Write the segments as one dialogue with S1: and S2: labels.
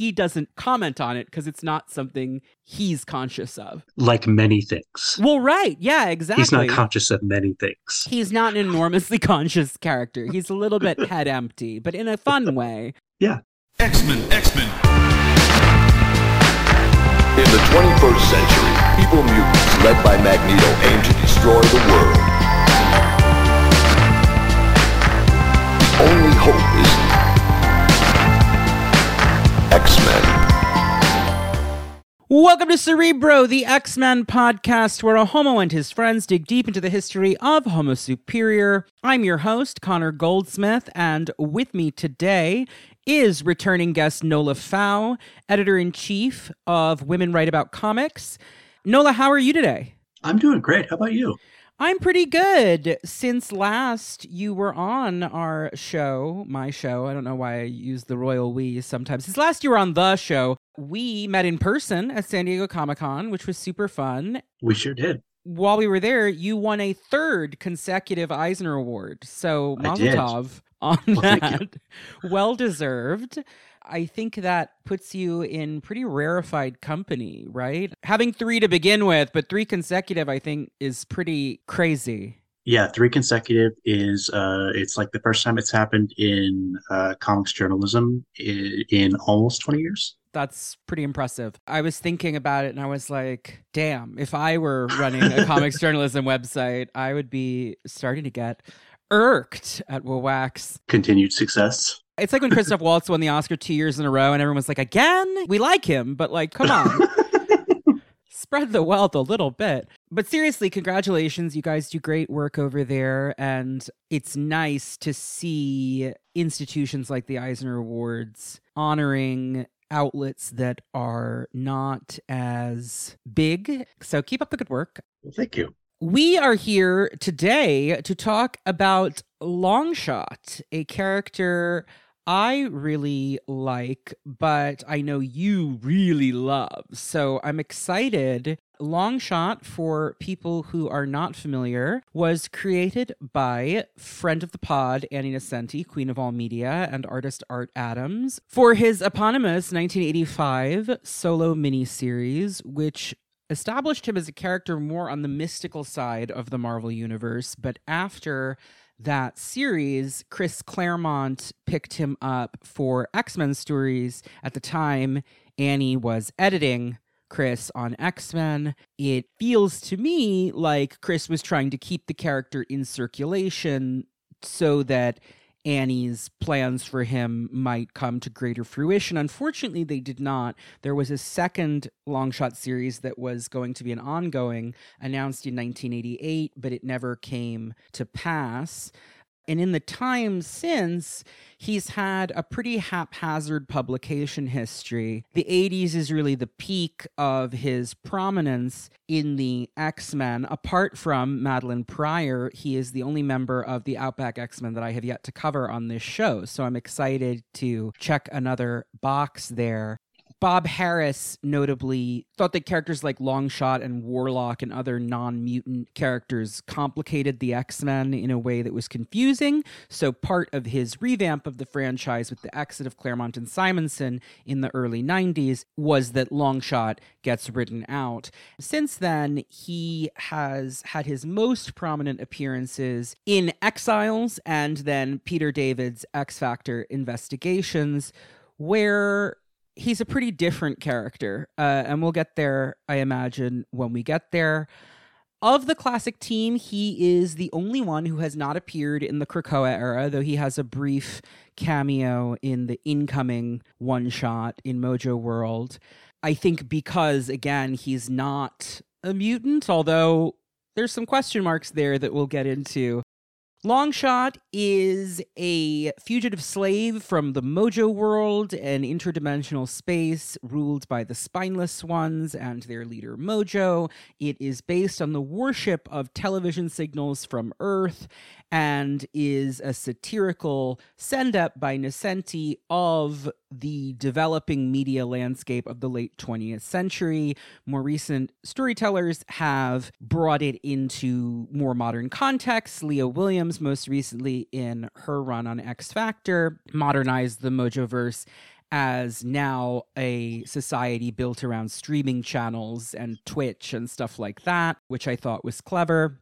S1: he doesn't comment on it because it's not something he's conscious of.
S2: Like many things.
S1: Well, right. Yeah, exactly.
S2: He's not conscious of many things.
S1: He's not an enormously conscious character. He's a little bit head empty, but in a fun way.
S2: Yeah.
S3: X Men, X Men.
S4: In the 21st century, evil mutants led by Magneto aim to destroy the world. The only hope is
S1: Welcome to Cerebro, the X Men podcast, where a homo and his friends dig deep into the history of Homo Superior. I'm your host, Connor Goldsmith, and with me today is returning guest Nola Pfau, editor in chief of Women Write About Comics. Nola, how are you today?
S2: I'm doing great. How about you?
S1: I'm pretty good. Since last you were on our show, my show, I don't know why I use the royal we sometimes. Since last you were on the show, we met in person at San Diego Comic Con, which was super fun.
S2: We sure did.
S1: While we were there, you won a third consecutive Eisner Award. So, Mazel. Tov on
S2: Well,
S1: that. well deserved. I think that puts you in pretty rarefied company, right? Having three to begin with, but three consecutive, I think, is pretty crazy.
S2: Yeah, three consecutive is uh it's like the first time it's happened in uh comics journalism in, in almost 20 years.
S1: That's pretty impressive. I was thinking about it and I was like, damn, if I were running a comics journalism website, I would be starting to get irked at WAX.
S2: Continued success.
S1: It's like when Christoph Waltz won the Oscar two years in a row and everyone's like, again? We like him, but like, come on. Spread the wealth a little bit. But seriously, congratulations. You guys do great work over there. And it's nice to see institutions like the Eisner Awards honoring outlets that are not as big. So keep up the good work.
S2: Well, thank you.
S1: We are here today to talk about Longshot, a character I really like, but I know you really love. So I'm excited. Longshot, for people who are not familiar, was created by friend of the pod, Annie Nocenti, queen of all media, and artist Art Adams, for his eponymous 1985 solo miniseries, which established him as a character more on the mystical side of the Marvel Universe. But after that series, Chris Claremont picked him up for X Men stories. At the time, Annie was editing Chris on X Men. It feels to me like Chris was trying to keep the character in circulation so that Annie's plans for him might come to greater fruition. Unfortunately, they did not. There was a second Longshot series that was going to be an ongoing, announced in 1988, but it never came to pass. And in the time since, he's had a pretty haphazard publication history. The 80s is really the peak of his prominence in the X Men. Apart from Madelyne Pryor, he is the only member of the Outback X Men that I have yet to cover on this show. So I'm excited to check another box there. Bob Harras notably thought that characters like Longshot and Warlock and other non mutant characters complicated the X Men in a way that was confusing. So, part of his revamp of the franchise with the exit of Claremont and Simonson in the early 90s was that Longshot gets written out. Since then, he has had his most prominent appearances in Exiles and then Peter David's X Factor investigations, where he's a pretty different character, uh, and we'll get there, I imagine, when we get there. Of the classic team, he is the only one who has not appeared in the Krakoa era, though he has a brief cameo in the incoming one shot in Mojo World. I think because, again, he's not a mutant, although there's some question marks there that we'll get into. Longshot is a fugitive slave from the Mojo world, an interdimensional space ruled by the Spineless Ones and their leader Mojo. It is based on the worship of television signals from Earth and is a satirical send up by Nocenti of the developing media landscape of the late 20th century. More recent storytellers have brought it into more modern contexts. Leah Williams, most recently in her run on X Factor, modernized the Mojoverse as now a society built around streaming channels and Twitch and stuff like that, which I thought was clever.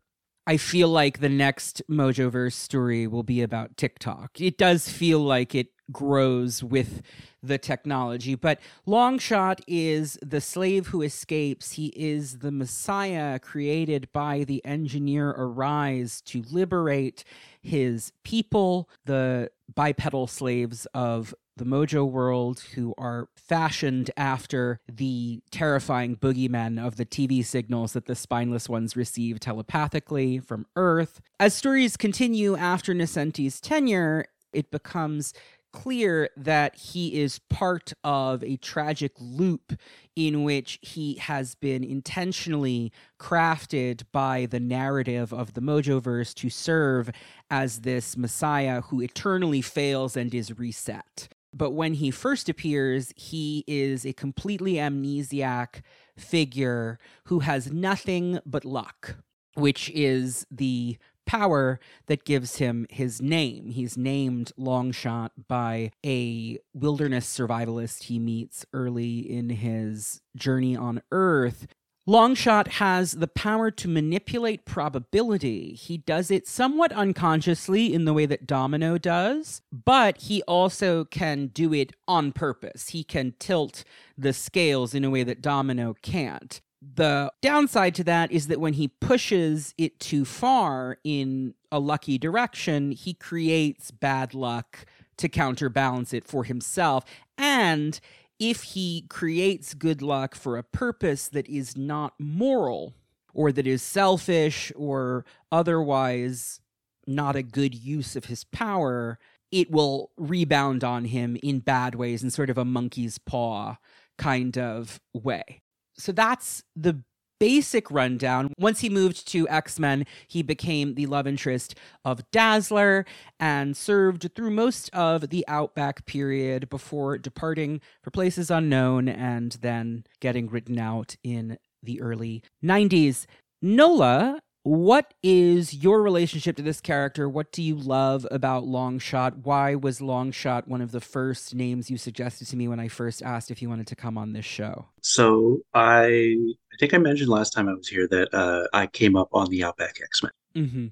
S1: I feel like the next Mojoverse story will be about TikTok. It does feel like it grows with the technology. But Longshot is the slave who escapes. He is the Messiah created by the engineer Arize to liberate his people, the bipedal slaves of the Mojo world who are fashioned after the terrifying boogeymen of the TV signals that the spineless ones receive telepathically from Earth. As stories continue after Nocenti's tenure, it becomes clear that he is part of a tragic loop in which he has been intentionally crafted by the narrative of the Mojoverse to serve as this messiah who eternally fails and is reset. But when he first appears, he is a completely amnesiac figure who has nothing but luck, which is the power that gives him his name. He's named Longshot by a wilderness survivalist he meets early in his journey on Earth. Longshot has the power to manipulate probability. He does it somewhat unconsciously in the way that Domino does, but he also can do it on purpose. He can tilt the scales in a way that Domino can't. The downside to that is that when he pushes it too far in a lucky direction, he creates bad luck to counterbalance it for himself. And if he creates good luck for a purpose that is not moral or that is selfish or otherwise not a good use of his power, it will rebound on him in bad ways in sort of a monkey's paw kind of way. So that's the basic rundown. Once he moved to X Men, he became the love interest of Dazzler and served through most of the Outback period before departing for places unknown and then getting written out in the early 90s. Nola what is your relationship to this character? What do you love about Longshot? Why was Longshot one of the first names you suggested to me when I first asked if you wanted to come on this show?
S2: So I, I think I mentioned last time I was here that uh, I came up on the Outback X Men.
S1: Mm-hmm.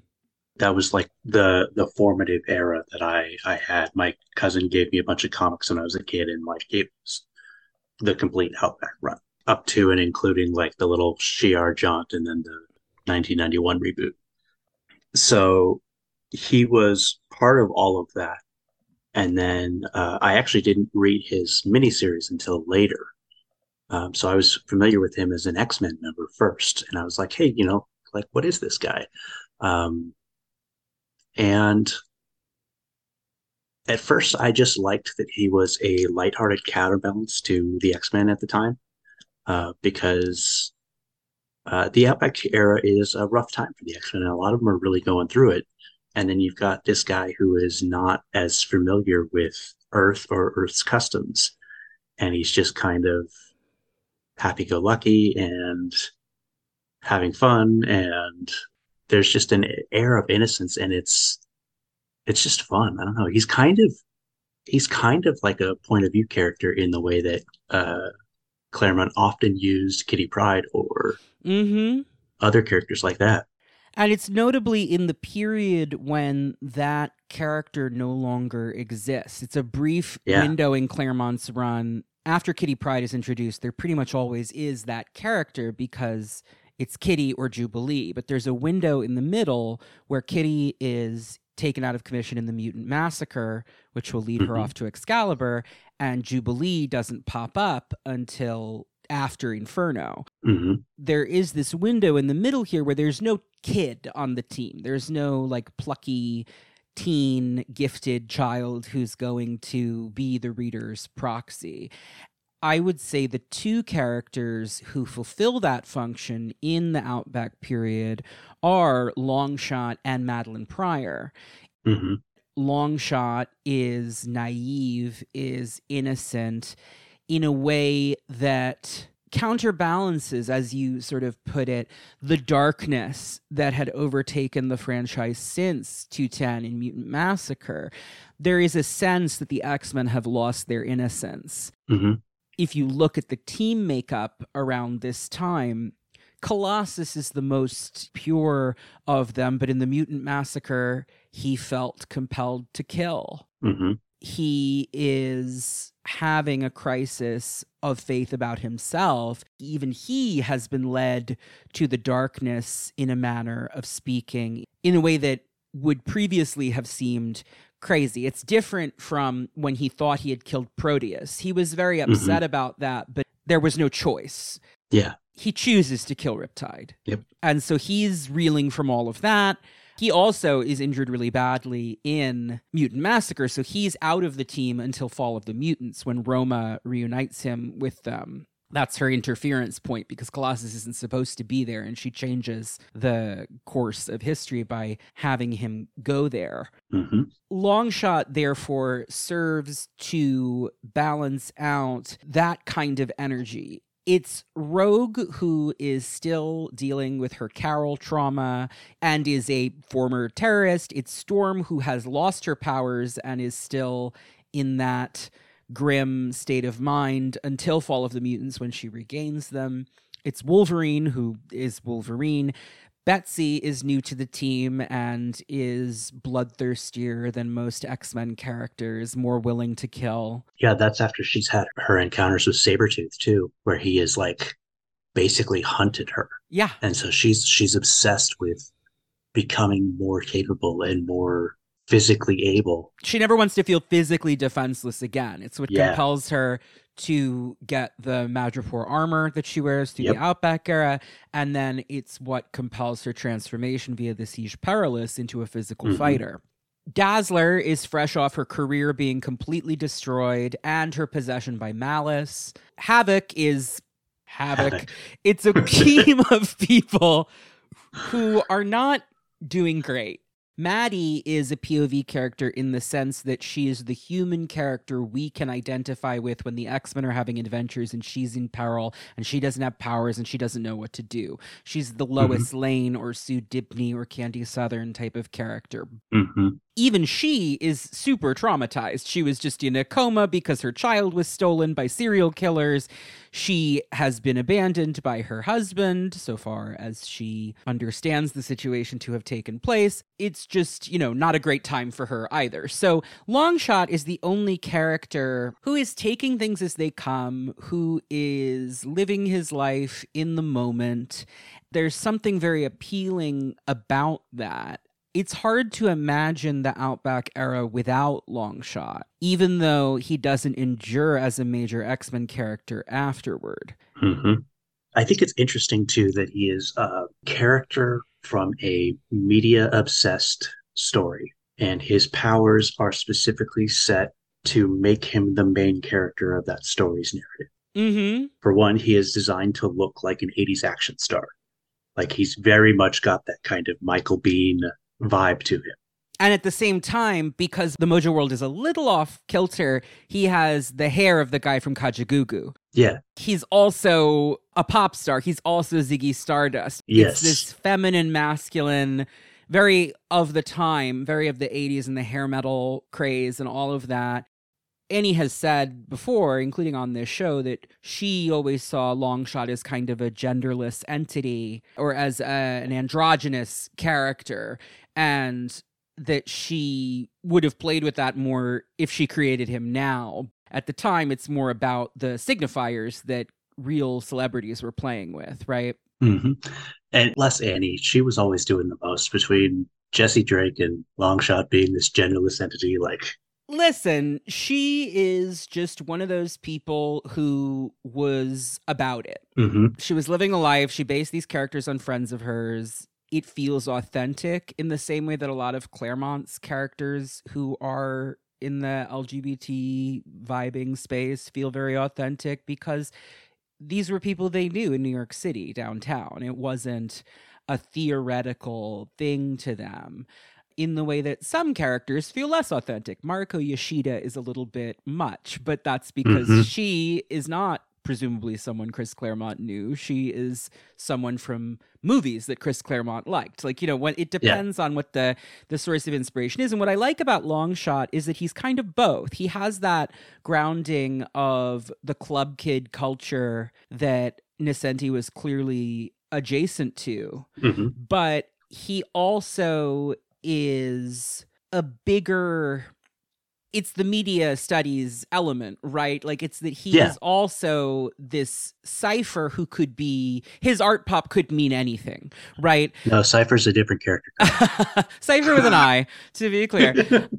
S2: That was like the the formative era that I I had. My cousin gave me a bunch of comics when I was a kid, and like it was the complete Outback run up to and including like the little Shi'ar jaunt and then the 1991 reboot. So he was part of all of that. And then uh, I actually didn't read his miniseries until later. Um, so I was familiar with him as an X Men member first. And I was like, hey, you know, like, what is this guy? Um, and at first, I just liked that he was a lighthearted counterbalance to the X Men at the time uh, because uh, the Outback era is a rough time for the X Men, and a lot of them are really going through it. And then you've got this guy who is not as familiar with Earth or Earth's customs, and he's just kind of happy-go-lucky and having fun, and there's just an air of innocence, and it's it's just fun. I don't know. He's kind of he's kind of like a point of view character in the way that uh, Claremont often used Kitty Pryde or
S1: mm-hmm.
S2: other characters like that.
S1: And it's notably in the period when that character no longer exists. It's a brief
S2: Yeah.
S1: window in Claremont's run. After Kitty Pryde is introduced, there pretty much always is that character because it's Kitty or Jubilee. But there's a window in the middle where Kitty is taken out of commission in the Mutant Massacre, which will lead her
S2: Mhm.
S1: off to Excalibur, and Jubilee doesn't pop up until after Inferno
S2: hmm
S1: there is this window in the middle here where there's no kid on the team. There's no like plucky teen gifted child who's going to be the reader's proxy. I would say the two characters who fulfill that function in the Outback period are Longshot and Madelyne Pryor.
S2: Hmm
S1: Longshot is naive, is innocent in a way that counterbalances, as you sort of put it, the darkness that had overtaken the franchise since 210 in Mutant Massacre. There is a sense that the X Men have lost their innocence.
S2: hmm
S1: If you look at the team makeup around this time, Colossus is the most pure of them, but in the Mutant Massacre, he felt compelled to kill
S2: hmm
S1: he is having a crisis of faith about himself. Even he has been led to the darkness in a manner of speaking in a way that would previously have seemed crazy. It's different from when he thought he had killed Proteus. He was very upset about that, but there was no choice.
S2: Yeah.
S1: He chooses to kill Riptide.
S2: Yep.
S1: And so he's reeling from all of that. He also is injured really badly in Mutant Massacre, so he's out of the team until Fall of the Mutants when Roma reunites him with them. That's her interference point because Colossus isn't supposed to be there, and she changes the course of history by having him go there.
S2: hmm
S1: Longshot, therefore, serves to balance out that kind of energy. It's Rogue who is still dealing with her Carol trauma and is a former terrorist. It's Storm who has lost her powers and is still in that grim state of mind until Fall of the Mutants when she regains them. It's Wolverine who is Wolverine. Betsy is new to the team and is bloodthirstier than most X Men characters, more willing to kill.
S2: Yeah, that's after she's had her encounters with Sabretooth too, where he is like basically hunted her.
S1: Yeah,
S2: And so she's she's obsessed with becoming more capable and more physically able.
S1: she never wants to feel physically defenseless again. It's what
S2: Yeah.
S1: compels her to get the Madripoor armor that she wears through
S2: Yep.
S1: the Outback era, and then it's what compels her transformation via the Siege Perilous into a physical
S2: Mhm.
S1: fighter. Dazzler is fresh off her career being completely destroyed and her possession by Malice. Havoc is Havoc.
S2: Havoc.
S1: It's a team of people who are not doing great. Maddie is a POV character in the sense that she is the human character we can identify with when the X Men are having adventures and she's in peril and she doesn't have powers and she doesn't know what to do. She's the Lois Lane or Sue Dibney or Candy Southern type of character.
S2: hmm
S1: Even she is super traumatized. She was just in a coma because her child was stolen by serial killers. She has been abandoned by her husband so far as she understands the situation to have taken place. It's just, you know, not a great time for her either. So, Longshot is the only character who is taking things as they come, who is living his life in the moment. There's something very appealing about that it's hard to imagine the Outback era without Longshot, even though he doesn't endure as a major X Men character afterward.
S2: hmm I think it's interesting too that he is a character from a media obsessed story, and his powers are specifically set to make him the main character of that story's narrative.
S1: Mm-hmm.
S2: For one, he is designed to look like an 80s action star. Like he's very much got that kind of Michael Biehn vibe to him.
S1: And at the same time, because the Mojo world is a little off kilter, he has the hair of the guy from Kajagoogoo.
S2: Yeah.
S1: He's also a pop star. He's also Ziggy Stardust.
S2: Yes.
S1: It's this feminine, masculine, very of the time, very of the 80s and the hair metal craze and all of that. Annie has said before, including on this show, that she always saw Longshot as kind of a genderless entity or as a, an androgynous character, and that she would have played with that more if she created him now. At the time, it's more about the signifiers that real celebrities were playing with, right?
S2: hmm And less Annie, she was always doing the most between Jesse Drake and Longshot being this genderless entity. Like,
S1: Listen, she is just one of those people who was about it.
S2: hmm
S1: She was living a life. She based these characters on friends of hers. It feels authentic in the same way that a lot of Claremont's characters who are in the LGBT vibing space feel very authentic because these were people they knew in New York City, downtown. It wasn't a theoretical thing to them in the way that some characters feel less authentic. Mariko Yashida is a little bit much, but that's because
S2: Mhm.
S1: she is not presumably someone Chris Claremont knew. She is someone from movies that Chris Claremont liked. Like, you know, it depends yeah. on what the the source of inspiration is. And what I like about Longshot is that he's kind of both. He has that grounding of the club kid culture that Nocenti was clearly adjacent to. Mm-hmm. But he also is a bigger it's the media studies element, right? Like it's that he yeah. is also this Cypher who could be his art pop could mean anything, right?
S2: No, Cypher's a different character.
S1: Cypher with an I, to be clear.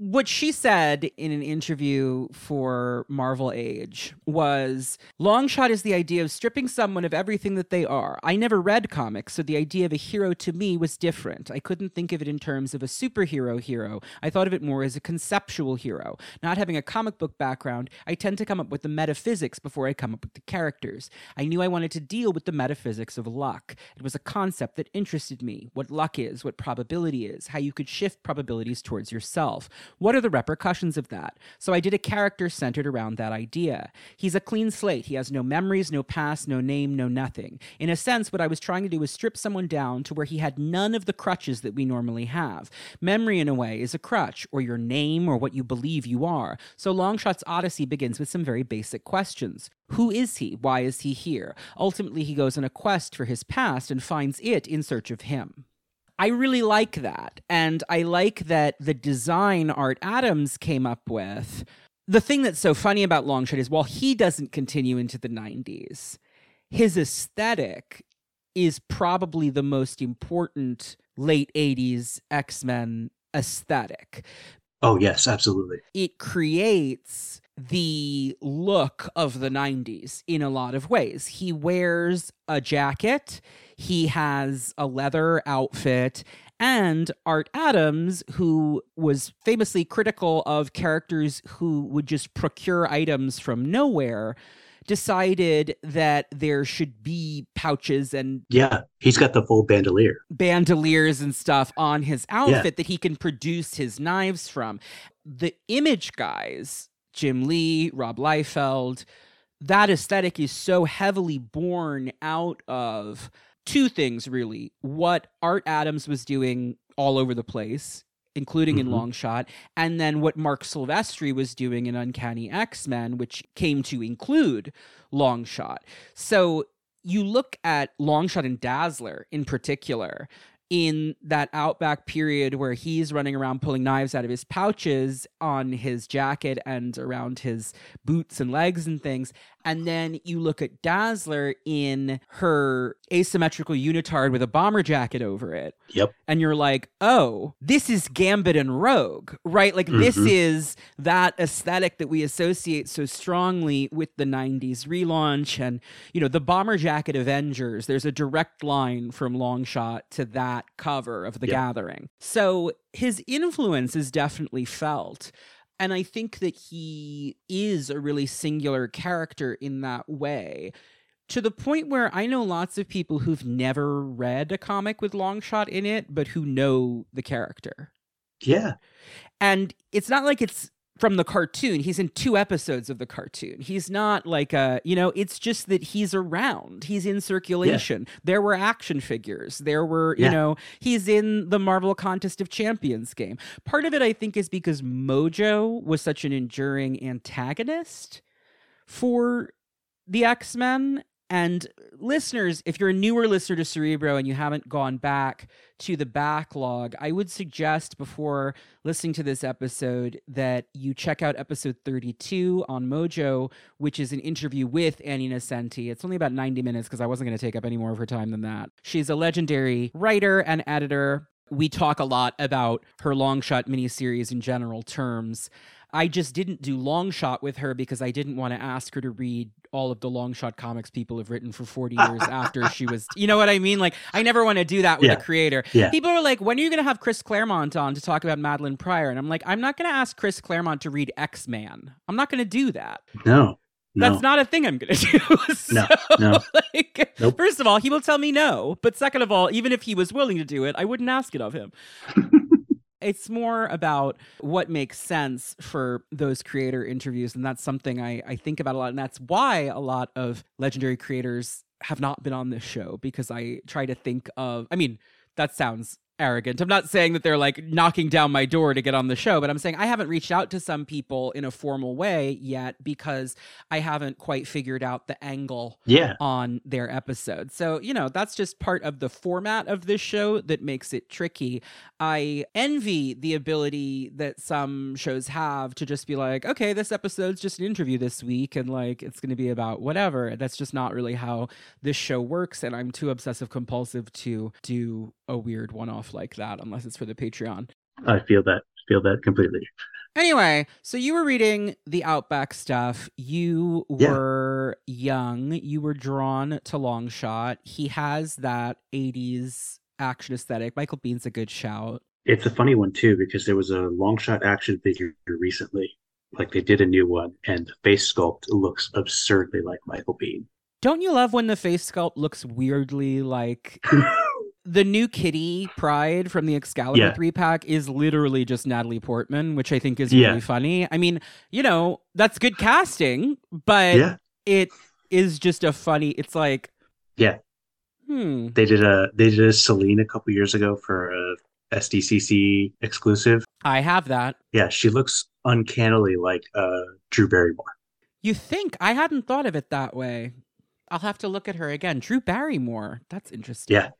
S1: what she said in an interview for Marvel Age was Longshot is the idea of stripping someone of everything that they are. I never read comics, so the idea of a hero to me was different. I couldn't think of it in terms of a superhero hero. I thought of it more as a conceptual hero. Not having a comic book background, I tend to come up with the metaphysics before I come up with the characters. I knew I wanted to deal with the metaphysics of luck. It was a concept that interested me what luck is, what probability is, how you could shift probabilities towards yourself what are the repercussions of that? So I did a character centered around that idea. He's a clean slate. He has no memories, no past, no name, no nothing. In a sense, what I was trying to do was strip someone down to where he had none of the crutches that we normally have. Memory, in a way, is a crutch, or your name, or what you believe you are. So Longshot's Odyssey begins with some very basic questions. Who is he? Why is he here? Ultimately, he goes on a quest for his past and finds it in search of him. I really like that. And I like that the design Art Adams came up with. The thing that's so funny about Longshot is while he doesn't continue into the 90s, his aesthetic is probably the most important late 80s X Men aesthetic.
S2: Oh, yes, absolutely.
S1: It creates the look of the 90s in a lot of ways. He wears a jacket, he has a leather outfit and Art Adams, who was famously critical of characters who would just procure items from nowhere, decided that there should be pouches and
S2: yeah he's got the full bandolier
S1: bandoliers and stuff on his outfit yeah. that he can produce his knives from the image guys jim lee rob liefeld that aesthetic is so heavily born out of two things really what Art Adams was doing all over the place, including mm-hmm. in Longshot, and then what Marc Silvestri was doing in Uncanny X Men, which came to include Longshot. So you look at Longshot and Dazzler in particular, in that outback period where he's running around pulling knives out of his pouches on his jacket and around his boots and legs and things. And then you look at Dazzler in her asymmetrical unitard with a bomber jacket over it.
S2: Yep.
S1: And you're like, oh, this is Gambit and Rogue, right? Like, mm-hmm. this is that aesthetic that we associate so strongly with the 90s relaunch. And, you know, the bomber jacket Avengers, there's a direct line from Longshot to that cover of The yep. Gathering. So his influence is definitely felt. And I think that he is a really singular character in that way. To the point where I know lots of people who've never read a comic with Longshot in it, but who know the character.
S2: Yeah.
S1: And it's not like it's from the cartoon. He's in two episodes of the cartoon. He's not like a, you know, it's just that he's around. He's in circulation. Yeah. There were action figures. There were, you yeah. know, he's in the Marvel Contest of Champions game. Part of it, I think, is because Mojo was such an enduring antagonist for the X Men and listeners, if you're a newer listener to Cerebro and you haven't gone back to the backlog, I would suggest before listening to this episode that you check out episode 32 on Mojo, which is an interview with Annie Nocenti. It's only about 90 minutes because I wasn't going to take up any more of her time than that. She's a legendary writer and editor. We talk a lot about her Longshot miniseries in general terms. I just didn't do Longshot with her because I didn't want to ask her to read all of the Longshot comics people have written for 40 years after she was you know what i mean like i never want to do that with yeah. a creator
S2: yeah.
S1: people are like when are you going to have chris claremont on to talk about madelyne pryor and i'm like i'm not going to ask chris claremont to read x-man i'm not going to do that
S2: no no.
S1: That's not a thing I'm going to do. so,
S2: no, no.
S1: Like, nope. First of all, he will tell me no. But second of all, even if he was willing to do it, I wouldn't ask it of him. It's more about what makes sense for those creator interviews. And that's something I, I think about a lot. And that's why a lot of legendary creators have not been on this show because I try to think of, I mean, that sounds arrogant. I'm not saying that they're like knocking down my door to get on the show, but I'm saying I haven't reached out to some people in a formal way yet because I haven't quite figured out the angle
S2: Yeah.
S1: on their episode. So, you know, that's just part of the format of this show that makes it tricky. I envy the ability that some shows have to just be like, okay, this episode's just an interview this week and like it's going to be about whatever. That's just not really how this show works. And I'm too obsessive compulsive to do a weird one off like that unless it's for the Patreon.
S2: I feel that. Feel that completely.
S1: Anyway, so you were reading the Outback stuff. You
S2: Yeah.
S1: were young. You were drawn to Longshot. He has that 80s action aesthetic. Michael Biehn's a good shout.
S2: It's a funny one too because there was a Longshot action figure recently. Like they did a new one, and the face sculpt looks absurdly like Michael Biehn.
S1: Don't you love when the face sculpt looks weirdly like the new Kitty Pryde from the Excalibur
S2: Yeah.
S1: three pack is literally just Natalie Portman, which I think is
S2: Yeah.
S1: really funny. I mean, you know, that's good casting, but
S2: yeah,
S1: it is just a funny. It's like,
S2: Yeah.
S1: hmm.
S2: they did a they did a Selene a couple years ago for a SDCC exclusive.
S1: I have that.
S2: Yeah, she looks uncannily like uh, Drew Barrymore.
S1: You think I hadn't thought of it that way? I'll have to look at her again. Drew Barrymore. That's interesting.
S2: Yeah.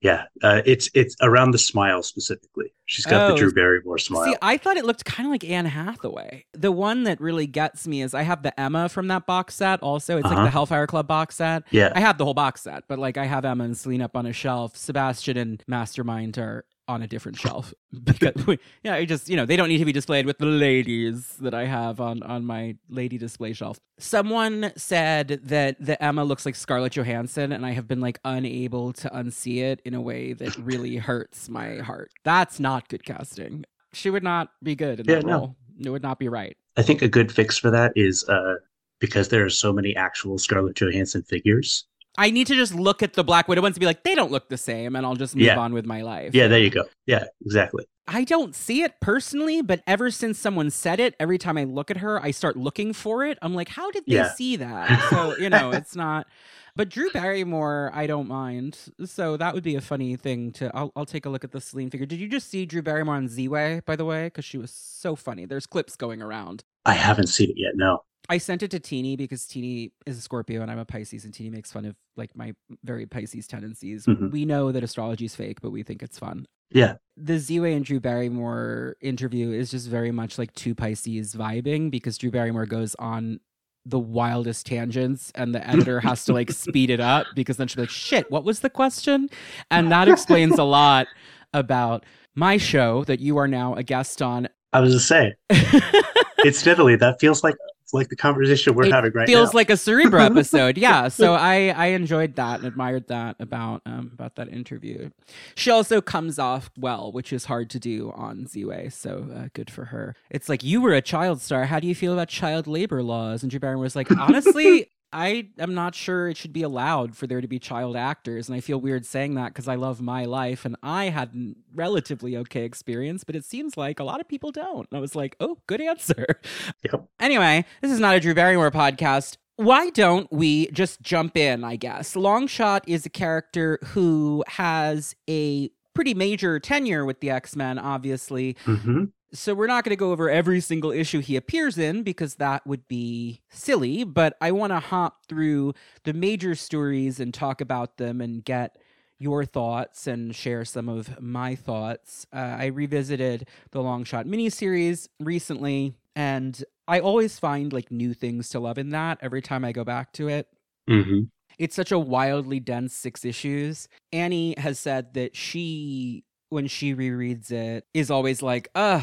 S2: Yeah, uh, it's it's around the smile specifically. She's got
S1: Oh,
S2: the Drew Barrymore smile.
S1: See, I thought it looked kind of like Anne Hathaway. The one that really gets me is I have the Emma from that box set. Also, it's like
S2: Uh-huh.
S1: the Hellfire Club box set.
S2: yeah,
S1: I have the whole box set, but like I have Emma and Selene up on a shelf. Sebastian and Mastermind are on a different shelf because we, yeah, I just you know they don't need to be displayed with the ladies that I have on on my lady display shelf. Someone said that the Emma looks like Scarlett Johansson, and I have been like unable to unsee it in a way that really hurts my heart. That's not good casting. She would not be good in
S2: Yeah,
S1: that
S2: no.
S1: role. It would not be right.
S2: I think a good fix for that is uh, because there are so many actual Scarlett Johansson figures.
S1: I need to just look at the Black Widow ones and be like, they don't look the same, and I'll just move
S2: Yeah.
S1: on with my life.
S2: Yeah, there you go. Yeah, exactly.
S1: I don't see it personally, but ever since someone said it, every time I look at her, I start looking for it. I'm like, how did they
S2: Yeah.
S1: see that? So, you know, it's not. But Drew Barrymore, I don't mind. So that would be a funny thing to. I'll, I'll take a look at the Selene figure. Did you just see Drew Barrymore on Ziwe, by the way? Because she was so funny. There's clips going around.
S2: I haven't seen it yet. No.
S1: I sent it to Teeny because Teeny is a Scorpio and I'm a Pisces, and Teeny makes fun of like my very Pisces tendencies.
S2: Mhm.
S1: We know that astrology is fake, but we think it's fun
S2: Yeah.
S1: the Ziwe and Drew Barrymore interview is just very much like two Pisces vibing because Drew Barrymore goes on the wildest tangents and the editor has to like speed it up because then she'll be like, shit, what was the question? And that explains a lot about my show that you are now a guest on.
S2: I was just saying. it's Incidentally, that feels like like the conversation we're
S1: It
S2: having right now.
S1: feels
S2: now.
S1: like a Cerebro episode. Yeah. So I I enjoyed that and admired that about um about that interview. She also comes off well, which is hard to do on Ziwe. So uh, good for her. It's like you were a child star. How do you feel about child labor laws? And Drew Barrymore was like, honestly. I am not sure it should be allowed for there to be child actors, and I feel weird saying that because I love my life and I had a relatively okay experience, but it seems like a lot of people don't. And I was like, oh, good answer.
S2: Yep.
S1: Anyway, this is not a Drew Barrymore podcast. Why don't we just jump in, I guess? Longshot is a character who has a pretty major tenure with the X Men, obviously.
S2: hmm
S1: So we're not going to go over every single issue he appears in because that would be silly, but I want to hop through the major stories and talk about them and get your thoughts and share some of my thoughts. Uh, I revisited the Longshot miniseries recently, and I always find like new things to love in that every time I go back to it.
S2: hmm
S1: It's such a wildly dense six issues. Annie has said that she, when she rereads it, is always like, ugh.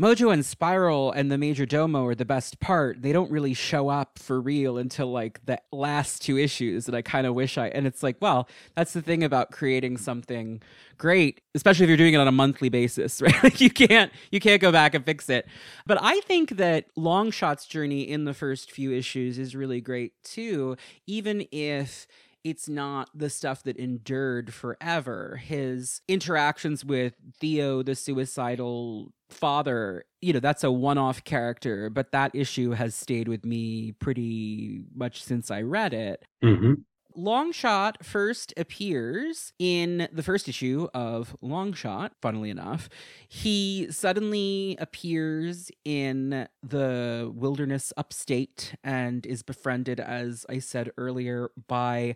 S1: Mojo and Spiral and the Major Domo are the best part. They don't really show up for real until like the last two issues. And I kind of wish I, and it's like, well, that's the thing about creating something great, especially if you're doing it on a monthly basis, right? Like you can't, you can't go back and fix it. But I think that Longshot's journey in the first few issues is really great too, even if it's not the stuff that endured forever. His interactions with Theo, the suicidal father, you know, that's a one off character, but that issue has stayed with me pretty much since I read it.
S2: hmm
S1: Longshot first appears in the first issue of Longshot, funnily enough. He suddenly appears in the wilderness upstate and is befriended, as I said earlier, by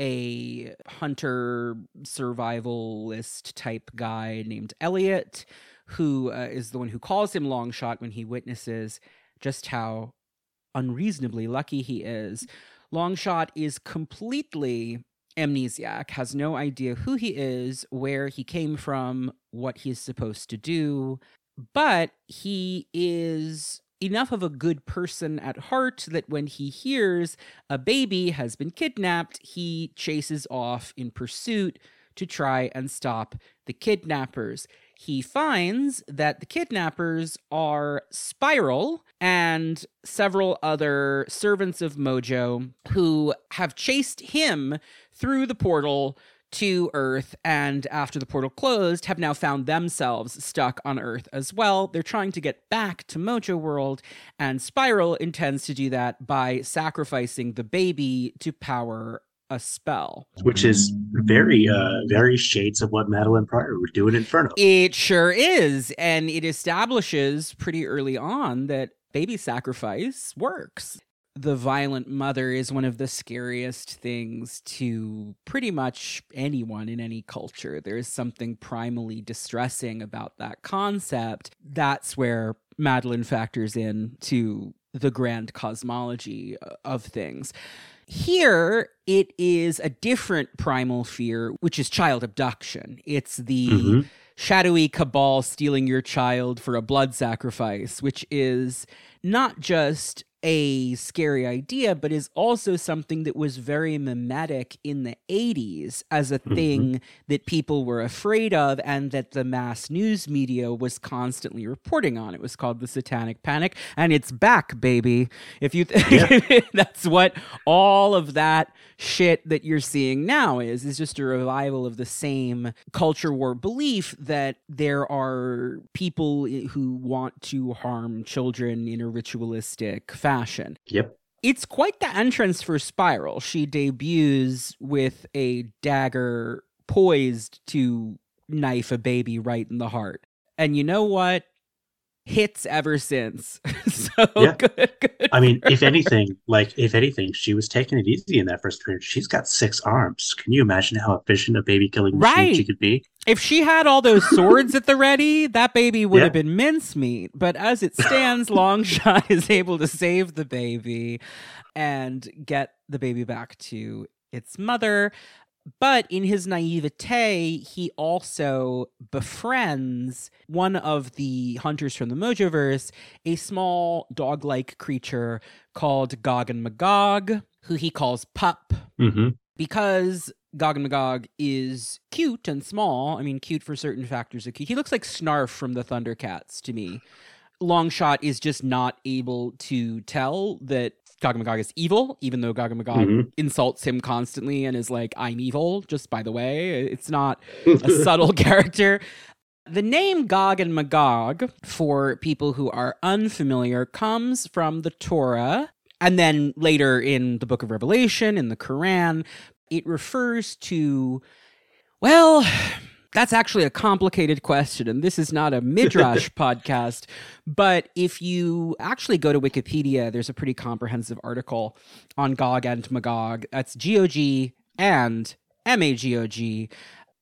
S1: a hunter survivalist type guy named Elliot, who uh, is the one who calls him Longshot when he witnesses just how unreasonably lucky he is. Longshot is completely amnesiac, has no idea who he is, where he came from, what he's supposed to do, but he is enough of a good person at heart that when he hears a baby has been kidnapped, he chases off in pursuit to try and stop the kidnappers. He finds that the kidnappers are Spiral and several other servants of Mojo who have chased him through the portal to Earth, and after the portal closed, have now found themselves stuck on Earth as well. They're trying to get back to Mojo World, and Spiral intends to do that by sacrificing the baby to power a spell.
S2: Which is very, uh, very shades of what Madelyne Pryor would do in Inferno.
S1: It sure is. And it establishes pretty early on that baby sacrifice works. The violent mother is one of the scariest things to pretty much anyone in any culture. There is something primally distressing about that concept. That's where Madelyne factors in to the grand cosmology uh, of things. Here, it is a different primal fear, which is child abduction. It's the
S2: Mhm.
S1: shadowy cabal stealing your child for a blood sacrifice, which is not just a scary idea, but is also something that was very mimetic in the 80s as a
S2: Mhm.
S1: thing that people were afraid of and that the mass news media was constantly reporting on. It was called the Satanic Panic, and it's back, baby. If you th- that's what all of that shit that you're seeing now is is just a revival of the same culture war belief that there are people who want to harm children in a ritualistic fashion.
S2: Yep.
S1: It's quite the entrance for Spiral. She debuts with a dagger poised to knife a baby right in the heart. And you know what? Hits ever since. so
S2: Yeah.
S1: good, good.
S2: I mean, if anything, like if anything, she was taking it easy in that first appearance. She's got six arms. Can you imagine how efficient a baby killing machine
S1: Right.
S2: she could be?
S1: If she had all those swords at the ready, that baby would
S2: Yeah.
S1: have been mincemeat. But as it stands, Longshot is able to save the baby and get the baby back to its mother. But in his naivete, he also befriends one of the hunters from the Mojoverse, a small dog like creature called Gog and Magog, who he calls Pup
S2: hmm
S1: because Gog and Magog is cute and small. I mean, cute for certain factors of cute. He looks like Snarf from the Thundercats to me. Longshot is just not able to tell that Gog and Magog is evil, even though Gog and Magog
S2: Mhm.
S1: insults him constantly and is like, I'm evil, just by the way. It's not a subtle character. The name Gog and Magog, for people who are unfamiliar, comes from the Torah. And then later in the book of Revelation, in the Quran, it refers to, well, that's actually a complicated question. And this is not a Midrash podcast. But if you actually go to Wikipedia, there's a pretty comprehensive article on Gog and Magog. That's G O G and M A G O G.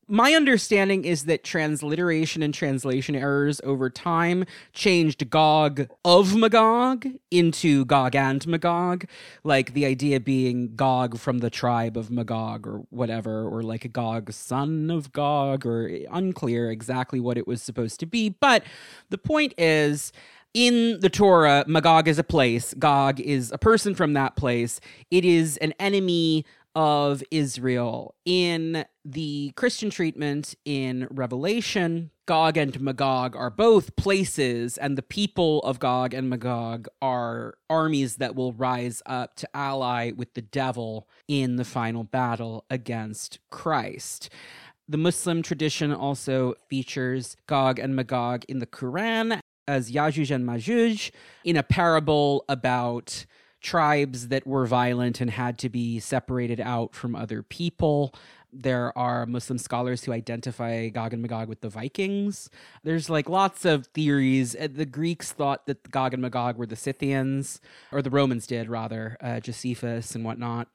S1: My understanding is that transliteration and translation errors over time changed Gog of Magog into Gog and Magog, like the idea being Gog from the tribe of Magog or whatever, or like a Gog son of Gog, or unclear exactly what it was supposed to be. But the point is, in the Torah, Magog is a place, Gog is a person from that place. It is an enemy of Israel. In the Christian treatment in Revelation, Gog and Magog are both places, and the people of Gog and Magog are armies that will rise up to ally with the devil in the final battle against Christ. The Muslim tradition also features Gog and Magog in the Quran as Yajuj and Majuj in a parable about tribes that were violent and had to be separated out from other people. There are Muslim scholars who identify Gog and Magog with the Vikings. There's like lots of theories. Uh, The Greeks thought that Gog and Magog were the Scythians, or the Romans did rather, uh, Josephus and whatnot.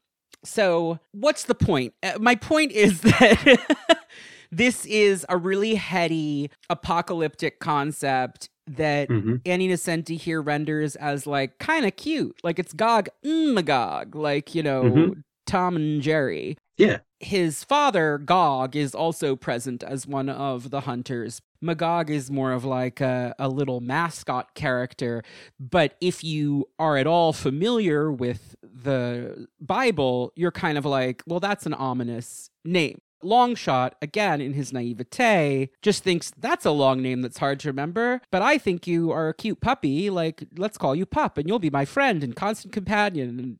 S1: So, what's the point? Uh, my point is that this is a really heady apocalyptic concept that
S2: hmm
S1: Annie Nocenti here renders as like kind of cute. Like it's Gog Magog, like, you know,
S2: Mhm.
S1: Tom and Jerry.
S2: Yeah.
S1: His father, Gog, is also present as one of the hunters. Magog is more of like a, a little mascot character. But if you are at all familiar with the Bible, you're kind of like, well, that's an ominous name. Longshot, again, in his naivete, just thinks that's a long name that's hard to remember, but I think you are a cute puppy. Like, let's call you Pup, and you'll be my friend and constant companion. And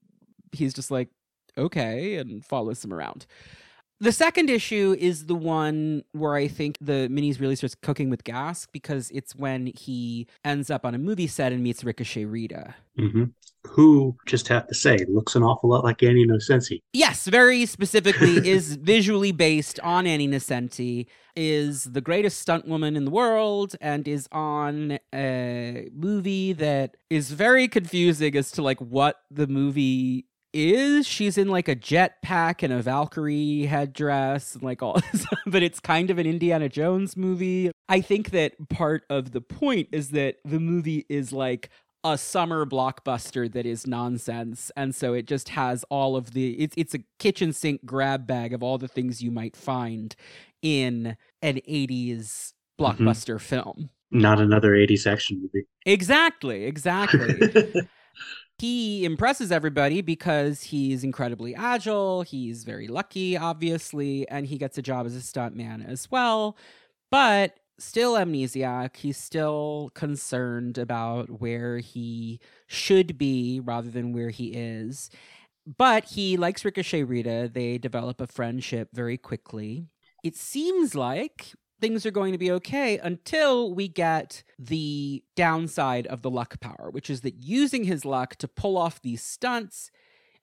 S1: he's just like, okay, and follows him around. The second issue is the one where I think the minis really starts cooking with gas because it's when he ends up on a movie set and meets Ricochet Rita.
S2: hmm Who, just have to say, looks an awful lot like Annie Nocenti.
S1: Yes, very specifically is visually based on Annie Nocenti, is the greatest stunt woman in the world, and is on a movie that is very confusing as to like what the movie is. She's in like a jetpack and a Valkyrie headdress, and like all this, but it's kind of an Indiana Jones movie. I think that part of the point is that the movie is like a summer blockbuster that is nonsense and so it just has all of the it's it's a kitchen sink grab bag of all the things you might find in an 80s mm-hmm. blockbuster film
S2: Not another 80s action movie.
S1: exactly exactly he impresses everybody because he's incredibly agile he's very lucky obviously and he gets a job as a stuntman as well. But still amnesiac he's still concerned about where he should be rather than where he is. But he likes ricochet rita. They develop a friendship very quickly. It seems like things are going to be okay until we get the downside of the luck power, which is that using his luck to pull off these stunts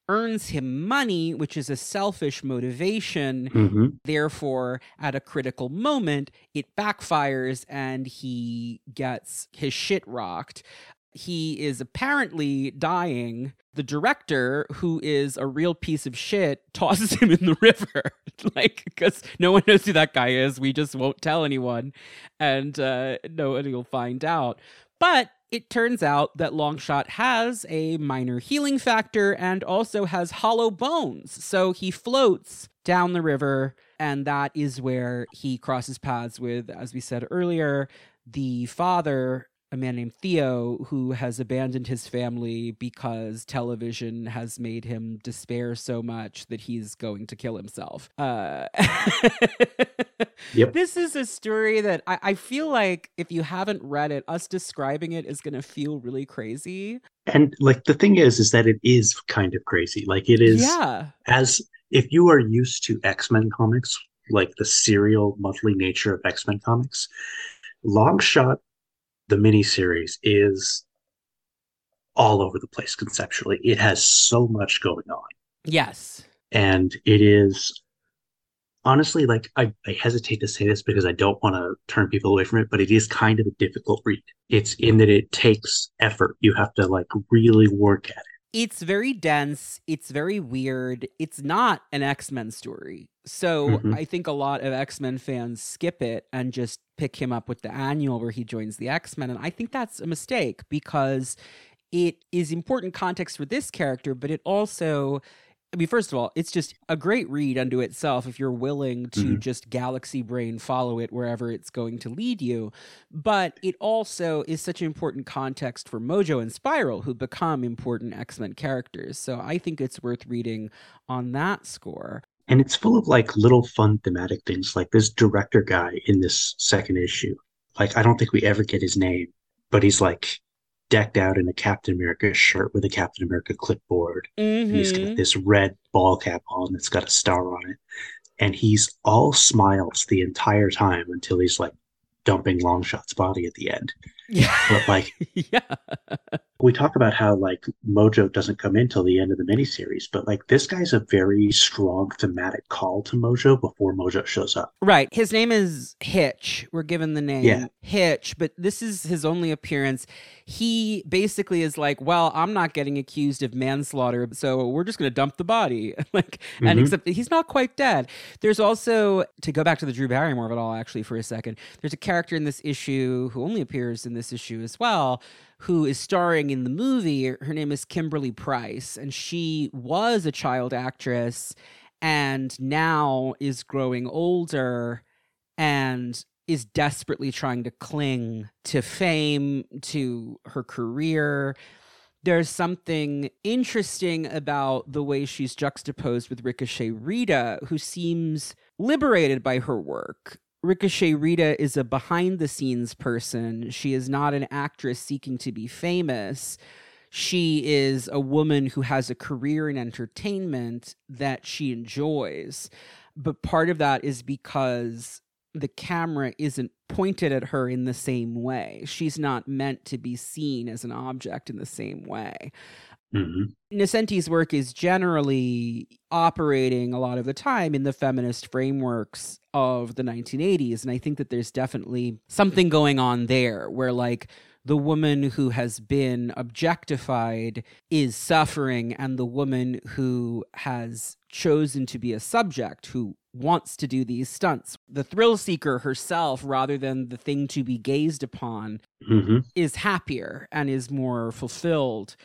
S1: earns him money, which is a selfish motivation.
S2: hmm
S1: Therefore, at a critical moment, it backfires and he gets his shit rocked. He is apparently dying. The director, who is a real piece of shit, tosses him in the river. like, because no one knows who that guy is. We just won't tell anyone. And uh, nobody will find out. But it turns out that Longshot has a minor healing factor and also has hollow bones. So he floats down the river, and that is where he crosses paths with, as we said earlier, the father, a man named Theo, who has abandoned his family because television has made him despair so much that he's going to kill himself. Uh,
S2: Yep.
S1: This is a story that I, I feel like if you haven't read it, us describing it is going to feel really crazy.
S2: And like the thing is, is that it is kind of crazy. Like it is
S1: Yeah.
S2: as if you are used to X-Men comics, like the serial monthly nature of X-Men comics, Longshot, the miniseries, is all over the place conceptually. It has so much going on.
S1: Yes.
S2: And it is honestly like I, I hesitate to say this because I don't want to turn people away from it, but it is kind of a difficult read. It's in that it takes effort. You have to like really work at it.
S1: It's very dense. It's very weird. It's not an X Men story. So
S2: Mhm.
S1: I think a lot of X Men fans skip it and just pick him up with the annual where he joins the X Men. And I think that's a mistake because it is important context for this character, but it also I mean, first of all, it's just a great read unto itself if you're willing to
S2: Mhm.
S1: just galaxy brain follow it wherever it's going to lead you. But it also is such an important context for Mojo and Spiral, who become important X Men characters. So I think it's worth reading on that score.
S2: And it's full of like little fun thematic things, like this director guy in this second issue. Like, I don't think we ever get his name, but he's like decked out in a Captain America shirt with a Captain America clipboard. And he's got mm-hmm. this red ball cap on that's got a star on it. And he's all smiles the entire time until he's like dumping Longshot's body at the end.
S1: Yeah.
S2: But like,
S1: yeah.
S2: We talk about how like Mojo doesn't come in till the end of the miniseries, but like this guy's a very strong thematic call to Mojo before Mojo shows up.
S1: Right. His name is Hitch. We're given the name
S2: Yeah.
S1: Hitch, but this is his only appearance. He basically is like, well, I'm not getting accused of manslaughter, so we're just going to dump the body. like, and
S2: Mhm.
S1: except that he's not quite dead. There's also, to go back to the Drew Barrymore of it all, actually, for a second, there's a character in this issue who only appears in this issue as well, who is starring in the movie. Her name is Kimberly Price, and she was a child actress and now is growing older and is desperately trying to cling to fame, to her career. There's something interesting about the way she's juxtaposed with Ricochet Rita, who seems liberated by her work. Ricochet Rita is a behind the scenes person. She is not an actress seeking to be famous. She is a woman who has a career in entertainment that she enjoys. But part of that is because the camera isn't pointed at her in the same way. She's not meant to be seen as an object in the same way.
S2: Hmm
S1: Nocenti's work is generally operating a lot of the time in the feminist frameworks of the 1980s. And I think that there's definitely something going on there where, like, the woman who has been objectified is suffering, and the woman who has chosen to be a subject, who wants to do these stunts, the thrill seeker herself, rather than the thing to be gazed upon,
S2: hmm
S1: is happier and is more fulfilled.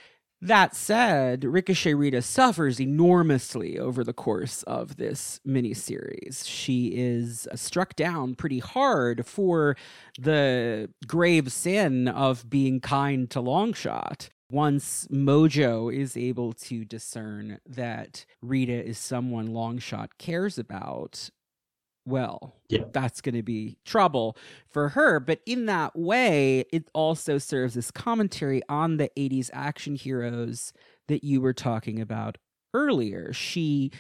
S1: That said, Ricochet Rita suffers enormously over the course of this miniseries. She is uh, struck down pretty hard for the grave sin of being kind to Longshot. Once Mojo is able to discern that Rita is someone Longshot cares about, well,
S2: Yeah.
S1: that's going to be trouble for her. But in that way, it also serves as commentary on the 80s action heroes that you were talking about earlier. She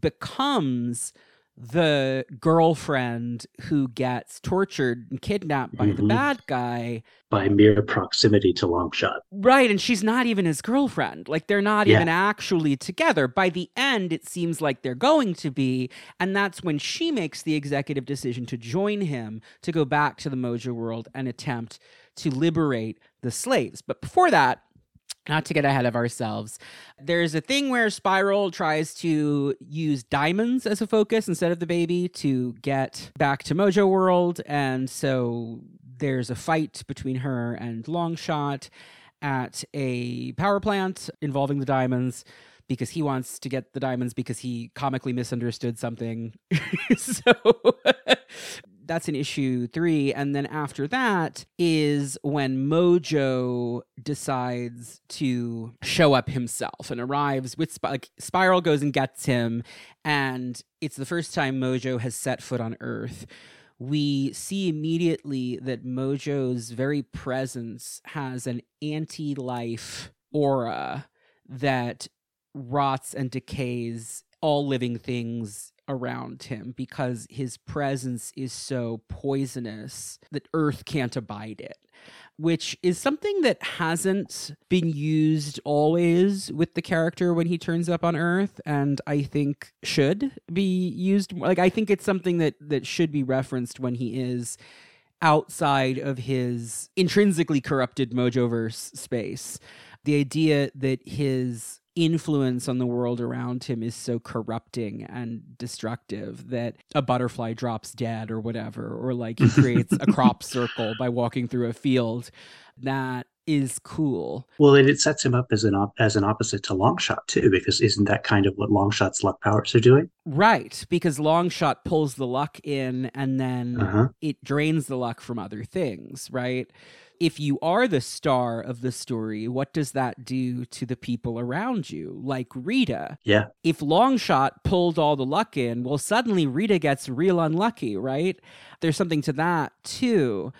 S1: becomes the girlfriend who gets tortured and kidnapped by the
S2: Mhm.
S1: bad guy.
S2: By mere proximity to Longshot.
S1: Right, and she's not even his girlfriend. Like they're not
S2: Yeah.
S1: even actually together. By the end, it seems like they're going to be, and that's when she makes the executive decision to join him to go back to the Mojo world and attempt to liberate the slaves. But before that, not to get ahead of ourselves, there's a thing where Spiral tries to use diamonds as a focus instead of the baby to get back to Mojo World. And so there's a fight between her and Longshot at a power plant involving the diamonds because he wants to get the diamonds because he comically misunderstood something. so that's in issue three. And then after that is when Mojo decides to show up himself and arrives with Sp- like Spiral goes and gets him. And it's the first time Mojo has set foot on Earth we see immediately that Mojo's very presence has an anti life aura that rots and decays all living things around him because his presence is so poisonous that Earth can't abide it. Which is something that hasn't been used always with the character when he turns up on Earth, and I think should be used. Like I think it's something that that should be referenced when he is outside of his intrinsically corrupted Mojoverse space. The idea that his influence on the world around him is so corrupting and destructive that a butterfly drops dead or whatever, or like he creates a crop circle by walking through a field. That is cool.
S2: Well, and it sets him up as an op- as an opposite to Longshot too, because isn't that kind of what Longshot's luck powers are doing?
S1: Right, because Longshot pulls the luck in and then
S2: Uh-huh.
S1: it drains the luck from other things, right? If you are the star of the story, what does that do to the people around you? Like Rita.
S2: Yeah.
S1: If Longshot pulled all the luck in, well, suddenly Rita gets real unlucky, right? There's something to that too.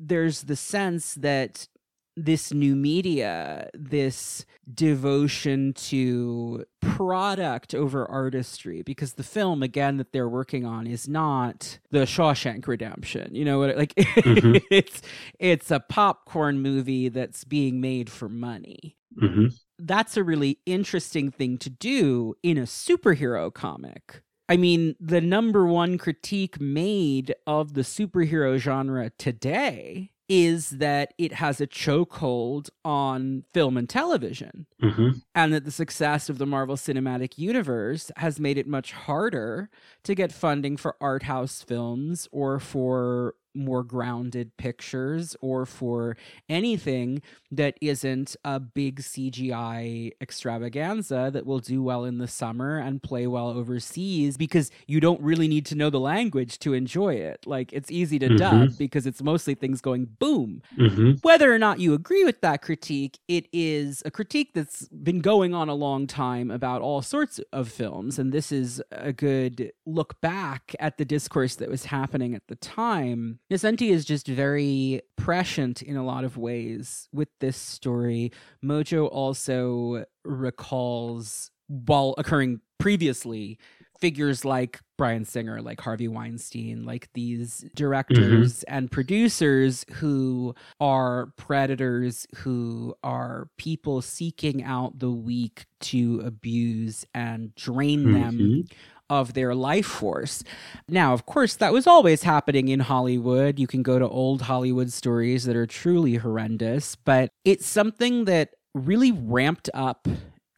S1: There's the sense that this new media, this devotion to product over artistry, because the film again that they're working on is not the Shawshank Redemption. You know what? Like
S2: Mhm.
S1: it's it's a popcorn movie that's being made for money.
S2: hmm
S1: That's a really interesting thing to do in a superhero comic. I mean, the number one critique made of the superhero genre today is that it has a chokehold on film and television,
S2: hmm
S1: and that the success of the Marvel Cinematic Universe has made it much harder to get funding for art house films or for more grounded pictures or for anything that isn't a big CGI extravaganza that will do well in the summer and play well overseas because you don't really need to know the language to enjoy it. Like it's easy to
S2: Mhm.
S1: dub because it's mostly things going boom.
S2: hmm
S1: Whether or not you agree with that critique, it is a critique that's been going on a long time about all sorts of films. And this is a good look back at the discourse that was happening at the time. Nocenti is just very prescient in a lot of ways with this story. Mojo also recalls, while occurring previously, figures like Bryan Singer, like Harvey Weinstein, like these directors and producers who are predators, who are people seeking out the weak to abuse and drain them
S2: Mhm.
S1: Of their life force. Now, of course, that was always happening in Hollywood. You can go to old Hollywood stories that are truly horrendous, but it's something that really ramped up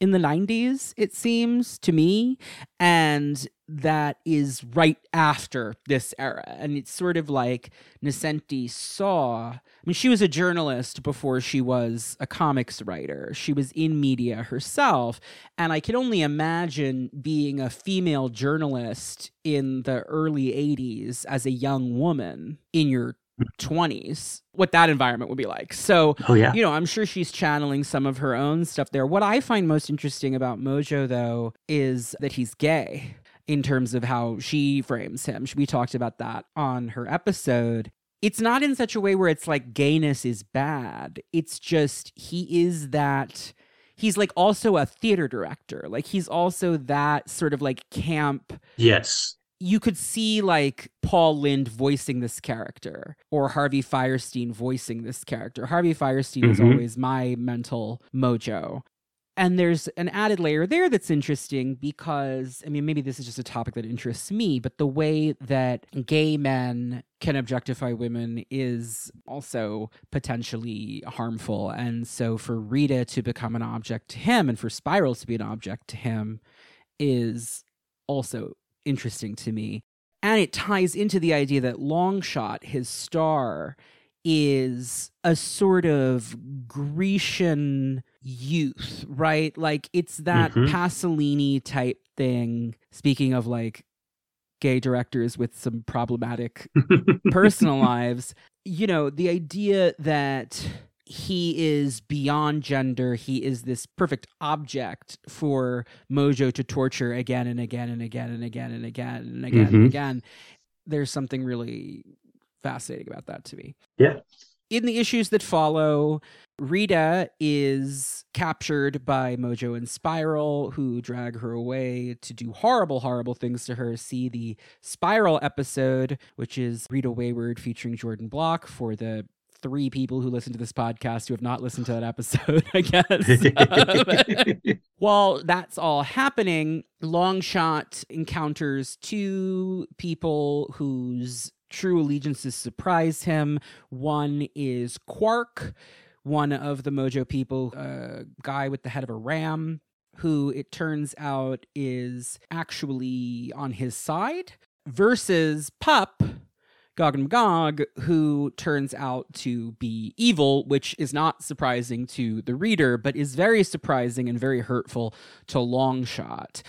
S1: in the 90s, it seems to me. And that is right after this era. And it's sort of like Nocenti saw. I mean, she was a journalist before she was a comics writer. She was in media herself. And I can only imagine being a female journalist in the early 80s as a young woman in your 20s, what that environment would be like. So,
S2: Oh yeah.
S1: you know, I'm sure she's channeling some of her own stuff there. What I find most interesting about Mojo, though, is that he's gay in terms of how she frames him. We talked about that on her episode. It's not in such a way where it's like gayness is bad. It's just he is that. He's like also a theater director. Like he's also that sort of like camp
S2: Yes.
S1: You could see like Paul Lynde voicing this character or Harvey Fierstein voicing this character. Harvey Fierstein is
S2: Mhm.
S1: always my mental mojo. And there's an added layer there that's interesting because, I mean, maybe this is just a topic that interests me, but the way that gay men can objectify women is also potentially harmful. And so for Rita to become an object to him and for Spiral to be an object to him is also interesting to me. And it ties into the idea that Longshot, his star, is a sort of Grecian youth, right? Like it's that
S2: Mhm.
S1: Pasolini type thing. Speaking of like gay directors with some problematic personal lives, you know, the idea that he is beyond gender, he is this perfect object for Mojo to torture again and again and again and again and again and again and
S2: Mhm.
S1: again. There's something really fascinating about that to me.
S2: Yeah.
S1: In the issues that follow, Rita is captured by Mojo and Spiral, who drag her away to do horrible, horrible things to her. See the Spiral episode, which is Rita Wayward featuring Jordan Block for the three people who listen to this podcast who have not listened to that episode, I guess. While that's all happening, Longshot encounters two people whose true allegiances surprise him. One is Quark, one of the Mojo people, a guy with the head of a ram, who it turns out is actually on his side, versus Pup, Gog and Magog, who turns out to be evil, which is not surprising to the reader, but is very surprising and very hurtful to Longshot.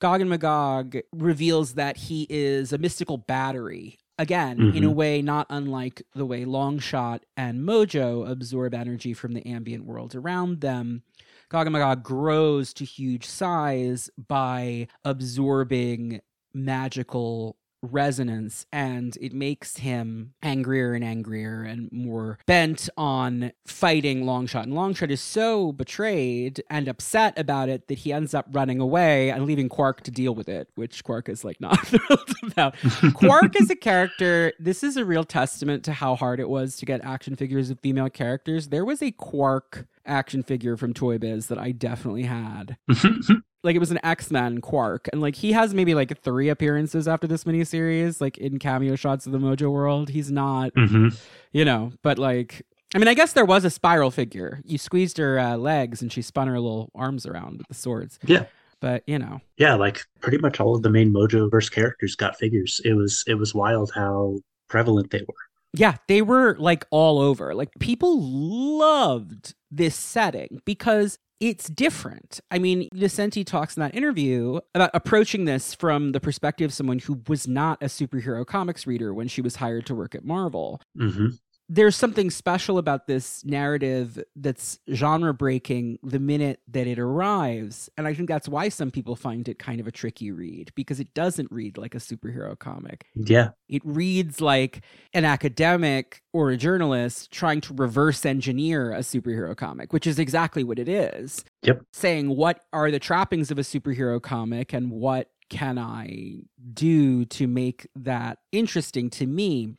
S1: Gog and Magog reveals that he is a mystical battery. Again, mm-hmm. in a way not unlike the way Longshot and Mojo absorb energy from the ambient world around them. Gog and Magog grows to huge size by absorbing magical resonance and it makes him angrier and angrier and more bent on fighting Longshot. And Longshot is so betrayed and upset about it that he ends up running away and leaving Quark to deal with it, which Quark is like not thrilled about. Quark is a character, this is a real testament to how hard it was to get action figures of female characters. There was a Quark action figure from Toy Biz that I definitely had. like it was an X-Men Quark. And like he has maybe like three appearances after this miniseries, like in cameo shots of the Mojo world. He's not mm-hmm. you know, but like I mean, I guess there was a spiral figure. You squeezed her uh, legs and she spun her little arms around with the swords.
S2: Yeah.
S1: But you know.
S2: Yeah, like pretty much all of the main Mojo verse characters got figures. It was it was wild how prevalent they were.
S1: Yeah, they were like all over. Like people loved this setting because it's different. I mean, Nocenti talks in that interview about approaching this from the perspective of someone who was not a superhero comics reader when she was hired to work at Marvel.
S2: Mm-hmm
S1: there's something special about this narrative that's genre breaking the minute that it arrives. And I think that's why some people find it kind of a tricky read because it doesn't read like a superhero comic.
S2: Yeah.
S1: It reads like an academic or a journalist trying to reverse engineer a superhero comic, which is exactly what it is.
S2: Yep.
S1: Saying what are the trappings of a superhero comic and what can I do to make that interesting to me?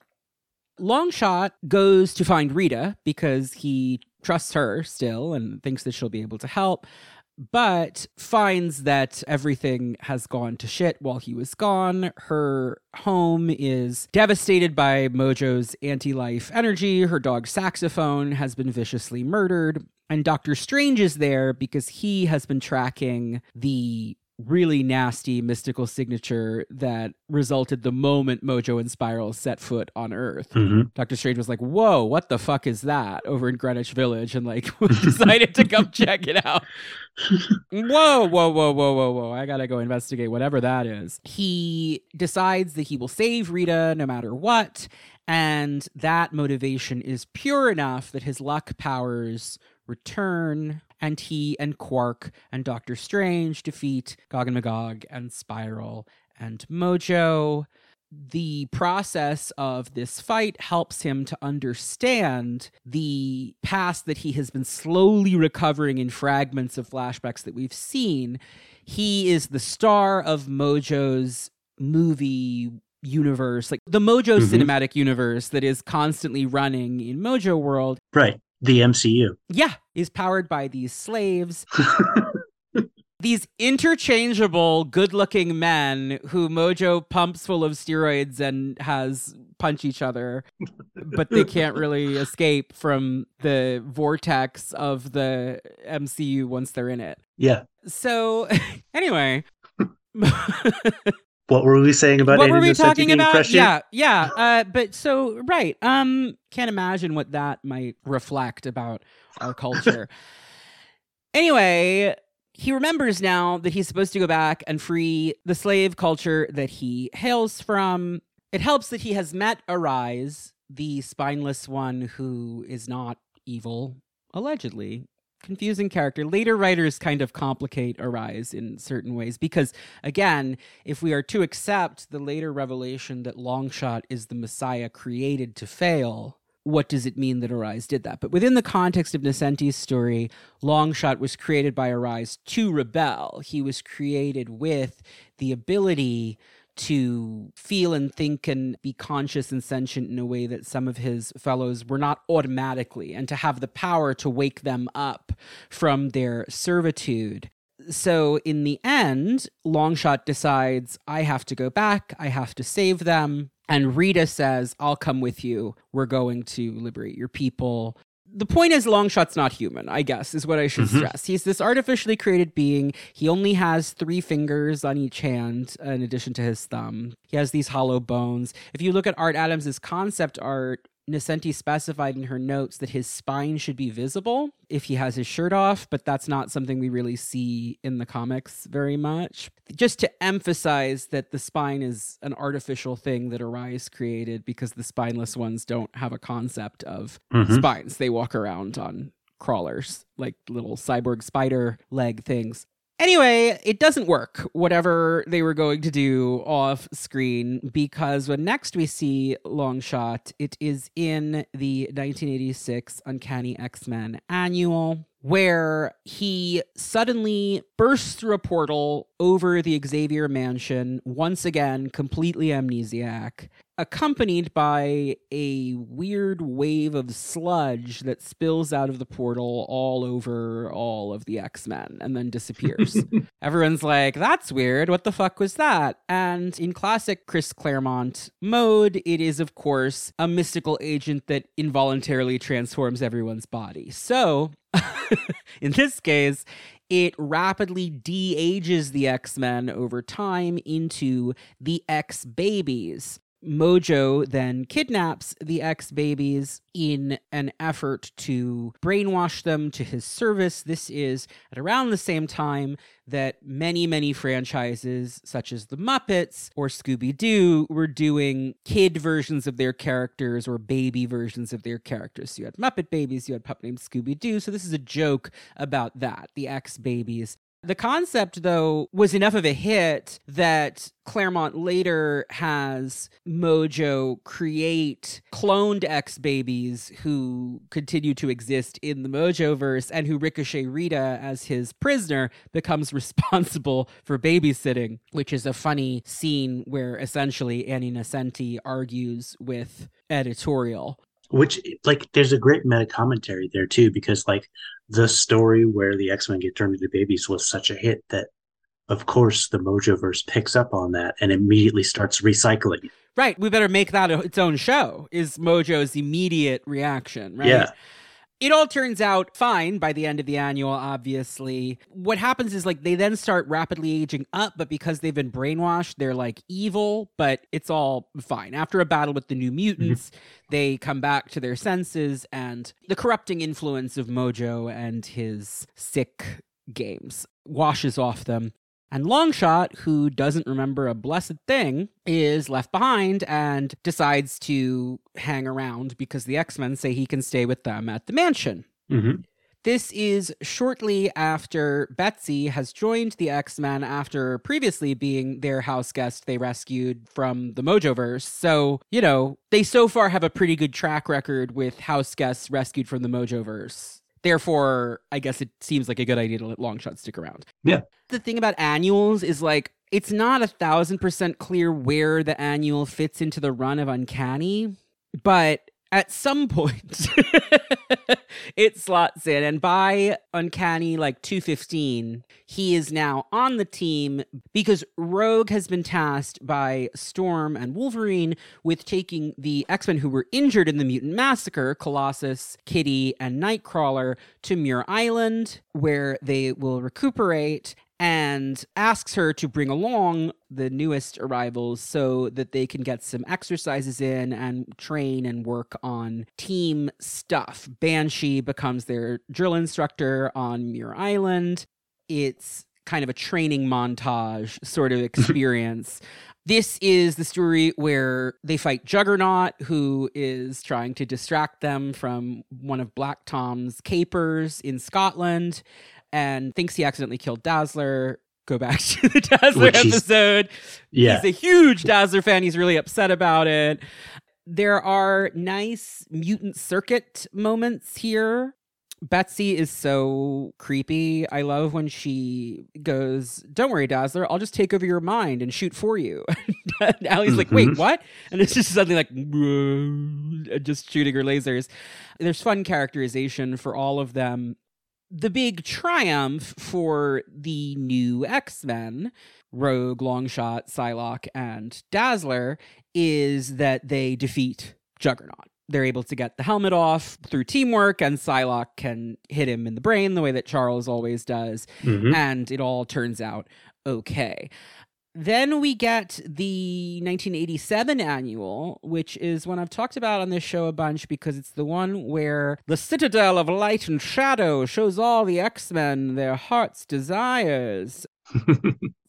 S1: Longshot goes to find Rita because he trusts her still and thinks that she'll be able to help, but finds that everything has gone to shit while he was gone. Her home is devastated by Mojo's anti life energy. Her dog Saxophone has been viciously murdered. And Doctor Strange is there because he has been tracking the really nasty mystical signature that resulted the moment Mojo and Spiral set foot on Earth.
S2: Mm-hmm.
S1: Doctor Strange was like, "Whoa, what the fuck is that?" over in Greenwich Village, and like decided to come check it out. whoa, whoa, whoa, whoa, whoa, whoa! I gotta go investigate whatever that is. He decides that he will save Rita no matter what, and that motivation is pure enough that his luck powers return and he and Quark and Doctor Strange defeat Gog and Magog and Spiral and Mojo. The process of this fight helps him to understand the past that he has been slowly recovering in fragments of flashbacks that we've seen. He is the star of Mojo's movie universe, like the Mojo mm-hmm. cinematic universe that is constantly running in Mojo World.
S2: Right the MCU.
S1: Yeah, is powered by these slaves. these interchangeable, good looking men who Mojo pumps full of steroids and has punch each other, but they can't really escape from the vortex of the MCU once they're in it.
S2: Yeah.
S1: So, anyway.
S2: What were we saying about
S1: what were we talking about? yeah yeah uh, but so right um can't imagine what that might reflect about our culture. Anyway he remembers now that he's supposed to go back and free the slave culture that he hails from. It helps that he has met Arize the spineless one who is not evil allegedly confusing character. Later writers kind of complicate Arize in certain ways because, again, if we are to accept the later revelation that Longshot is the Messiah created to fail, what does it mean that Arize did that? But within the context of Nocenti's story, Longshot was created by Arize to rebel. He was created with the ability to feel and think and be conscious and sentient in a way that some of his fellows were not automatically, and to have the power to wake them up from their servitude. So, in the end, Longshot decides, I have to go back, I have to save them. And Rita says, I'll come with you. We're going to liberate your people the point is longshot's not human i guess is what i should
S2: Mhm.
S1: stress. He's this artificially created being. He only has three fingers on each hand in addition to his thumb. He has these hollow bones. If you look at art adams's concept art Nocenti specified in her notes that his spine should be visible if he has his shirt off, but that's not something we really see in the comics very much. Just to emphasize that the spine is an artificial thing that Arize created because the spineless ones don't have a concept of
S2: Mhm.
S1: spines. They walk around on crawlers, like little cyborg spider leg things. Anyway, it doesn't work, whatever they were going to do off screen, because when next we see Longshot, it is in the 1986 Uncanny X Men annual, where he suddenly bursts through a portal over the Xavier mansion, once again, completely amnesiac, accompanied by a weird wave of sludge that spills out of the portal all over all of the X Men and then disappears. Everyone's like, that's weird. What the fuck was that? And in classic Chris Claremont mode, it is, of course, a mystical agent that involuntarily transforms everyone's body. So, in this case, it rapidly de ages the X Men over time into the X babies. Mojo then kidnaps the X babies in an effort to brainwash them to his service. This is at around the same time that many, many franchises, such as the Muppets or Scooby Doo, were doing kid versions of their characters or baby versions of their characters. So you had Muppet Babies, you had Pup Named Scooby Doo. So this is a joke about that, the X babies. The concept, though, was enough of a hit that Claremont later has Mojo create cloned X babies who continue to exist in the Mojoverse and who Ricochet Rita, as his prisoner, becomes responsible for babysitting, which is a funny scene where essentially Annie Nocenti argues with editorial.
S2: Which, like, there's a great meta commentary there too, because like the story where the X Men get turned into babies was such a hit that, of course, the Mojoverse picks up on that and immediately starts recycling.
S1: Right, we better make that a, its own show, is Mojo's immediate reaction, right?
S2: Yeah.
S1: It all turns out fine by the end of the annual, obviously. What happens is like they then start rapidly aging up, but because they've been brainwashed, they're like evil, but it's all fine. After a battle with the new mutants, mm-hmm. they come back to their senses, and the corrupting influence of Mojo and his sick games washes off them. And Longshot, who doesn't remember a blessed thing, is left behind and decides to hang around because the X Men say he can stay with them at the mansion.
S2: Mhm.
S1: This is shortly after Betsy has joined the X Men after previously being their house guest they rescued from the Mojoverse. So, you know, they so far have a pretty good track record with house guests rescued from the Mojoverse. Therefore, I guess it seems like a good idea to let Longshot stick around.
S2: Yeah.
S1: The thing about annuals is like, it's not a thousand percent clear where the annual fits into the run of Uncanny, but at some point it slots in and by uncanny like 215 he is now on the team because rogue has been tasked by storm and wolverine with taking the x-men who were injured in the mutant massacre colossus kitty and nightcrawler to muir island where they will recuperate and asks her to bring along the newest arrivals so that they can get some exercises in and train and work on team stuff. Banshee becomes their drill instructor on Muir Island. It's kind of a training montage sort of experience. This is the story where they fight Juggernaut, who is trying to distract them from one of Black Tom's capers in Scotland and thinks he accidentally killed Dazzler. Go back to the Dazzler
S2: Which
S1: episode.
S2: Yeah.
S1: He's a huge Dazzler fan. He's really upset about it. There are nice mutant circuit moments here. Betsy is so creepy. I love when she goes, Don't worry, Dazzler, I'll just take over your mind and shoot for you. and Allie's like, Wait,
S2: Mhm.
S1: what? And it's just suddenly like, just shooting her lasers. There's fun characterization for all of them. The big triumph for the new X Men, Rogue, Longshot, Psylocke, and Dazzler, is that they defeat Juggernaut. they're able to get the helmet off through teamwork, and Psylocke can hit him in the brain the way that Charles always does,
S2: Mhm.
S1: and it all turns out okay. Then we get the 1987 annual, which is one I've talked about on this show a bunch because it's the one where the Citadel of Light and Shadow shows all the X Men their heart's desires.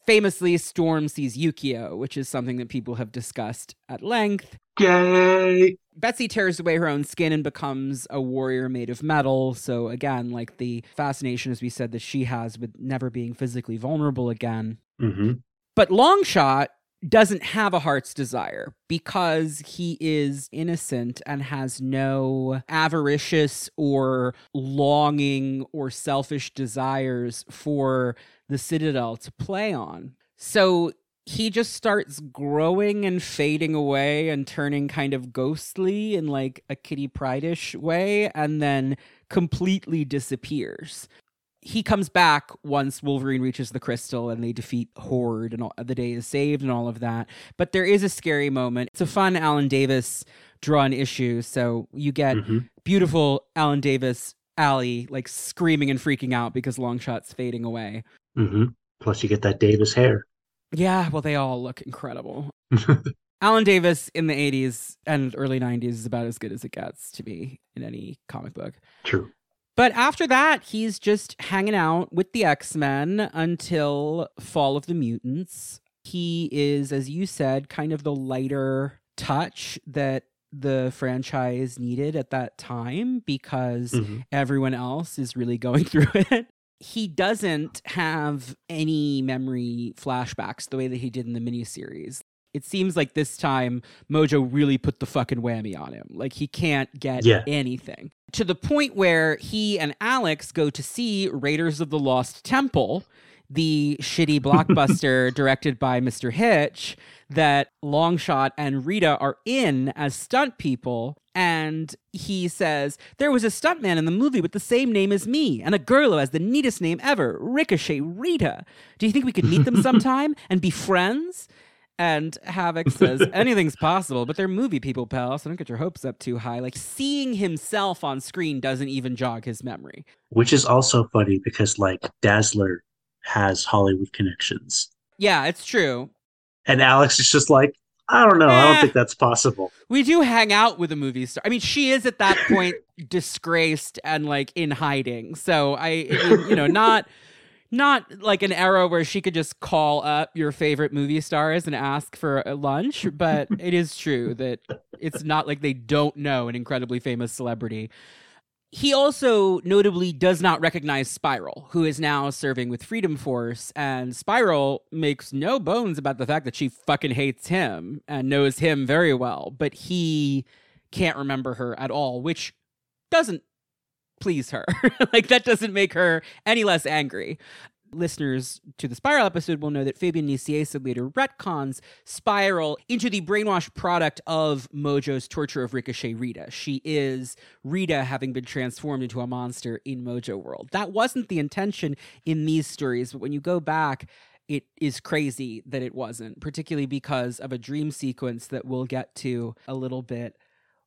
S1: Famously, Storm sees Yukio, which is something that people have discussed at length.
S2: Yay!
S1: Betsy tears away her own skin and becomes a warrior made of metal. So, again, like the fascination, as we said, that she has with never being physically vulnerable again.
S2: hmm
S1: But Longshot doesn't have a heart's desire because he is innocent and has no avaricious or longing or selfish desires for the Citadel to play on. So he just starts growing and fading away and turning kind of ghostly in like a Kitty Pryde-ish way and then completely disappears he comes back once Wolverine reaches the crystal and they defeat Horde and all, the day is saved and all of that. But there is a scary moment. It's a fun Alan Davis drawn issue. So you get
S2: hmm
S1: beautiful Alan Davis Allie like screaming and freaking out because Longshot's fading away.
S2: hmm Plus, you get that Davis hair.
S1: Yeah, well, they all look incredible. Alan Davis in the 80s and early 90s is about as good as it gets to be in any comic book.
S2: True.
S1: But after that, he's just hanging out with the X Men until Fall of the Mutants. He is, as you said, kind of the lighter touch that the franchise needed at that time because
S2: Mhm.
S1: everyone else is really going through it. He doesn't have any memory flashbacks the way that he did in the miniseries. It seems like this time Mojo really put the fucking whammy on him. Like he can't get
S2: Yeah.
S1: anything. To the point where he and Alex go to see Raiders of the Lost Temple, the shitty blockbuster directed by Mr. Hitch that Longshot and Rita are in as stunt people. And he says, There was a stuntman in the movie with the same name as me, and a girl who has the neatest name ever, Ricochet Rita. Do you think we could meet them sometime and be friends? And Havoc says, anything's possible, but they're movie people, pal, so don't get your hopes up too high. Like, seeing himself on screen doesn't even jog his memory.
S2: Which is also funny because, like, Dazzler has Hollywood connections.
S1: Yeah, it's true.
S2: And Alex is just like, I don't know. I
S1: Eh.
S2: don't think that's possible.
S1: We do hang out with a movie star. I mean, she is at that point disgraced and like in hiding. So I, I you know, not not like an era where she could just call up your favorite movie stars and ask for a lunch, but it is true that it's not like they don't know an incredibly famous celebrity. He also notably does not recognize Spiral, who is now serving with Freedom Force, and Spiral makes no bones about the fact that she fucking hates him and knows him very well, but he can't remember her at all, which doesn't please her. like that doesn't make her any less angry. Listeners to the Spiral episode will know that Fabian Nicieza later retcons Spiral into the brainwashed product of Mojo's torture of Ricochet Rita. She is Rita having been transformed into a monster in Mojo World. That wasn't the intention in these stories, but when you go back, it is crazy that it wasn't, particularly because of a dream sequence that we'll get to a little bit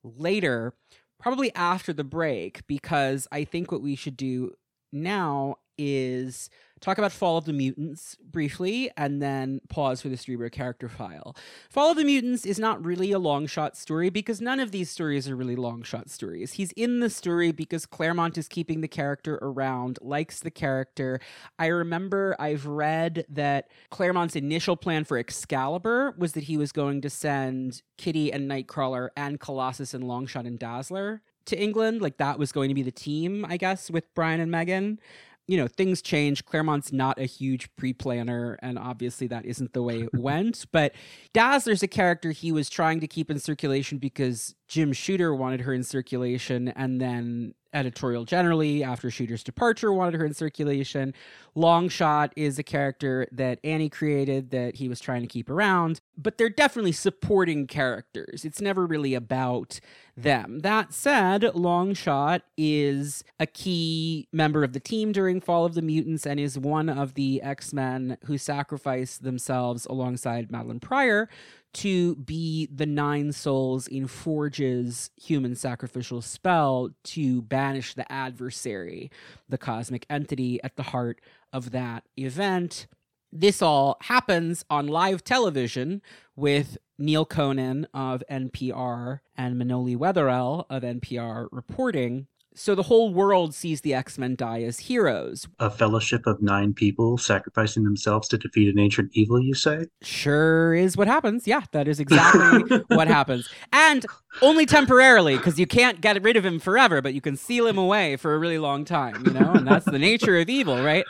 S1: later, probably after the break, because I think what we should do now is talk about Fall of the Mutants briefly and then pause for the Cerebro character file. Fall of the Mutants is not really a long shot story because none of these stories are really long shot stories. He's in the story because Claremont is keeping the character around, likes the character. I remember I've read that Claremont's initial plan for Excalibur was that he was going to send Kitty and Nightcrawler and Colossus and Longshot and Dazzler to England. Like that was going to be the team, I guess, with Brian and Megan you know, things change. Claremont's not a huge pre planner, and obviously that isn't the way it went. But Dazzler's a character he was trying to keep in circulation because Jim Shooter wanted her in circulation, and then editorial generally, after Shooter's departure, wanted her in circulation. Longshot is a character that Annie created that he was trying to keep around, but they're definitely supporting characters. It's never really about them. That said, Longshot is a key member of the team during Fall of the Mutants and is one of the X Men who sacrifice themselves alongside Madelyne Pryor to be the nine souls in Forge's human sacrificial spell to banish the adversary, the cosmic entity at the heart of that event. This all happens on live television with Neal Conan of NPR and Manoli Wetherell of NPR reporting so the whole world sees the X Men die as heroes.
S2: A fellowship of nine people sacrificing themselves to defeat an ancient evil, you say?
S1: Sure is what happens. Yeah, that is exactly what happens. And only temporarily, because you can't get rid of him forever, but you can seal him away for a really long time, you know? And that's the nature of evil, right?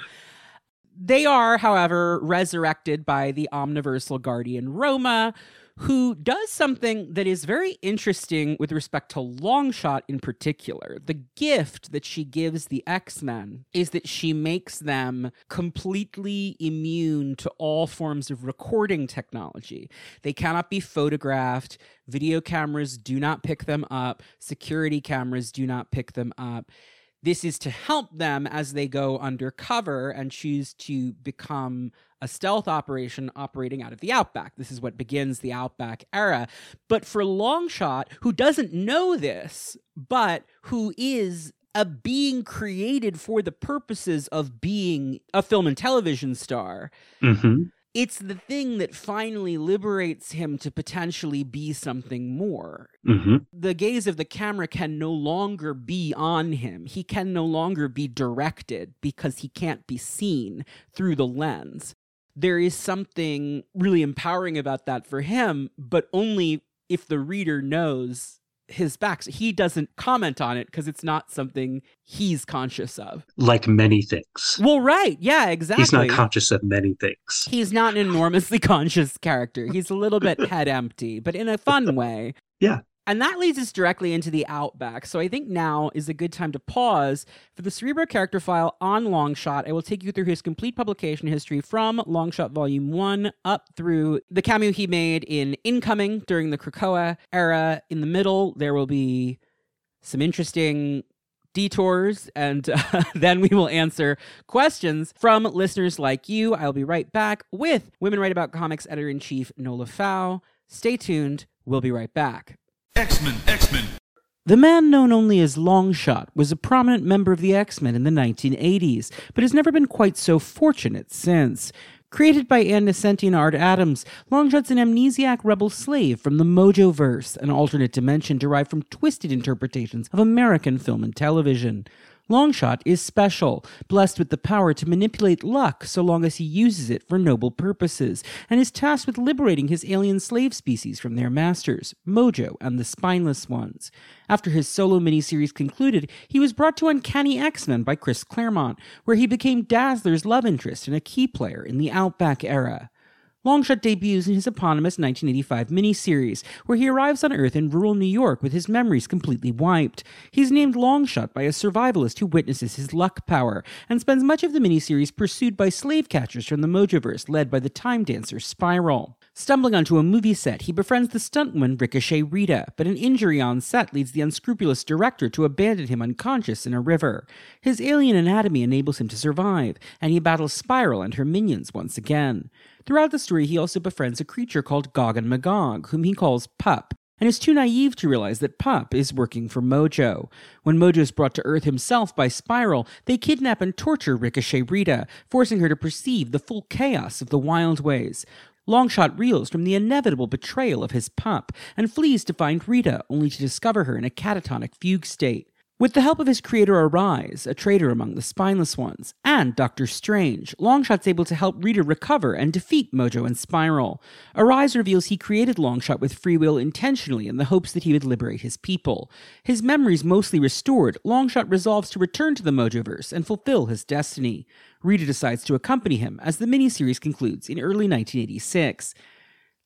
S1: They are, however, resurrected by the omniversal guardian Roma, who does something that is very interesting with respect to Longshot in particular. The gift that she gives the X Men is that she makes them completely immune to all forms of recording technology. They cannot be photographed, video cameras do not pick them up, security cameras do not pick them up. This is to help them as they go undercover and choose to become a stealth operation operating out of the Outback. This is what begins the Outback era. But for Longshot, who doesn't know this, but who is a being created for the purposes of being a film and television star,
S2: Mm-hmm.
S1: It's the thing that finally liberates him to potentially be something more.
S2: Mm-hmm.
S1: The gaze of the camera can no longer be on him. He can no longer be directed because he can't be seen through the lens. There is something really empowering about that for him, but only if the reader knows his back. So he doesn't comment on it because it's not something he's conscious of.
S2: Like many things.
S1: Well, right. Yeah, exactly.
S2: He's not conscious of many things.
S1: He's not an enormously conscious character. He's a little bit head empty, but in a fun way.
S2: Yeah.
S1: And that leads us directly into the Outback. So I think now is a good time to pause for the Cerebro character file on Longshot. I will take you through his complete publication history from Longshot Volume 1 up through the cameo he made in Incoming during the Krakoa era. In the middle, there will be some interesting detours, and uh, then we will answer questions from listeners like you. I'll be right back with Women Write About Comics editor in chief Nola Pfau. Stay tuned. We'll be right back.
S3: X-Men, X-Men.
S1: The man known only as Longshot was a prominent member of the X Men in the 1980s, but has never been quite so fortunate since. Created by Ann Nocenti and Art Adams, Longshot's an amnesiac rebel slave from the Mojoverse, an alternate dimension derived from twisted interpretations of American film and television. Longshot is special, blessed with the power to manipulate luck so long as he uses it for noble purposes, and is tasked with liberating his alien slave species from their masters, Mojo and the Spineless Ones. After his solo miniseries concluded, he was brought to Uncanny X Men by Chris Claremont, where he became Dazzler's love interest and a key player in the Outback era. Longshot debuts in his eponymous 1985 miniseries, where he arrives on Earth in rural New York with his memories completely wiped. He's named Longshot by a survivalist who witnesses his luck power, and spends much of the miniseries pursued by slave catchers from the Mojoverse led by the time dancer Spiral. Stumbling onto a movie set, he befriends the stuntwoman Ricochet Rita, but an injury on set leads the unscrupulous director to abandon him unconscious in a river. His alien anatomy enables him to survive, and he battles Spiral and her minions once again. Throughout the story, he also befriends a creature called Gog and Magog, whom he calls Pup, and is too naive to realize that Pup is working for Mojo. When Mojo is brought to Earth himself by Spiral, they kidnap and torture Ricochet Rita, forcing her to perceive the full chaos of the Wild Ways. Longshot reels from the inevitable betrayal of his pup and flees to find Rita, only to discover her in a catatonic fugue state. With the help of his creator Arize, a traitor among the spineless ones, and Doctor Strange, Longshot's able to help Rita recover and defeat Mojo and Spiral. Arize reveals he created Longshot with free will intentionally in the hopes that he would liberate his people. His memories mostly restored, Longshot resolves to return to the Mojoverse and fulfill his destiny. Rita decides to accompany him as the miniseries concludes in early 1986.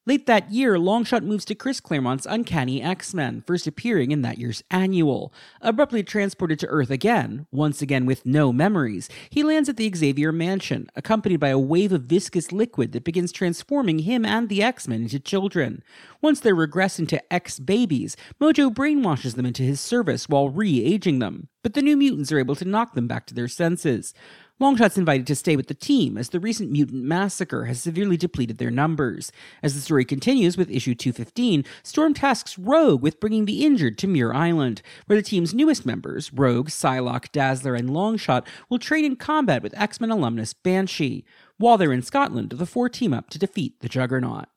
S1: Late that year, Longshot moves to Chris Claremont's Uncanny X Men, first appearing in that year's annual. Abruptly transported to Earth again, once again with no memories, he lands at the Xavier Mansion, accompanied by a wave of viscous liquid that begins transforming him and the X Men into children. Once they regress into X babies, Mojo brainwashes them into his service while re aging them. But the new mutants are able to knock them back to their senses. Longshot's invited to stay with the team as the recent mutant massacre has severely depleted their numbers. As the story continues with issue 215, Storm tasks Rogue with bringing the injured to Muir Island, where the team's newest members, Rogue, Psylocke, Dazzler, and Longshot, will train in combat with X Men alumnus Banshee. While they're in Scotland, the four team up to defeat the Juggernaut.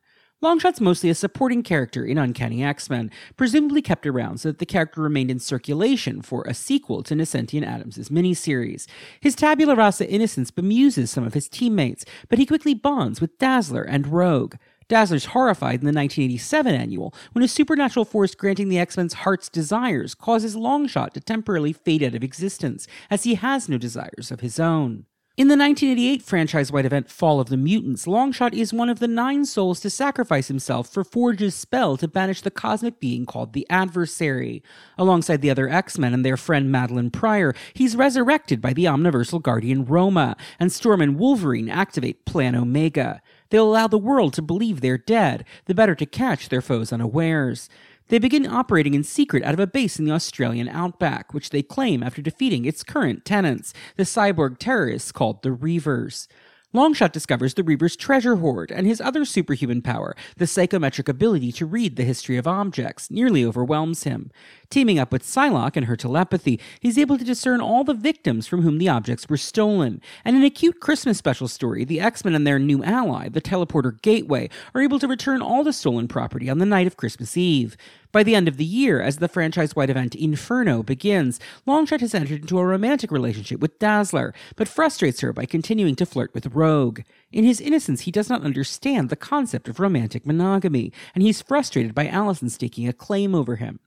S1: Longshot's mostly a supporting character in Uncanny X Men, presumably kept around so that the character remained in circulation for a sequel to Nocenti and Adams' miniseries. His tabula rasa innocence bemuses some of his teammates, but he quickly bonds with Dazzler and Rogue. Dazzler's horrified in the 1987 annual when a supernatural force granting the X Men's heart's desires causes Longshot to temporarily fade out of existence, as he has no desires of his own. In the 1988 franchise-wide event Fall of the Mutants, Longshot is one of the nine souls to sacrifice himself for Forge's spell to banish the cosmic being called the Adversary. Alongside the other X-Men and their friend Madelyne Pryor, he's resurrected by the Omniversal Guardian Roma, and Storm and Wolverine activate Plan Omega. They'll allow the world to believe they're dead, the better to catch their foes unawares. They begin operating in secret out of a base in the Australian outback, which they claim after defeating its current tenants, the cyborg terrorists called the Reavers. Longshot discovers the Reaver's treasure hoard, and his other superhuman power, the psychometric ability to read the history of objects, nearly overwhelms him. Teaming up with Psylocke and her telepathy, he's able to discern all the victims from whom the objects were stolen. And in a cute Christmas special story, the X Men and their new ally, the Teleporter Gateway, are able to return all the stolen property on the night of Christmas Eve. By the end of the year, as the franchise wide event Inferno begins, Longshot has entered into a romantic relationship with Dazzler, but frustrates her by continuing to flirt with Rogue. In his innocence, he does not understand the concept of romantic monogamy, and he's frustrated by Allison staking a claim over him.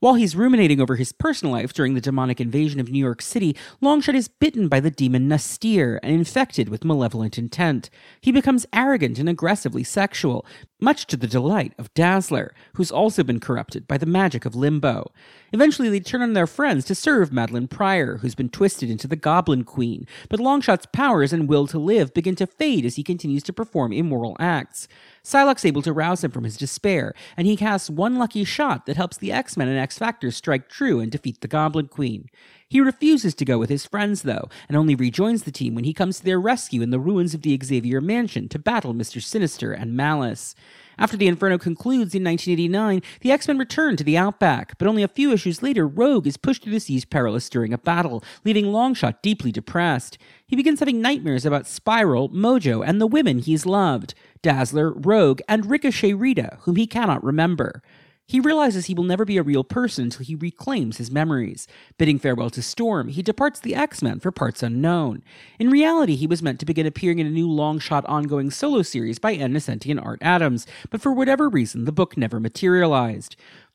S1: While he's ruminating over his personal life during the demonic invasion of New York City, Longshot is bitten by the demon N'astirh and infected with malevolent intent. He becomes arrogant and aggressively sexual, much to the delight of Dazzler, who's also been corrupted by the magic of Limbo. Eventually, they turn on their friends to serve Madelyne Pryor, who's been twisted into the Goblin Queen, but Longshot's powers and will to live begin to fade as he continues to perform immoral acts. Psylocke's able to rouse him from his despair, and he casts one lucky shot that helps the X Men and X Factor strike true and defeat the Goblin Queen. He refuses to go with his friends, though, and only rejoins the team when he comes to their rescue in the ruins of the Xavier Mansion to battle Mr. Sinister and Malice. After the Inferno concludes in 1989, the X Men return to the Outback, but only a few issues later, Rogue is pushed through the siege perilous during a battle, leaving Longshot deeply depressed. He begins having nightmares about Spiral, Mojo, and the women he's loved Dazzler, Rogue, and Ricochet Rita, whom he cannot remember. He realizes he will never be a real person until he reclaims his memories. Bidding farewell to Storm, he departs the X Men for parts unknown. In reality, he was meant to begin appearing in a new Longshot ongoing solo series by Ann Nocenti and Art Adams, but for whatever reason, the book never materialized.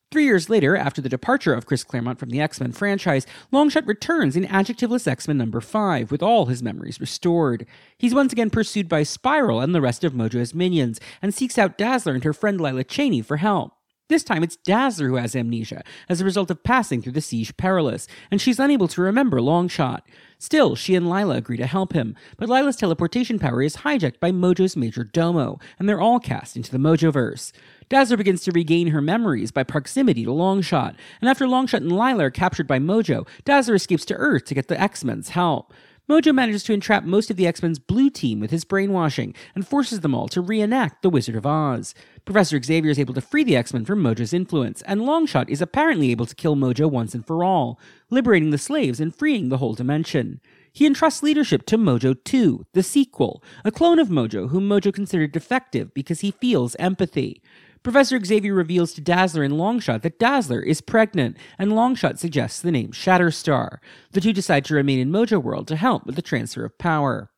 S1: Three years later, after the departure of Chris Claremont from the X Men franchise, Longshot returns in Adjectiveless X Men number 5, with all his memories restored. He's once again pursued by Spiral and the rest of Mojo's minions, and seeks out Dazzler and her friend Lila Cheney for help. This time it's Dazzler who has amnesia as a result of passing through the siege perilous, and she's unable to remember Longshot. Still, she and Lila agree to help him, but Lila's teleportation power is hijacked by Mojo's major domo, and they're all cast into the Mojoverse. Dazzler begins to regain her memories by proximity to Longshot, and after Longshot and Lila are captured by Mojo, Dazzler escapes to Earth to get the X-Men's help. Mojo manages to entrap most of the X Men's blue team with his brainwashing and forces them all to reenact The Wizard of Oz. Professor Xavier is able to free the X Men from Mojo's influence, and Longshot is apparently able to kill Mojo once and for all, liberating the slaves and freeing the whole dimension. He entrusts leadership to Mojo 2, the sequel, a clone of Mojo whom Mojo considered defective because he feels empathy. Professor Xavier reveals to Dazzler and Longshot that Dazzler is pregnant, and Longshot suggests the name Shatterstar. The two decide to remain in Mojo World to help with the transfer of power.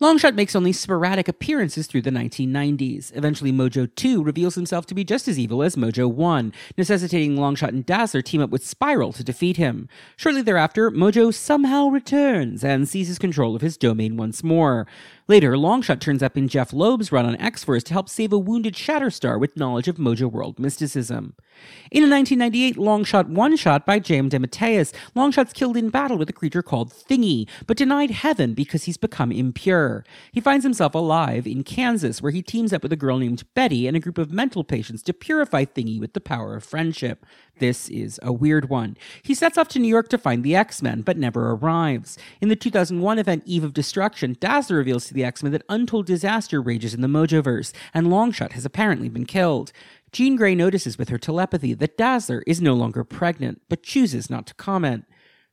S1: Longshot makes only sporadic appearances through the 1990s. Eventually, Mojo 2 reveals himself to be just as evil as Mojo 1, necessitating Longshot and Dazzler team up with Spiral to defeat him. Shortly thereafter, Mojo somehow returns and seizes control of his domain once more. Later, Longshot turns up in Jeph Loeb's run on X-Force to help save a wounded Shatterstar with knowledge of Mojo World mysticism. In a 1998 Longshot one-shot by J.M. DeMatteis, Longshot's killed in battle with a creature called Thingy, but denied heaven because he's become impure. He finds himself alive in Kansas, where he teams up with a girl named Betty and a group of mental patients to purify Thingy with the power of friendship. This is a weird one. He sets off to New York to find the X-Men, but never arrives. In the 2001 event Eve of Destruction, Dazzler reveals to the X-Men that untold disaster rages in the Mojoverse, and Longshot has apparently been killed. Jean Grey notices with her telepathy that Dazzler is no longer pregnant, but chooses not to comment.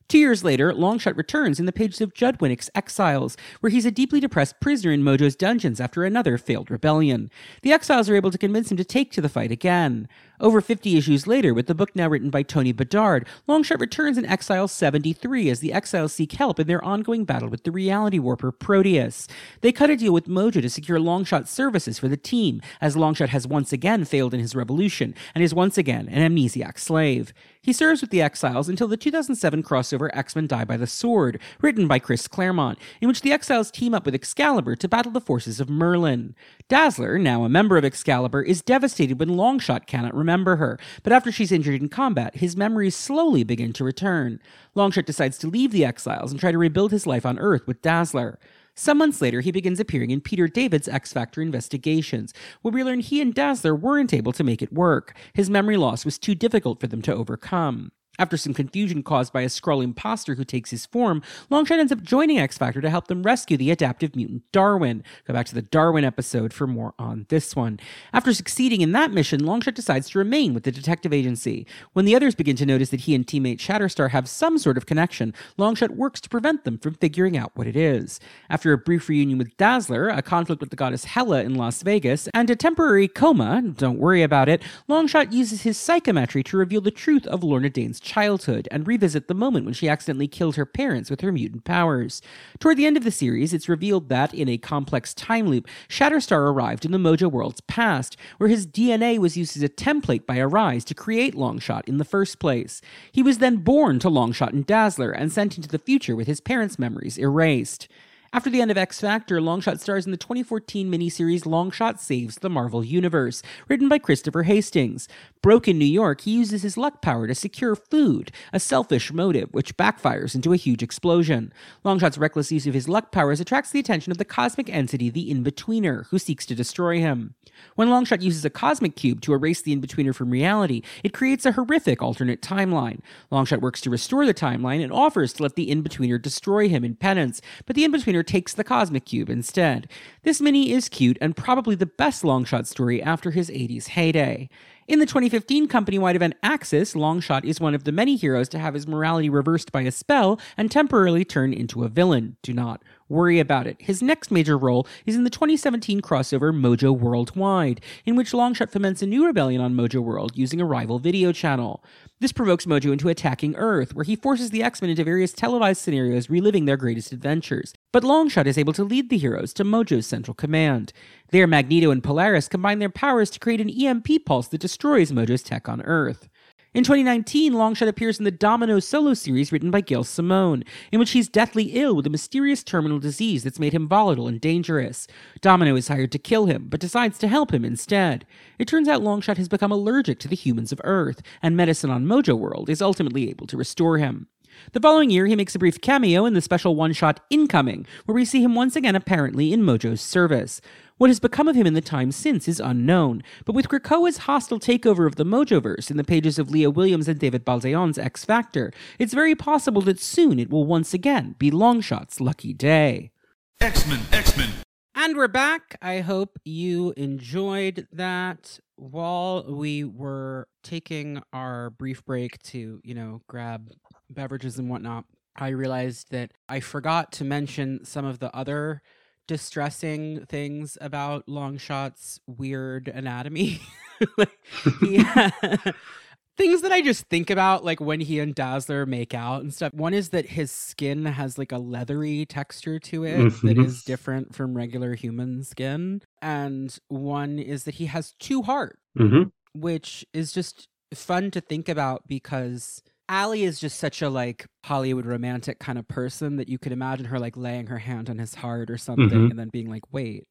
S1: Two years later, Longshot returns in the pages of Judd Winick's Exiles, where he's a deeply depressed prisoner in Mojo's dungeons after another failed rebellion. The Exiles are able to convince him to take to the fight again. Over 50 issues later, with the book now written by Tony Bedard, Longshot returns in Exile 73 as the Exiles seek help in their ongoing battle with the reality warper Proteus. They cut a deal with Mojo to secure Longshot's services for the team, as Longshot has once again failed in his revolution and is once again an amnesiac slave. He serves with the Exiles until the 2007 crossover X Men Die by the Sword, written by Chris Claremont, in which the Exiles team up with Excalibur to battle the forces of Merlin. Dazzler, now a member of Excalibur, is devastated when Longshot cannot remember her, but after she's injured in combat, his memories slowly begin to return. Longshot decides to leave the Exiles and try to rebuild his life on Earth with Dazzler. Some months later, he begins appearing in Peter David's X Factor investigations, where we learn he and Dazzler weren't able to make it work. His memory loss was too difficult for them to overcome. After some confusion caused by a Skrull imposter who takes his form, Longshot ends up joining X Factor to help them rescue the adaptive mutant Darwin. Go back to the Darwin episode for more on this one. After succeeding in that mission, Longshot decides to remain with the detective agency. When the others begin to notice that he and teammate Shatterstar have some sort of connection, Longshot works to prevent them from figuring out what it is. After a brief reunion with Dazzler, a conflict with the goddess Hela in Las Vegas, and a temporary coma, don't worry about it, Longshot uses his psychometry to reveal the truth of Lorna Dane's childhood and revisit the moment when she accidentally killed her parents with her mutant powers. Toward the end of the series, it's revealed that, in a complex time loop, Shatterstar arrived in the Mojo world's past, where his DNA was used as a template by Arize to create Longshot in the first place. He was then born to Longshot and Dazzler and sent into the future with his parents' memories erased. After the end of X Factor, Longshot stars in the 2014 miniseries Longshot Saves the Marvel Universe, written by Christopher Hastings. Broke in New York, he uses his luck power to secure food, a selfish motive which backfires into a huge explosion. Longshot's reckless use of his luck powers attracts the attention of the cosmic entity, the In-Betweener, who seeks to destroy him. When Longshot uses a cosmic cube to erase the In-Betweener from reality, it creates a horrific alternate timeline. Longshot works to restore the timeline and offers to let the In-Betweener destroy him in penance, but the In-Betweener takes the cosmic cube instead. This mini is cute and probably the best Longshot story after his 80s heyday. In the 2015 company wide event Axis, Longshot is one of the many heroes to have his morality reversed by a spell and temporarily turn into a villain. Do not worry about it. His next major role is in the 2017 crossover Mojo Worldwide, in which Longshot foments a new rebellion on Mojo World using a rival video channel. This provokes Mojo into attacking Earth, where he forces the X Men into various televised scenarios reliving their greatest adventures. But Longshot is able to lead the heroes to Mojo's central command. There, Magneto and Polaris combine their powers to create an EMP pulse that destroys Mojo's tech on Earth. In 2019, Longshot appears in the Domino solo series written by Gail Simone, in which he's deathly ill with a mysterious terminal disease that's made him volatile and dangerous. Domino is hired to kill him, but decides to help him instead. It turns out Longshot has become allergic to the humans of Earth, and medicine on Mojo World is ultimately able to restore him. The following year, he makes a brief cameo in the special one shot Incoming, where we see him once again apparently in Mojo's service. What has become of him in the time since is unknown, but with Krakoa's hostile takeover of the Mojoverse in the pages of Leah Williams and David Baldeon's X Factor, it's very possible that soon it will once again be Longshot's lucky day.
S3: X-Men, X-Men.
S1: And we're back. I hope you enjoyed that while we were taking our brief break to, you know, grab beverages and whatnot. I realized that I forgot to mention some of the other distressing things about Longshot's weird anatomy. like, yeah. things that I just think about, like when he and Dazzler make out and stuff. One is that his skin has like a leathery texture to it that
S2: Mhm.
S1: is different from regular human skin. And one is that he has two hearts,
S2: hmm
S1: which is just fun to think about because Allie is just such a like Hollywood romantic kind of person that you could imagine her like laying her hand on his heart or something
S2: Mhm.
S1: and then being like, wait.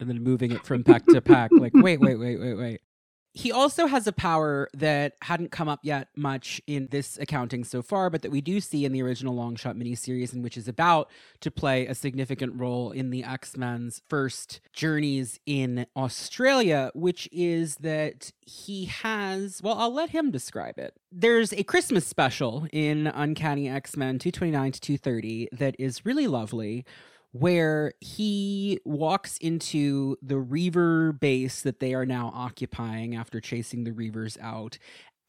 S1: And then moving it from pack to pack, like, wait, wait, wait, wait, wait. He also has a power that hadn't come up yet much in this accounting so far, but that we do see in the original Longshot miniseries, and which is about to play a significant role in the X Men's first journeys in Australia, which is that he has, well, I'll let him describe it. There's a Christmas special in Uncanny X Men 229 to 230 that is really lovely where he walks into the Reaver base that they are now occupying after chasing the Reavers out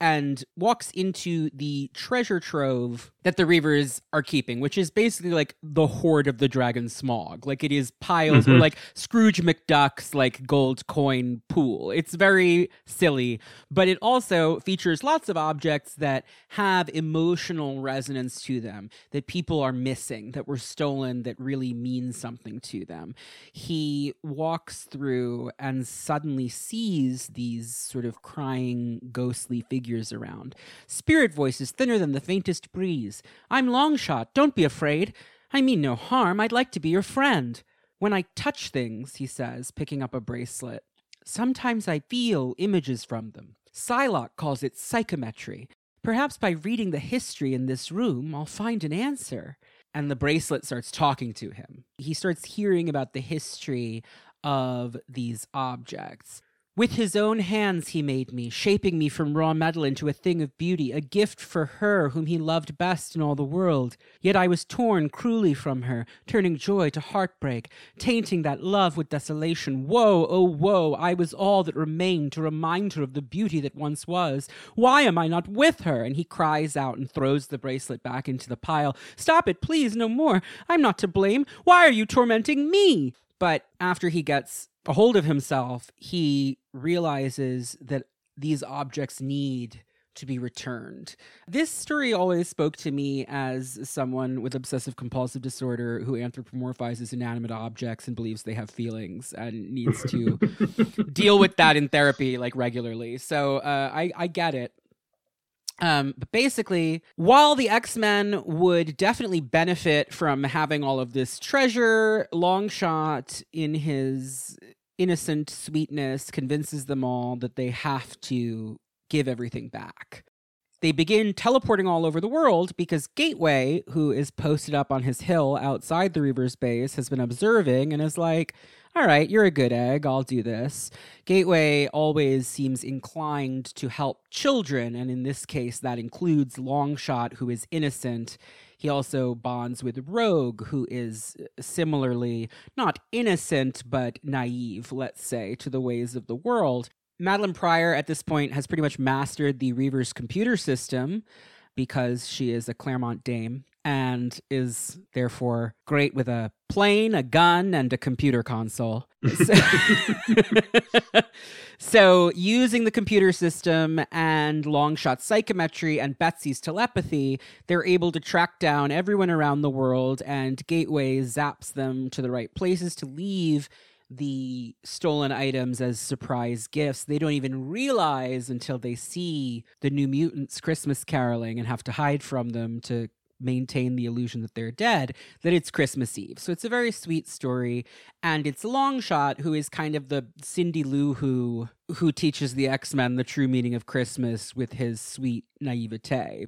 S1: and walks into the treasure trove that the Reavers are keeping, which is basically like the hoard of the dragon Smaug. Like it is piles or
S2: Mhm.
S1: like Scrooge McDuck's like gold coin pool. It's very silly, but it also features lots of objects that have emotional resonance to them, that people are missing, that were stolen, that really mean something to them. He walks through and suddenly sees these sort of crying, ghostly figures around. Spirit voices thinner than the faintest breeze. I'm Longshot, don't be afraid. I mean no harm, I'd like to be your friend. When I touch things, he says, picking up a bracelet, sometimes I feel images from them. Psylocke calls it psychometry. Perhaps by reading the history in this room, I'll find an answer. And the bracelet starts talking to him. He starts hearing about the history of these objects. With his own hands he made me, shaping me from raw metal into a thing of beauty, a gift for her whom he loved best in all the world. Yet I was torn cruelly from her, turning joy to heartbreak, tainting that love with desolation. Woe, oh woe, I was all that remained to remind her of the beauty that once was. Why am I not with her? And he cries out and throws the bracelet back into the pile. Stop it, please, no more. I'm not to blame. Why are you tormenting me? But after he gets a hold of himself, he realizes that these objects need to be returned. This story always spoke to me as someone with obsessive compulsive disorder who anthropomorphizes inanimate objects and believes they have feelings and needs to deal with that in therapy like regularly. So uh, I, I get it. Um, but basically, while the X Men would definitely benefit from having all of this treasure, Longshot, in his innocent sweetness, convinces them all that they have to give everything back. They begin teleporting all over the world because Gateway, who is posted up on his hill outside the Reaver's base, has been observing and is like, all right, you're a good egg. I'll do this. Gateway always seems inclined to help children, and in this case, that includes Longshot, who is innocent. He also bonds with Rogue, who is uh, similarly not innocent, but naive, let's say, to the ways of the world. Madelyne Pryor at this point has pretty much mastered the Reaver's computer system because she is a Claremont dame and is therefore great with a plane, a gun, and a computer console. so, so using the computer system and Longshot psychometry and Betsy's telepathy, they're able to track down everyone around the world, and Gateway zaps them to the right places to leave the stolen items as surprise gifts. They don't even realize until they see the New Mutants Christmas caroling and have to hide from them to maintain the illusion that they're dead that it's Christmas Eve. So it's a very sweet story and it's Longshot who is kind of the Cindy Lou who who teaches the X-Men the true meaning of Christmas with his sweet naivete.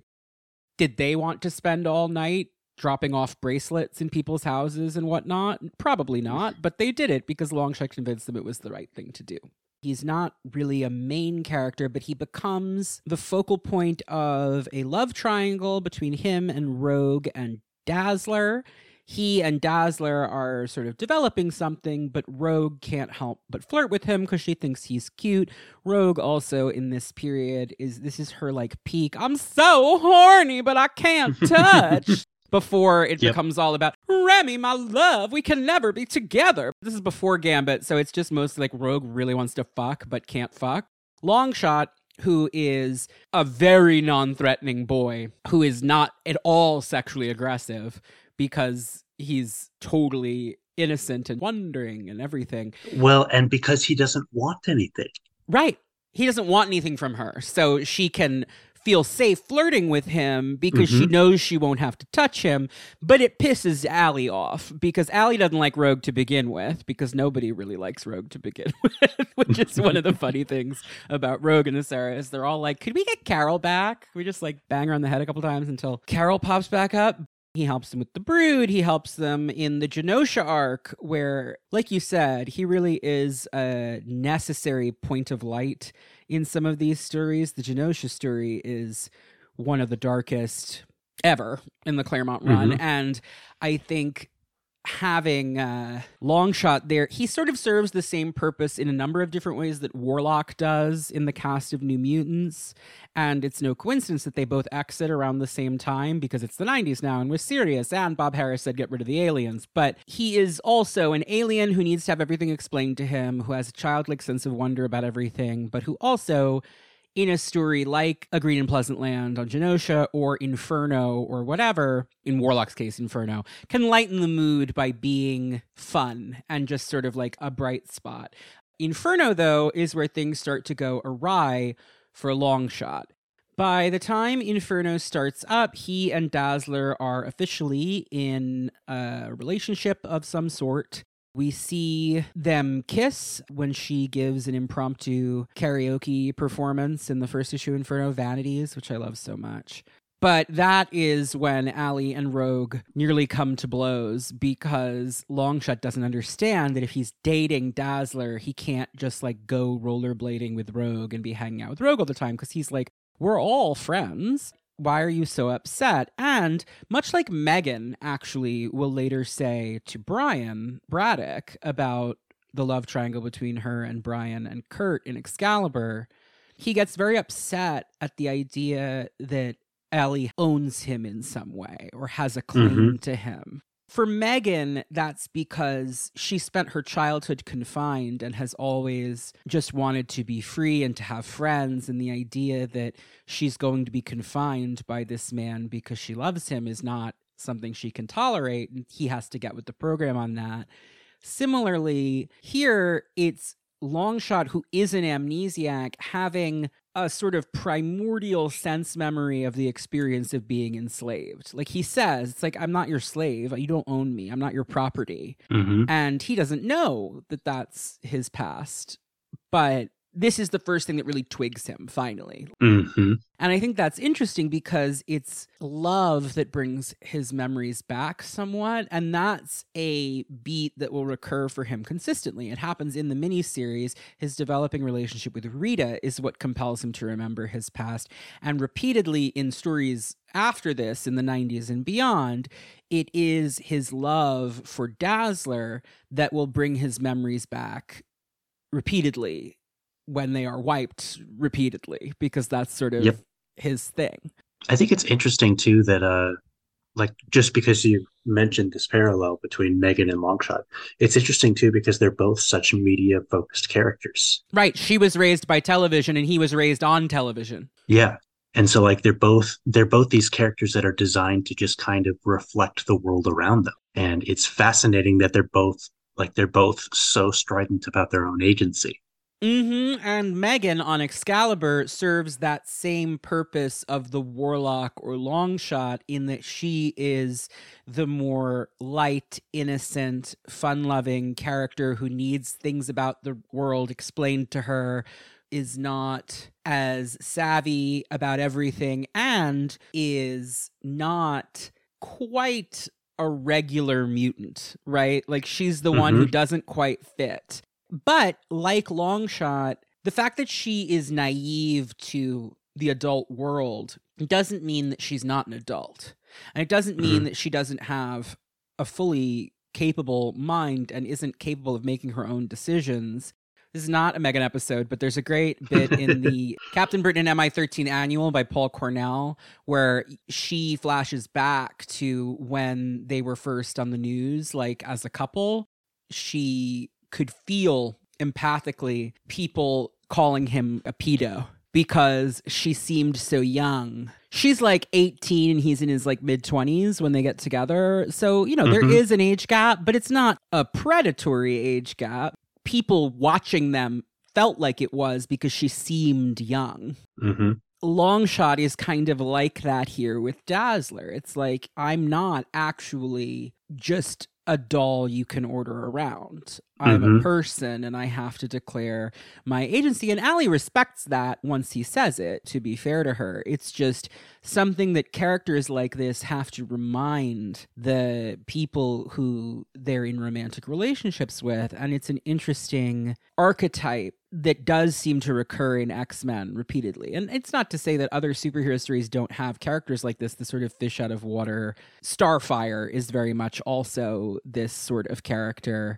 S1: Did they want to spend all night dropping off bracelets in people's houses and whatnot? Probably mm. not, but they did it because Longshot convinced them it was the right thing to do. He's not really a main character, but he becomes the focal point of a love triangle between him and Rogue and Dazzler. He and Dazzler are sort of developing something, but Rogue can't help but flirt with him because she thinks he's cute. Rogue also in this period is this is her like peak. I'm so horny, but I can't touch. Before it
S2: Yep.
S1: becomes all about Remy, my love, we can never be together. This is before Gambit, so it's just mostly like Rogue really wants to fuck but can't fuck. Longshot, who is a very non-threatening boy, who is not at all sexually aggressive because he's totally innocent and wondering and everything.
S2: Well, and because he doesn't want anything.
S1: Right. He doesn't want anything from her. So she can feel safe flirting with him because she
S2: Mhm.
S1: knows she won't have to touch him. But it pisses Allie off because Allie doesn't like Rogue to begin with because nobody really likes Rogue to begin with, which is one of the funny things about Rogue and Sarah is they're all like, could we get Carol back? We just like bang her on the head a couple times until Carol pops back up. He helps them with the brood. He helps them in the Genosha arc, where, like you said, he really is a necessary point of light in some of these stories. The Genosha story is one of the darkest ever in the Claremont run. Mm-hmm. And I think having uh longshot there he sort of serves the same purpose in a number of different ways that warlock does in the cast of new mutants and it's no coincidence that they both exit around the same time because it's the 90s now and with serious. and Bob Harras said get rid of the aliens. But he is also an alien who needs to have everything explained to him, who has a childlike sense of wonder about everything, but who also in a story like A Green and Pleasant Land on Genosha or Inferno or whatever, in Warlock's case, Inferno, can lighten the mood by being fun and just sort of like a bright spot. Inferno, though, is where things start to go awry for a Longshot. By the time Inferno starts up, he and Dazzler are officially in a relationship of some sort. We see them kiss when she gives an impromptu karaoke performance in the first issue Inferno Vanities, which I love so much. But that is when Allie and Rogue nearly come to blows because Longshot doesn't understand that if he's dating Dazzler, he can't just like go rollerblading with Rogue and be hanging out with Rogue all the time because he's like, we're all friends. Why are you so upset? And much like Megan actually will later say to Brian Braddock about the love triangle between her and Brian and Kurt in Excalibur, he gets very upset at the idea that Ellie owns him in some way or has a claim mm-hmm. to him. For Megan, that's because she spent her childhood confined and has always just wanted to be free and to have friends. And the idea that she's going to be confined by this man because she loves him is not something she can tolerate. And he has to get with the program on that. Similarly, here it's Longshot, who is an amnesiac, having a sort of primordial sense memory of the experience of being enslaved. Like he says, it's like, I'm not your slave. You don't own me. I'm not your property.
S2: hmm
S1: And he doesn't know that that's his past. But this is the first thing that really twigs him finally.
S2: hmm
S1: And I think that's interesting because it's love that brings his memories back somewhat. And that's a beat that will recur for him consistently. It happens in the miniseries. His developing relationship with Rita is what compels him to remember his past. And repeatedly in stories after this, in the 90s and beyond, it is his love for Dazzler that will bring his memories back repeatedly when they are wiped repeatedly because that's sort of
S2: Yep.
S1: his thing.
S2: I think it's interesting too that uh like just because you mentioned this parallel between Megan and Longshot, it's interesting too because they're both such media focused characters.
S1: Right. She was raised by television and he was raised on television.
S2: Yeah. And so like they're both they're both these characters that are designed to just kind of reflect the world around them. And it's fascinating that they're both like they're both so strident about their own agency.
S1: Hmm And Megan on Excalibur serves that same purpose of the warlock or longshot in that she is the more light, innocent, fun loving character who needs things about the world explained to her, is not as savvy about everything, and is not quite a regular mutant, right? Like she's the one who doesn't quite fit. But like Longshot, the fact that she is naive to the adult world doesn't mean that she's not an adult. And it doesn't mean mm-hmm. that she doesn't have a fully capable mind and isn't capable of making her own decisions. This is not a Megan episode, but there's a great bit in the Captain Britain and MI13 annual by Paul Cornell where she flashes back to when they were first on the news, like as a couple. She could feel empathically people calling him a pedo because she seemed so young. She's like 18 and he's in his like mid 20s when they get together. So, you know, there
S2: Mhm.
S1: is an age gap, but it's not a predatory age gap. People watching them felt like it was because she seemed young.
S2: hmm
S1: Longshot is kind of like that here with Dazzler. It's like I'm not actually just a doll you can order around. I'm a
S2: Mhm.
S1: person and I have to declare my agency. And Allie respects that once he says it, to be fair to her. It's just something that characters like this have to remind the people who they're in romantic relationships with. And it's an interesting archetype that does seem to recur in X Men repeatedly. And it's not to say that other superhero stories don't have characters like this, the sort of fish out of water. Starfire is very much also this sort of character.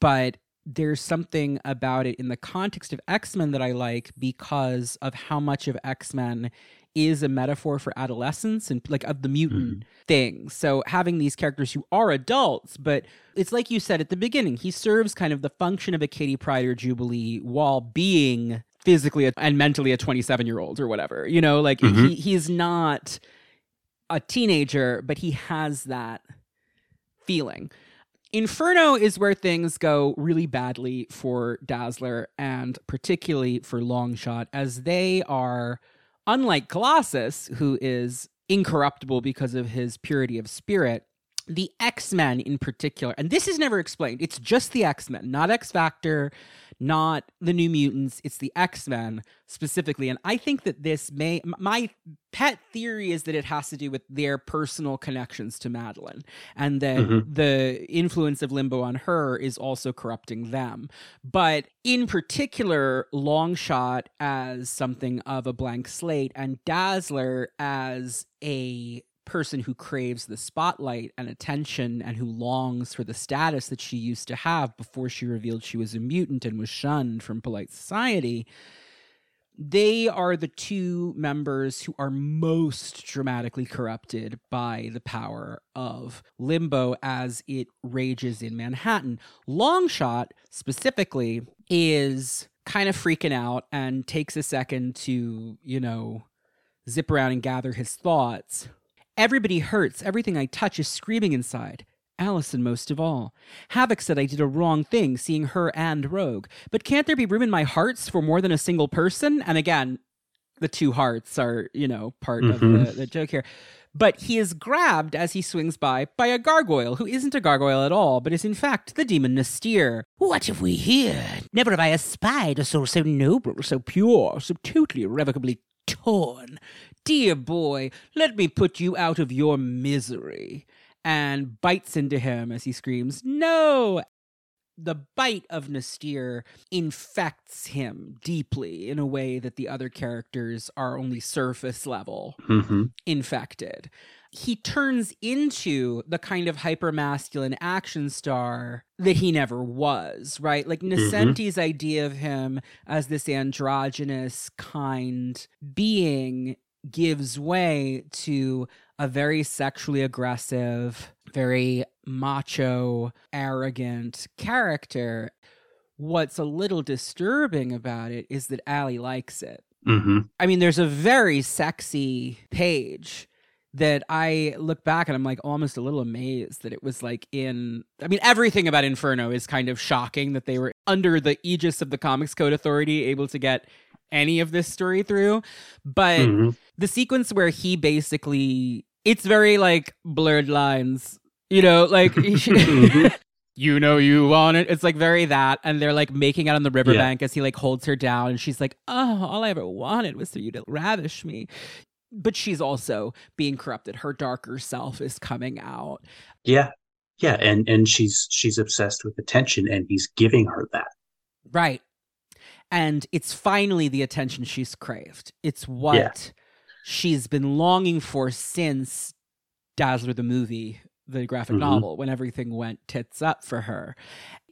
S1: But there's something about it in the context of X Men that I like because of how much of X Men is a metaphor for adolescence and like of the mutant thing. So having these characters who are adults, but it's like you said at the beginning, he serves kind of the function of a Kitty Pryde or Jubilee while being physically and mentally a 27 year old or whatever. You know, like
S2: Mhm.
S1: he he's not a teenager, but he has that feeling. Inferno is where things go really badly for Dazzler and particularly for Longshot, as they are, unlike Colossus, who is incorruptible because of his purity of spirit, the X Men in particular, and this is never explained, it's just the X Men, not X Factor, not the New Mutants, it's the X Men specifically. And I think that this may, my pet theory is that it has to do with their personal connections to Madelyne and that
S2: Mhm.
S1: the influence of Limbo on her is also corrupting them. But in particular, Longshot as something of a blank slate and Dazzler as a person who craves the spotlight and attention and who longs for the status that she used to have before she revealed she was a mutant and was shunned from polite society they are the two members who are most dramatically corrupted by the power of limbo as it rages in Manhattan. Longshot, specifically, is kind of freaking out and takes a second to, you know, zip around and gather his thoughts. Everybody hurts. Everything I touch is screaming inside. Allison most of all. Havoc said I did a wrong thing seeing her and Rogue. But can't there be room in my hearts for more than a single person? And again, the two hearts are, you know, part of
S2: Mhm.
S1: the, the joke here. But he is grabbed as he swings by by a gargoyle who isn't a gargoyle at all, but is in fact the demon N'astirh. What have we here? Never have I espied a soul so noble, so pure, so totally irrevocably torn. Dear boy, let me put you out of your misery. And bites into him as he screams, No! The bite of N'astirh infects him deeply in a way that the other characters are only surface level
S2: hmm
S1: infected. He turns into the kind of hyper masculine action star that he never was, right? Like Nocenti's idea of him as this androgynous kind being gives way to a very sexually aggressive, very macho, arrogant character. What's a little disturbing about it is that Allie likes it.
S2: hmm
S1: I mean, there's a very sexy page that I look back and I'm like almost a little amazed that it was like in. I mean, everything about Inferno is kind of shocking that they were under the aegis of the Comics Code Authority able to get any of this story through. But
S2: hmm
S1: the sequence where he basically. It's very like blurred lines, you know, like.
S2: Mhm.
S1: you know you want it. It's like very that, and they're like making out on the
S2: Yeah.
S1: riverbank as he like holds her down, and she's like, "Oh, all I ever wanted was for you to ravish me." But she's also being corrupted. Her darker self is coming out.
S2: Yeah, yeah, and and she's she's obsessed with attention, and he's giving her that.
S1: Right. And it's finally the attention she's craved. It's what she's been longing for since Dazzler the movie, the graphic
S2: Mhm.
S1: novel, when everything went tits up for her.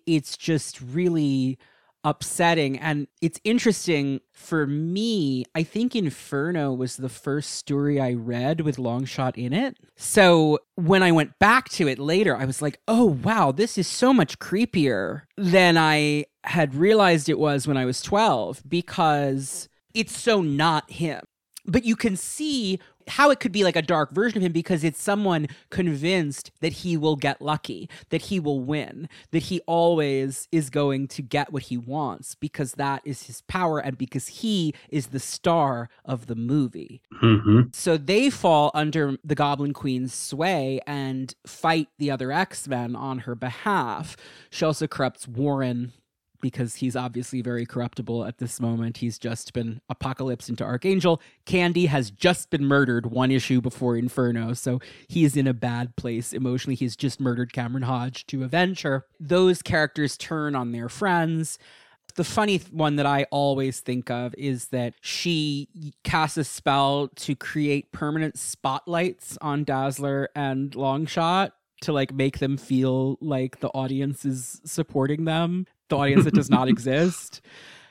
S1: It's just really upsetting. And it's interesting for me. I think Inferno was the first story I read with Longshot in it. So when I went back to it later, I was like, oh, wow, this is so much creepier than I had realized it was when I was 12 because it's so not him. But you can see how it could be like a dark version of him because it's someone convinced that he will get lucky, that he will win, that he always is going to get what he wants because that is his power and because he is the star of the movie.
S2: hmm
S1: So they fall under the Goblin Queen's sway and fight the other X Men on her behalf. She also corrupts Warren because he's obviously very corruptible at this moment. He's just been apocalypsed into Archangel. Candy has just been murdered one issue before Inferno, so he's in a bad place emotionally. He's just murdered Cameron Hodge to avenge her. Those characters turn on their friends the funny one that I always think of is that she casts a spell to create permanent spotlights on Dazzler and Longshot to like make them feel like the audience is supporting them, the audience that does not exist.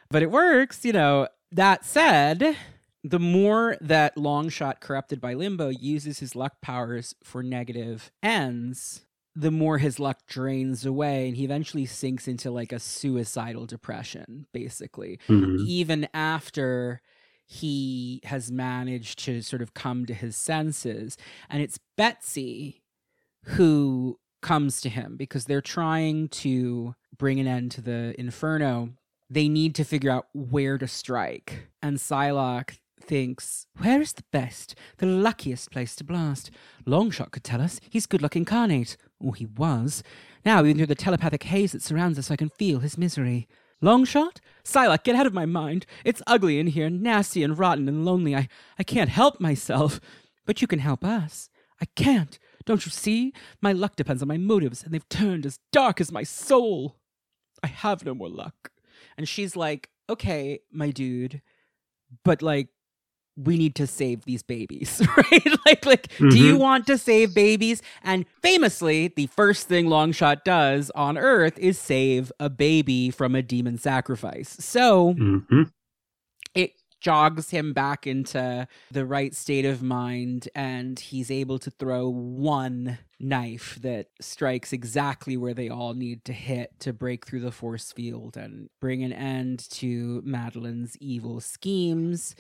S1: But it works, you know. That said, the more that Longshot, corrupted by Limbo, uses his luck powers for negative ends, the more his luck drains away and he eventually sinks into like a suicidal depression basically
S2: hmm
S1: even after he has managed to sort of come to his senses and it's Betsy who comes to him because they're trying to bring an end to the inferno they need to figure out where to strike and Psylocke thinks where is the best the luckiest place to blast longshot could tell us he's good luck incarnate or he was now even through the telepathic haze that surrounds us i can feel his misery Longshot? Psylocke, get out of my mind. It's ugly in here, nasty and rotten and lonely. I, I can't help myself. But you can help us. I can't. Don't you see? My luck depends on my motives, and they've turned as dark as my soul. I have no more luck. And she's like, okay, my dude, but like, we need to save these babies, right? like, like, do you
S2: Mhm.
S1: want to save babies? And famously, the first thing Longshot does on Earth is save a baby from a demon sacrifice. So
S2: hmm
S1: it jogs him back into the right state of mind, and he's able to throw one knife that strikes exactly where they all need to hit to break through the force field and bring an end to Madelyne's evil schemes.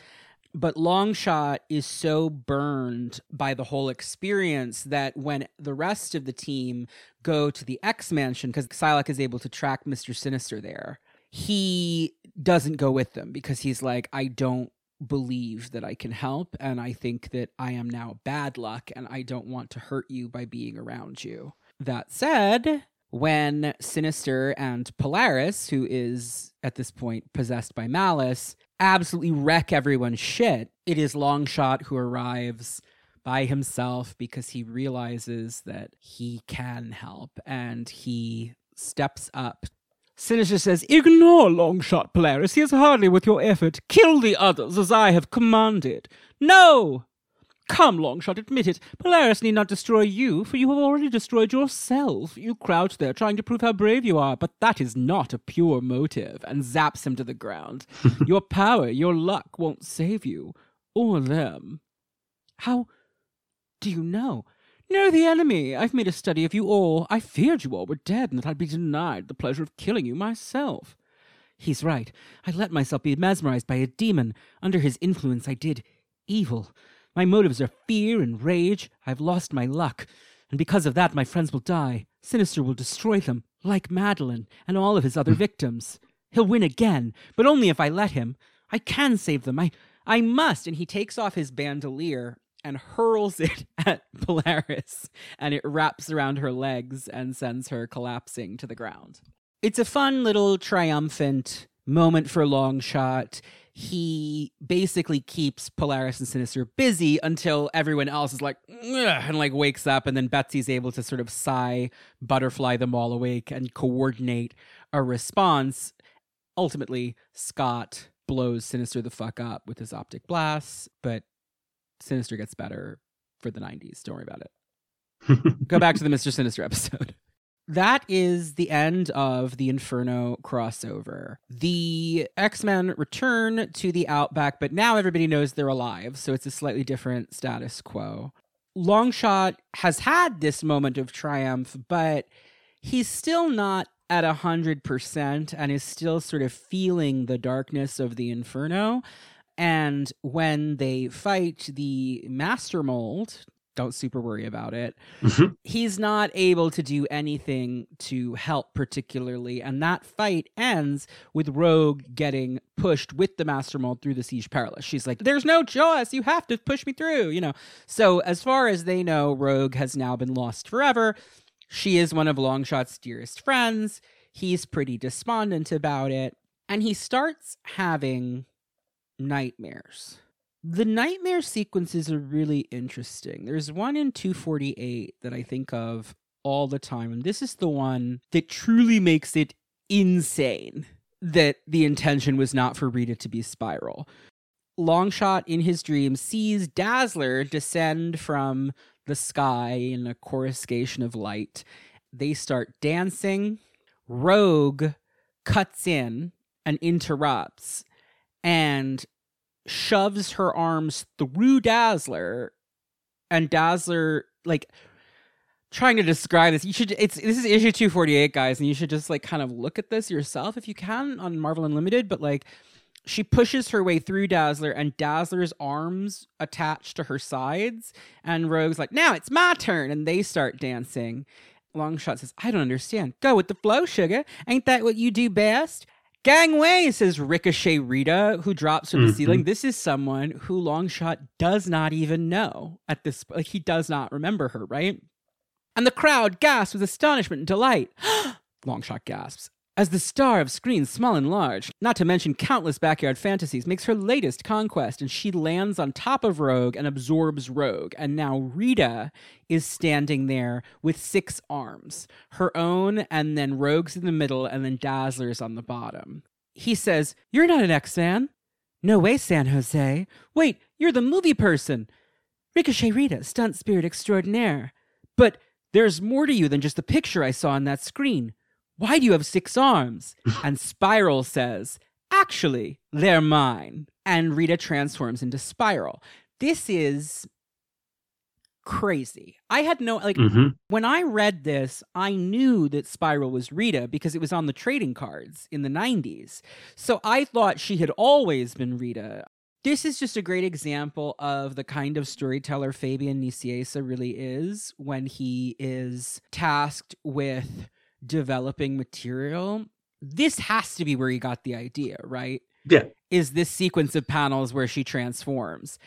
S1: But Longshot is so burned by the whole experience that when the rest of the team go to the X Mansion, because Psylocke is able to track Mr. Sinister there, he doesn't go with them because he's like, I don't believe that I can help. And I think that I am now bad luck and I don't want to hurt you by being around you. That said, when Sinister and Polaris, who is at this point possessed by malice, absolutely wreck everyone's shit, it is Longshot who arrives by himself because he realizes that he can help and he steps up. Sinister says, Ignore Longshot, Polaris. He is hardly worth your effort. Kill the others as I have commanded. No! Come, Longshot, admit it. Polaris need not destroy you, for you have already destroyed yourself. You crouch there trying to prove how brave you are, but that is not a pure motive, and zaps him to the ground. your power, your luck won't save you, or them. How do you know? Know the enemy. I've made a study of you all. I feared you all were dead and that I'd be denied the pleasure of killing you myself. He's right. I let myself be mesmerized by a demon. Under his influence, I did evil. My motives are fear and rage. I've lost my luck. And because of that, my friends will die. Sinister will destroy them, like Madelyne and all of his other hmm. victims. He'll win again, but only if I let him. I can save them. I, I must. And he takes off his bandolier and hurls it at Polaris, and it wraps around her legs and sends her collapsing to the ground. It's a fun little triumphant moment for Longshot. He basically keeps Polaris and Sinister busy until everyone else is like, and like wakes up, and then Betsy's able to sort of sigh, butterfly them all awake, and coordinate a response. Ultimately, Scott blows Sinister the fuck up with his optic blasts, but Sinister gets better for the 90s. Don't worry about it. Go back to the Mr. Sinister episode. That is the end of the Inferno crossover. The X Men return to the Outback, but now everybody knows they're alive, so it's a slightly different status quo. Longshot has had this moment of triumph, but he's still not at a hundred percent and is still sort of feeling the darkness of the inferno And when they fight the master mold, don't super worry about it.
S2: Mhm.
S1: He's not able to do anything to help particularly, and that fight ends with Rogue getting pushed with the Master Mold through the Siege Perilous. She's like, "There's no choice. You have to push me through." You know. So as far as they know, Rogue has now been lost forever. She is one of Longshot's dearest friends. He's pretty despondent about it, and he starts having nightmares. The nightmare sequences are really interesting. There's one in 248 that I think of all the time, and this is the one that truly makes it insane that the intention was not for Rita to be Spiral. Longshot in his dream sees Dazzler descend from the sky in a coruscation of light. They start dancing. Rogue cuts in and interrupts and shoves her arms through Dazzler and Dazzler like trying to describe this. You should it's this is issue 248 guys and you should just like kind of look at this yourself if you can on Marvel Unlimited but like she pushes her way through Dazzler and Dazzler's arms attach to her sides and Rogue's like now it's my turn and they start dancing. Longshot says I don't understand. Go with the flow sugar. Ain't that what you do best Gangway says Ricochet Rita, who drops from the
S2: Mhm.
S1: ceiling. This is someone who Longshot does not even know at this. Like he does not remember her, right? And the crowd gasps with astonishment and delight. Longshot gasps as the star of screens, small and large, not to mention countless backyard fantasies, makes her latest conquest, and she lands on top of Rogue and absorbs Rogue. And now Rita is standing there with six arms her own, and then Rogue's in the middle, and then Dazzler's on the bottom. He says, You're not an X Man. No way, San Jose. Wait, you're the movie person. Ricochet Rita, stunt spirit extraordinaire. But there's more to you than just the picture I saw on that screen. Why do you have six arms? and Spiral says, Actually, they're mine. And Rita transforms into Spiral. This is crazy. I had no, like,
S2: hmm
S1: when I read this, I knew that Spiral was Rita because it was on the trading cards in the 90s. So I thought she had always been Rita. This is just a great example of the kind of storyteller Fabian Nicieza really is when he is tasked with developing material. This has to be where he got the idea, right?
S2: Yeah.
S1: Is this sequence of panels where she transforms.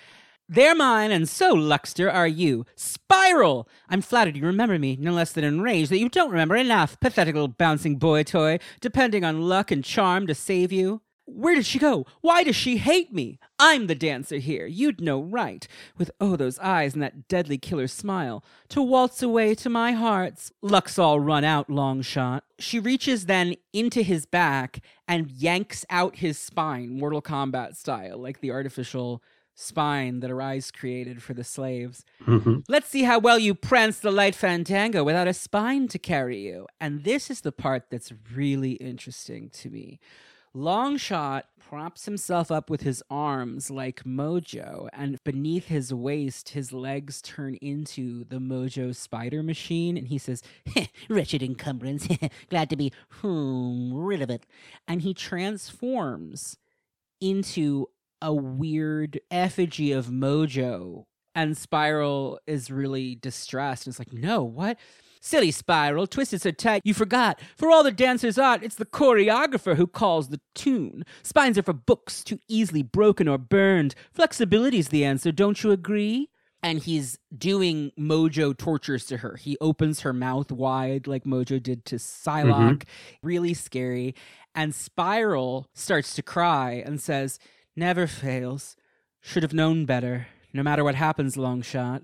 S1: They're mine, and so, Luxter, are you. Spiral! I'm flattered you remember me, no less than enraged that you don't remember enough, pathetic little bouncing boy toy, depending on luck and charm to save you. Where did she go? Why does she hate me? I'm the dancer here, you'd know right, with oh those eyes and that deadly killer smile, to waltz away to my heart's luck's all run out, long shot. She reaches then into his back and yanks out his spine, Mortal Kombat style, like the artificial spine that Arize created for the slaves.
S2: hmm
S1: Let's see how well you prance the light fandango without a spine to carry you. And this is the part that's really interesting to me. Longshot props himself up with his arms like Mojo, and beneath his waist, his legs turn into the Mojo spider machine. And he says, Wretched encumbrance, glad to be hmm, rid of it. And he transforms into a weird effigy of Mojo. And Spiral is really distressed. It's like, no, what? Silly Spiral, twisted so tight you forgot. For all the dancer's art, it's the choreographer who calls the tune. Spines are for books, too easily broken or burned. Flexibility's the answer, don't you agree? And he's doing Mojo tortures to her. He opens her mouth wide like Mojo did to Psylocke. Mm-hmm. Really scary. And Spiral starts to cry and says, Never fails. Should have known better, no matter what happens, long shot.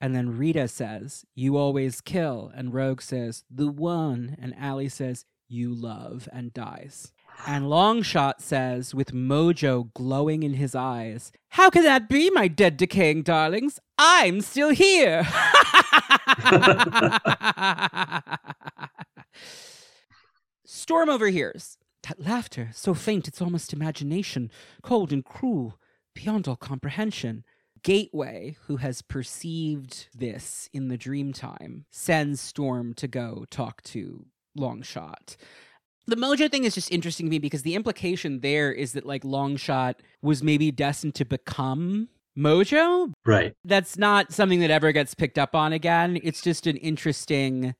S1: And then Rita says, You always kill. And Rogue says, The one. And Allie says, You love, and dies. And Longshot says, with Mojo glowing in his eyes, How can that be, my dead decaying darlings? I'm still here. Storm overhears. That laughter, so faint it's almost imagination, cold and cruel, beyond all comprehension. Gateway, who has perceived this in the dream time, sends Storm to go talk to Longshot. The Mojo thing is just interesting to me because the implication there is that like Longshot was maybe destined to become Mojo.
S2: Right.
S1: That's not something that ever gets picked up on again. It's just an interesting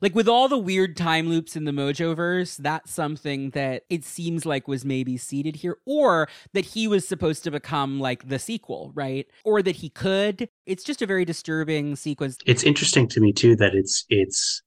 S1: like with all the weird time loops in the Mojoverse, that's something that it seems like was maybe seeded here, or that he was supposed to become like the sequel, right? Or that he could. It's just a very disturbing sequence.
S2: It's interesting to me too that it's it's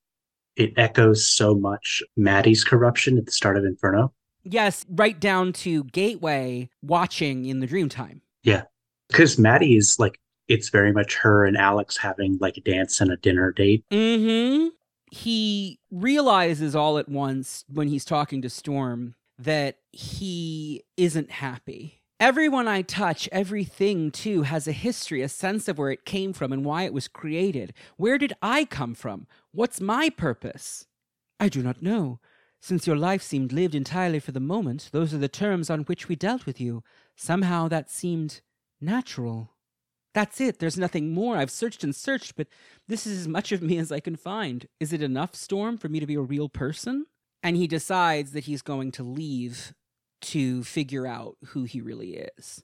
S2: it echoes so much Maddie's corruption at the start of Inferno.
S1: Yes, right down to Gateway watching in the Dreamtime.
S2: Yeah. Because Maddie is like it's very much her and Alex having like a dance and a dinner date.
S1: Mm-hmm he realizes all at once when he's talking to Storm that he isn't happy. Everyone I touch, everything too, has a history, a sense of where it came from and why it was created. Where did I come from? What's my purpose? I do not know. Since your life seemed lived entirely for the moment, those are the terms on which we dealt with you. Somehow that seemed natural. That's it. There's nothing more. I've searched and searched, but this is as much of me as I can find. Is it enough, Storm, for me to be a real person? And he decides that he's going to leave to figure out who he really is.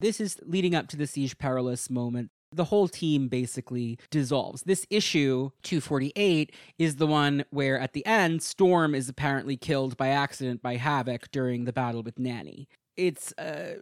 S1: This is leading up to the Siege Perilous moment. The whole team basically dissolves. This issue, 248, is the one where at the end, Storm is apparently killed by accident by Havoc during the battle with Nanny. It's uh,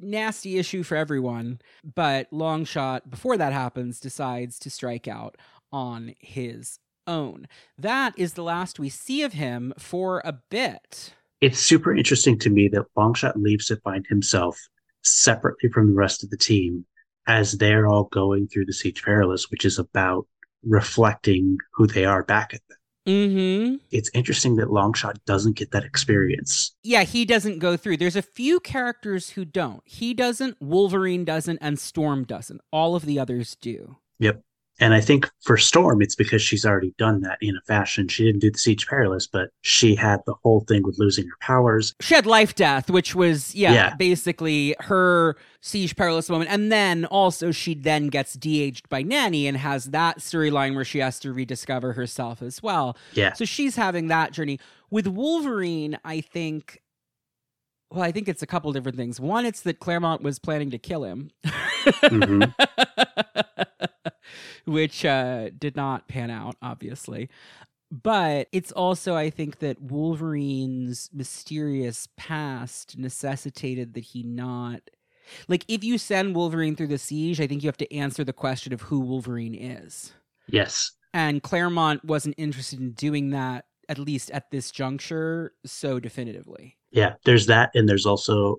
S1: nasty issue for everyone. But Longshot, before that happens, decides to strike out on his own. That is the last we see of him for a bit.
S2: It's super interesting to me that Longshot leaves to find himself separately from the rest of the team as they're all going through the Siege Perilous, which is about reflecting who they are back at them.
S1: Mm-hmm.
S2: It's interesting that Longshot doesn't get that experience.
S1: Yeah, he doesn't go through. There's a few characters who don't. He doesn't, Wolverine doesn't, and Storm doesn't. All of the others do.
S2: Yep. And I think for Storm, it's because she's already done that in a fashion. She didn't do the Siege Perilous, but she had the whole thing with losing her powers.
S1: She had Life Death, which was, yeah,
S2: Yeah.
S1: basically her Siege Perilous moment. And then also she then gets de-aged by Nanny and has that storyline where she has to rediscover herself as well.
S2: Yeah.
S1: So she's having that journey. With Wolverine, I think well, I think it's a couple different things. One, it's that Claremont was planning to kill him.
S2: Mhm.
S1: Which uh, did not pan out, obviously. But it's also, I think, that Wolverine's mysterious past necessitated that he not. Like, if you send Wolverine through the siege, I think you have to answer the question of who Wolverine is.
S2: Yes.
S1: And Claremont wasn't interested in doing that, at least at this juncture, so definitively.
S2: Yeah. There's that. And there's also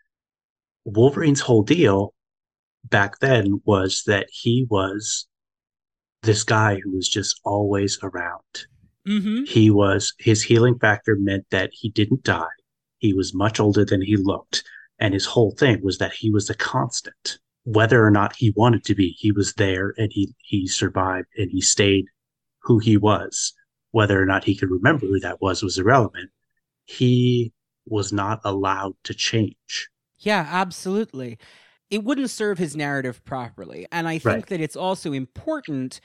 S2: Wolverine's whole deal back then was that he was this guy who was just always around.
S1: Mm-hmm.
S2: He was, his healing factor meant that he didn't die. He was much older than he looked. And his whole thing was that he was a constant. Whether or not he wanted to be, he was there and he, he survived and he stayed who he was. Whether or not he could remember who that was was irrelevant. He was not allowed to change.
S1: Yeah, absolutely. It wouldn't serve his narrative properly. And I think
S2: Right.
S1: that it's also important,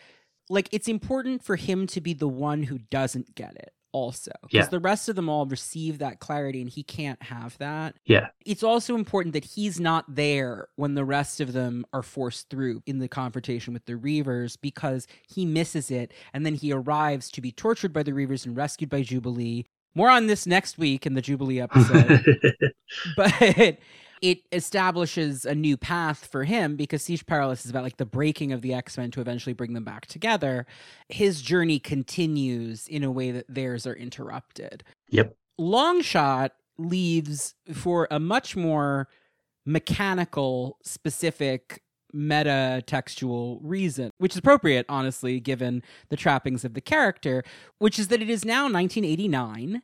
S1: like, it's important for him to be the one who doesn't get it, also. Because
S2: Yeah.
S1: the rest of them all receive that clarity and he can't have that.
S2: Yeah.
S1: It's also important that he's not there when the rest of them are forced through in the confrontation with the Reavers because he misses it and then he arrives to be tortured by the Reavers and rescued by Jubilee. More on this next week in the Jubilee episode but it establishes a new path for him because Siege Perilous is about like the breaking of the X Men to eventually bring them back together. His journey continues in a way that theirs are interrupted.
S2: yep.
S1: Longshot leaves for a much more mechanical, specific, meta textual reason, which is appropriate, honestly, given the trappings of the character, which is that it is now 1989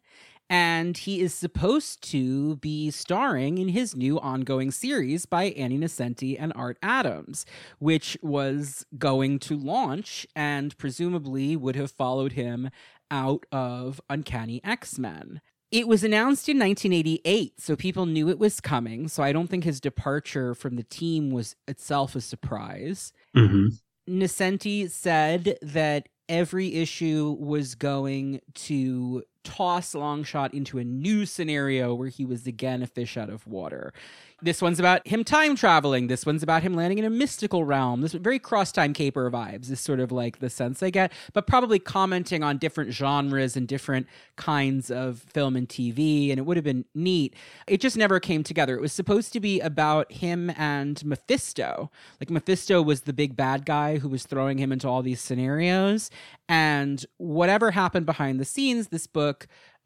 S1: and he is supposed to be starring in his new ongoing series by Annie Nocenti and Art Adams, which was going to launch and presumably would have followed him out of Uncanny X Men. It was announced in 1988, so people knew it was coming. So I don't think his departure from the team was itself a surprise.
S2: Mm-hmm.
S1: Nocenti said that every issue was going to toss Longshot into a new scenario where he was again a fish out of water. This one's about him time traveling. This one's about him landing in a mystical realm. This very cross time caper vibes is sort of like the sense I get, but probably commenting on different genres and different kinds of film and TV. And it would have been neat. It just never came together. It was supposed to be about him and Mephisto. Like Mephisto was the big bad guy who was throwing him into all these scenarios. And whatever happened behind the scenes, this book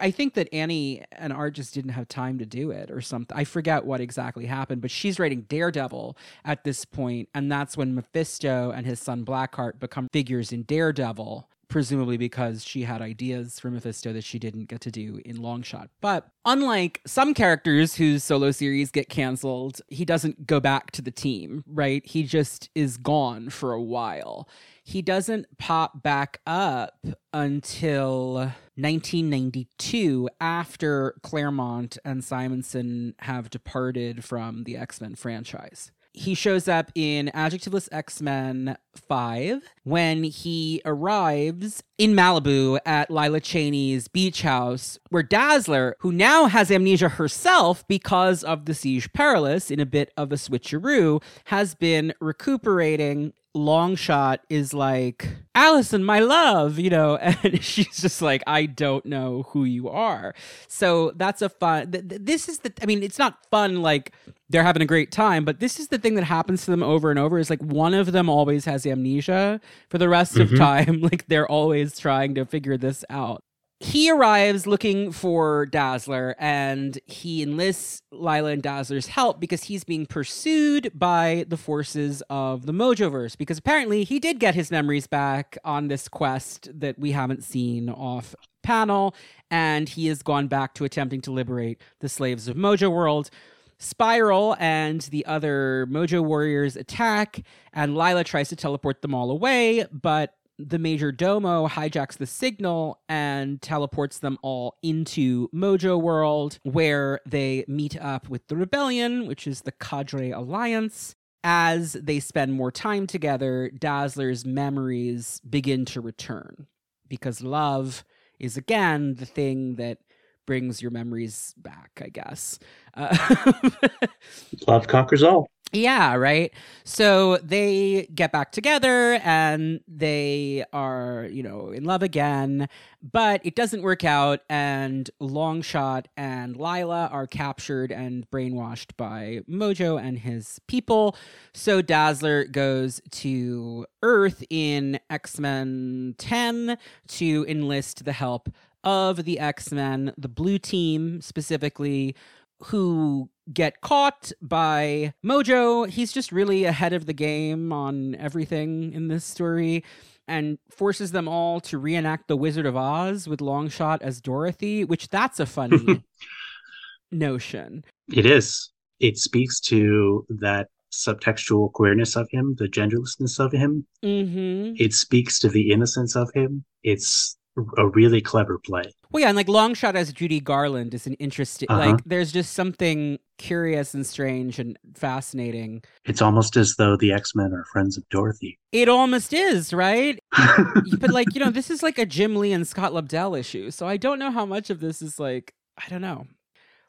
S1: I think that Annie and Art just didn't have time to do it or something. I forget what exactly happened, but she's writing Daredevil at this point, and that's when Mephisto and his son Blackheart become figures in Daredevil presumably because she had ideas for Mephisto that she didn't get to do in Longshot. But unlike some characters whose solo series get canceled, he doesn't go back to the team, right? He just is gone for a while. He doesn't pop back up until 1992 after Claremont and Simonson have departed from the X Men franchise. He shows up in Adjectiveless X Men 5 when he arrives in Malibu at Lila Cheney's beach house, where Dazzler, who now has amnesia herself because of the Siege Perilous in a bit of a switcheroo, has been recuperating Longshot is like, Allison, my love, you know, and she's just like, I don't know who you are. So that's a fun, th- th- this is the, I mean, it's not fun like they're having a great time, but this is the thing that happens to them over and over is like one of them always has amnesia for the rest mm-hmm. of time. Like they're always trying to figure this out he arrives looking for Dazzler and he enlists Lila and Dazzler's help because he's being pursued by the forces of the Mojoverse. Because apparently he did get his memories back on this quest that we haven't seen off panel, and he has gone back to attempting to liberate the slaves of Mojo World. Spiral and the other Mojo warriors attack, and Lila tries to teleport them all away, but the major domo hijacks the signal and teleports them all into Mojo World, where they meet up with the rebellion, which is the Cadre Alliance. As they spend more time together, Dazzler's memories begin to return because love is again the thing that brings your memories back, I guess. Uh,
S2: love conquers all.
S1: Yeah, right. So they get back together and they are, you know, in love again, but it doesn't work out. And Longshot and Lila are captured and brainwashed by Mojo and his people. So Dazzler goes to Earth in X Men 10 to enlist the help of the X Men, the blue team specifically who get caught by Mojo. He's just really ahead of the game on everything in this story and forces them all to reenact the Wizard of Oz with Longshot as Dorothy, which that's a funny notion.
S2: It is. It speaks to that subtextual queerness of him, the genderlessness of him.
S1: Mm-hmm.
S2: It speaks to the innocence of him. It's a really clever play.
S1: Well, yeah, and like Longshot as Judy Garland is an interesting. Uh-huh. Like, there's just something curious and strange and fascinating.
S2: It's almost as though the X Men are friends of Dorothy.
S1: It almost is, right? but like, you know, this is like a Jim Lee and Scott Lobdell issue, so I don't know how much of this is like. I don't know.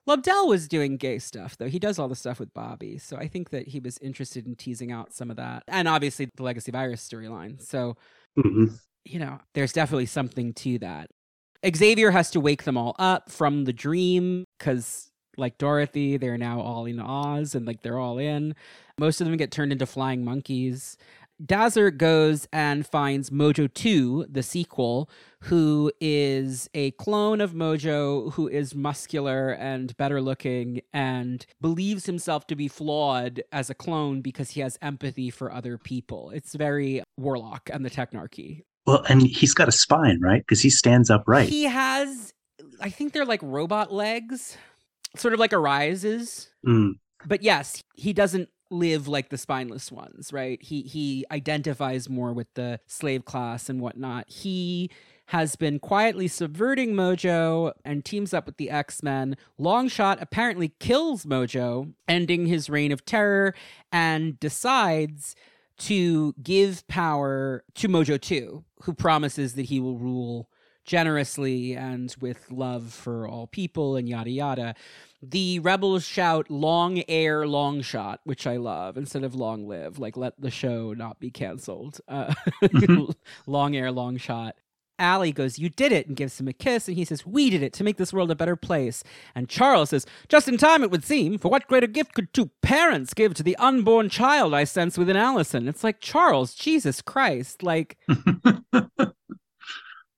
S1: Lobdell was doing gay stuff, though. He does all the stuff with Bobby. So I think that he was interested in teasing out some of that. And obviously the Legacy Virus storyline. So
S2: mm-hmm
S1: you know, there's definitely something to that. Xavier has to wake them all up from the dream because, like Dorothy, they're now all in Oz and like they're all in. Most of them get turned into flying monkeys. Dazzler goes and finds Mojo 2, the sequel, who is a clone of Mojo who is muscular and better looking and believes himself to be flawed as a clone because he has empathy for other people. It's very Warlock and the Technarchy.
S2: Well, and he's got a spine, right? Because he stands upright.
S1: He has, I think they're like robot legs, sort of like Arize's.
S2: Mm.
S1: But yes, he doesn't live like the spineless ones, right? He he identifies more with the slave class and whatnot. He has been quietly subverting Mojo and teams up with the X Men. Longshot apparently kills Mojo, ending his reign of terror, and decides to give power to Mojo 2, who promises that he will rule generously and with love for all people and yada yada. The rebels shout long air, long shot, which I love, instead of long live, like let the show not be canceled. Uh, long air, long shot. Allie goes, You did it, and gives him a kiss. And he says, We did it to make this world a better place. And Charles says, Just in time, it would seem. For what greater gift could two parents give to the unborn child I sense within Allison? It's like, Charles, Jesus Christ. Like,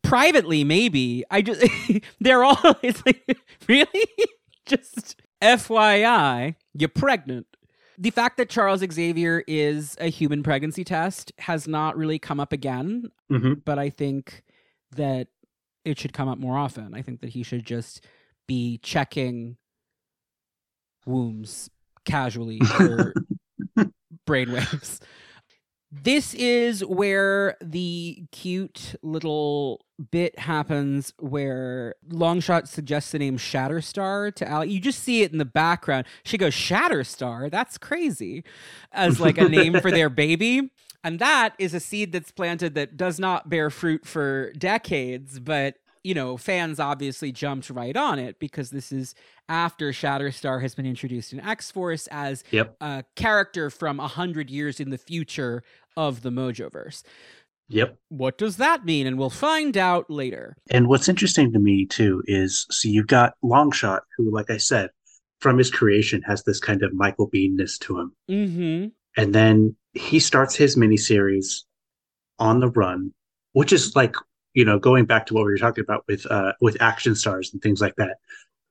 S1: privately, maybe. I just, they're all, it's like, really? just FYI, you're pregnant. The fact that Charles Xavier is a human pregnancy test has not really come up again,
S2: hmm
S1: but I think that it should come up more often. I think that he should just be checking wombs casually for brainwaves. This is where the cute little bit happens where Longshot suggests the name Shatterstar to Allie. You just see it in the background. She goes, Shatterstar? That's crazy. As like a name for their baby. And that is a seed that's planted that does not bear fruit for decades, but you know, fans obviously jumped right on it because this is after Shatterstar has been introduced in X Force as
S2: Yep.
S1: a character from a hundred years in the future of the Mojoverse.
S2: Yep.
S1: What does that mean? And we'll find out later.
S2: And what's interesting to me too is so you've got Longshot, who, like I said, from his creation has this kind of Michael Beanness to him.
S1: Mm-hmm.
S2: And then he starts his miniseries on the run, which is like, you know, going back to what we were talking about with uh with action stars and things like that.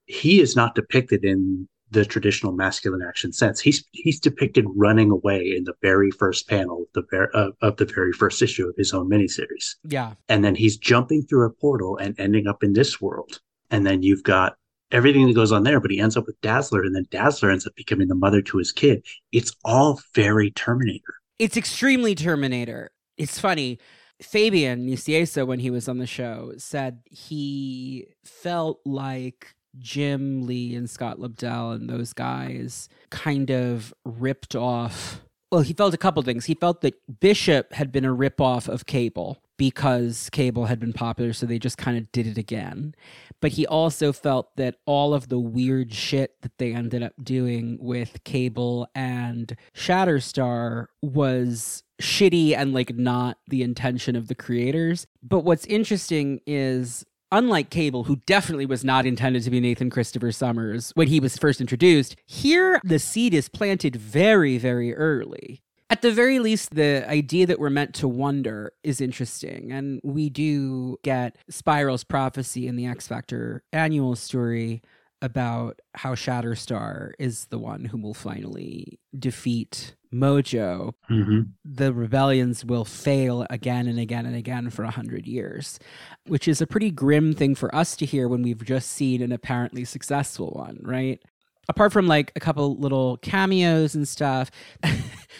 S2: He is not depicted in the traditional masculine action sense. He's he's depicted running away in the very first panel of the ver- of, of the very first issue of his own miniseries.
S1: Yeah.
S2: and then he's jumping through a portal and ending up in this world. And then you've got everything that goes on there, but he ends up with Dazzler, and then Dazzler ends up becoming the mother to his kid. It's all very Terminator.
S1: It's extremely Terminator. It's funny. Fabian Nicieza, when he was on the show, said he felt like Jim Lee and Scott Lobdell and those guys kind of ripped off. Well, he felt a couple things. He felt that Bishop had been a ripoff of Cable because Cable had been popular, so they just kind of did it again. But he also felt that all of the weird shit that they ended up doing with Cable and Shatterstar was shitty and like not the intention of the creators. But what's interesting is unlike Cable, who definitely was not intended to be Nathan Christopher Summers when he was first introduced, here the seed is planted very, very early. At the very least, the idea that we're meant to wonder is interesting. And we do get Spiral's prophecy in the X Factor annual story about how Shatterstar is the one who will finally defeat Mojo
S2: Mm-hmm.
S1: the rebellions will fail again and again and again for a hundred years, which is a pretty grim thing for us to hear when we've just seen an apparently successful one, right? Apart from like a couple little cameos and stuff,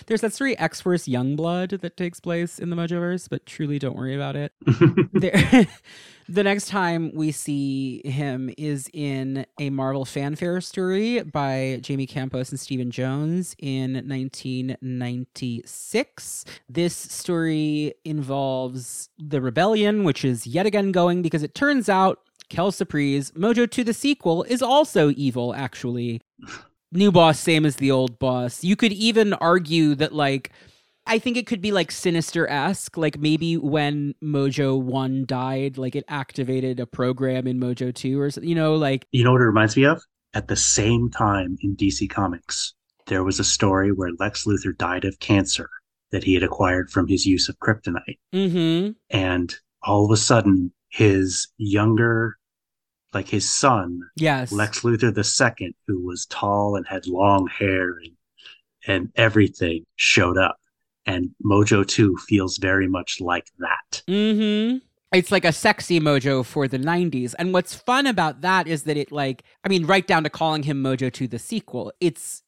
S1: there's that story X Force Youngblood that takes place in the Mojoverse, but truly don't worry about it there, the next time we see him is in a Marvel fanfare story by Jamie Campos and Stephen Jones in 1996. This story involves the rebellion, which is yet again going because it turns out Kel Surprise, Mojo to the sequel, is also evil, actually. New boss, same as the old boss. You could even argue that, like, I think it could be like sinister esque. Like maybe when Mojo 1 died, like it activated a program in Mojo 2 or something, you know, like,
S2: You know what it reminds me of? At the same time in DC Comics, there was a story where Lex Luthor died of cancer that he had acquired from his use of kryptonite.
S1: mm hmm.
S2: And all of a sudden, his younger, like his son,
S1: Yes.
S2: Lex Luthor the second, who was tall and had long hair and and everything, showed up. And Mojo 2 feels very much like that.
S1: Mm-hmm. It's like a sexy Mojo for the 90s. And what's fun about that is that it like I mean, right down to calling him Mojo to the sequel. It's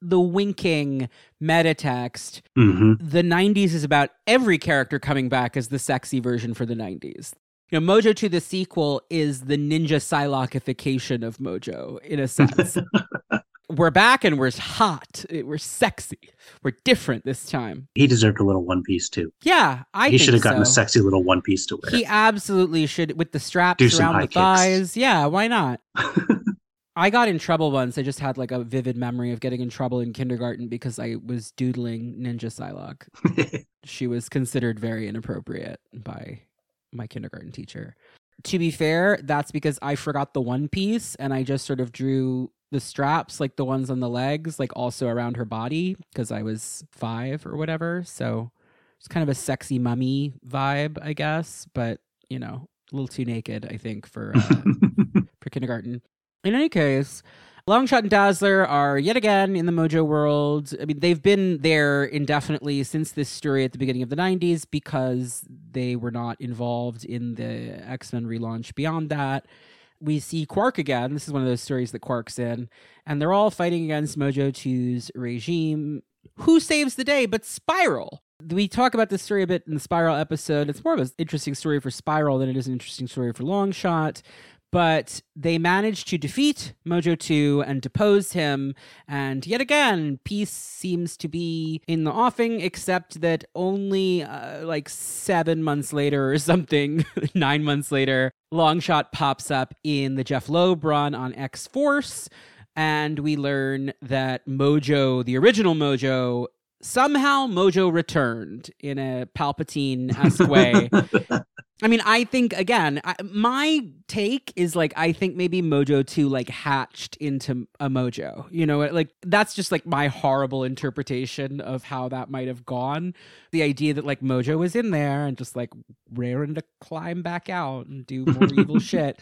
S1: the winking meta text.
S2: hmm
S1: The 90s is about every character coming back as the sexy version for the 90s. You know, Mojo to the sequel is the ninja Psylockification of Mojo, in a sense. we're back and we're hot. We're sexy. We're different this time.
S2: He deserved a little one piece too.
S1: Yeah, I
S2: he should have gotten
S1: so.
S2: a sexy little one piece to wear.
S1: He absolutely should with the straps
S2: Do
S1: around the
S2: kicks.
S1: thighs. Yeah, why not? I got in trouble once. I just had like a vivid memory of getting in trouble in kindergarten because I was doodling Ninja Psylocke. She was considered very inappropriate by my kindergarten teacher. To be fair, that's because I forgot the one piece and I just sort of drew the straps, like the ones on the legs, like also around her body because I was five or whatever. So it's kind of a sexy mummy vibe, I guess, but you know, a little too naked, I think, for uh, for kindergarten. In any case, Longshot and Dazzler are yet again in the Mojo world. I mean, they've been there indefinitely since this story at the beginning of the 90s because they were not involved in the X Men relaunch beyond that. We see Quark again. This is one of those stories that Quark's in, and they're all fighting against Mojo 2's regime. Who saves the day but Spiral? We talk about this story a bit in the Spiral episode. It's more of an interesting story for Spiral than it is an interesting story for Longshot but they managed to defeat Mojo 2 and depose him. And yet again, peace seems to be in the offing, except that only uh, like seven months later or something, nine months later, Longshot pops up in the Jeph Loeb run on X Force. And we learn that Mojo, the original Mojo, somehow Mojo returned in a Palpatine esque way. I mean, I think again, I, my take is like I think maybe Mojo 2 like hatched into a Mojo. You know, like that's just like my horrible interpretation of how that might have gone. The idea that like Mojo was in there and just like raring to climb back out and do more evil shit.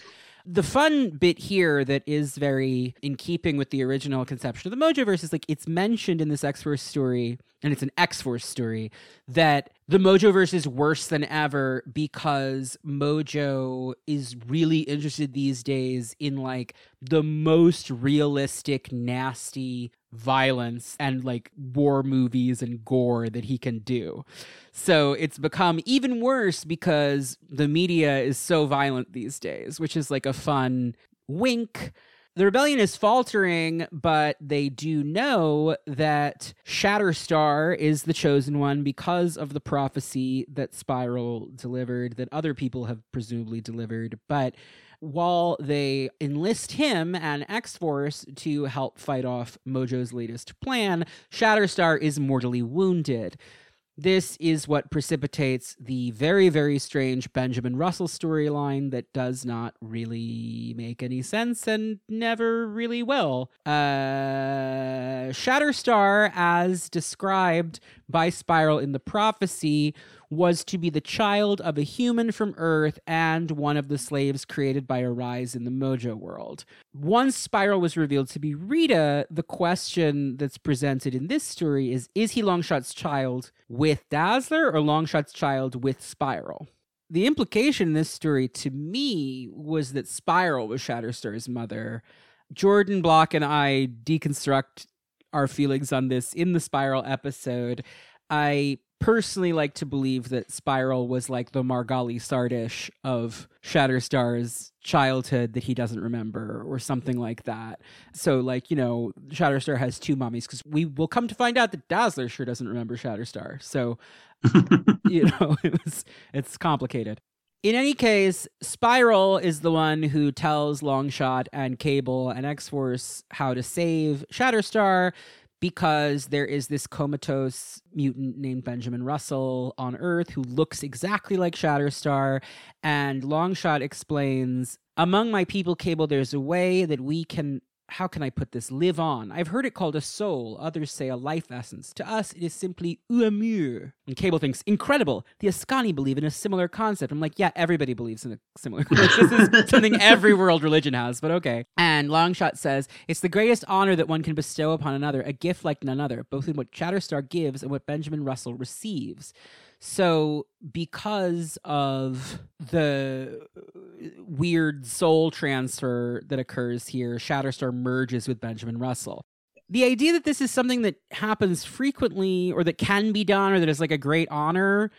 S1: The fun bit here that is very in keeping with the original conception of the Mojoverse is like it's mentioned in this X Force story, and it's an X Force story, that the Mojoverse is worse than ever because Mojo is really interested these days in like the most realistic, nasty violence and like war movies and gore that he can do. So it's become even worse because the media is so violent these days, which is like a fun wink. The rebellion is faltering, but they do know that Shatterstar is the chosen one because of the prophecy that Spiral delivered, that other people have presumably delivered. But while they enlist him and X Force to help fight off Mojo's latest plan, Shatterstar is mortally wounded. This is what precipitates the very, very strange Benjamin Russell storyline that does not really make any sense and never really will. Uh, Shatterstar, as described by Spiral in the prophecy, was to be the child of a human from Earth and one of the slaves created by Arize in the Mojo world. Once Spiral was revealed to be Rita, the question that's presented in this story is Is he Longshot's child with Dazzler or Longshot's child with Spiral? The implication in this story to me was that Spiral was Shatterstar's mother. Jordan Block and I deconstruct our feelings on this in the Spiral episode. I personally like to believe that Spiral was like the Margali Szardos of Shatterstar's childhood that he doesn't remember or something like that. So like, you know, Shatterstar has two mommies cuz we will come to find out that Dazzler sure doesn't remember Shatterstar. So, you know, it was it's complicated. In any case, Spiral is the one who tells Longshot and Cable and X Force how to save Shatterstar because there is this comatose mutant named Benjamin Russell on Earth who looks exactly like Shatterstar. And Longshot explains Among my people, Cable, there's a way that we can. How can I put this? Live on. I've heard it called a soul. Others say a life essence. To us, it is simply Uamur. And Cable thinks, incredible. The Askani believe in a similar concept. I'm like, yeah, everybody believes in a similar concept. this is something every world religion has, but okay. And Longshot says, it's the greatest honor that one can bestow upon another, a gift like none other, both in what Shatterstar gives and what Benjamin Russell receives. So, because of the weird soul transfer that occurs here, Shatterstar merges with Benjamin Russell. The idea that this is something that happens frequently or that can be done or that is like a great honor,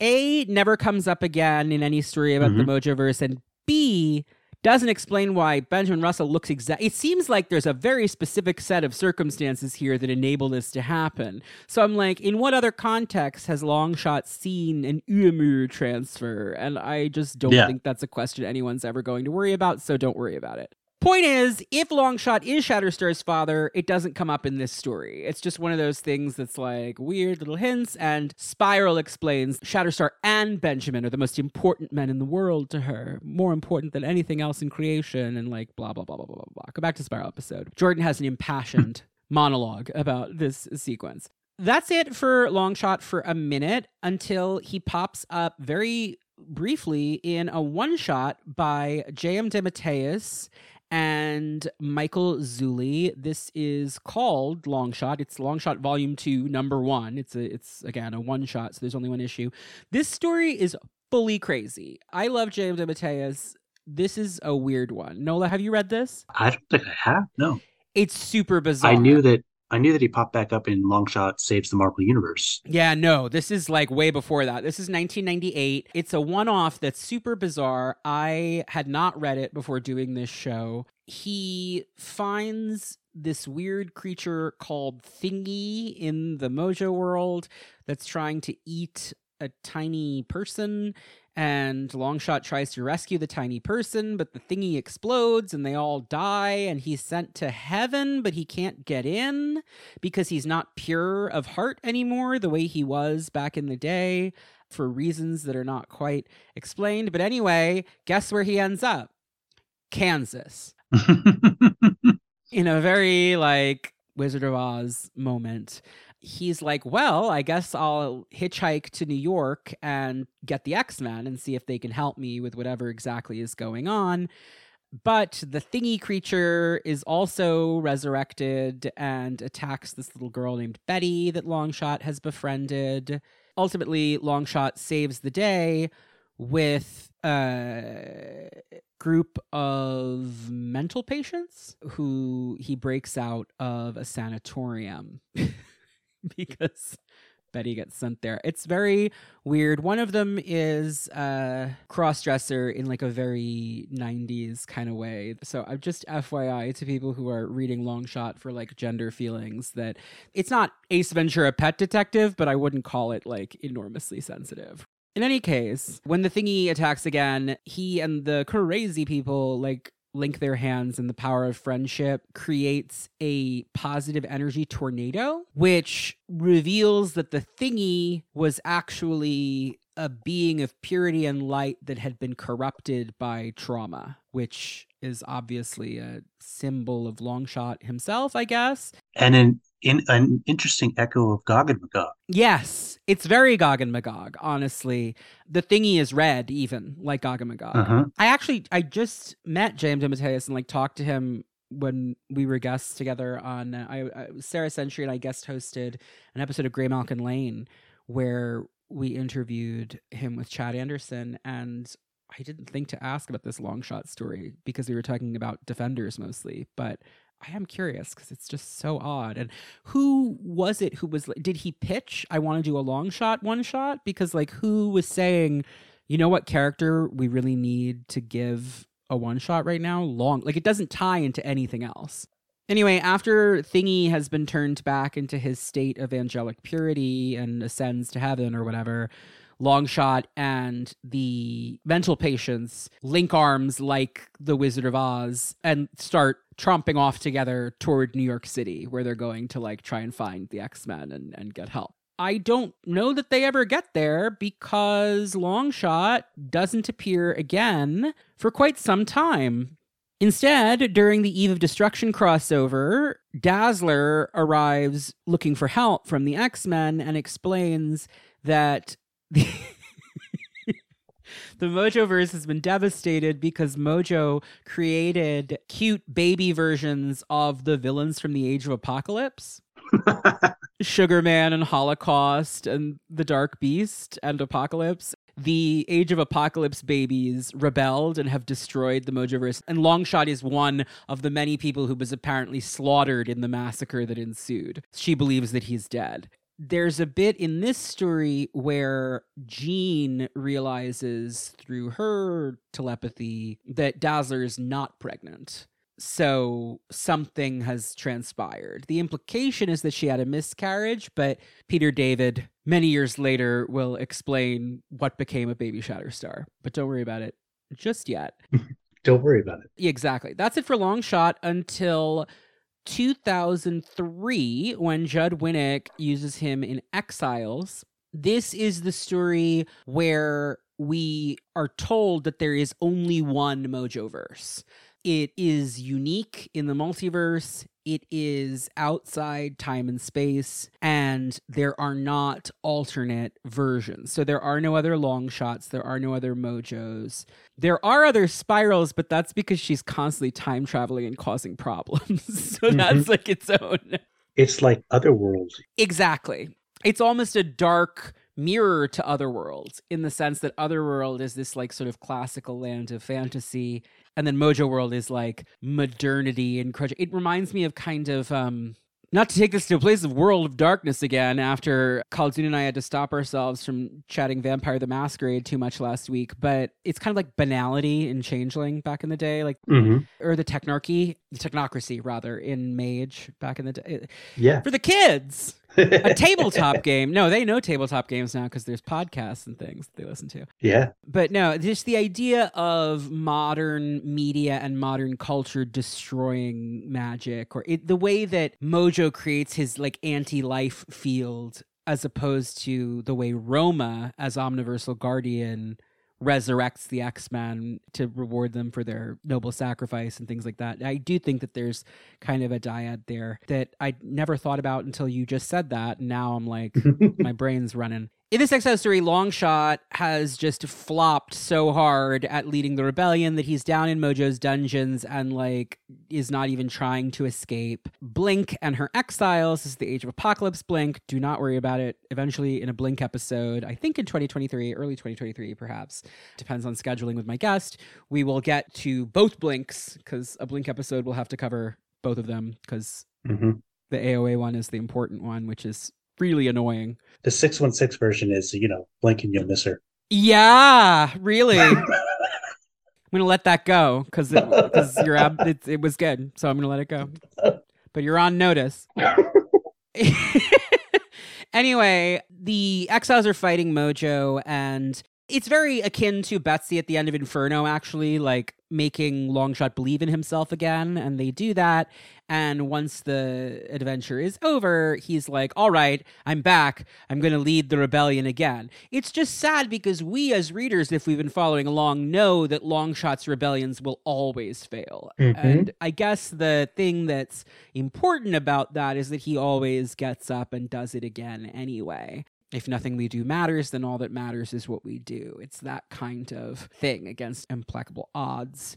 S1: A, never comes up again in any story about the mm-hmm. Mojoverse, and B, doesn't explain why Benjamin Russell looks exact. It seems like there's a very specific set of circumstances here that enable this to happen. So I'm like, in what other context has Longshot seen an Uemur transfer? And I just don't
S2: Yeah.
S1: think that's a question anyone's ever going to worry about. So don't worry about it. Point is, if Longshot is Shatterstar's father, it doesn't come up in this story. It's just one of those things that's like weird little hints. And Spiral explains Shatterstar and Benjamin are the most important men in the world to her, more important than anything else in creation, and like blah, blah, blah, blah, blah, blah, blah. Go back to Spiral episode. Jordan has an impassioned monologue about this sequence. That's it for Longshot for a minute until he pops up very briefly in a one shot by J.M. DeMatteis and Michael Zulli. This is called Longshot. It's Longshot Volume 2, number 1. It's a it's again a one shot, so there's only one issue. This story is fully crazy. I love J.M. DeMatteis. This is a weird one. Nola, have you read this?
S2: I don't think I have. No,
S1: It's super bizarre.
S2: I knew that. I knew that he popped back up in Longshot Saves the Marvel Universe.
S1: Yeah, no, this is like way before that. This is 1998. It's a one off that's super bizarre. I had not read it before doing this show. He finds this weird creature called Thingy in the Mojo world that's trying to eat a tiny person. And Longshot tries to rescue the tiny person, but the thingy explodes and they all die. And he's sent to heaven, but he can't get in because he's not pure of heart anymore the way he was back in the day for reasons that are not quite explained. But anyway, guess where he ends up? Kansas. In a very like Wizard of Oz moment. He's like, well, I guess I'll hitchhike to New York and get the X Men and see if they can help me with whatever exactly is going on. But the thingy creature is also resurrected and attacks this little girl named Betty that Longshot has befriended. Ultimately, Longshot saves the day with a group of mental patients who he breaks out of a sanatorium because Betty gets sent there. It's very weird. One of them is a cross-dresser in like a very 90s kind of way. So I'm just FYI to people who are reading Longshot for like gender feelings that it's not Ace Ventura Pet Detective, but I wouldn't call it like enormously sensitive. In any case, when the thingy attacks again, he and the crazy people like link their hands and the power of friendship creates a positive energy tornado, which reveals that the thingy was actually a being of purity and light that had been corrupted by trauma, which is obviously a symbol of Longshot himself, I guess.
S2: and an in an interesting echo of Gog and Magog.
S1: Yes, it's very Gog and Magog, honestly. The thingy is red, even like Gog and Magog.
S2: Uh-huh.
S1: I actually I just met James DeMatteis and like talked to him when we were guests together on uh, I, I Sarah Century and I guest hosted an episode of Graymalkin Lane where we interviewed him with Chad Anderson and I didn't think to ask about this long shot story because we were talking about defenders mostly, but I am curious because it's just so odd. And who was it who was did he pitch I want to do a long shot one shot because like who was saying you know what character we really need to give a one shot right now long like it doesn't tie into anything else anyway after thingy has been turned back into his state of angelic purity and ascends to heaven or whatever longshot and the mental patients link arms like the wizard of oz and start tromping off together toward new york city where they're going to like try and find the x-men and, and get help I don't know that they ever get there because Longshot doesn't appear again for quite some time. Instead, during the Eve of Destruction crossover, Dazzler arrives looking for help from the X Men and explains that the, the Mojoverse has been devastated because Mojo created cute baby versions of the villains from the Age of Apocalypse. Sugar Man and Holocaust and the Dark Beast and Apocalypse. The Age of Apocalypse babies rebelled and have destroyed the Mojoverse. And Longshot is one of the many people who was apparently slaughtered in the massacre that ensued. She believes that he's dead. There's a bit in this story where Jean realizes through her telepathy that Dazzler is not pregnant. So something has transpired. The implication is that she had a miscarriage, but Peter David, many years later, will explain what became of Baby Shatterstar. But don't worry about it just yet.
S2: Don't worry about it.
S1: Exactly. That's it for Long Shot until 2003 when Judd Winick uses him in Exiles. This is the story where we are told that there is only one Mojoverse. It is unique in the multiverse. It is outside time and space, and there are not alternate versions. So there are no other long shots, there are no other mojos. There are other spirals, but that's because she's constantly time traveling and causing problems. so mm-hmm. that's like its own.
S2: It's like other worlds.
S1: Exactly. It's almost a dark mirror to other worlds in the sense that other world is this like sort of classical land of fantasy and then Mojo World is like modernity and crutch. It reminds me of kind of um not to take this to a place of world of darkness again after Khaldun and I had to stop ourselves from chatting Vampire the Masquerade too much last week, but it's kind of like banality in Changeling back in the day, like
S2: hmm
S1: or the technarchy, the technocracy rather in Mage back in the day.
S2: Yeah.
S1: For the kids a tabletop game. No, they know tabletop games now because there's podcasts and things they listen to.
S2: yeah.
S1: But no, just the idea of modern media and modern culture destroying magic, or it, the way that Mojo creates his like anti-life field, as opposed to the way Roma, as Omniversal Guardian, resurrects the X-Men to reward them for their noble sacrifice and things like that. I do think that there's kind of a dyad there that I never thought about until you just said that. Now I'm like, my brain's running. In this Exile story, Longshot has just flopped so hard at leading the rebellion that he's down in Mojo's dungeons and like is not even trying to escape. Blink and her exiles this is the Age of Apocalypse Blink. Do not worry about it. Eventually, in a Blink episode, I think in 2023, early 2023, perhaps, depends on scheduling with my guest, we will get to both Blinks because a Blink episode will have to cover both of them because
S2: hmm
S1: the AOA one is the important one, which is really annoying.
S2: The 616 version is, you know, blink and you'll miss her.
S1: Yeah, really. I'm gonna let that go because because ab- it, it was good, so I'm gonna let it go. But you're on notice. anyway, the exiles are fighting Mojo, and it's very akin to Betsy at the end of Inferno, actually, like making Longshot believe in himself again. And they do that. And once the adventure is over, he's like, All right, I'm back. I'm going to lead the rebellion again. It's just sad because we, as readers, if we've been following along, know that Longshot's rebellions will always fail.
S2: Mhm.
S1: And I guess the thing that's important about that is that he always gets up and does it again anyway. If nothing we do matters, then all that matters is what we do. It's that kind of thing against implacable odds.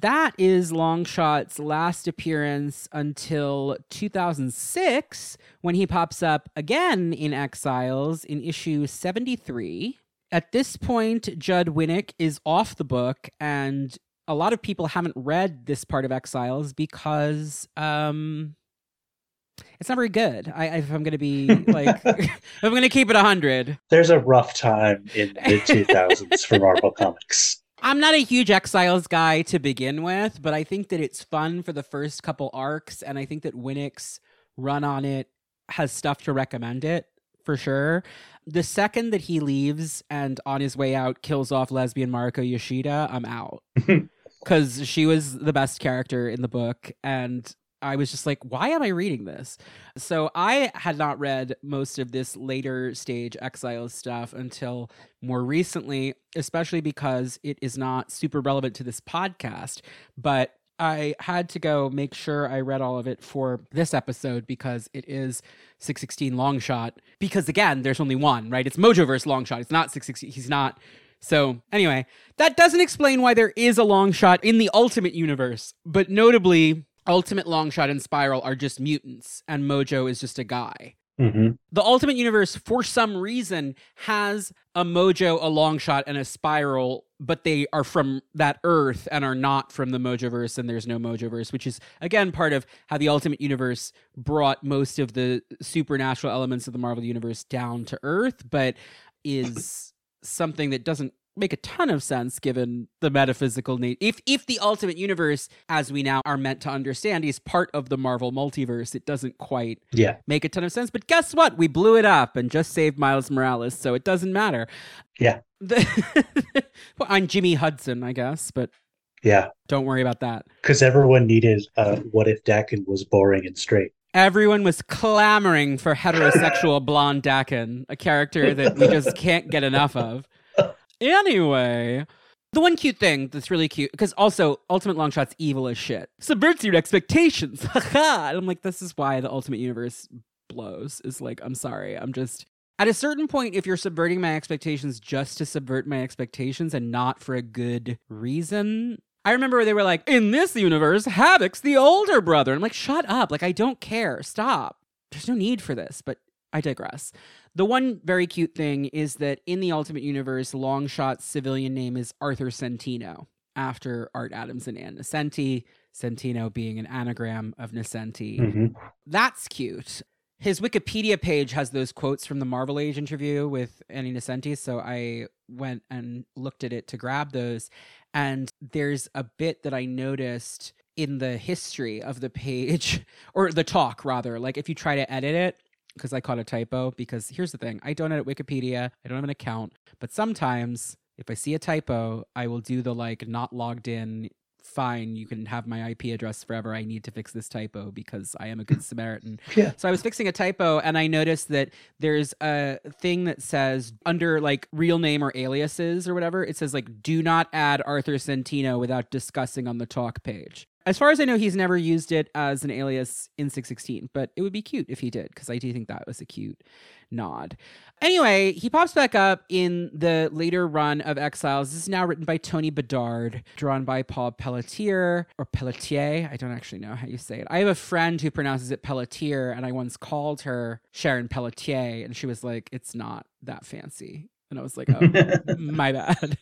S1: That is Longshot's last appearance until 2006, when he pops up again in Exiles in issue 73. At this point, Judd Winick is off the book, and a lot of people haven't read this part of Exiles because um, it's not very good. I, if I'm going to be like, I'm going to keep it 100.
S2: There's a rough time in the 2000s for Marvel Comics.
S1: I'm not a huge Exiles guy to begin with, but I think that it's fun for the first couple arcs, and I think that Winick's run on it has stuff to recommend it for sure. The second that he leaves and on his way out kills off lesbian Mariko Yashida, I'm out. Because she was the best character in the book, and I was just like, why am I reading this? So I had not read most of this later stage Exiles stuff until more recently, especially because it is not super relevant to this podcast. But I had to go make sure I read all of it for this episode because it is 616 long shot. Because again, there's only one, right? It's Mojoverse long shot. It's not 616. He's not. So, anyway, that doesn't explain why there is a long shot in the Ultimate Universe, but notably, Ultimate Longshot and Spiral are just mutants, and Mojo is just a guy.
S2: hmm
S1: The Ultimate Universe, for some reason, has a Mojo, a Longshot, and a Spiral but they are from that Earth and are not from the Mojoverse, and there's no Mojoverse, which is again part of how the Ultimate Universe brought most of the supernatural elements of the Marvel Universe down to Earth, but is something that doesn't make a ton of sense given the metaphysical need. If if the ultimate universe, as we now are meant to understand, is part of the Marvel multiverse, it doesn't quite
S2: Yeah.
S1: make a ton of sense. But guess what? We blew it up and just saved Miles Morales, so it doesn't matter.
S2: Yeah.
S1: The- well, I'm Jimmy Hudson, I guess, but
S2: Yeah.
S1: don't worry about that.
S2: Because everyone needed uh, what if Daken was boring and straight?
S1: Everyone was clamoring for heterosexual blonde Daken, a character that we just can't get enough of. Anyway, the one cute thing that's really cute, because also Ultimate Longshot's evil as shit, subverts your expectations. Haha. and I'm like, this is why the Ultimate Universe blows. Is like, I'm sorry, I'm just. At a certain point, if you're subverting my expectations just to subvert my expectations and not for a good reason, I remember they were like, in this universe, Havoc's the older brother. I'm like, shut up. Like, I don't care. Stop. There's no need for this, but I digress. The one very cute thing is that in the Ultimate Universe, Longshot's civilian name is Arthur Centino, after Art Adams and Ann Nocenti, Centino being an anagram of Nocenti.
S2: Mhm.
S1: That's cute. His Wikipedia page has those quotes from the Marvel Age interview with Annie Nocenti, so I went and looked at it to grab those. And there's a bit that I noticed in the history of the page, or the talk rather. Like if you try to edit it, because I caught a typo. Because here's the thing I don't edit Wikipedia, I don't have an account, but sometimes if I see a typo, I will do the like not logged in. Fine, you can have my IP address forever. I need to fix this typo because I am a good Samaritan.
S2: Yeah.
S1: So I was fixing a typo and I noticed that there's a thing that says under like real name or aliases or whatever, it says like do not add Arthur Centino without discussing on the talk page. As far as I know, he's never used it as an alias in 616, but it would be cute if he did, because I do think that was a cute nod. Anyway, he pops back up in the later run of Exiles. This is now written by Tony Bedard, drawn by Paul Pelletier or Pelletier. I don't actually know how you say it. I have a friend who pronounces it Pelletier, and I once called her Sharon Pelletier, and she was like, "It's not that fancy." And I was like, "Oh, my bad."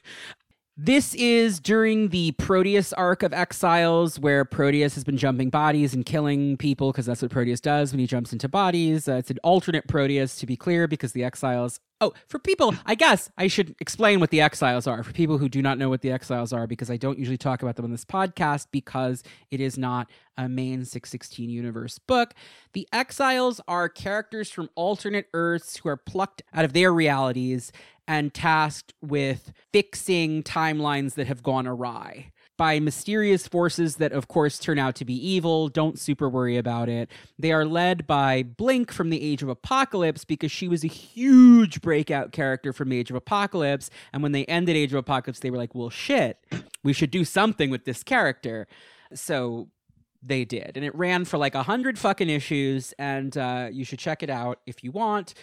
S1: This is during the Proteus arc of Exiles, where Proteus has been jumping bodies and killing people because that's what Proteus does when he jumps into bodies. Uh, it's an alternate Proteus, to be clear, because the Exiles. Oh, for people, I guess I should explain what the Exiles are. For people who do not know what the Exiles are, because I don't usually talk about them on this podcast because it is not a main 616 universe book. The Exiles are characters from alternate Earths who are plucked out of their realities and tasked with fixing timelines that have gone awry by mysterious forces that, of course, turn out to be evil. Don't super worry about it. They are led by Blink from the Age of Apocalypse because she was a huge breakout character from Age of Apocalypse. And when they ended Age of Apocalypse, they were like, well, shit, we should do something with this character. So they did. And it ran for like a hundred fucking issues, and uh, you should check it out if you want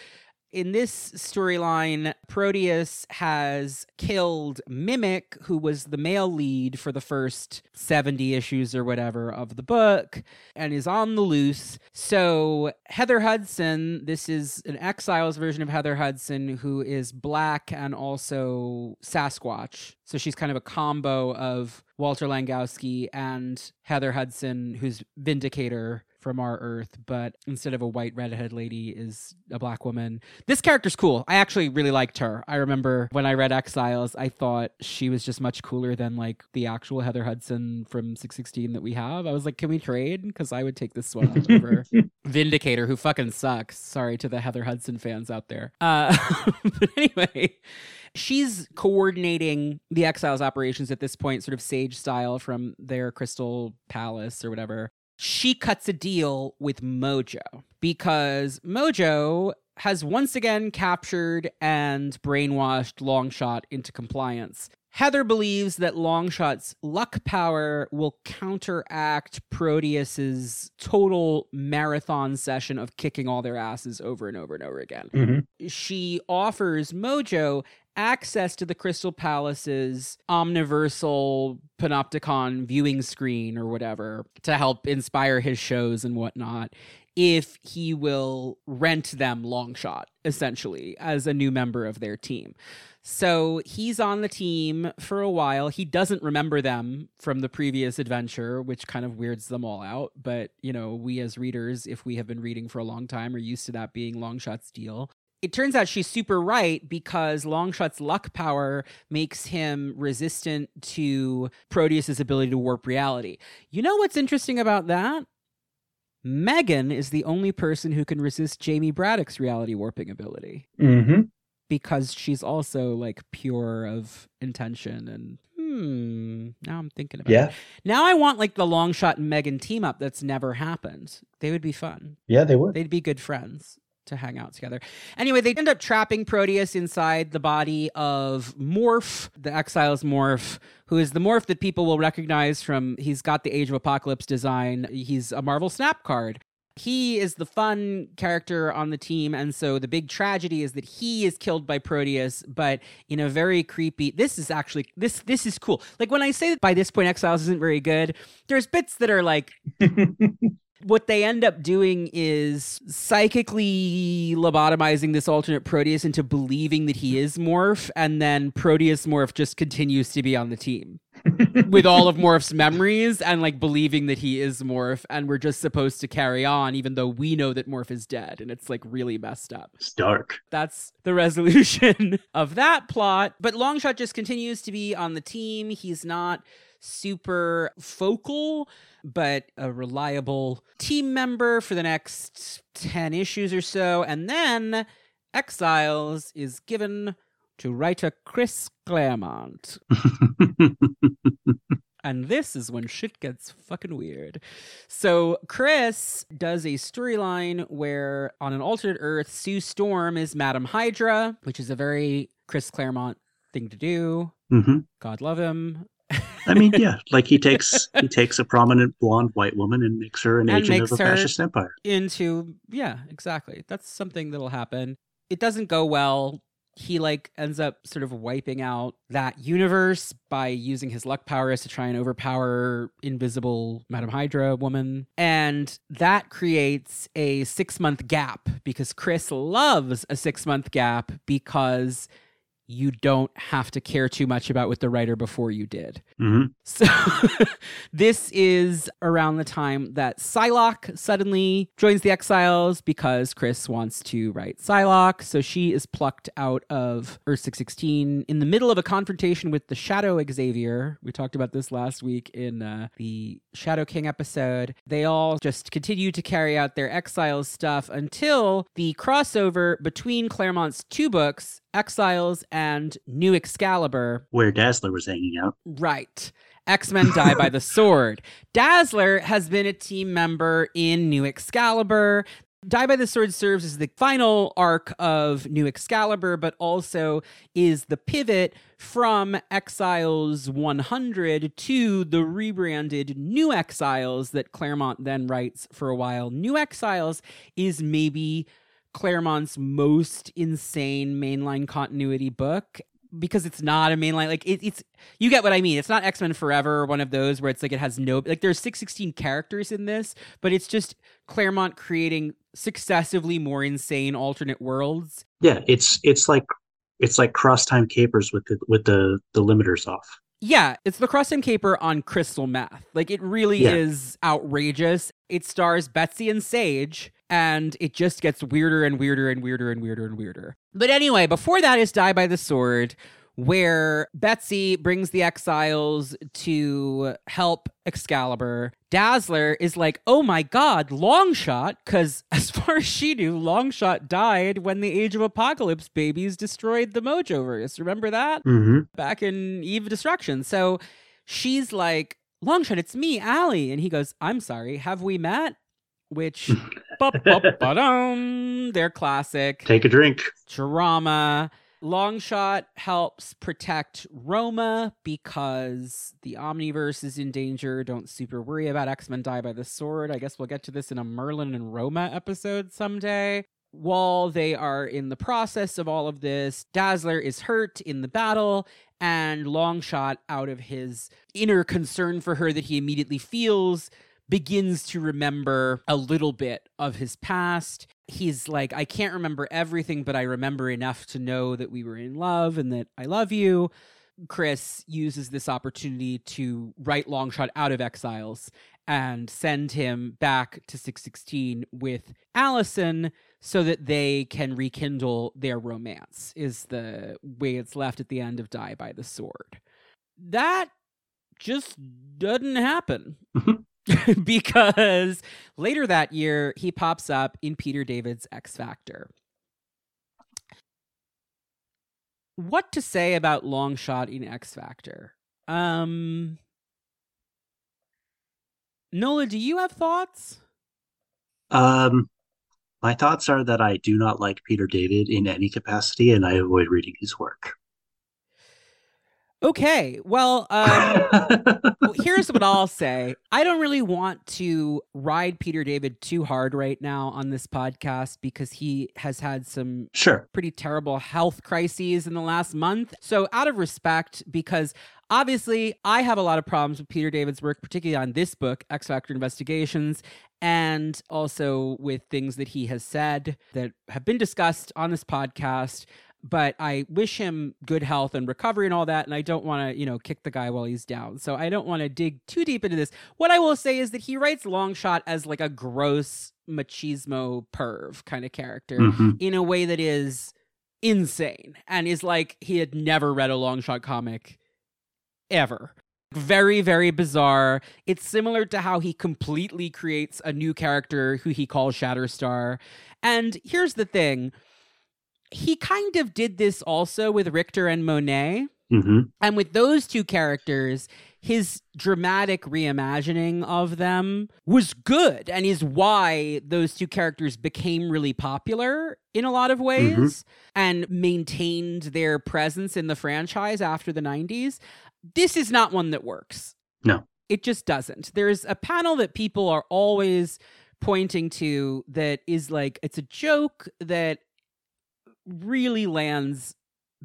S1: in this storyline, Proteus has killed Mimic, who was the male lead for the first 70 issues or whatever of the book, and is on the loose. So, Heather Hudson, this is an Exiles version of Heather Hudson, who is black and also Sasquatch. So, she's kind of a combo of Walter Langowski and Heather Hudson, who's Vindicator from our Earth, but instead of a white redhead lady, is a black woman. This character's cool. I actually really liked her. I remember when I read Exiles, I thought she was just much cooler than like the actual Heather Hudson from 616 that we have. I was like, can we trade? Because I would take this one over Vindicator, who fucking sucks. Sorry to the Heather Hudson fans out there. Uh, but anyway. She's coordinating the Exiles operations at this point, sort of sage style from their Crystal Palace or whatever she cuts a deal with Mojo because Mojo has once again captured and brainwashed Longshot into compliance. Heather believes that Longshot's luck power will counteract Proteus's total marathon session of kicking all their asses over and over and over again.
S2: Mhm.
S1: She offers Mojo access to the Crystal Palace's omniversal panopticon viewing screen or whatever to help inspire his shows and whatnot if he will rent them Longshot, essentially, as a new member of their team. So he's on the team for a while. He doesn't remember them from the previous adventure, which kind of weirds them all out. But, you know, we as readers, if we have been reading for a long time, are used to that being Longshot's deal. It turns out she's super right because Longshot's luck power makes him resistant to Proteus's ability to warp reality. You know what's interesting about that? Megan is the only person who can resist Jamie Braddock's reality warping ability
S2: Mm-hmm.
S1: because she's also like pure of intention and hmm now i'm thinking about
S2: Yeah.
S1: it now i want like the long shot and megan team up that's never happened they would be fun
S2: Yeah, they would.
S1: they'd be good friends to hang out together. Anyway they end up trapping proteus inside the body of morph the exiles morph who is the morph that people will recognize from he's got the age of apocalypse design. He's a marvel snap card. He is the fun character on the team and so the big tragedy is that he is killed by proteus but in a very creepy this is actually this this is cool. Like when i say that by this point exiles isn't very good there's bits that are like what they end up doing is psychically lobotomizing this alternate Proteus into believing that he is Morph, and then Proteus Morph just continues to be on the team with all of Morph's memories and like believing that he is Morph, and we're just supposed to carry on even though we know that Morph is dead, and it's like really messed up.
S2: It's dark.
S1: That's the resolution of that plot. But Longshot just continues to be on the team. He's not super focal, but a reliable team member for the next 10 issues or so. And then Exiles is given to writer Chris Claremont. And this is when shit gets fucking weird. So Chris does a storyline where on an alternate Earth, Sue Storm is Madam Hydra, which is a very Chris Claremont thing to do.
S2: hmm
S1: God love him.
S2: I mean, yeah, like he takes he takes a prominent blonde white woman and makes her an
S1: And
S2: agent of a fascist empire.
S1: into yeah exactly. That's something that'll happen. It doesn't go well. He like ends up sort of wiping out that universe by using his luck powers to try and overpower invisible madam hydra woman. And that creates a six month gap because chris loves a six month gap because you don't have to care too much about what the writer before you did
S2: hmm
S1: so this is around the time that Psylocke suddenly joins the Exiles because Chris wants to write Psylocke. So she is plucked out of Earth 616 in the middle of a confrontation with the Shadow Xavier. We talked about this last week in uh, the Shadow King episode. They all just continue to carry out their Exiles stuff until the crossover between Claremont's two books, Exiles and New Excalibur,
S2: Where Dazzler was hanging out.
S1: Right. X Men Die by the Sword. Dazzler has been a team member in New Excalibur. Die by the Sword serves as the final arc of New Excalibur, but also is the pivot from Exiles 100 to the rebranded New Exiles that Claremont then writes for a while. New Exiles is maybe Claremont's most insane mainline continuity book because it's not a mainline like it, it's you get what I mean. It's not X Men Forever or one of those where it's like it has no like there's six sixteen characters in this, but it's just Claremont creating successively more insane alternate worlds.
S2: Yeah, it's it's like it's like cross time capers with the with the the limiters off.
S1: Yeah, it's the Cross Time Caper on crystal meth. Like it really
S2: Yeah.
S1: is outrageous. It stars Betsy and Sage, and it just gets weirder and weirder and weirder and weirder and weirder. But anyway, before that is Die by the Sword, where Betsy brings the exiles to help Excalibur. Dazzler is like, oh my god, Longshot, because as far as she knew, Longshot died when the Age of Apocalypse babies destroyed the Mojo Mojoverse. Remember that?
S2: hmm
S1: back in Eve of Destruction. So she's like, Longshot, it's me, Allie. And he goes, I'm sorry, have we met? Which, they're classic.
S2: Take a drink.
S1: Drama. Longshot helps protect Roma because the Omniverse is in danger. Don't super worry about X Men Die by the Sword. I guess we'll get to this in a Merlin and Roma episode someday. While they are in the process of all of this, Dazzler is hurt in the battle, and Longshot, out of his inner concern for her that he immediately feels, begins to remember a little bit of his past. He's like, I can't remember everything, but I remember enough to know that we were in love and that I love you. Chris uses this opportunity to write Longshot out of exiles and send him back to 616 with Allison so that they can rekindle their romance, is the way it's left at the end of Die by the Sword. That just doesn't happen. Mm-hmm. because later that year, he pops up in Peter David's X Factor. What to say about Longshot in X Factor? Um, Nola, do you have thoughts?
S2: Um, my thoughts are that I do not like Peter David in any capacity, and I avoid reading his work.
S1: Okay, well, um, here's what I'll say. I don't really want to ride Peter David too hard right now on this podcast because he has had some
S2: sure
S1: pretty terrible health crises in the last month. So, out of respect, because obviously I have a lot of problems with Peter David's work, particularly on this book, X Factor Investigations, and also with things that he has said that have been discussed on this podcast but I wish him good health and recovery and all that. And I don't want to, you know, kick the guy while he's down. So I don't want to dig too deep into this. What I will say is that he writes Longshot as like a gross machismo perv kind of character
S2: mm-hmm.
S1: in a way that is insane and is like he had never read a Longshot comic ever. Very, very bizarre. It's similar to how he completely creates a new character who he calls Shatterstar. And here's the thing he kind of did this also with Richter and Monet.
S2: Mm-hmm.
S1: And with those two characters, his dramatic reimagining of them was good and is why those two characters became really popular in a lot of ways mm-hmm. and maintained their presence in the franchise after the 90s. This is not one that works.
S2: No.
S1: It just doesn't. There's a panel that people are always pointing to that is like it's a joke that really lands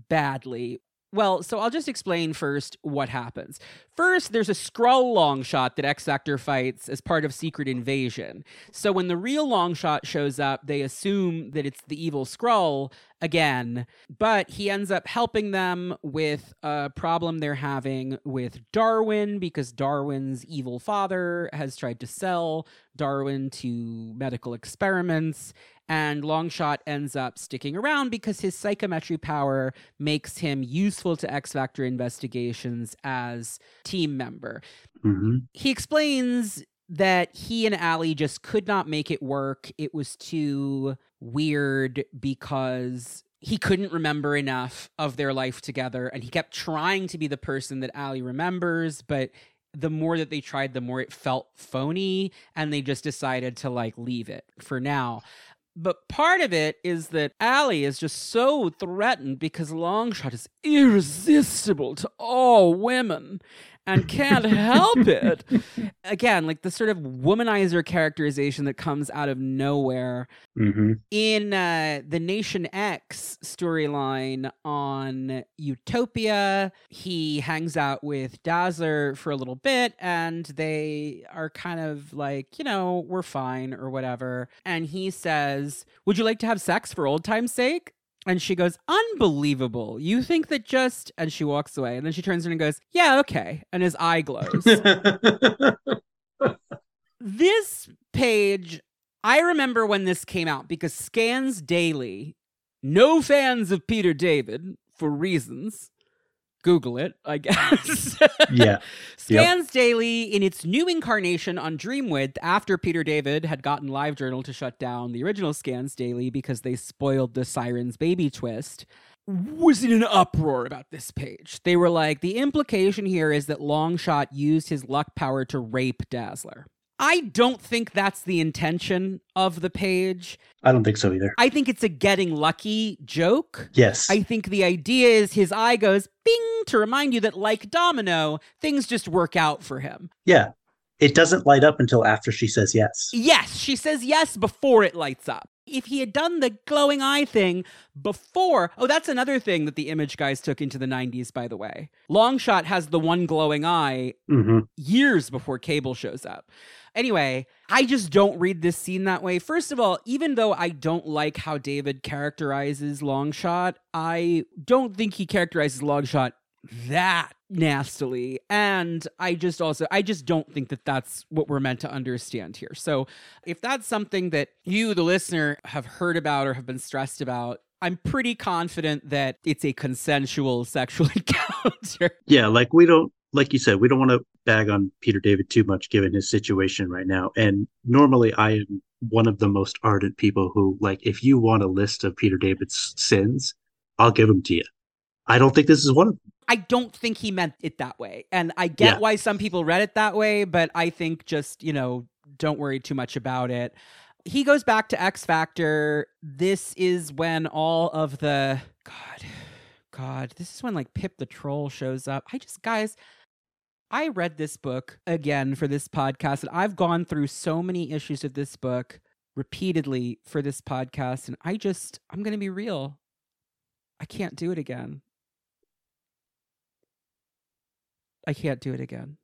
S1: badly. Well, so I'll just explain first what happens. First, there's a Skrull long shot that X Factor fights as part of Secret Invasion. So when the real long shot shows up, they assume that it's the evil Skrull again, but he ends up helping them with a problem they're having with Darwin because Darwin's evil father has tried to sell Darwin to medical experiments and Longshot ends up sticking around because his psychometry power makes him useful to X Factor investigations as team member.
S2: Mm-hmm.
S1: He explains that he and Allie just could not make it work. It was too weird because he couldn't remember enough of their life together and he kept trying to be the person that Allie remembers, but the more that they tried, the more it felt phony, and they just decided to like leave it for now. But part of it is that Allie is just so threatened because Longshot is irresistible to all women and can't help it. Again, like the sort of womanizer characterization that comes out of nowhere.
S2: Mm-hmm.
S1: In uh, the Nation X storyline on Utopia, he hangs out with Dazzler for a little bit and they are kind of like, you know, we're fine or whatever. And he says, Would you like to have sex for old time's sake? And she goes, Unbelievable. You think that just. And she walks away. And then she turns around and goes, Yeah, okay. And his eye glows. this page, I remember when this came out because Scans Daily, no fans of Peter David for reasons, Google it, I guess.
S2: yeah.
S1: Scans yep. Daily, in its new incarnation on Dreamwidth, after Peter David had gotten LiveJournal to shut down the original Scans Daily because they spoiled the Siryn's baby twist, was in an uproar about this page. They were like, the implication here is that Longshot used his luck power to rape Dazzler. I don't think that's the intention of the page.
S2: I don't think so either.
S1: I think it's a getting lucky joke.
S2: Yes.
S1: I think the idea is his eye goes bing to remind you that, like Domino, things just work out for him.
S2: Yeah. It doesn't light up until after she says yes.
S1: Yes. She says yes before it lights up. If he had done the glowing eye thing before, oh, that's another thing that the image guys took into the 90s, by the way. Longshot has the one glowing eye
S2: hmm
S1: years before Cable shows up. Anyway, I just don't read this scene that way. First of all, even though I don't like how David characterizes Longshot, I don't think he characterizes Longshot that nastily and i just also i just don't think that that's what we're meant to understand here so if that's something that you the listener have heard about or have been stressed about i'm pretty confident that it's a consensual sexual encounter
S2: Yeah, like we don't, like you said, we don't want to bag on Peter David too much given his situation right now. And normally I am one of the most ardent people who, like, if you want a list of Peter David's sins, I'll give them to you. I don't think this is one of them.
S1: I don't think he meant it that way. And I get
S2: Yeah.
S1: why some people read it that way, but I think just, you know, don't worry too much about it. He goes back to X Factor. This is when all of the God, God, this is when like Pip the Troll shows up. I just, guys, I read this book again for this podcast, and I've gone through so many issues of this book repeatedly for this podcast, and I just, I'm going to be real. I can't do it again. I can't do it again.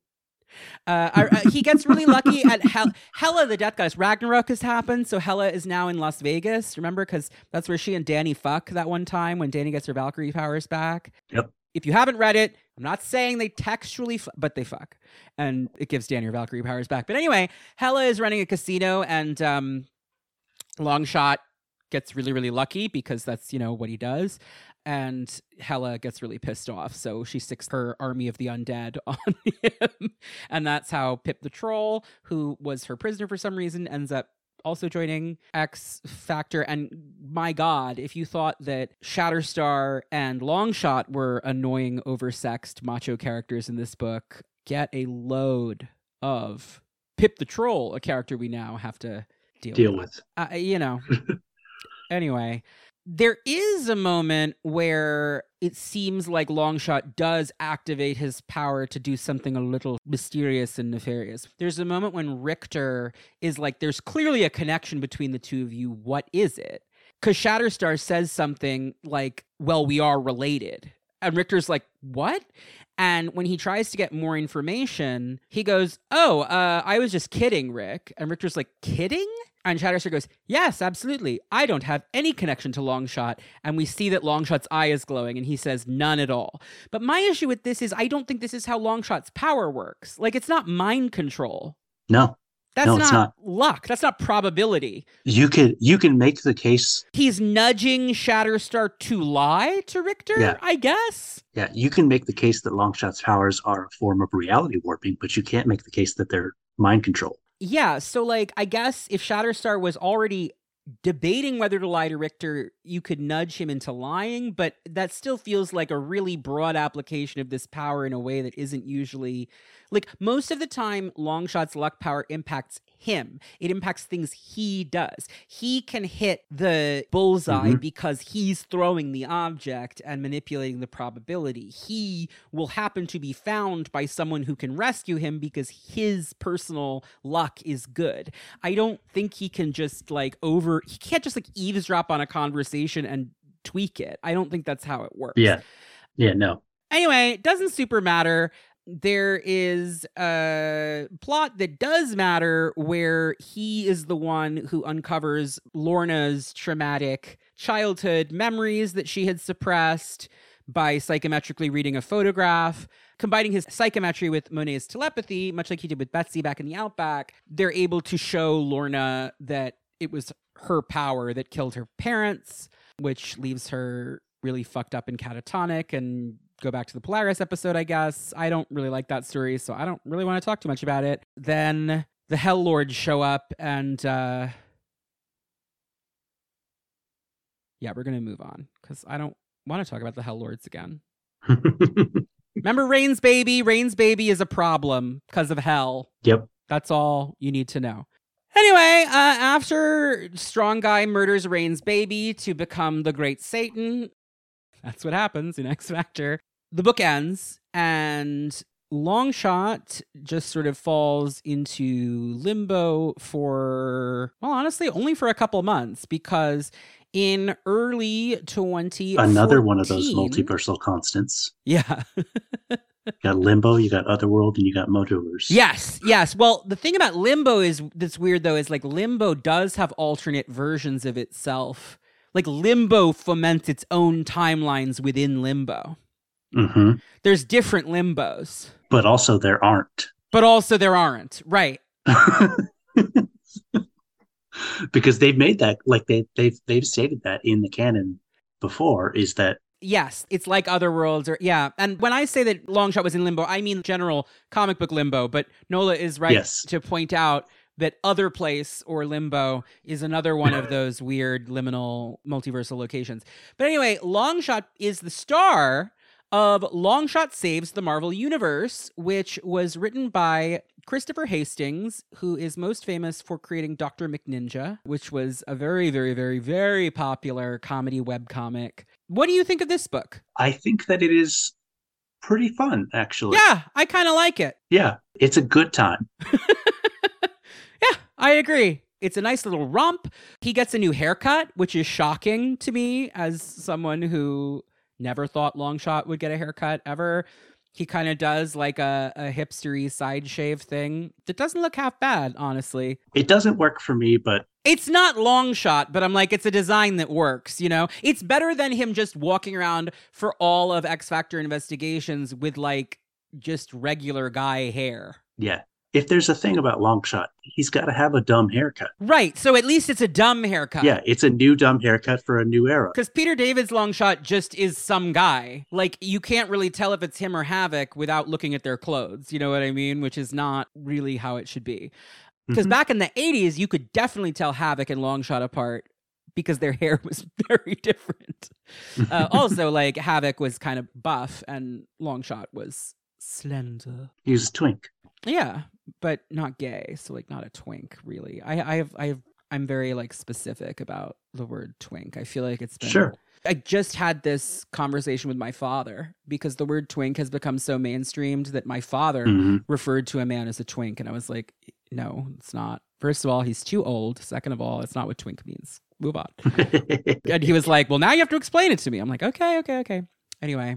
S1: Uh, I- uh, he gets really lucky at Hel- Hela, the death goddess. Ragnarok has happened, so Hela is now in Las Vegas. Remember, because that's where she and Danny fuck that one time when Danny gets her Valkyrie powers back.
S2: Yep.
S1: If you haven't read it, I'm not saying they textually, fu- but they fuck, and it gives Danny her Valkyrie powers back. But anyway, Hela is running a casino, and um, Longshot gets really, really lucky because that's you know what he does and Hela gets really pissed off. So she sticks her army of the undead on him. and that's how Pip the Troll, who was her prisoner for some reason, ends up also joining X Factor. And my God, if you thought that Shatterstar and Longshot were annoying, oversexed macho characters in this book, get a load of Pip the Troll, a character we now have to deal,
S2: Deal
S1: with.
S2: with.
S1: Uh, you know. anyway, there is a moment where it seems like Longshot does activate his power to do something a little mysterious and nefarious. There's a moment when Richter is like, there's clearly a connection between the two of you. What is it? Because Shatterstar says something like, well, we are related. And Richter's like, what? And when he tries to get more information, he goes, Oh, uh, I was just kidding, Rick. And Richter's like, Kidding? And Shatterstar goes, Yes, absolutely. I don't have any connection to Longshot. And we see that Longshot's eye is glowing, and he says, None at all. But my issue with this is I don't think this is how Longshot's power works. Like, it's not mind control.
S2: No,
S1: That's
S2: No, it's
S1: not, luck. That's not probability.
S2: you could you can make the case.
S1: He's nudging Shatterstar to lie to Richter,
S2: Yeah.
S1: I guess.
S2: Yeah, you can make the case that Longshot's powers are a form of reality warping, but you can't make the case that they're mind control.
S1: Yeah, so like I guess if Shatterstar was already debating whether to lie to Richter, you could nudge him into lying, but that still feels like a really broad application of this power in a way that isn't usually like most of the time Longshot's luck power impacts him. It impacts things he does. He can hit the bullseye
S2: Mhm.
S1: because he's throwing the object and manipulating the probability. He will happen to be found by someone who can rescue him because his personal luck is good. I don't think he can just like over he can't just like eavesdrop on a conversation and tweak it. I don't think that's how it works.
S2: Yeah. Yeah, no.
S1: Anyway, it doesn't super matter. There is a plot that does matter where he is the one who uncovers Lorna's traumatic childhood memories that she had suppressed by psychometrically reading a photograph. Combining his psychometry with Monet's telepathy, much like he did with Betsy back in the Outback, they're able to show Lorna that it was her power that killed her parents, which leaves her really fucked up and catatonic and go back to the Polaris episode, I guess. I don't really like that story, so I don't really want to talk too much about it. Then the Hell Lords show up and uh Yeah, we're gonna move on because I don't want to talk about the Hell Lords again. Remember Rahne's baby? Rahne's baby is a problem because of hell.
S2: yep.
S1: That's all you need to know. Anyway, uh, after Strong Guy murders Rahne's baby to become the Great Satan, that's what happens in X Factor. The book ends, and Longshot just sort of falls into limbo for, well, honestly, only for a couple months because in early 20
S2: Another one of those multiversal constants.
S1: Yeah.
S2: you got limbo, you got otherworld, and you got modular's.
S1: Yes, yes. Well, the thing about limbo is that's weird though is like limbo does have alternate versions of itself. Like limbo foments its own timelines within limbo.
S2: Mm-hmm.
S1: There's different limbos,
S2: But also there aren't.
S1: but also there aren't. Right.
S2: because they've made that like they they've they've stated that in the canon before is that
S1: Yes, it's like other worlds or yeah. And when I say that Longshot was in limbo, I mean general comic book limbo, but Nola is right
S2: Yes.
S1: to point out that other place or limbo is another one of those weird liminal multiversal locations. But anyway, Longshot is the star of Longshot Saves the Marvel Universe, which was written by Christopher Hastings, who is most famous for creating Dr. McNinja, which was a very, very, very, very popular comedy webcomic. What do you think of this book?
S2: I think that it is pretty fun actually.
S1: Yeah, I kind of like it.
S2: Yeah, it's a good time.
S1: I agree. It's a nice little romp. He gets a new haircut, which is shocking to me as someone who never thought Longshot would get a haircut ever. He kind of does like a, a hipstery side shave thing that doesn't look half bad, honestly.
S2: It doesn't work for me, but
S1: It's not Longshot, but I'm like, it's a design that works, you know? It's better than him just walking around for all of X Factor investigations with like just regular guy hair.
S2: yeah. If there's a thing about Longshot, he's got to have a dumb haircut.
S1: Right. So at least it's a dumb haircut.
S2: Yeah, it's a new dumb haircut for a new era.
S1: Because Peter David's long shot just is some guy. Like, you can't really tell if it's him or Havoc without looking at their clothes. You know what I mean? Which is not really how it should be. Because
S2: Mhm.
S1: back in the 80s, you could definitely tell Havoc and Longshot apart because their hair was very different. Uh, also, like, Havoc was kind of buff and Longshot was slender.
S2: He was a twink.
S1: Yeah, but not gay. So like not a twink, really. I I have I have I'm very like specific about the word twink. I feel like it's been
S2: Sure.
S1: I just had this conversation with my father because the word twink has become so mainstreamed that my father
S2: Mhm.
S1: referred to a man as a twink and I was like, no, it's not. First of all, he's too old. Second of all, it's not what twink means. Move on. And he was like, Well, now you have to explain it to me. I'm like, Okay, okay, okay. Anyway,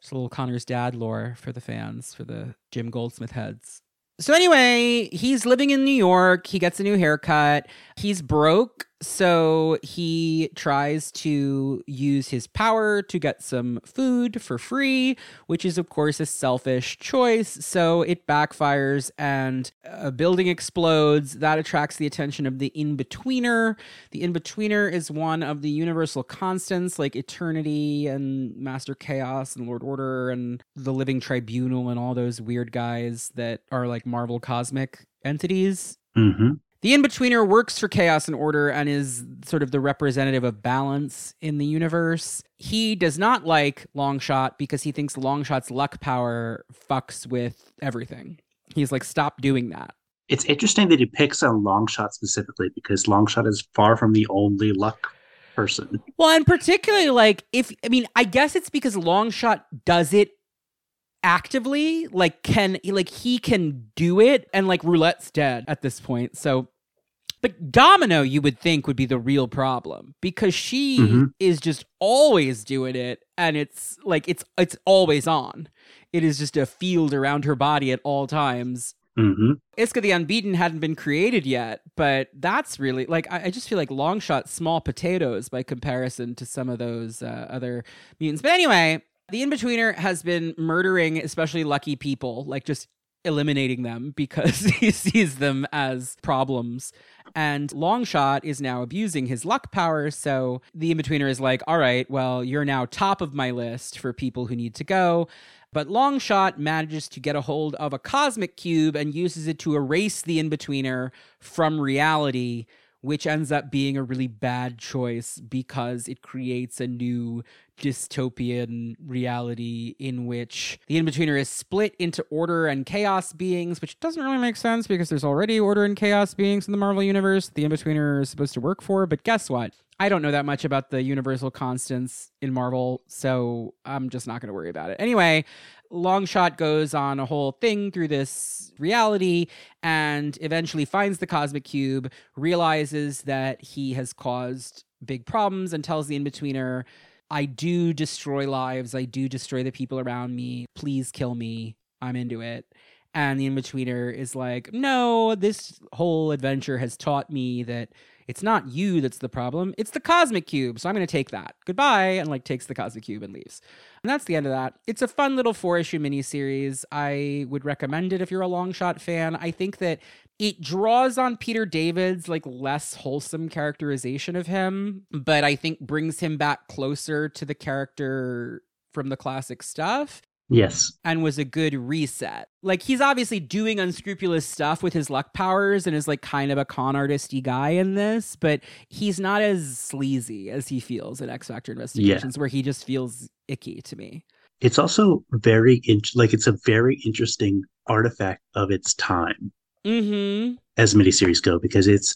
S1: just a little Connor's dad lore for the fans, for the Jim Goldsmith heads. So, anyway, he's living in New York. He gets a new haircut. He's broke. So, he tries to use his power to get some food for free, which is, of course, a selfish choice. So, it backfires and a building explodes. That attracts the attention of the in betweener. The in betweener is one of the universal constants like eternity and Master Chaos and Lord Order and the Living Tribunal and all those weird guys that are like Marvel cosmic entities.
S2: hmm
S1: The in betweener works for Chaos and Order and is sort of the representative of balance in the universe. He does not like Longshot because he thinks Longshot's luck power fucks with everything. He's like, stop doing that.
S2: It's interesting that he picks on Longshot specifically because Longshot is far from the only luck person.
S1: Well, and particularly like if I mean, I guess it's because Longshot does it actively, like can like he can do it and like roulette's dead at this point. So but Domino you would think would be the real problem because she
S2: Mhm.
S1: is just always doing it and it's like it's it's always on. It is just a field around her body at all times
S2: hmm
S1: Iska the Unbeaten hadn't been created yet, but that's really like I, I just feel like Longshot small potatoes by comparison to some of those uh, other mutants. But anyway, the In-Betweener has been murdering especially lucky people, like just eliminating them because he sees them as problems. And Longshot is now abusing his luck power. So the In-Betweener is like, all right, well, you're now top of my list for people who need to go. But Longshot manages to get a hold of a cosmic cube and uses it to erase the in betweener from reality, which ends up being a really bad choice because it creates a new dystopian reality in which the in betweener is split into order and chaos beings, which doesn't really make sense because there's already order and chaos beings in the Marvel universe the in betweener is supposed to work for. But guess what? I don't know that much about the universal constants in Marvel, so I'm just not going to worry about it. Anyway, Longshot goes on a whole thing through this reality and eventually finds the cosmic cube, realizes that he has caused big problems, and tells the in-betweener, I do destroy lives. I do destroy the people around me. Please kill me. I'm into it. And the in-betweener is like, no, this whole adventure has taught me that it's not you that's the problem. It's the cosmic cube. So I'm going to take that. Goodbye. And like takes the cosmic cube and leaves. And that's the end of that. It's a fun little four issue miniseries. I would recommend it if you're a Longshot fan. I think that it draws on Peter David's like less wholesome characterization of him, but I think brings him back closer to the character from the classic stuff
S2: Yes.
S1: and was a good reset. Like he's obviously doing unscrupulous stuff with his luck powers and is like kind of a con artisty guy in this, but he's not as sleazy as he feels in X Factor Investigations, where he just feels icky to me.
S2: It's also very in- like it's a very interesting artifact of its time
S1: Mm-hmm.
S2: as miniseries go because it's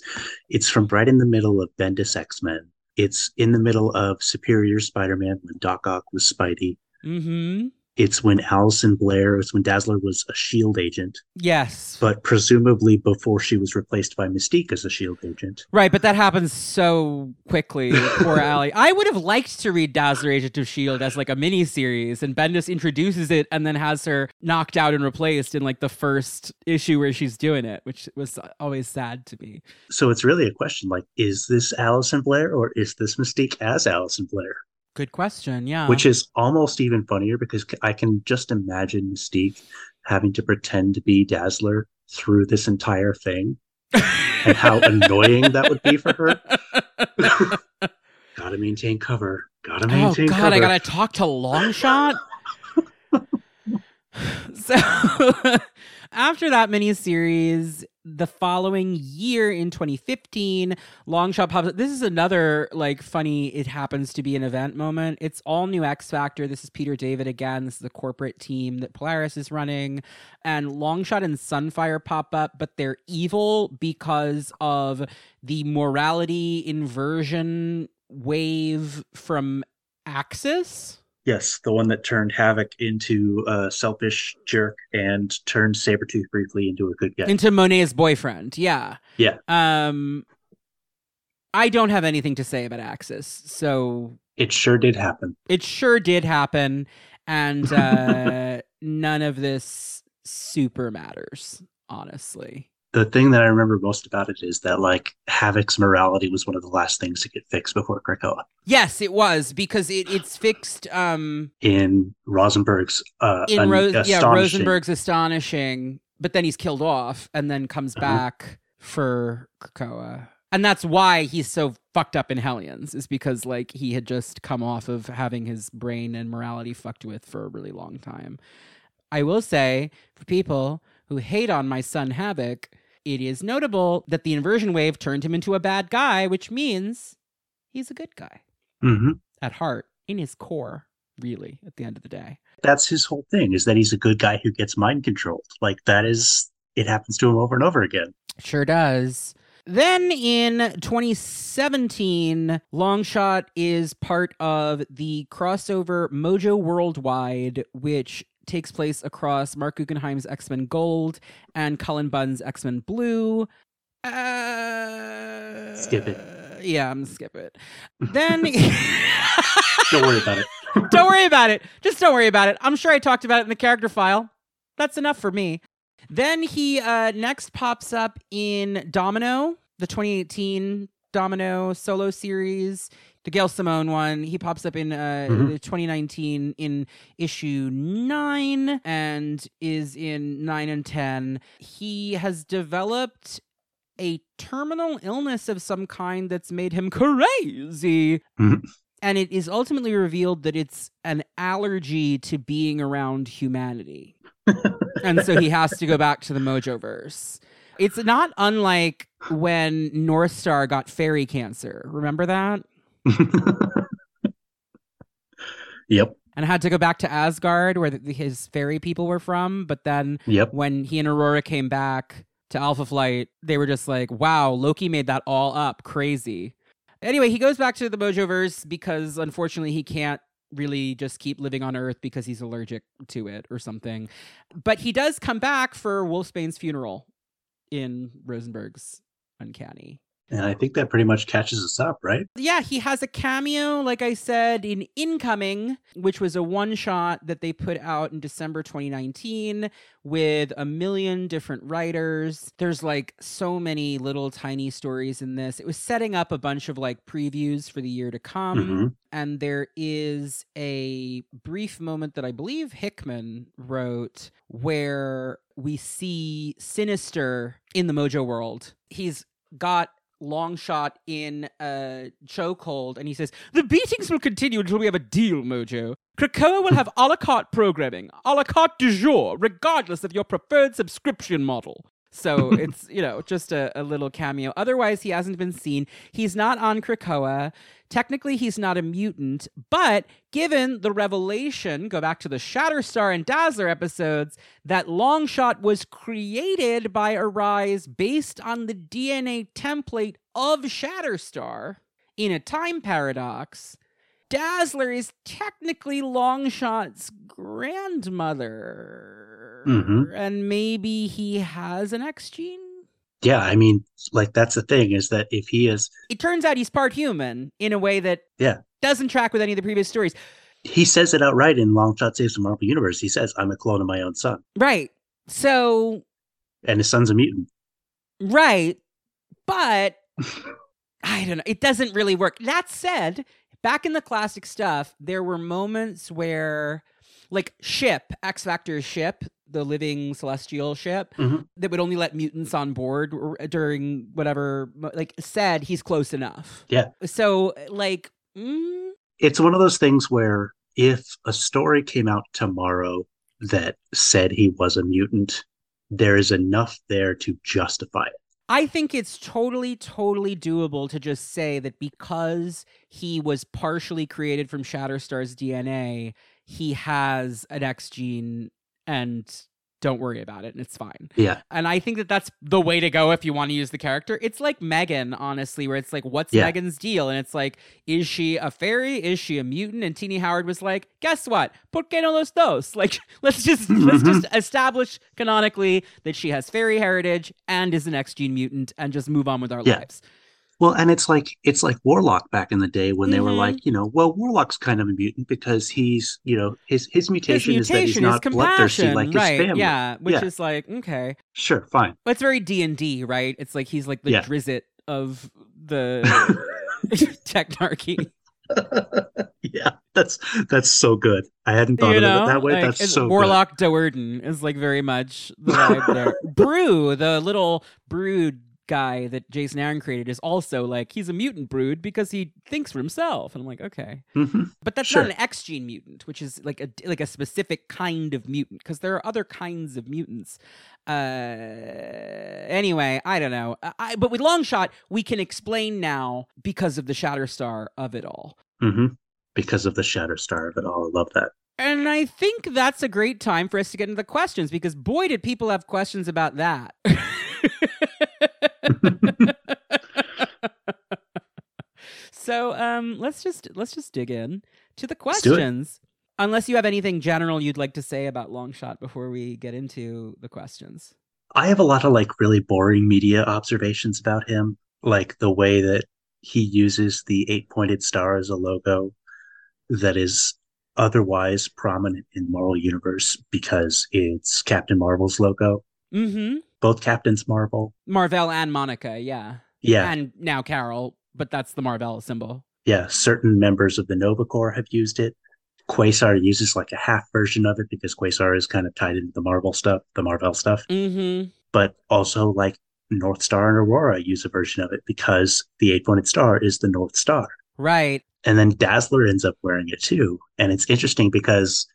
S2: it's from right in the middle of Bendis X Men. It's in the middle of Superior Spider Man when Doc Ock was Spidey.
S1: Mm-hmm.
S2: It's when Allison Blair, it's when Dazzler was a Shield agent,
S1: Yes.
S2: but presumably before she was replaced by Mystique as a Shield agent.
S1: Right, but that happens so quickly. Poor Allie. I would have liked to read Dazzler Agent of S.H.I.E.L.D. as like a mini series, and Bendis introduces it and then has her knocked out and replaced in like the first issue where she's doing it, which was always sad to me.
S2: So it's really a question like, is this Allison Blair or is this Mystique as Allison Blair?
S1: Good question. Yeah.
S2: Which is almost even funnier because I can just imagine Mystique having to pretend to be Dazzler through this entire thing and how annoying that would be for her. gotta maintain cover. Gotta
S1: oh,
S2: maintain cover.
S1: oh God,
S2: cover.
S1: I gotta talk to Longshot. so after that miniseries, the following year in 2015, Longshot pops up. This is another like funny, it happens to be an event moment. It's all new X Factor. This is Peter David again. This is the corporate team that Polaris is running. And Longshot and Sunfire pop up, but they're evil because of the morality inversion wave from Axis.
S2: Yes, the one that turned Havoc into a selfish jerk and turned Sabretooth briefly into a good guy.
S1: into Monet's boyfriend. Yeah.
S2: Yeah.
S1: Um I don't have anything to say about Axis. So
S2: it sure did happen.
S1: it sure did happen and uh none of this super matters, honestly.
S2: The thing that I remember most about it is that like Havoc's morality was one of the last things to get fixed before Krakoa.
S1: Yes, it was because it, it's fixed um
S2: In Rosenberg's uh
S1: in
S2: an-
S1: yeah,
S2: astonishing-
S1: Rosenberg's astonishing, but then he's killed off and then comes
S2: Uh-huh.
S1: back for Krakoa. And that's why he's so fucked up in Hellions, is because like he had just come off of having his brain and morality fucked with for a really long time. I will say, for people who hate on my son Havoc, it is notable that the inversion wave turned him into a bad guy, which means he's a good guy
S2: Mhm.
S1: at heart, in his core, really, at the end of the day.
S2: That's his whole thing is that he's a good guy who gets mind controlled. Like that is it happens to him over and over again.
S1: Sure does. Then in 2017, Longshot is part of the crossover Mojo Worldwide, which takes place across Marc Guggenheim's X Men Gold and Cullen Bunn's X Men Blue. Uh,
S2: Skip it.
S1: Yeah, I'm gonna skip it. Then
S2: Don't worry about it.
S1: don't worry about it. Just don't worry about it. I'm sure I talked about it in the character file. That's enough for me. Then he uh, next pops up in Domino, the 2018 Domino solo series, the Gail Simone one. He pops up in uh,
S2: Mhm.
S1: the 2019 in issue nine and is in nine and 10. He has developed a terminal illness of some kind that's made him crazy.
S2: Mhm.
S1: And it is ultimately revealed that it's an allergy to being around humanity. and so he has to go back to the Mojoverse. It's not unlike when North Star got fairy cancer. Remember that?
S2: Yep.
S1: And had to go back to Asgard, where the, his fairy people were from. But then
S2: Yep.
S1: when he and Aurora came back to Alpha Flight, they were just like, wow, Loki made that all up. Crazy. Anyway, he goes back to the Mojoverse because unfortunately he can't really just keep living on Earth because he's allergic to it or something. But he does come back for Wolfsbane's funeral in Rosenberg's Uncanny.
S2: And I think that pretty much catches us up, right?
S1: Yeah, he has a cameo, like I said, in Incoming, which was a one shot that they put out in December 2019 with a million different writers. There's like so many little tiny stories in this. It was setting up a bunch of like previews for the year to come.
S2: Mhm.
S1: And there is a brief moment that I believe Hickman wrote where we see Sinister in the Mojo world. He's got Longshot in a chokehold and he says the beatings will continue until we have a deal mojo. Krakoa will have a la carte programming a la carte du jour regardless of your preferred subscription model so it's you know just a, a little cameo. Otherwise he hasn't been seen. He's not on krakoa. Technically he's not a mutant but given the revelation go back to the shatterstar and dazzler episodes that longshot was created by Arize based on the dna template of shatterstar in a time paradox dazzler is technically longshot's grandmother
S2: Mhm.
S1: and maybe he has an x gene
S2: Yeah, I mean, like that's the thing is that if he is,
S1: it turns out he's part human in a way that
S2: Yeah.
S1: doesn't track with any of the previous stories.
S2: he says it outright in Longshot Saves the Marvel Universe. He says, "I'm a clone of my own son,
S1: Right. So,
S2: and his son's a mutant."
S1: right. But I don't know. It doesn't really work. That said, back in the classic stuff, there were moments where, like, Ship, X Factor's ship, the living celestial ship,
S2: Mhm.
S1: that would only let mutants on board during whatever, like, said he's close enough.
S2: Yeah.
S1: So, like, mm,
S2: It's one of those things where if a story came out tomorrow that said he was a mutant, there is enough there to justify it.
S1: I think it's totally, totally doable to just say that because he was partially created from Shatterstar's DNA, he has an X gene and don't worry about it and it's fine.
S2: Yeah,
S1: And I think that that's the way to go if you want to use the character. It's like Meggan, honestly, where it's like, what's
S2: Yeah.
S1: Meggan's deal? And it's like, is she a fairy? Is she a mutant? And Tini Howard was like, guess what? ¿Por qué no los dos? Like, let's just let's just mm-hmm. establish canonically that she has fairy heritage and is an X gene mutant, and just move on with our
S2: Yeah.
S1: lives.
S2: Well, and it's like it's like Warlock back in the day when they were
S1: Mhm.
S2: like, you know, well, Warlock's kind of a mutant because he's, you know, his his
S1: His
S2: mutation, is that he's not bloodthirsty like his family.
S1: Yeah, which
S2: Yeah.
S1: is like okay,
S2: Sure, fine.
S1: but it's very D and D, right? It's like he's like the
S2: Yeah.
S1: Drizzt of the technarchy.
S2: yeah, that's that's so good. I hadn't thought
S1: you
S2: of it that way.
S1: Like,
S2: that's so
S1: Warlock Do'Urden is like very much the vibe there. Broo, the little brood guy that Jason Aaron created, is also like he's a mutant brood because he thinks for himself. And I'm like, okay,
S2: good. hmm
S1: but that's
S2: Sure.
S1: not an X gene mutant, which is like a like a specific kind of mutant because there are other kinds of mutants. Uh, anyway, I don't know. I, but with Longshot, we can explain now because of the Shatterstar of it all.
S2: hmm Because of the Shatterstar of it all. I love that.
S1: And I think that's a great time for us to get into the questions because boy, did people have questions about that. so um, let's just let's just dig in to the
S2: Let's do it.
S1: questions. Unless you have anything general you'd like to say about Longshot before we get into the questions.
S2: I have a lot of like really boring media observations about him, like the way that he uses the eight pointed star as a logo that is otherwise prominent in Marvel Universe because it's Captain Marvel's logo.
S1: Mm-hmm.
S2: Both Captains Marvel.
S1: Marvel and Monica, yeah.
S2: Yeah,
S1: And now Carol, but that's the Marvel symbol.
S2: yeah. Certain members of the Nova Corps have used it. Quasar uses like a half version of it because Quasar is kind of tied into the Marvel stuff, the Marvel stuff.
S1: Mm-hmm.
S2: but also like North Star and Aurora use a version of it because the eight pointed star is the North Star.
S1: Right.
S2: And then Dazzler ends up wearing it too. And it's interesting because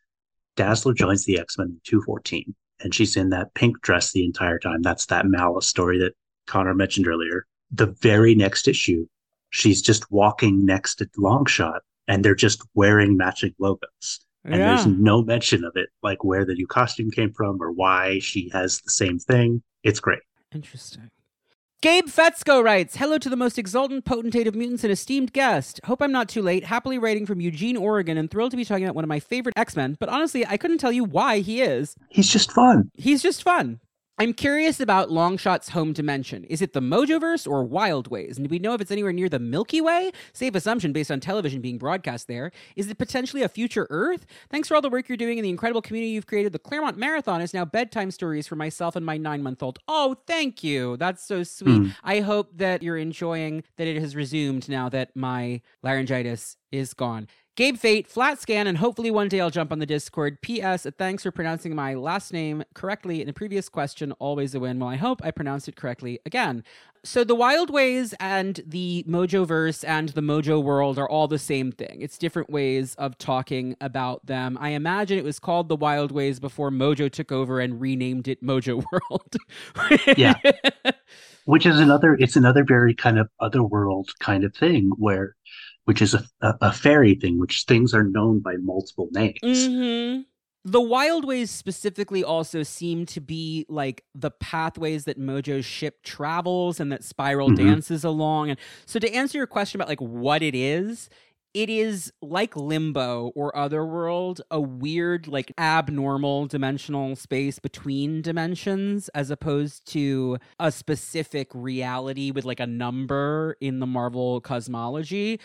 S2: Dazzler joins the X Men in 214 and she's in that pink dress the entire time. That's that Malice story that Connor mentioned earlier. The very next issue, she's just walking next to Longshot and they're just wearing matching logos. And
S1: yeah.
S2: there's no mention of it, like where the new costume came from or why she has the same thing. It's great.
S1: Interesting. Gabe Fetzko writes, Hello to the most exultant potentate of mutants and esteemed guest. Hope I'm not too late. Happily writing from Eugene, Oregon, and thrilled to be talking about one of my favorite X Men, but honestly, I couldn't tell you why he is.
S2: He's just fun.
S1: He's just fun. I'm curious about Longshot's home dimension. Is it the Mojoverse or Wildways? And do we know if it's anywhere near the Milky Way? Safe assumption based on television being broadcast there. Is it potentially a future Earth? Thanks for all the work you're doing and the incredible community you've created. The Claremont Marathon is now bedtime stories for myself and my nine month old. Oh, thank you. That's so sweet.
S2: Mm.
S1: I hope that you're enjoying that it has resumed now that my laryngitis is gone. Gabe Fate, flat scan, and hopefully one day I'll jump on the Discord. P.S. Thanks for pronouncing my last name correctly in a previous question. Always a win. Well, I hope I pronounced it correctly again. So the Wild Ways and the Mojoverse and the Mojo World are all the same thing. It's different ways of talking about them. I imagine it was called the Wild Ways before Mojo took over and renamed it Mojo World.
S2: Yeah. Which is another, it's another very kind of otherworld kind of thing where, which is a, a, fairy thing, which things are known by multiple names.
S1: hmm The Wild Ways specifically also seem to be like the pathways that Mojo's ship travels and that Spiral
S2: Mhm.
S1: dances along. And so to answer your question about like what it is, it is like Limbo or Otherworld, a weird, like abnormal dimensional space between dimensions, as opposed to a specific reality with like a number in the Marvel cosmology.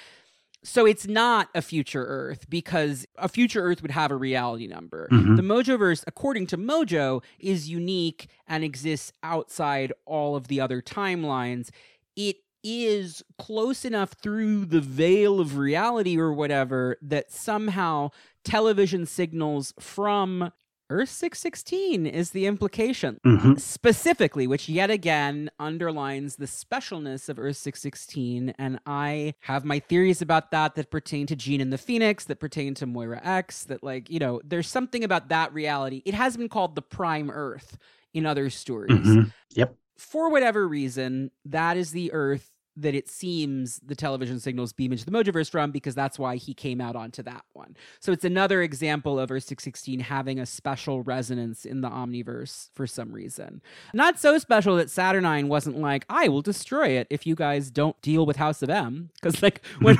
S1: So it's not a future Earth because a future Earth would have a reality number.
S2: Mhm.
S1: The Mojoverse, according to Mojo, is unique and exists outside all of the other timelines. It is close enough through the veil of reality or whatever that somehow television signals from Earth 616 is the implication
S2: Mhm.
S1: specifically, which yet again underlines the specialness of Earth 616. And I have my theories about that that pertain to Jean and the Phoenix, that pertain to Moira X, that, like, you know, there's something about that reality. It has been called the Prime Earth in other stories.
S2: Mhm. Yep.
S1: For whatever reason, that is the Earth that it seems the television signals beam into the Mojoverse from because that's why he came out onto that one. So it's another example of Earth 616 having a special resonance in the Omniverse for some reason. Not so special that Saturnyne wasn't like, I will destroy it if you guys don't deal with House of M. Because, like, when,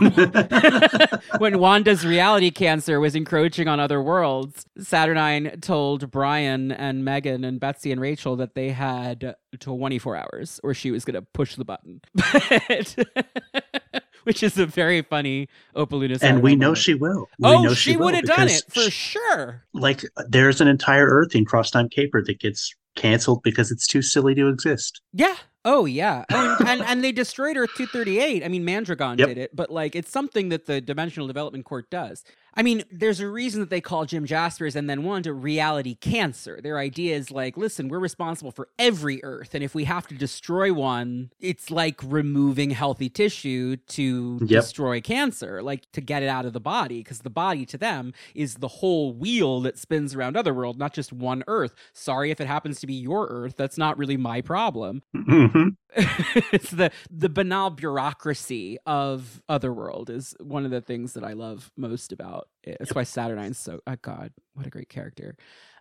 S1: when Wanda's reality cancer was encroaching on other worlds, Saturnyne told Brian and Meggan and Betsy and Rachel that they had 24 hours or she was going to push the button. Which is a very funny Opal Luna
S2: And we know
S1: moment.
S2: she will. We
S1: Oh,
S2: know
S1: she,
S2: will
S1: would have done it for
S2: she-
S1: sure.
S2: like there's an entire Earth in Crosstime Caper that gets canceled because it's too silly to exist.
S1: Yeah. Oh yeah. Oh, and, and and they destroyed Earth 238. I mean, Mandragon
S2: Yep.
S1: did it, but like it's something that the Dimensional Development Court does. I mean, there's a reason that they call Jim Jaspers and then one to reality cancer. Their idea is like, listen, we're responsible for every Earth, and if we have to destroy one, it's like removing healthy tissue to
S2: Yep.
S1: destroy cancer, like to get it out of the body, because the body to them is the whole wheel that spins around other world, not just one Earth. Sorry if it happens to be your Earth. That's not really my problem.
S2: hmm
S1: it's the the banal bureaucracy of Otherworld is one of the things that I love most about it. That's why Saturnyne's so oh god, what a great character.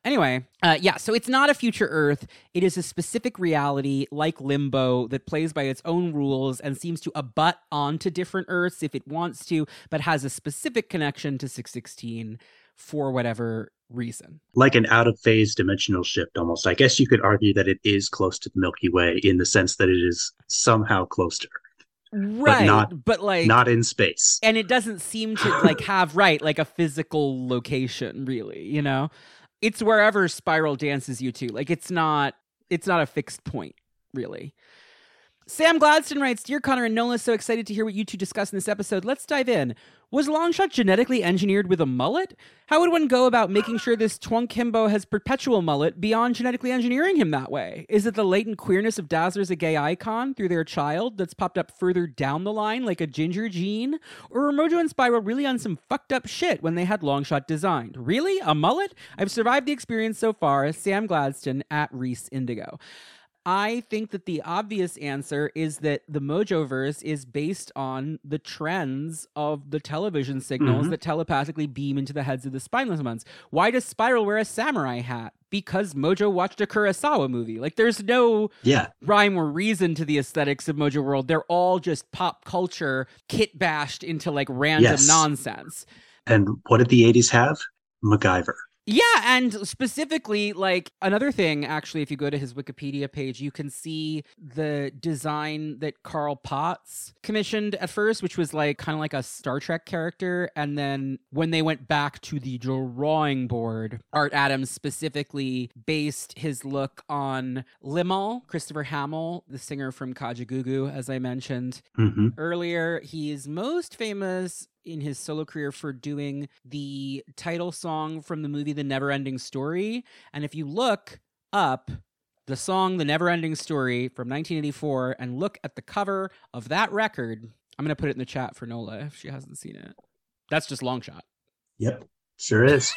S1: Anyway, uh, yeah, so it's not a future Earth. It is a specific reality like Limbo that plays by its own rules and seems to abut onto different Earths if it wants to, but has a specific connection to 616 for whatever reason.
S2: Like an out of phase dimensional shift almost. I guess you could argue that it is close to the Milky Way in the sense that it is somehow close to
S1: Right.
S2: not-
S1: but like
S2: not in space.
S1: and it doesn't seem to like have right like a physical location really you know it's wherever spiral dances you to like it's not it's not a fixed point really sam gladstone writes dear connor and nola so excited to hear what you two discuss in this episode let's dive in was longshot genetically engineered with a mullet how would one go about making sure this twunk himbo has perpetual mullet beyond genetically engineering him that way is it the latent queerness of dazzler's a gay icon through their child that's popped up further down the line like a ginger gene or were Mojo and Spiral really on some fucked up shit when they had Longshot designed? Really? A mullet? I've survived the experience so far. Sam Gladstone at Reese Indigo. I think that the obvious answer is that the Mojoverse is based on the trends of the television signals
S2: Mhm.
S1: that telepathically beam into the heads of the spineless ones. Why does Spiral wear a samurai hat? Because Mojo watched a Kurosawa movie. Like, there's no
S2: Yeah.
S1: rhyme or reason to the aesthetics of Mojo World. They're all just pop culture kit bashed into like random
S2: Yes.
S1: nonsense.
S2: And what did the 80s have? MacGyver.
S1: Yeah, and specifically, like another thing, actually, if you go to his Wikipedia page, you can see the design that Carl Potts commissioned at first, which was like kind of like a Star Trek character. And then when they went back to the drawing board, Art Adams specifically based his look on Limahl, Christopher Hamill, the singer from Kajagoogoo, as I mentioned
S2: hmm
S1: earlier. He is most famous in his solo career for doing the title song from the movie The Neverending Story. And if you look up the song The Neverending Story from 1984 and look at the cover of that record, I'm going to put it in the chat for Nola if she hasn't seen it. That's just Longshot.
S2: Yep. Sure is.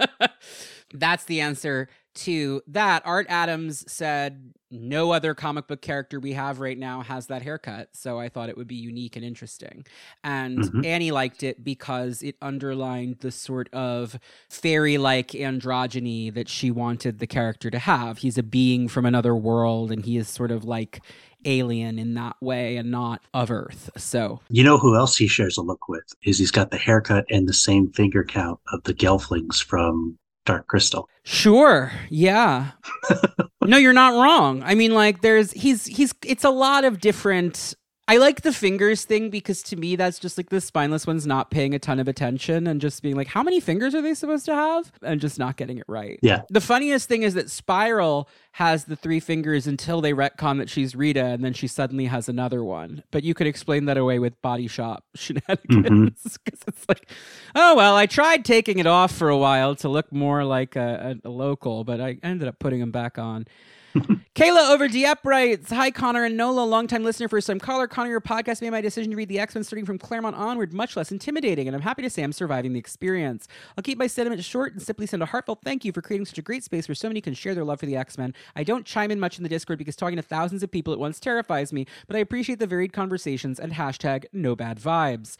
S1: That's the answer to that. Art Adams said no other comic book character we have right now has that haircut. So I thought it would be unique and interesting. And
S2: Mhm.
S1: Annie liked it because it underlined the sort of fairy like androgyny that she wanted the character to have. He's a being from another world and he is sort of like alien in that way and not of Earth. So
S2: You know who else he shares a look with? Is he's got the haircut and the same finger count of the Gelflings from Dark Crystal.
S1: Sure. Yeah. no, you're not wrong. I mean, like, there's he's he's it's a lot of different. I like the fingers thing because to me that's just like the spineless one's not paying a ton of attention and just being like, how many fingers are they supposed to have? And just not getting it right.
S2: Yeah.
S1: The funniest thing is that Spiral has the three fingers until they retcon that she's Rita and then she suddenly has another one. But you could explain that away with body shop shenanigans mm-hmm. because it's like, oh, well, I tried taking it off for a while to look more like a, a, a local, but I ended up putting them back on. Kayla over Dieppe writes, Hi, Connor and Nola, longtime listener, first time caller. Connor, your podcast made my decision to read the X Men starting from Claremont onward much less intimidating, and I'm happy to say I'm surviving the experience. I'll keep my sentiments short and simply send a heartfelt thank you for creating such a great space where so many can share their love for the X Men. I don't chime in much in the Discord because talking to thousands of people at once terrifies me, but I appreciate the varied conversations and hashtag no bad vibes.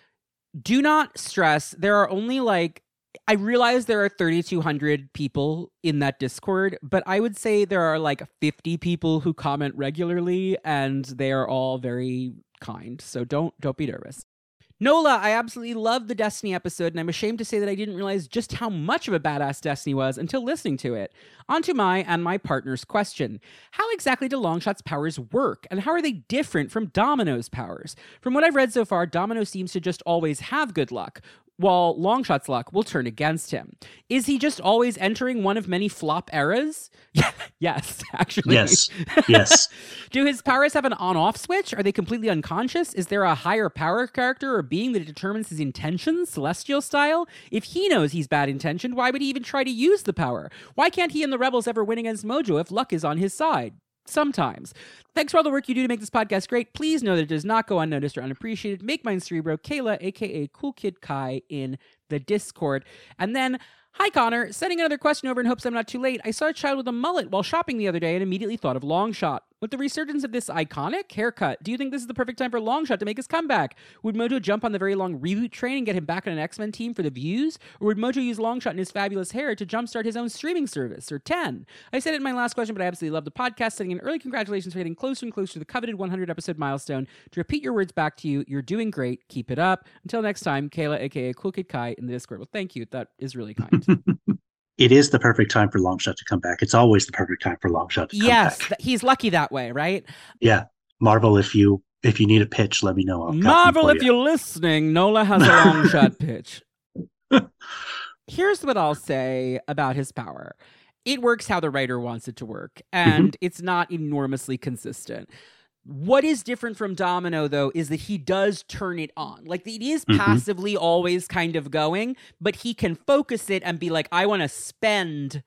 S1: Do not stress, there are only like I realize there are 3,200 people in that Discord, but I would say there are like 50 people who comment regularly, and they are all very kind. So don't don't be nervous. Nola, I absolutely love the Destiny episode, and I'm ashamed to say that I didn't realize just how much of a badass Destiny was until listening to it. On to my and my partner's question How exactly do Longshot's powers work, and how are they different from Domino's powers? From what I've read so far, Domino seems to just always have good luck, while Longshot's luck will turn against him. Is he just always entering one of many flop eras? yes, actually.
S2: Yes. Yes.
S1: Do his powers have an on off switch? Are they completely unconscious? Is there a higher power character or being that determines his intentions, celestial style? If he knows he's bad intentioned, why would he even try to use the power? Why can't he and the rebels ever win against Mojo if luck is on his side? Sometimes. Thanks for all the work you do to make this podcast great. Please know that it does not go unnoticed or unappreciated. Make mine Cerebro, Kayla, aka Cool Kid Kai, in the Discord. And then Hi, Connor. Sending another question over in hopes I'm not too late. I saw a child with a mullet while shopping the other day and immediately thought of Longshot. With the resurgence of this iconic haircut, do you think this is the perfect time for Longshot to make his comeback? Would Mojo jump on the very long reboot train and get him back on an X Men team for the views? Or would Mojo use Longshot and his fabulous hair to jumpstart his own streaming service? Or 10? I said it in my last question, but I absolutely love the podcast. Sending an early congratulations for getting closer and closer to the coveted 100 episode milestone. To repeat your words back to you, you're doing great. Keep it up. Until next time, Kayla, aka Cool Kid Kai, in the Discord. Well, thank you. That is really kind.
S2: it is the perfect time for Longshot to come back. It's always the perfect time for Longshot to come
S1: yes, th- he's lucky that way, right?
S2: Yeah. Marvel, if you if you need a pitch, let me know.
S1: Marvel, if you're listening, Nola has a Longshot pitch. Here's what I'll say about his power it works how the writer wants it to work, mm-hmm. and it's not enormously consistent. What is different from Domino, though, is that he does turn it on. Like, it is
S2: Mhm.
S1: passively always kind of going, but he can focus it and be like, I want to spend.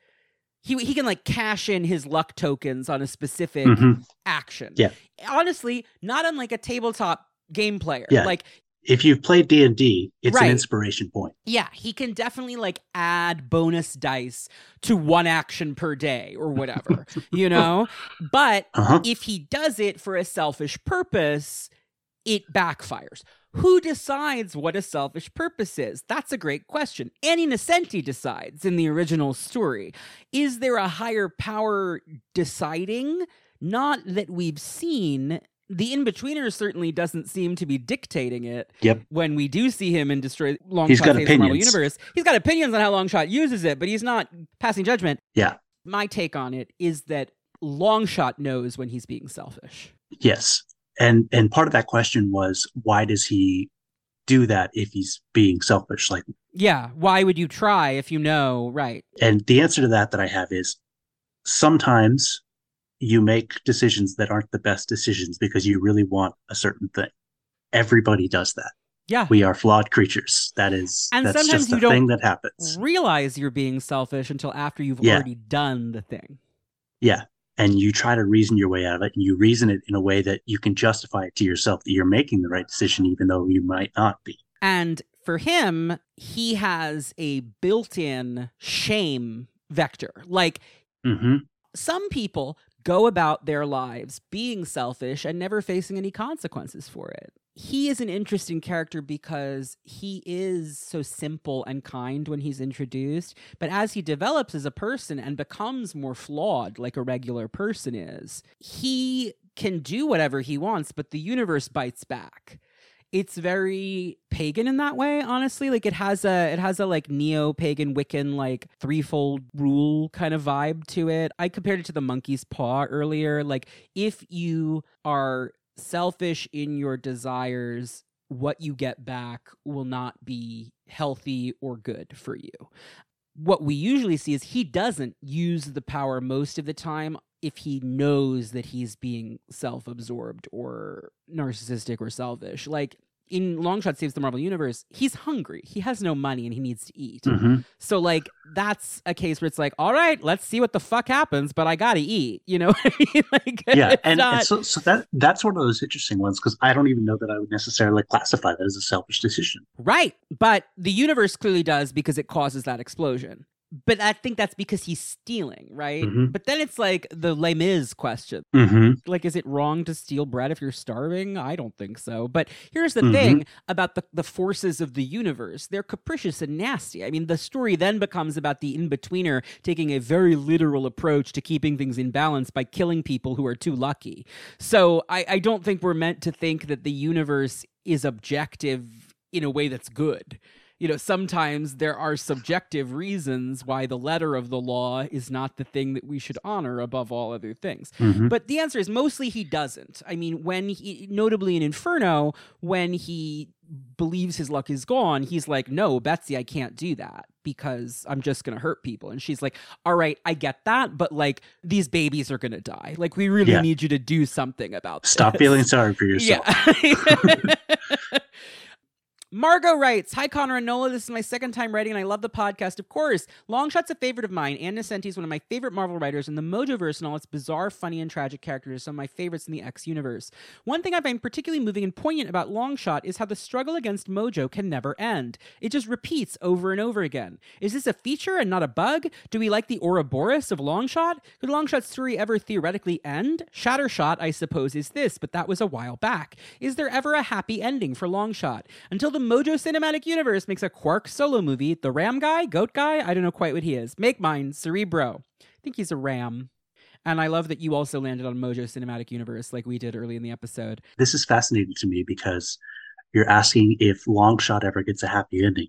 S1: He, he can like cash in his luck tokens on a specific
S2: Mhm.
S1: action.
S2: Yeah.
S1: Honestly, not unlike a tabletop game player.
S2: Yeah.
S1: Like
S2: if you've played D and D, it's
S1: Right.
S2: an inspiration point.
S1: Yeah, he can definitely like add bonus dice to one action per day or whatever, you know? But
S2: Uh huh.
S1: if he does it for a selfish purpose, it backfires. Who decides what a selfish purpose is? That's a great question. Annie Nocenti decides in the original story. Is there a higher power deciding? Not that we've seen. The in-betweener certainly doesn't seem to be dictating it.
S2: Yep.
S1: When we do see him in Destroy Longshot
S2: He's got
S1: the Marvel
S2: opinions.
S1: Universe, he's got opinions on how Longshot uses it, but he's not passing judgment.
S2: Yeah.
S1: My take on it is that Longshot knows when he's being selfish.
S2: Yes. And and part of that question was why does he do that if he's being selfish? Like
S1: Yeah, why would you try if you know, right?
S2: and the answer to that that I have is sometimes you make decisions that aren't the best decisions because you really want a certain thing. Everybody does that.
S1: Yeah.
S2: We are flawed creatures. That is
S1: And
S2: that's
S1: sometimes
S2: just
S1: you don't
S2: thing that happens.
S1: Realize you're being selfish until after you've
S2: Yeah.
S1: already done the thing.
S2: Yeah. And you try to reason your way out of it and you reason it in a way that you can justify it to yourself that you're making the right decision, even though you might not be.
S1: And for him, he has a built in shame vector. Like
S2: hmm
S1: some people go about their lives being selfish and never facing any consequences for it. He is an interesting character because he is so simple and kind when he's introduced, but as he develops as a person and becomes more flawed like a regular person is, he can do whatever he wants, but the universe bites back it's very pagan in that way honestly. Like it has a it has a like neo-pagan wiccan like threefold rule kind of vibe to it. I compared it to the monkey's paw earlier. Like if you are selfish in your desires what you get back will not be healthy or good for you. What we usually see is he doesn't use the power most of the time if he knows that he's being self-absorbed or narcissistic or selfish like in longshot saves the marvel universe he's hungry he has no money and he needs to eat
S2: hmm
S1: so like that's a case where it's like all right let's see what the fuck happens but i gotta eat you know i mean like
S2: Yeah. And,
S1: not-
S2: and so, so that that's one of those interesting ones because I don't even know that I would necessarily classify that as a selfish decision.
S1: Right. But the universe clearly does because it causes that explosion. But I think that's because he's stealing, right?
S2: Mhm.
S1: But then it's like the Les Mis question.
S2: Mm-hmm.
S1: Like, is it wrong to steal bread if you're starving? I don't think so. But here's the
S2: Mhm.
S1: thing about the, the forces of the universe they're capricious and nasty. I mean, the story then becomes about the in betweener taking a very literal approach to keeping things in balance by killing people who are too lucky. So I, I don't think we're meant to think that the universe is objective in a way that's good. You know, sometimes there are subjective reasons why the letter of the law is not the thing that we should honor above all other things.
S2: Mm-hmm.
S1: But the answer is mostly he doesn't. I mean, when he, notably in Inferno, when he believes his luck is gone, he's like, no, Betsy, I can't do that because I'm just going to hurt people. And she's like, all right, I get that, but like these babies are going to die. Like, we really
S2: Yeah.
S1: need you to do something about
S2: Stop
S1: this.
S2: feeling sorry for yourself.
S1: Yeah. Margot writes, Hi Connor and Nola. This is my second time writing, and I love the podcast, of course. Longshot's a favorite of mine. Ann Nocenti is one of my favorite Marvel writers, and the Mojoverse and all its bizarre, funny, and tragic characters are some of my favorites in the X universe. One thing I find particularly moving and poignant about Longshot is how the struggle against Mojo can never end. It just repeats over and over again. Is this a feature and not a bug? Do we like the Ouroboros of Longshot? Could Longshot's story ever theoretically end? Shattershot, I suppose, is this, but that was a while back. Is there ever a happy ending for Longshot? Until the Mojo Cinematic Universe makes a Quark solo movie, the Ram guy, Goat guy, I don't know quite what he is. Make mine, Cerebro. I think he's a Ram. And I love that you also landed on Mojo Cinematic Universe like we did early in the episode.
S2: This is fascinating to me because you're asking if Longshot ever gets a happy ending.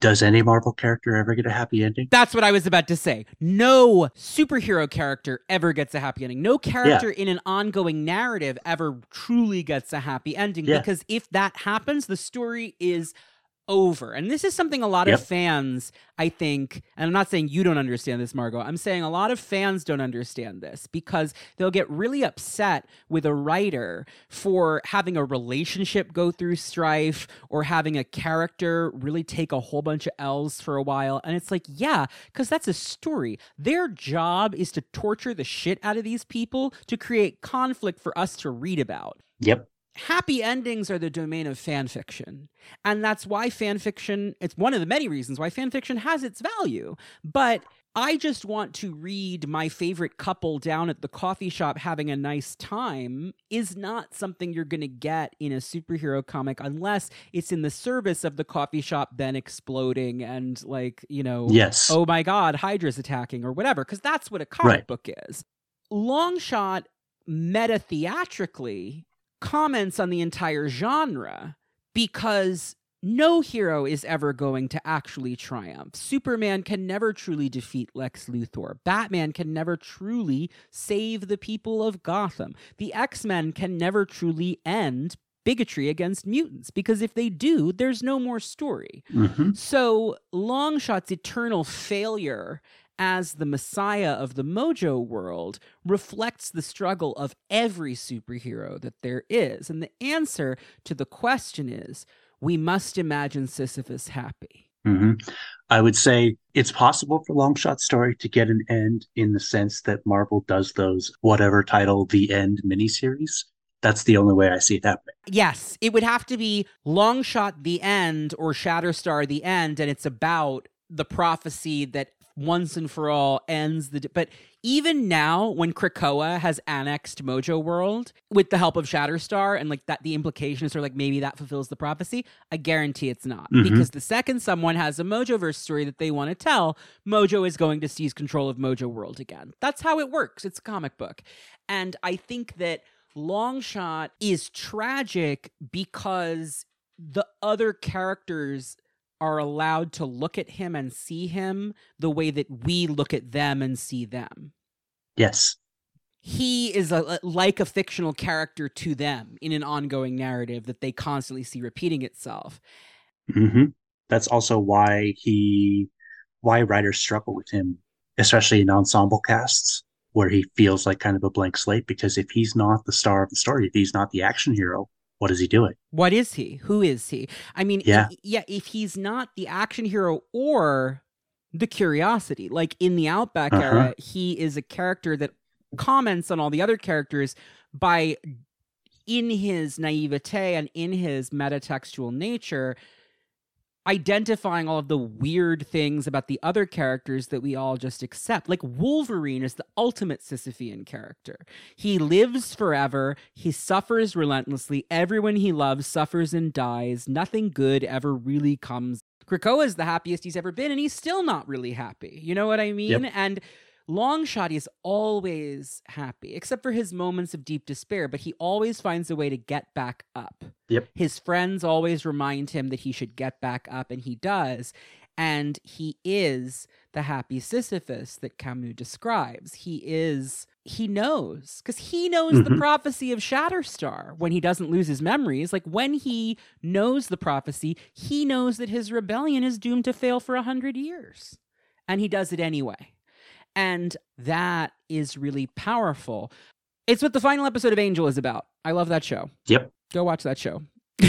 S2: Does any Marvel character ever get a happy ending?
S1: That's what I was about to say. No superhero character ever gets a happy ending. No character in an ongoing narrative ever truly gets a happy ending
S2: Yeah.
S1: because if that happens, the story is over. And this is something a lot
S2: Yep.
S1: of fans, I think, and I'm not saying you don't understand this, Margot. I'm saying a lot of fans don't understand this because they'll get really upset with a writer for having a relationship go through strife or having a character really take a whole bunch of L's for a while. And it's like, yeah, because that's a story. Their job is to torture the shit out of these people to create conflict for us to read about.
S2: Yep.
S1: Happy endings are the domain of fan fiction. And that's why fan fiction, it's one of the many reasons why fan fiction has its value. But I just want to read my favorite couple down at the coffee shop having a nice time is not something you're going to get in a superhero comic unless it's in the service of the coffee shop then exploding and like, you know,
S2: Yes.
S1: oh my god, Hydra's attacking or whatever because that's what a comic
S2: Right.
S1: book is. Longshot meta theatrically comments on the entire genre because no hero is ever going to actually triumph. Superman can never truly defeat Lex Luthor. Batman can never truly save the people of Gotham. The X Men can never truly end bigotry against mutants because if they do, there's no more story.
S2: hmm
S1: So Longshot's eternal failure as the messiah of the mojo world reflects the struggle of every superhero that there is. And the answer to the question is we must imagine Sisyphus happy.
S2: hmm I would say it's possible for Longshot's story to get an end in the sense that Marvel does those whatever title the end miniseries. That's the only way I see it happening.
S1: Yes, it would have to be Longshot the end or Shatterstar the end, and it's about the prophecy that once and for all ends the. But even now, when Krakoa has annexed Mojo World with the help of Shatterstar, and like that, the implications are like maybe that fulfills the prophecy. I guarantee it's not
S2: Mhm.
S1: because the second someone has a Mojoverse story that they want to tell, Mojo is going to seize control of Mojo World again. That's how it works. It's a comic book, and I think that Longshot is tragic because the other characters are allowed to look at him and see him the way that we look at them and see them.
S2: Yes.
S1: He is a, like a fictional character to them in an ongoing narrative that they constantly see repeating itself.
S2: hmm That's also why he, why writers struggle with him, especially in ensemble casts, where he feels like kind of a blank slate. Because if he's not the star of the story, if he's not the action hero, what is he doing?
S1: What is he? Who is he? I mean,
S2: Yeah.
S1: i- yeah, if he's not the action hero or the curiosity, like in the Outback
S2: Uh-huh.
S1: era, he is a character that comments on all the other characters by in his naivete and in his metatextual nature identifying all of the weird things about the other characters that we all just accept. Like Wolverine is the ultimate Sisyphean character. He lives forever, he suffers relentlessly. Everyone he loves suffers and dies. Nothing good ever really comes. Krakoa is the happiest he's ever been, and he's still not really happy. You know what I mean? And Longshot is always happy, except for his moments of deep despair, but he always finds a way to get back up.
S2: Yep.
S1: His friends always remind him that he should get back up, and he does. And he is the happy Sisyphus that Camus describes. He is, he knows, because he knows the
S2: Mhm.
S1: prophecy of Shatterstar when he doesn't lose his memories. Like when he knows the prophecy, he knows that his rebellion is doomed to fail for a hundred years. And he does it anyway. And that is really powerful. It's what the final episode of Angel is about. I love that show.
S2: Yep.
S1: Go watch that show.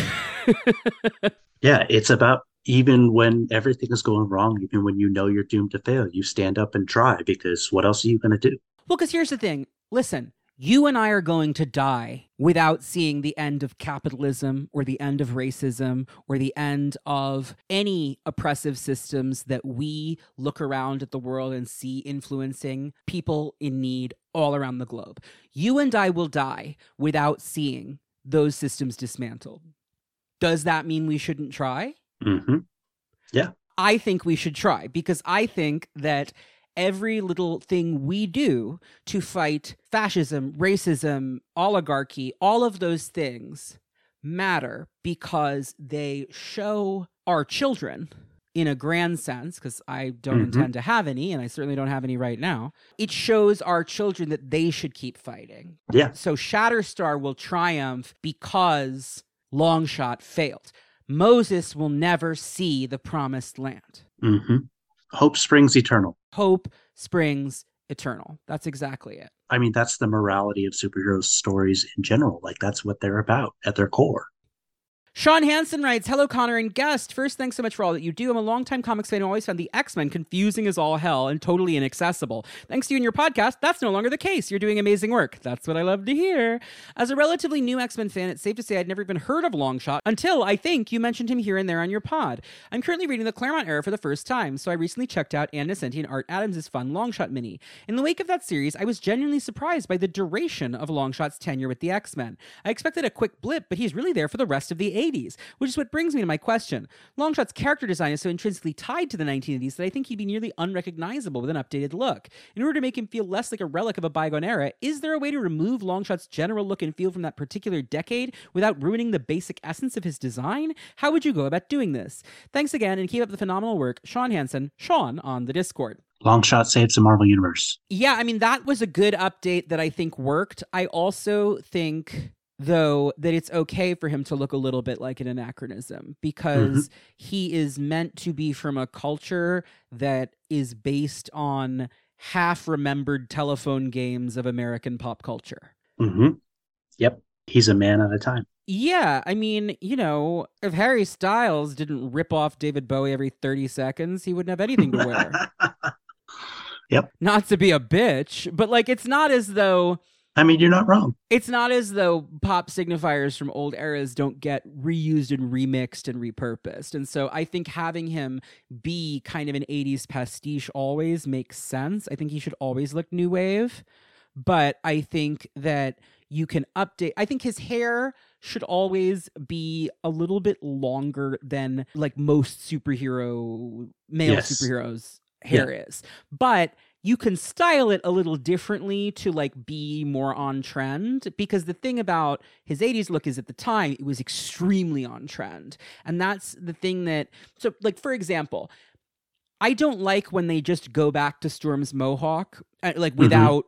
S2: Yeah, it's about even when everything is going wrong, even when you know you're doomed to fail, you stand up and try because what else are you going to do?
S1: Well, because here's the thing listen, you and I are going to die without seeing the end of capitalism or the end of racism or the end of any oppressive systems that we look around at the world and see influencing people in need all around the globe. You and I will die without seeing those systems dismantled. Does that mean we shouldn't try?
S2: hmm
S1: I think we should try because I think that every little thing we do to fight fascism, racism, oligarchy, all of those things matter because they show our children in a grand sense because I don't
S2: Mhm.
S1: intend to have any and I certainly don't have any right now. It shows our children that they should keep fighting.
S2: Yeah.
S1: So Shatterstar will triumph because Longshot failed. Moses will never see the promised land.
S2: hmm Hope springs eternal.
S1: Hope springs eternal. That's exactly it.
S2: I mean, that's the morality of superhero stories in general. Like, that's what they're about at their core.
S1: Sean Hansen writes, Hello, Connor and guest. First, thanks so much for all that you do. I'm a longtime comics fan who always found the X Men confusing as all hell and totally inaccessible. Thanks to you and your podcast, that's no longer the case. You're doing amazing work. That's what I love to hear. As a relatively new X Men fan, it's safe to say I'd never even heard of Longshot until I think you mentioned him here and there on your pod. I'm currently reading the Claremont era for the first time, so I recently checked out Ann Nocenti and Art Adams' fun Longshot mini. In the wake of that series, I was genuinely surprised by the duration of Longshot's tenure with the X Men. I expected a quick blip, but he's really there for the rest of the 80s, which is what brings me to my question. Longshot's character design is so intrinsically tied to the 1980s that I think he'd be nearly unrecognizable with an updated look. In order to make him feel less like a relic of a bygone era, is there a way to remove Longshot's general look and feel from that particular decade without ruining the basic essence of his design? How would you go about doing this? Thanks again, and keep up the phenomenal work, Sean Hansen, Sean on the Discord.
S2: Longshot saves the Marvel Universe.
S1: Yeah, I mean, that was a good update that I think worked. I also think though that it's okay for him to look a little bit like an anachronism because he is meant to be from a culture that is based on half remembered telephone games of American pop culture.
S2: Mm-hmm. Yep. He's a man at a time.
S1: Yeah, I mean, you know, if Harry Styles didn't rip off David Bowie every 30 seconds, he wouldn't have anything to wear. Yep. Not to be a bitch, but like it's not as though
S2: I mean, you're not wrong.
S1: it's not as though pop signifiers from old eras don't get reused and remixed and repurposed. And so I think having him be kind of an 80s pastiche always makes sense. I think he should always look new wave, but I think that you can update. I think his hair should always be a little bit longer than like most superhero male
S2: Yes.
S1: superheroes hair is. But you can style it a little differently to like be more on trend because the thing about his 80s look is at the time it was extremely on trend and that's the thing that so like for example i don't like when they just go back to storm's mohawk uh, like without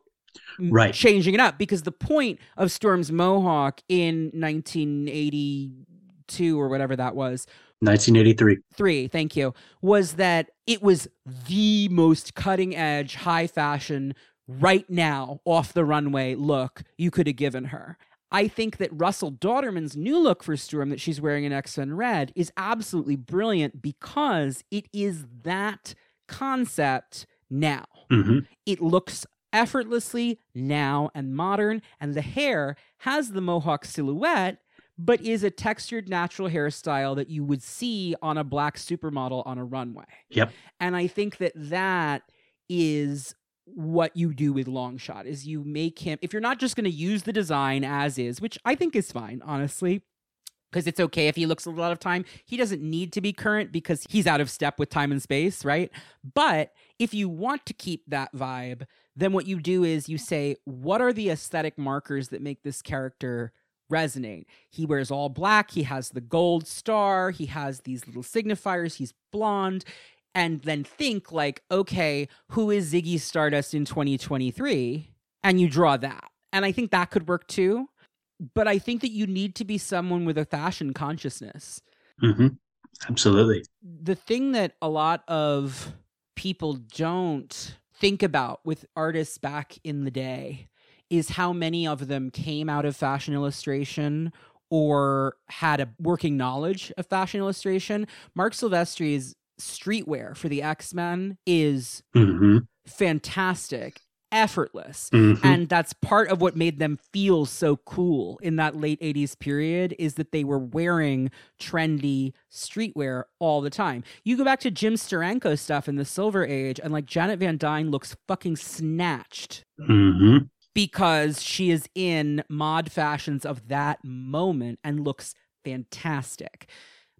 S1: m-
S2: Right.
S1: changing it up because the point of storm's mohawk in 1982 or whatever that was
S2: 1983.
S1: three, thank you, was that it was the most cutting edge, high fashion, right now, off the runway look you could have given her. I think that Russell Dauterman's new look for Storm that she's wearing in X Men Red is absolutely brilliant because it is that concept now.
S2: hmm
S1: It looks effortlessly now and modern, and the hair has the mohawk silhouette, but is a textured natural hairstyle that you would see on a black supermodel on a runway.
S2: Yep.
S1: And I think that that is what you do with Longshot is you make him if you're not just going to use the design as is, which I think is fine, honestly. Because it's okay if he looks a lot of time. He doesn't need to be current because he's out of step with time and space, right? But if you want to keep that vibe, then what you do is you say, what are the aesthetic markers that make this character resonate? He wears all black, he has the gold star, he has these little signifiers, he's blonde. And then think like, okay, who is Ziggy Stardust in 2023? And you draw that. And I think that could work too. But I think that you need to be someone with a fashion consciousness
S2: hmm Absolutely.
S1: the thing that a lot of people don't think about with artists back in the day is how many of them came out of fashion illustration or had a working knowledge of fashion illustration. Marc Silvestri's streetwear for the X-Men is
S2: hmm
S1: fantastic, effortless.
S2: hmm
S1: And that's part of what made them feel so cool in that late 80s period is that they were wearing trendy streetwear all the time. You go back to Jim Steranko stuff in the Silver Age, and like Janet Van Dyne looks fucking snatched
S2: hmm
S1: because she is in mod fashions of that moment and looks fantastic.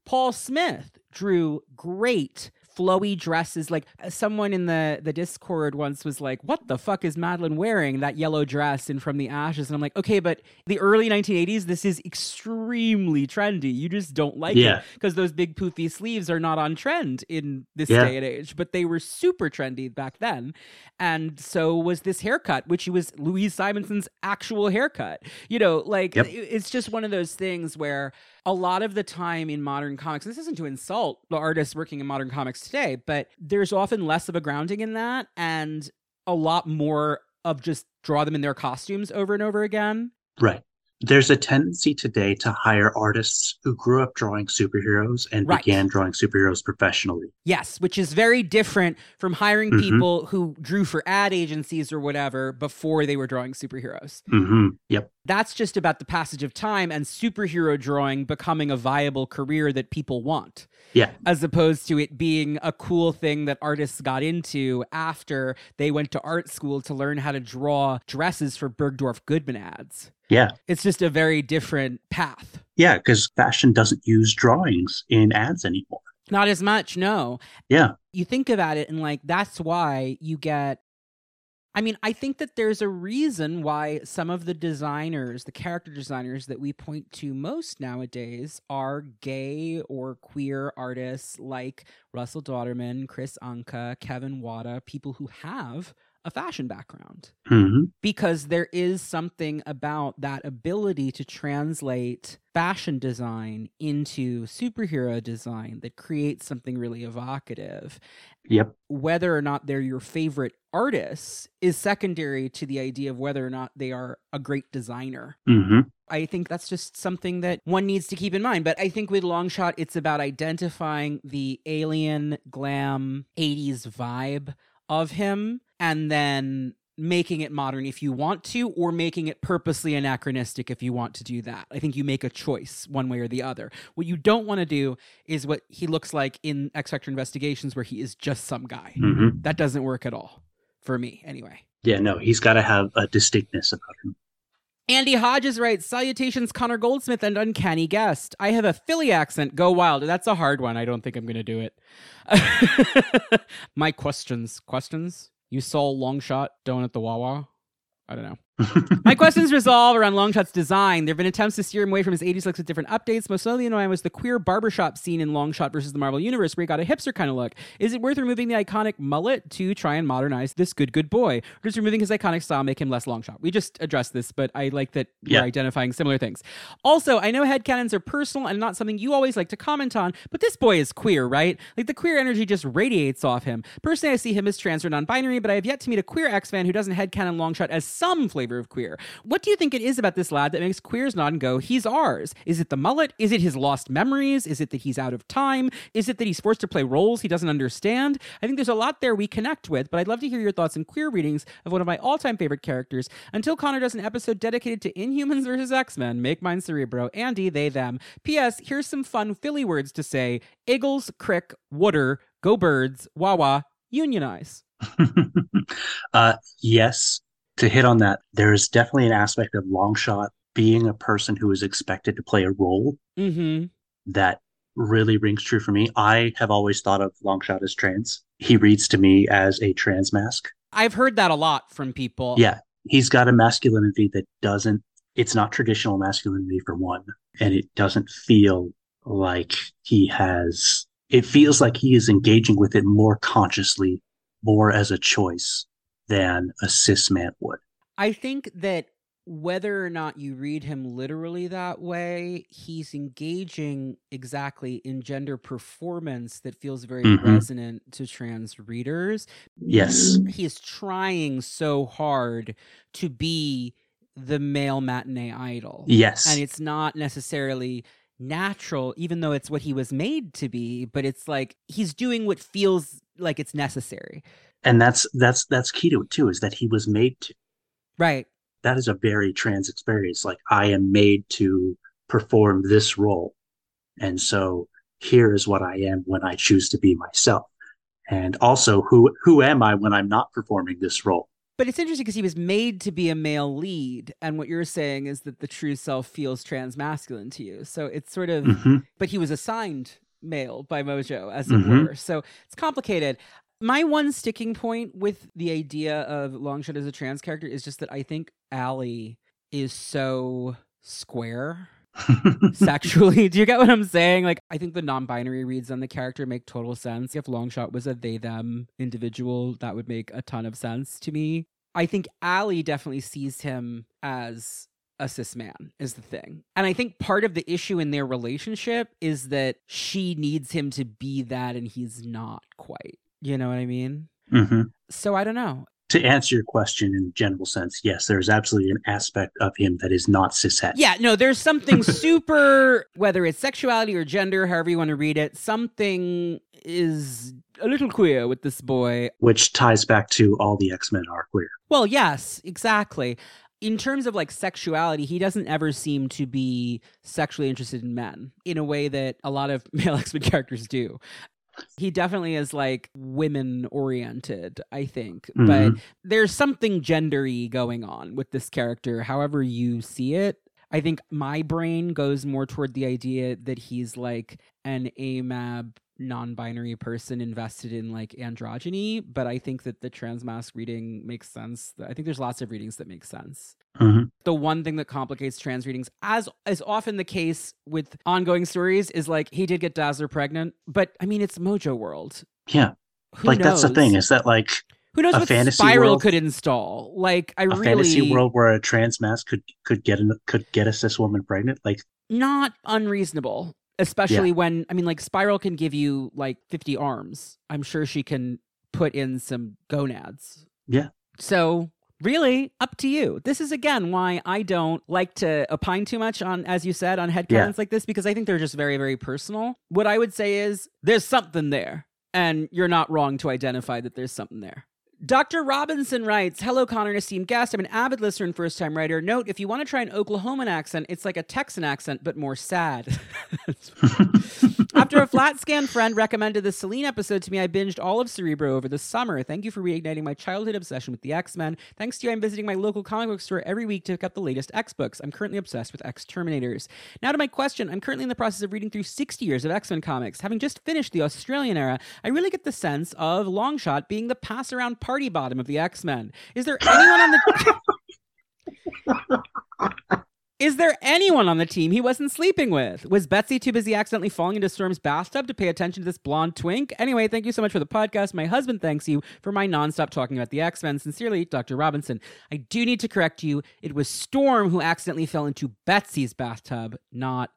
S1: Paul Smith drew great flowy dresses. Like uh, someone in the the discord once was like what the fuck is madelyne wearing? That yellow dress in from the ashes. And i'm like okay but the early 1980s this is extremely trendy. You just don't like
S2: Yeah.
S1: it because those big poofy sleeves are not on trend in this
S2: Yeah.
S1: day and age. But they were super trendy back then. And so was this haircut which was louise simonson's actual haircut. You know like
S2: Yep.
S1: it's just one of those things where a lot of the time in modern comics, this isn't to insult the artists working in modern comics today, but there's often less of a grounding in that and a lot more of just draw them in their costumes over and over again.
S2: Right. There's a tendency today to hire artists who grew up drawing superheroes and
S1: Right.
S2: began drawing superheroes professionally.
S1: Yes, which is very different from hiring
S2: Mhm.
S1: people who drew for ad agencies or whatever before they were drawing superheroes.
S2: hmm Yep.
S1: That's just about the passage of time and superhero drawing becoming a viable career that people want.
S2: Yeah.
S1: as opposed to it being a cool thing that artists got into after they went to art school to learn how to draw dresses for Bergdorf Goodman ads.
S2: Yeah.
S1: It's just a very different path.
S2: Yeah. Because fashion doesn't use drawings in ads anymore.
S1: Not as much, no.
S2: Yeah.
S1: You think about it and like that's why you get I mean, I think that there's a reason why some of the designers, the character designers that we point to most nowadays are gay or queer artists like Russell Dauterman, Kris Anka, Kevin Wada, people who have a fashion background.
S2: hmm
S1: Because there is something about that ability to translate fashion design into superhero design that creates something really evocative
S2: Yep.
S1: whether or not they're your favorite artists is secondary to the idea of whether or not they are a great designer.
S2: hmm
S1: I think that's just something that one needs to keep in mind. But I think with Longshot, it's about identifying the alien glam 80s vibe of him and then making it modern if you want to, or making it purposely anachronistic if you want to do that. I think you make a choice one way or the other. What you don't want to do is what he looks like in X Factor Investigations, where he is just some guy.
S2: hmm
S1: That doesn't work at all for me, anyway.
S2: Yeah. No, he's got to have a distinctness about him.
S1: Andy Hodges writes, Salutations, Connor Goldsmith and Uncanny Guest. I have a Philly accent. Go wild. That's a hard one. I don't think I'm going to do it. My questions. Questions? You saw Longshot donut the Wawa? I don't know. My questions resolve around Longshot's design. There have been attempts to steer him away from his 80s looks with different updates. Most notably annoying was the queer barbershop scene in Longshot versus the Marvel Universe, where he got a hipster kind of look. Is it worth removing the iconic mullet to try and modernize this good, good boy? Or does removing his iconic style make him less Longshot? We just addressed this, but I like that
S2: Yeah.
S1: we're identifying similar things. Also, I know headcanons are personal and not something you always like to comment on, but this boy is queer, right? Like the queer energy just radiates off him. Personally, I see him as trans or non binary, but I have yet to meet a queer X fan who doesn't headcanon Longshot as some flavor of queer. What do you think it is about this lad that makes queers nod and go, he's ours? Is it the mullet? Is it his lost memories? Is it that he's out of time? Is it that he's forced to play roles he doesn't understand? I think there's a lot there we connect with, but I'd love to hear your thoughts and queer readings of one of my all time favorite characters. Until Connor does an episode dedicated to Inhumans versus X Men, make mine Cerebro, Andy, they, them. P.S. Here's some fun Philly words to say Eagles, Crick, Wooder, Go Birds, Wawa, Unionize.
S2: uh, yes, to hit on that, there is definitely an aspect of Longshot being a person who is expected to play a role
S1: Mm hmm.
S2: that really rings true for me. I have always thought of Longshot as trans. He reads to me as a trans mask.
S1: I've heard that a lot from people.
S2: Yeah, he's got a masculinity that doesn't, it's not traditional masculinity for one, and it doesn't feel like he has, it feels like he is engaging with it more consciously, more as a choice than a cis man would.
S1: I think that whether or not you read him literally that way, he's engaging exactly in gender performance that feels very
S2: Mhm.
S1: resonant to trans readers.
S2: Yes.
S1: He's trying so hard to be the male matinee idol.
S2: Yes.
S1: And it's not necessarily natural, even though it's what he was made to be, but it's like he's doing what feels like it's necessary.
S2: And that's that's that's key to it too is that he was made to
S1: Right.
S2: that is a very trans experience like i am made to perform this role and so here is what i am when i choose to be myself and also who who am i when i'm not performing this role
S1: But it's interesting because he was made to be a male lead, and what you're saying is that the true self feels trans masculine to you. So it's sort of,
S2: Mhm.
S1: but he was assigned male by Mojo, as it
S2: Mhm.
S1: were. So it's complicated. My one sticking point with the idea of Longshot as a trans character is just that I think Allie is so square sexually. Do you get what I'm saying? Like, I think the non-binary reads on the character make total sense. If Longshot was a they/them individual, that would make a ton of sense to me. I think Allie definitely sees him as a cis man is the thing. And I think part of the issue in their relationship is that she needs him to be that and he's not quite. You know what I mean?
S2: Mhm.
S1: So I don't know.
S2: to answer your question in general sense, yes, there's absolutely an aspect of him that is not cishet.
S1: Yeah, no, there's something super, whether it's sexuality or gender, however you want to read it, something is a little queer with this boy.
S2: Which ties back to all the X Men are queer.
S1: Well, yes, exactly. In terms of like sexuality, he doesn't ever seem to be sexually interested in men in a way that a lot of male X Men characters do. He definitely is like women oriented, I think.
S2: Mhm.
S1: But there's something gendery going on with this character, however you see it. I think my brain goes more toward the idea that he's like an AMAB non-binary person invested in like androgyny, but I think that the transmask reading makes sense. I think there's lots of readings that make sense.
S2: Mhm.
S1: The one thing that complicates trans readings, as is often the case with ongoing stories, is like he did get Dazzler pregnant, but I mean it's Mojo World.
S2: Yeah,
S1: Who
S2: like that's the thing is that like
S1: Who knows
S2: a
S1: what
S2: fantasy
S1: Spiral
S2: world-
S1: could install? Like I
S2: a
S1: really
S2: fantasy world where a trans mask could could get an, could get a cis woman pregnant. Like
S1: not unreasonable especially when i mean like spiral can give you like 50 arms i'm sure she can put in some gonads
S2: Yeah.
S1: so really up to you. This is again why i don't like to opine too much on as you said on headcanons
S2: Yeah.
S1: like this because i think they're just very very personal. What i would say is there's something there and you're not wrong to identify that there's something there Dr. Robinson writes, Hello, Connor and esteemed guest. I'm an avid listener and first time writer. Note, if you want to try an Oklahoman accent, it's like a Texan accent, but more sad. After a flat scan friend recommended the Selene episode to me, I binged all of Cerebro over the summer. Thank you for reigniting my childhood obsession with the X Men. Thanks to you, I'm visiting my local comic book store every week to pick up the latest X books. I'm currently obsessed with X Terminators. Now to my question. I'm currently in the process of reading through 60 years of X Men comics. Having just finished the Australian era, I really get the sense of Longshot being the pass around party bottom of the X Men. Is there anyone on the. Is there anyone on the team he wasn't sleeping with? Was Betsy too busy accidentally falling into Storm's bathtub to pay attention to this blonde twink? Anyway, thank you so much for the podcast. My husband thanks you for my nonstop talking about the X Men. Sincerely, Dr. Robinson. I do need to correct you. It was Storm who accidentally fell into Betsy's bathtub, not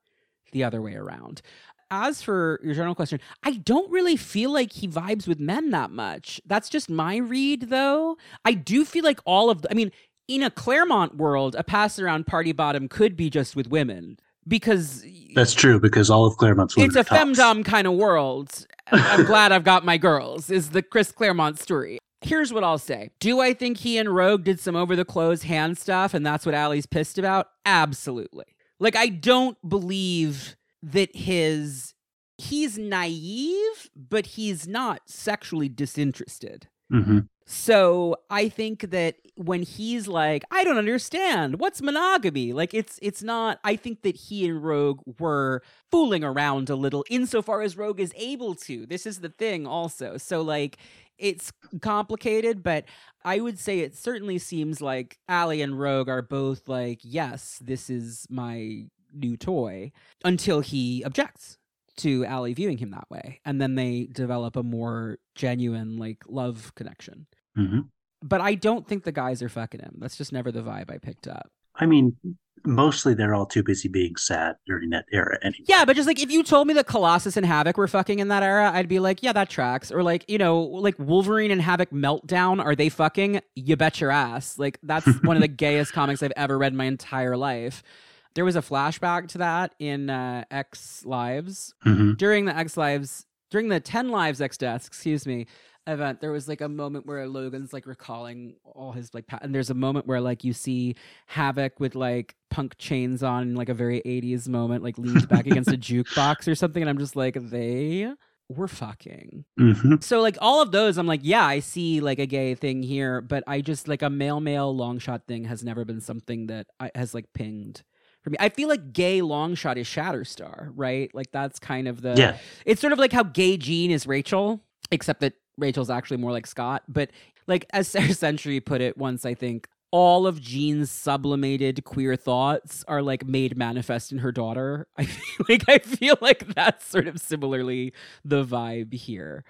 S1: the other way around. As for your general question, I don't really feel like he vibes with men that much. That's just my read, though. I do feel like all of the, I mean, in a Claremont world, a pass around party bottom could be just with women because
S2: that's true because all of Claremont's women
S1: it's a
S2: tops.
S1: femdom kind of world. I'm glad I've got my girls, is the Chris Claremont story. Here's what I'll say. Do I think he and Rogue did some over the clothes hand stuff and that's what Allie's pissed about? Absolutely. Like, I don't believe that his. He's naive, but he's not sexually disinterested.
S2: Mhm.
S1: So I think that when he's like, I don't understand, what's monogamy? Like it's it's not I think that he and Rogue were fooling around a little insofar as Rogue is able to. This is the thing also. So like it's complicated, but I would say it certainly seems like Allie and Rogue are both like, yes, this is my new toy until he objects to Allie viewing him that way. And then they develop a more genuine like love connection.
S2: Mhm.
S1: But I don't think the guys are fucking him. That's just never the vibe I picked up.
S2: I mean, mostly they're all too busy being sad during that era anyway.
S1: Yeah, but just like if you told me that Colossus and Havoc were fucking in that era, I'd be like, yeah, that tracks. Or like, you know, like Wolverine and Havoc Meltdown, are they fucking? You bet your ass. Like that's one of the gayest comics I've ever read in my entire life. There was a flashback to that in uh, X Lives.
S2: Mhm.
S1: During the X Lives, during the 10 Lives X Deaths, excuse me, event, there was like a moment where Logan's like recalling all his like, pa- and there's a moment where like you see Havoc with like punk chains on, in, like a very 80s moment, like leaned back against a jukebox or something. And I'm just like, they were fucking.
S2: Mhm.
S1: So like all of those, I'm like, yeah, I see like a gay thing here, but I just like a male male Longshot thing has never been something that I, has like pinged for me. I feel like gay Longshot is Shatterstar, right? Like that's kind of the
S2: Yeah.
S1: It's sort of like how gay Jean is Rachel, except that Rachel's actually more like Scott. But like as Sarah Century put it once, I think all of Jean's sublimated queer thoughts are like made manifest in her daughter. I feel like I feel like that's sort of similarly the vibe here.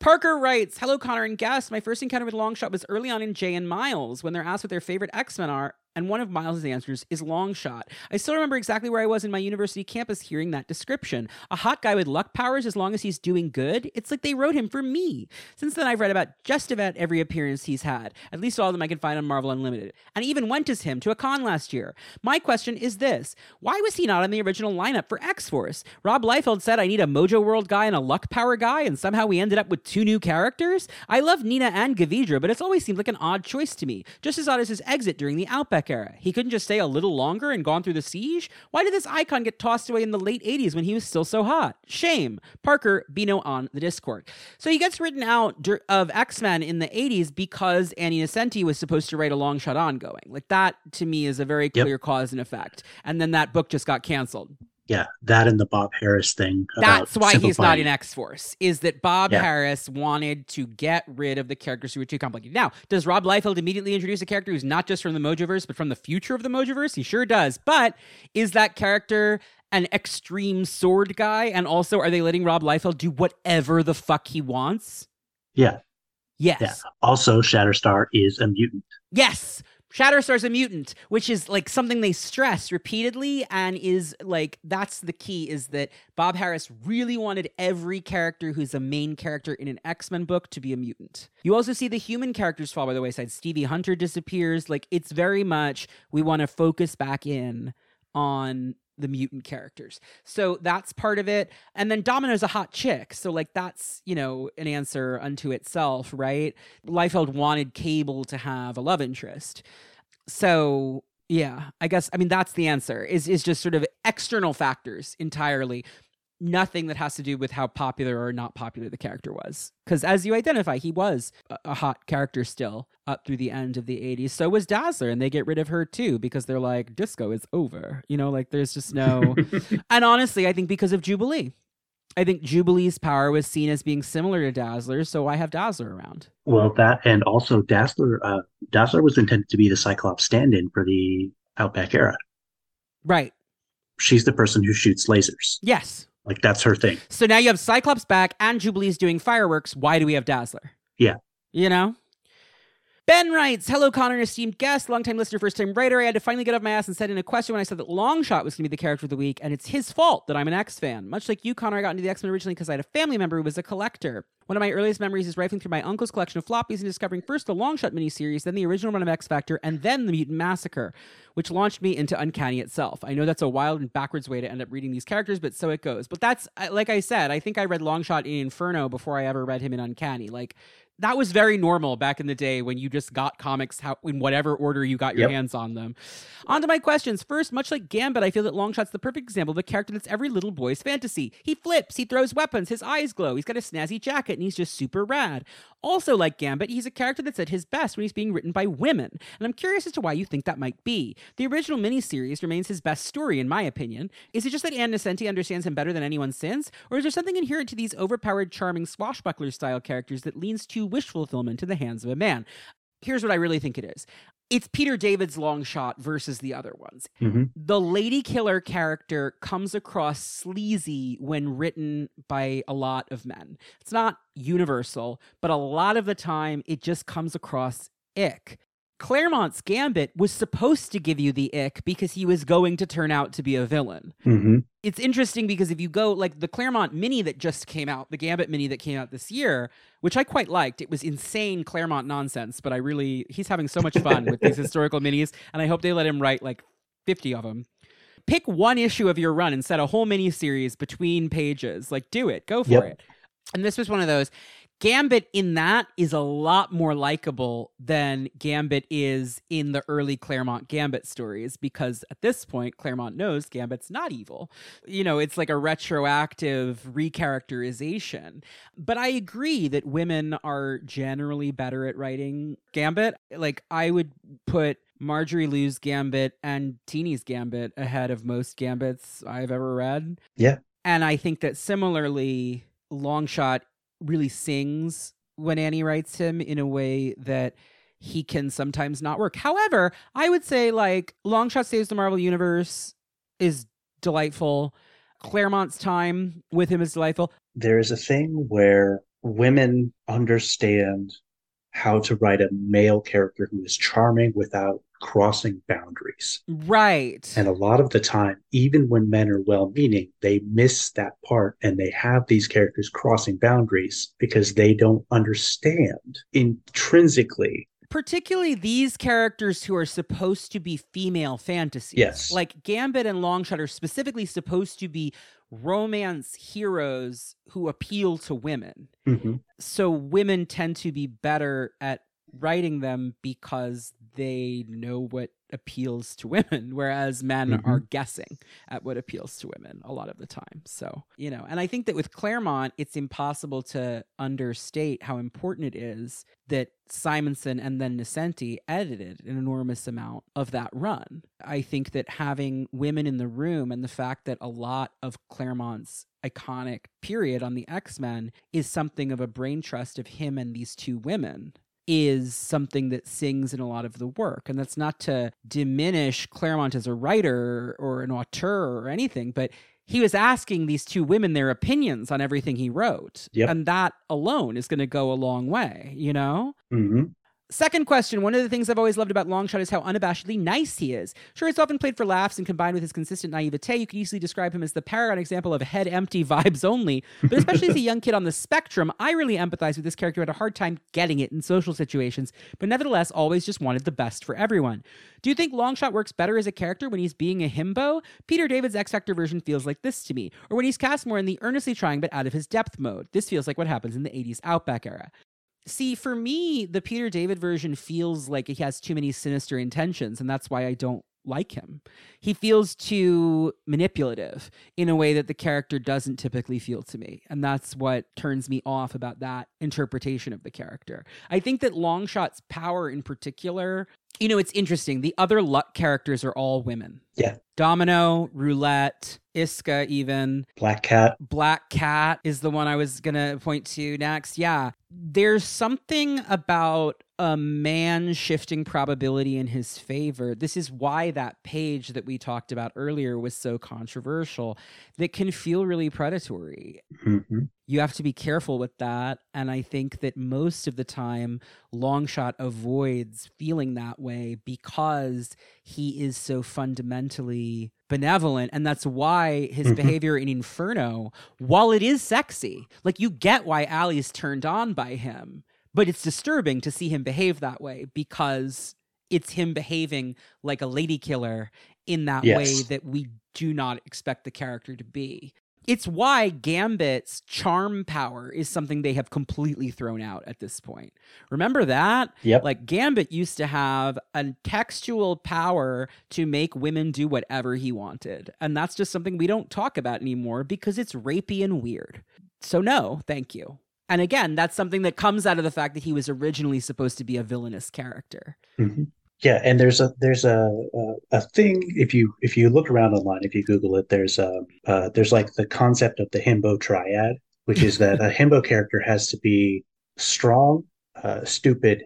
S1: Parker writes, Hello, Connor and guest. My first encounter with Longshot was early on in Jay and Miles. When they're asked what their favorite X Men are, and one of Miles' answers is Longshot. I still remember exactly where I was in my university campus hearing that description. A hot guy with luck powers as long as he's doing good. It's like they wrote him for me. Since then, I've read about just about every appearance he's had, at least all of them I can find on Marvel Unlimited, and even went as him to a con last year. My question is this Why was he not on the original lineup for X Force? Rob Liefeld said, I need a Mojo World guy and a luck power guy, and somehow we ended up with two new characters? I love Neena and Gaveedra, but it's always seemed like an odd choice to me, just as odd as his exit during the Outback era. He couldn't just stay a little longer and gone through the siege? Why did this icon get tossed away in the late 80s when he was still so hot? Shame. Parker Bino on the Discord. So he gets written out of X Men in the 80s because Annie Nocenti was supposed to write a Longshot ongoing. Like that to me is a very clear yep. cause and effect. And then that book just got canceled
S2: yeah, that and the Bob Harras thing.
S1: That's why he's not in X Force. Is that Bob yeah. Harras wanted to get rid of the characters who were too complicated. Now, does Rob Liefeld immediately introduce a character who's not just from the Mojoverse, but from the future of the Mojoverse? He sure does. But is that character an extreme sword guy? And also, are they letting Rob Liefeld do whatever the fuck he wants?
S2: Yeah.
S1: Yes.
S2: Yeah. Also, Shatterstar is a mutant.
S1: Yes. Shatterstar's a mutant, which is like something they stress repeatedly, and is like that's the key is that Bob Harras really wanted every character who's a main character in an X Men book to be a mutant. You also see the human characters fall by the wayside. Stevie Hunter disappears. Like it's very much we want to focus back in on the mutant characters. So that's part of it. And then Domino's a hot chick. So like that's, you know, an answer unto itself, right? Liefeld wanted Cable to have a love interest. So yeah, I guess I mean that's the answer. Is is just sort of external factors entirely nothing that has to do with how popular or not popular the character was. Because as you identify, he was a, a, hot character still up through the end of the 80s. So was Dazzler, and they get rid of her too because they're like, disco is over. You know, like there's just no. and honestly, I think because of Jubilee. I think Jubilee's power was seen as being similar to Dazzler, so I have Dazzler around.
S2: Well, that and also Dazzler, uh, Dazzler was intended to be the Cyclops stand-in for the Outback era.
S1: Right.
S2: She's the person who shoots lasers.
S1: Yes.
S2: Like that's her thing.
S1: So now you have Cyclops back and Jubilee's doing fireworks. Why do we have Dazzler?
S2: Yeah.
S1: You know? Ben writes, Hello, Connor, esteemed guest, longtime listener, first time writer. I had to finally get off my ass and send in a question when I said that Longshot was going to be the character of the week, and it's his fault that I'm an X fan. Much like you, Connor, I got into the X Men originally because I had a family member who was a collector. One of my earliest memories is rifling through my uncle's collection of floppies and discovering first the Longshot miniseries, then the original run of X Factor, and then the Mutant Massacre, which launched me into Uncanny itself. I know that's a wild and backwards way to end up reading these characters, but so it goes. But that's, like I said, I think I read Longshot in Inferno before I ever read him in Uncanny. Like, that was very normal back in the day when you just got comics how, in whatever order you got your yep. hands on them. On to my questions. First, much like Gambit, I feel that Longshot's the perfect example of a character that's every little boy's fantasy. He flips, he throws weapons, his eyes glow, he's got a snazzy jacket, and he's just super rad. Also, like Gambit, he's a character that's at his best when he's being written by women, and I'm curious as to why you think that might be. The original miniseries remains his best story, in my opinion. Is it just that Ann Nocenti understands him better than anyone since, or is there something inherent to these overpowered, charming swashbuckler style characters that leans to wish fulfillment to the hands of a man? Here's what I really think it is it's Peter David's Longshot versus the other ones.
S2: Mm-hmm.
S1: The lady killer character comes across sleazy when written by a lot of men. It's not universal, but a lot of the time it just comes across ick. Claremont's Gambit was supposed to give you the ick because he was going to turn out to be a villain.
S2: Mm-hmm.
S1: It's interesting because if you go like the Claremont mini that just came out, the Gambit mini that came out this year, which I quite liked, it was insane Claremont nonsense, but I really, he's having so much fun with these historical minis, and I hope they let him write like 50 of them. Pick one issue of your run and set a whole mini series between pages. Like, do it, go for yep. it. And this was one of those. Gambit in that is a lot more likable than Gambit is in the early Claremont Gambit stories because at this point, Claremont knows Gambit's not evil. You know, it's like a retroactive recharacterization. But I agree that women are generally better at writing Gambit. Like, I would put Marjorie Liu's Gambit and Tini's Gambit ahead of most Gambits I've ever read.
S2: Yeah.
S1: And I think that similarly, Longshot really sings when Annie writes him in a way that he can sometimes not work. However, I would say like Longshot Saves the Marvel Universe is delightful. Claremont's time with him is delightful.
S2: There is a thing where women understand how to write a male character who is charming without crossing boundaries.
S1: Right.
S2: And a lot of the time, even when men are well meaning, they miss that part and they have these characters crossing boundaries because they don't understand intrinsically.
S1: Particularly these characters who are supposed to be female fantasies.
S2: Yes.
S1: Like Gambit and Longshot are specifically supposed to be romance heroes who appeal to women.
S2: Mhm.
S1: So women tend to be better at writing them because they know what appeals to women, whereas men
S2: Mhm.
S1: are guessing at what appeals to women a lot of the time. So, you know, and I think that with Claremont, it's impossible to understate how important it is that Simonson and then Nocenti edited an enormous amount of that run. I think that having women in the room and the fact that a lot of Claremont's iconic period on the X Men is something of a brain trust of him and these two women is something that sings in a lot of the work. And that's not to diminish Claremont as a writer or an auteur or anything, but he was asking these two women their opinions on everything he wrote.
S2: Yep.
S1: And that alone is going to go a long way, you know?
S2: Mhm.
S1: Second question One of the things I've always loved about Longshot is how unabashedly nice he is. Sure, it's often played for laughs and combined with his consistent naivete, you could easily describe him as the paragon example of head empty vibes only. But especially as a young kid on the spectrum, I really empathize with this character who had a hard time getting it in social situations, but nevertheless always just wanted the best for everyone. Do you think Longshot works better as a character when he's being a himbo? Peter David's X Factor version feels like this to me. Or when he's cast more in the earnestly trying but out of his depth mode. This feels like what happens in the 80s Outback era. See, for me, the Peter David version feels like he has too many sinister intentions, and that's why I don't like him. He feels too manipulative in a way that the character doesn't typically feel to me. And that's what turns me off about that interpretation of the character. I think that Longshot's power in particular, you know, it's interesting. The other luck characters are all women.
S2: Yeah.
S1: Domino, Roulette, Isca, even.
S2: Black Cat.
S1: Black Cat is the one I was going to point to next. Yeah. There's something about a man shifting probability in his favor. This is why that page that we talked about earlier was so controversial that can feel really predatory.
S2: Mhm.
S1: You have to be careful with that. And I think that most of the time, Longshot avoids feeling that way because he is so fundamentally benevolent. And that's why his
S2: Mhm.
S1: behavior in Inferno, while it is sexy, like you get why Allie's turned on by him, but it's disturbing to see him behave that way because it's him behaving like a lady killer in that way that we do not expect the character to be. It's why Gambit's charm power is something they have completely thrown out at this point. Remember that?
S2: Yep.
S1: Like Gambit used to have a textual power to make women do whatever he wanted. And that's just something we don't talk about anymore because it's rapey and weird. So, no, thank you. And again, that's something that comes out of the fact that he was originally supposed to be a villainous character.
S2: Mhm. Yeah, and there's a there's a, a a thing if you if you look around online if you Google it there's a uh, there's like the concept of the himbo triad, which is that a himbo character has to be strong, uh, stupid,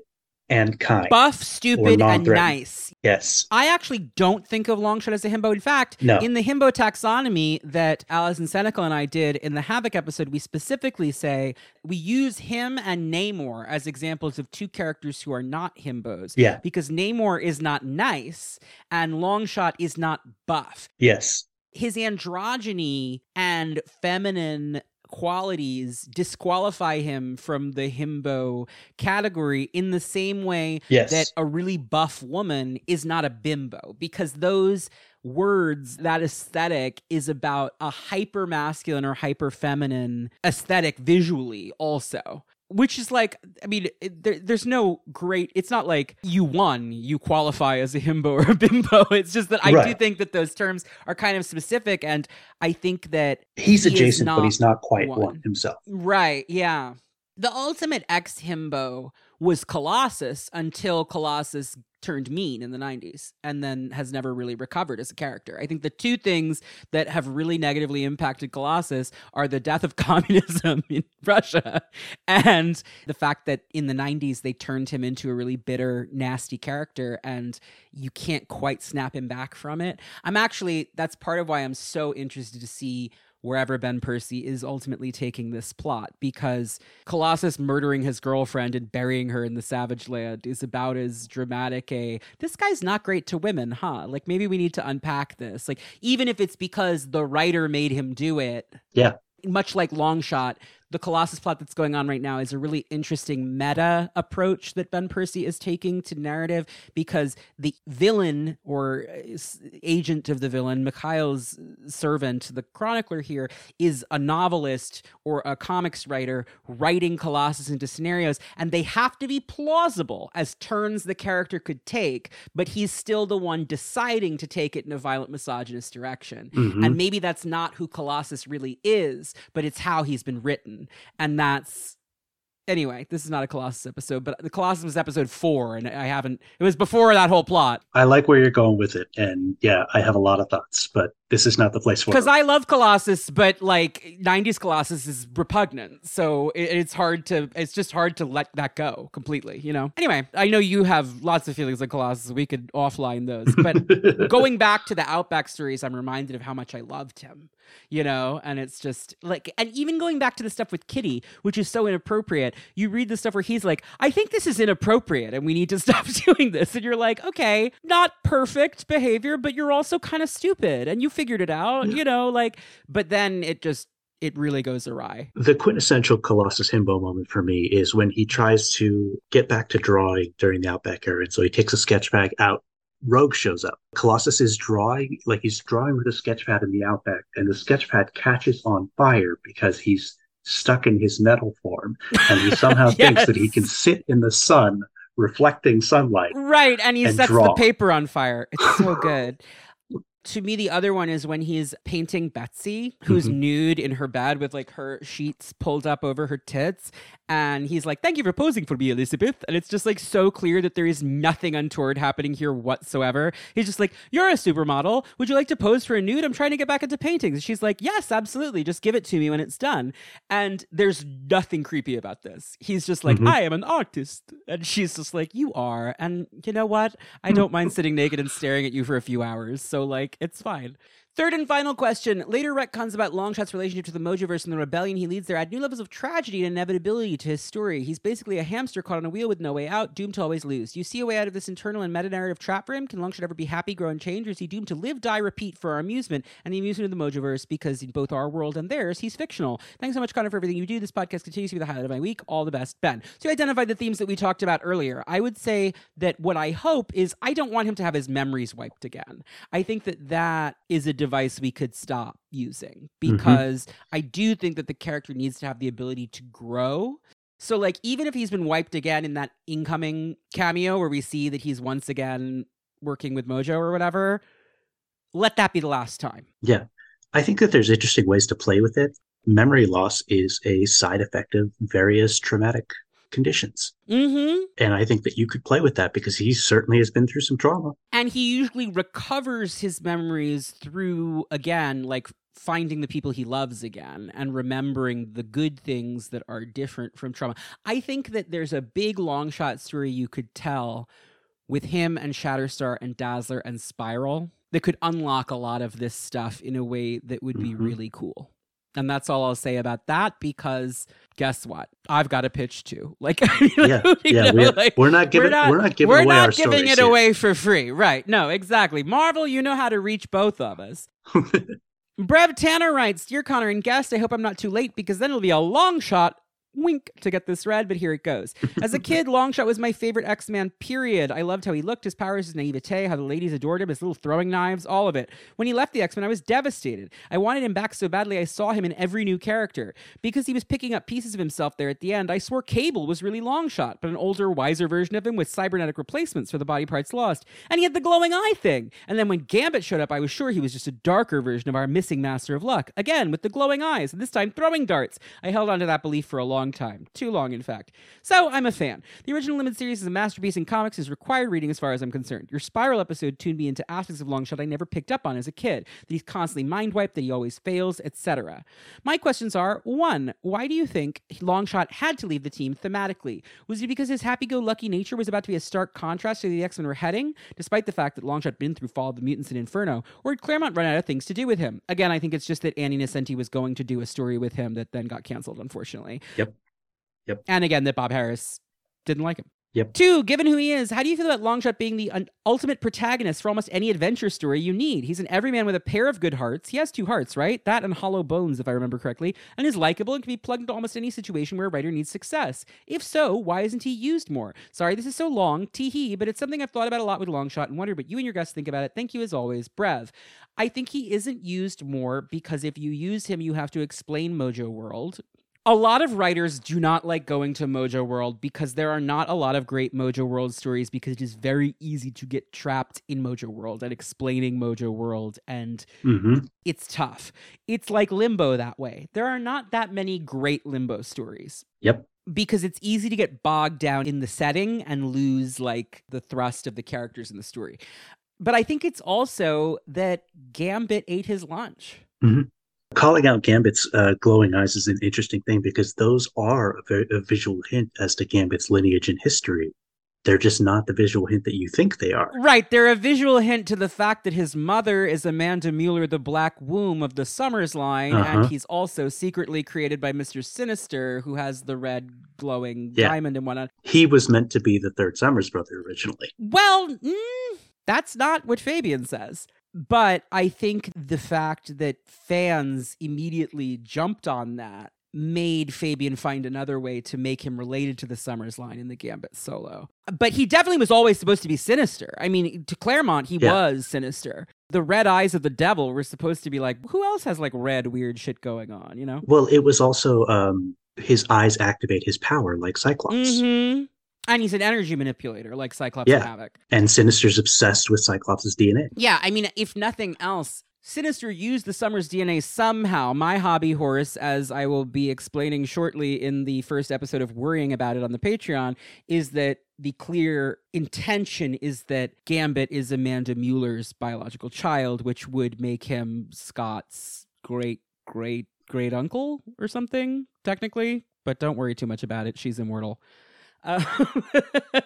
S2: and kind.
S1: Buff, stupid, and nice.
S2: yes.
S1: I actually don't think of Longshot as a himbo. In fact,
S2: No.
S1: in the himbo taxonomy that Allison Senecal and I did in the Havoc episode, we specifically say we use him and Namor as examples of two characters who are not himbos.
S2: Yeah.
S1: Because Namor is not nice and Longshot is not buff.
S2: Yes.
S1: His androgyny and feminine qualities disqualify him from the himbo category in the same way
S2: Yes.
S1: that a really buff woman is not a bimbo because those words that aesthetic is about a hyper masculine or hyper feminine aesthetic visually also which is like i mean there, there's no great it's not like you won you qualify as a himbo or a bimbo it's just that i do think that those terms are kind of specific and i think that
S2: he's
S1: he
S2: adjacent, but he's not quite
S1: one.
S2: one himself.
S1: Right, yeah. The ultimate ex himbo was Colossus until Colossus turned mean in the 90s and then has never really recovered as a character. I think the two things that have really negatively impacted Colossus are the death of communism in Russia and the fact that in the 90s they turned him into a really bitter, nasty character and you can't quite snap him back from it. I'm actually, that's part of why I'm so interested to see wherever Ben Percy is ultimately taking this plot because Colossus murdering his girlfriend and burying her in the Savage Land is about as dramatic a this guy's not great to women, huh? Like maybe we need to unpack this. Like even if it's because the writer made him do it.
S2: Yeah.
S1: Much like Longshot, the Colossus plot that's going on right now is a really interesting meta approach that Ben Percy is taking to narrative because the villain or uh, agent of the villain, Mikhail's servant, the chronicler here, is a novelist or a comics writer writing Colossus into scenarios, and they have to be plausible as turns the character could take, but he's still the one deciding to take it in a violent misogynist direction.
S2: Mhm.
S1: And maybe that's not who Colossus really is, but it's how he's been written. And that's anyway, this is not a Colossus episode, but the Colossus was episode four, and I haven't it was before that whole plot.
S2: I like where you're going with it, and yeah, I have a lot of thoughts, but this is not the place for
S1: it.
S2: Because.
S1: I love Colossus, but like '90s Colossus is repugnant, so it, it's hard to. It's just hard to let that go completely, you know. Anyway, I know you have lots of feelings on Colossus. We could offline those, but going back to the Outback stories, I'm reminded of how much I loved him, you know, and it's just like, and even going back to the stuff with Kitty, which is so inappropriate. You read the stuff where he's like, I think this is inappropriate and we need to stop doing this. And you're like, okay, not perfect behavior, but you're also kind of stupid and you figured it out, you know, like, but then it just, it really goes awry.
S2: the quintessential Colossus himbo moment for me is when he tries to get back to drawing during the Outback era. And so he takes a sketch bag out. Rogue shows up. Colossus is drawing, like he's drawing with a sketch pad in the Outback, and the sketch pad catches on fire because he's stuck in his metal form. And he somehow thinks that he can sit in the sun, reflecting sunlight.
S1: Right, and he
S2: and
S1: sets the paper on fire. It's so good. to me, the other one is when he's painting Betsy, who's
S2: Mhm.
S1: nude in her bed with like her sheets pulled up over her tits. And he's like, Thank you for posing for me, Elizabeth. And it's just like so clear that there is nothing untoward happening here whatsoever. He's just like, You're a supermodel. Would you like to pose for a nude? I'm trying to get back into paintings. And she's like, Yes, absolutely. Just give it to me when it's done. And there's nothing creepy about this. He's just like,
S2: Mhm.
S1: I am an artist. And she's just like, You are. And you know what? I don't mind sitting naked and staring at you for a few hours. So, like, it's fine. Third and final question. Later retcons about Longshot's relationship to the Mojoverse and the rebellion he leads there add new levels of tragedy and inevitability to his story. He's basically a hamster caught on a wheel with no way out, doomed to always lose. Do you see a way out of this internal and meta-narrative trap for him? Can Longshot ever be happy, grow, and change, or is he doomed to live, die, repeat for our amusement and the amusement of the Mojoverse? Because in both our world and theirs, he's fictional. Thanks so much, Connor, for everything you do. This podcast continues to be the highlight of my week. All the best, Ben. So you identified the themes that we talked about earlier. I would say that what I hope is I don't want him to have his memories wiped again. I think that that is a device we could stop using mm-hmm. because I do think that the character needs to have the ability to grow. So, like, even if he's been wiped again in that incoming cameo where we see that he's once again working with Mojo or whatever, let that be the last time.
S2: Yeah. I think that there's interesting ways to play with it. Memory loss is a side effect of various traumatic conditions.
S1: Mm-hmm.
S2: And I think that you could play with that because he certainly has been through some trauma.
S1: And he usually recovers his memories through, again, like finding the people he loves again and remembering the good things that are different from trauma. I think that there's a big Longshot story you could tell with him and Shatterstar and Dazzler and Spiral that could unlock a lot of this stuff in a way that would be
S2: Mhm.
S1: really cool. And that's all I'll say about that because guess what? I've got a pitch too. Like, you
S2: Yeah.
S1: know,
S2: Yeah. We're,
S1: like,
S2: we're not giving, we're not, giving
S1: we're
S2: away
S1: not
S2: our
S1: giving it
S2: here.
S1: away for free. Right. No, exactly. Marvel, you know how to reach both of us. Brev Tanner writes Dear Connor and guest, I hope I'm not too late because then it'll be a long shot. Wink to get this read, but here it goes. As a kid, Longshot was my favorite X Man, period. I loved how he looked, his powers, his naivete, how the ladies adored him, his little throwing knives, all of it. When he left the X Men, I was devastated. I wanted him back so badly, I saw him in every new character. Because he was picking up pieces of himself there at the end, I swore Cable was really Longshot, but an older, wiser version of him with cybernetic replacements for the body parts lost. And he had the glowing eye thing. And then when Gambit showed up, I was sure he was just a darker version of our missing Master of Luck. Again, with the glowing eyes, and this time throwing darts. I held on to that belief for a long long time. Too long, in fact. So I'm a fan. The original limited series is a masterpiece in comics, is required reading as far as I'm concerned. Your Spiral episode tuned me into aspects of Longshot I never picked up on as a kid. That he's constantly mind wiped, that he always fails, etc. My questions are one, why do you think Longshot had to leave the team thematically? Was it because his happy go lucky nature was about to be a stark contrast to the X Men were heading, despite the fact that Longshot had been through Fall of the Mutants and Inferno? Or did Claremont run out of things to do with him? Again, I think it's just that Annie Nocenti was going to do a story with him that then got canceled, unfortunately.
S2: Yep. Yep.
S1: And again, that Bob Harras didn't like him.
S2: Yep.
S1: Two, given who he is, how do you feel about Longshot being the un- ultimate protagonist for almost any adventure story you need? He's an everyman with a pair of good hearts. He has two hearts, right? That and hollow bones, if I remember correctly, and is likable and can be plugged into almost any situation where a writer needs success. If so, why isn't he used more? Sorry, this is so long, tee hee, but it's something I've thought about a lot with Longshot and wondered what you and your guests think about it. Thank you as always, Brev. I think he isn't used more because if you use him, you have to explain Mojo World. A lot of writers do not like going to Mojo World because there are not a lot of great Mojo World stories because it is very easy to get trapped in Mojo World and explaining Mojo World and
S2: hmm
S1: it's tough. It's like Limbo that way. There are not that many great Limbo stories
S2: Yep.
S1: because it's easy to get bogged down in the setting and lose like the thrust of the characters in the story. But I think it's also that Gambit ate his lunch.
S2: Calling out Gambit's uh, glowing eyes is an interesting thing because those are a, very, a visual hint as to Gambit's lineage and history. They're just not the visual hint that you think they are.
S1: Right, they're a visual hint to the fact that his mother is Amanda Mueller, the Black Womb of the Summers line,
S2: Uh-huh.
S1: and he's also secretly created by Mr. Sinister, who has the red glowing
S2: Yeah.
S1: diamond and whatnot.
S2: He was meant to be the third Summers brother originally.
S1: Well, mm, that's not what Fabian says. But I think the fact that fans immediately jumped on that made Fabian find another way to make him related to the Summers line in the Gambit solo. But he definitely was always supposed to be sinister. I mean, to Claremont, he
S2: Yeah.
S1: was sinister. The red eyes of the devil were supposed to be like, who else has like red, weird shit going on, you know?
S2: Well, it was also um, his eyes activate his power like Cyclops.
S1: hmm And he's an energy manipulator like Cyclops
S2: Yeah.
S1: and Havoc.
S2: And Sinister's obsessed with Cyclops' DNA.
S1: Yeah, I mean, if nothing else, Sinister used the Summers DNA somehow. My hobby horse, as I will be explaining shortly in the first episode of Worrying About It on the Patreon, is that the clear intention is that Gambit is Amanda Mueller's biological child, which would make him Scott's great, great, great uncle or something, technically. But don't worry too much about it. She's immortal. Uh,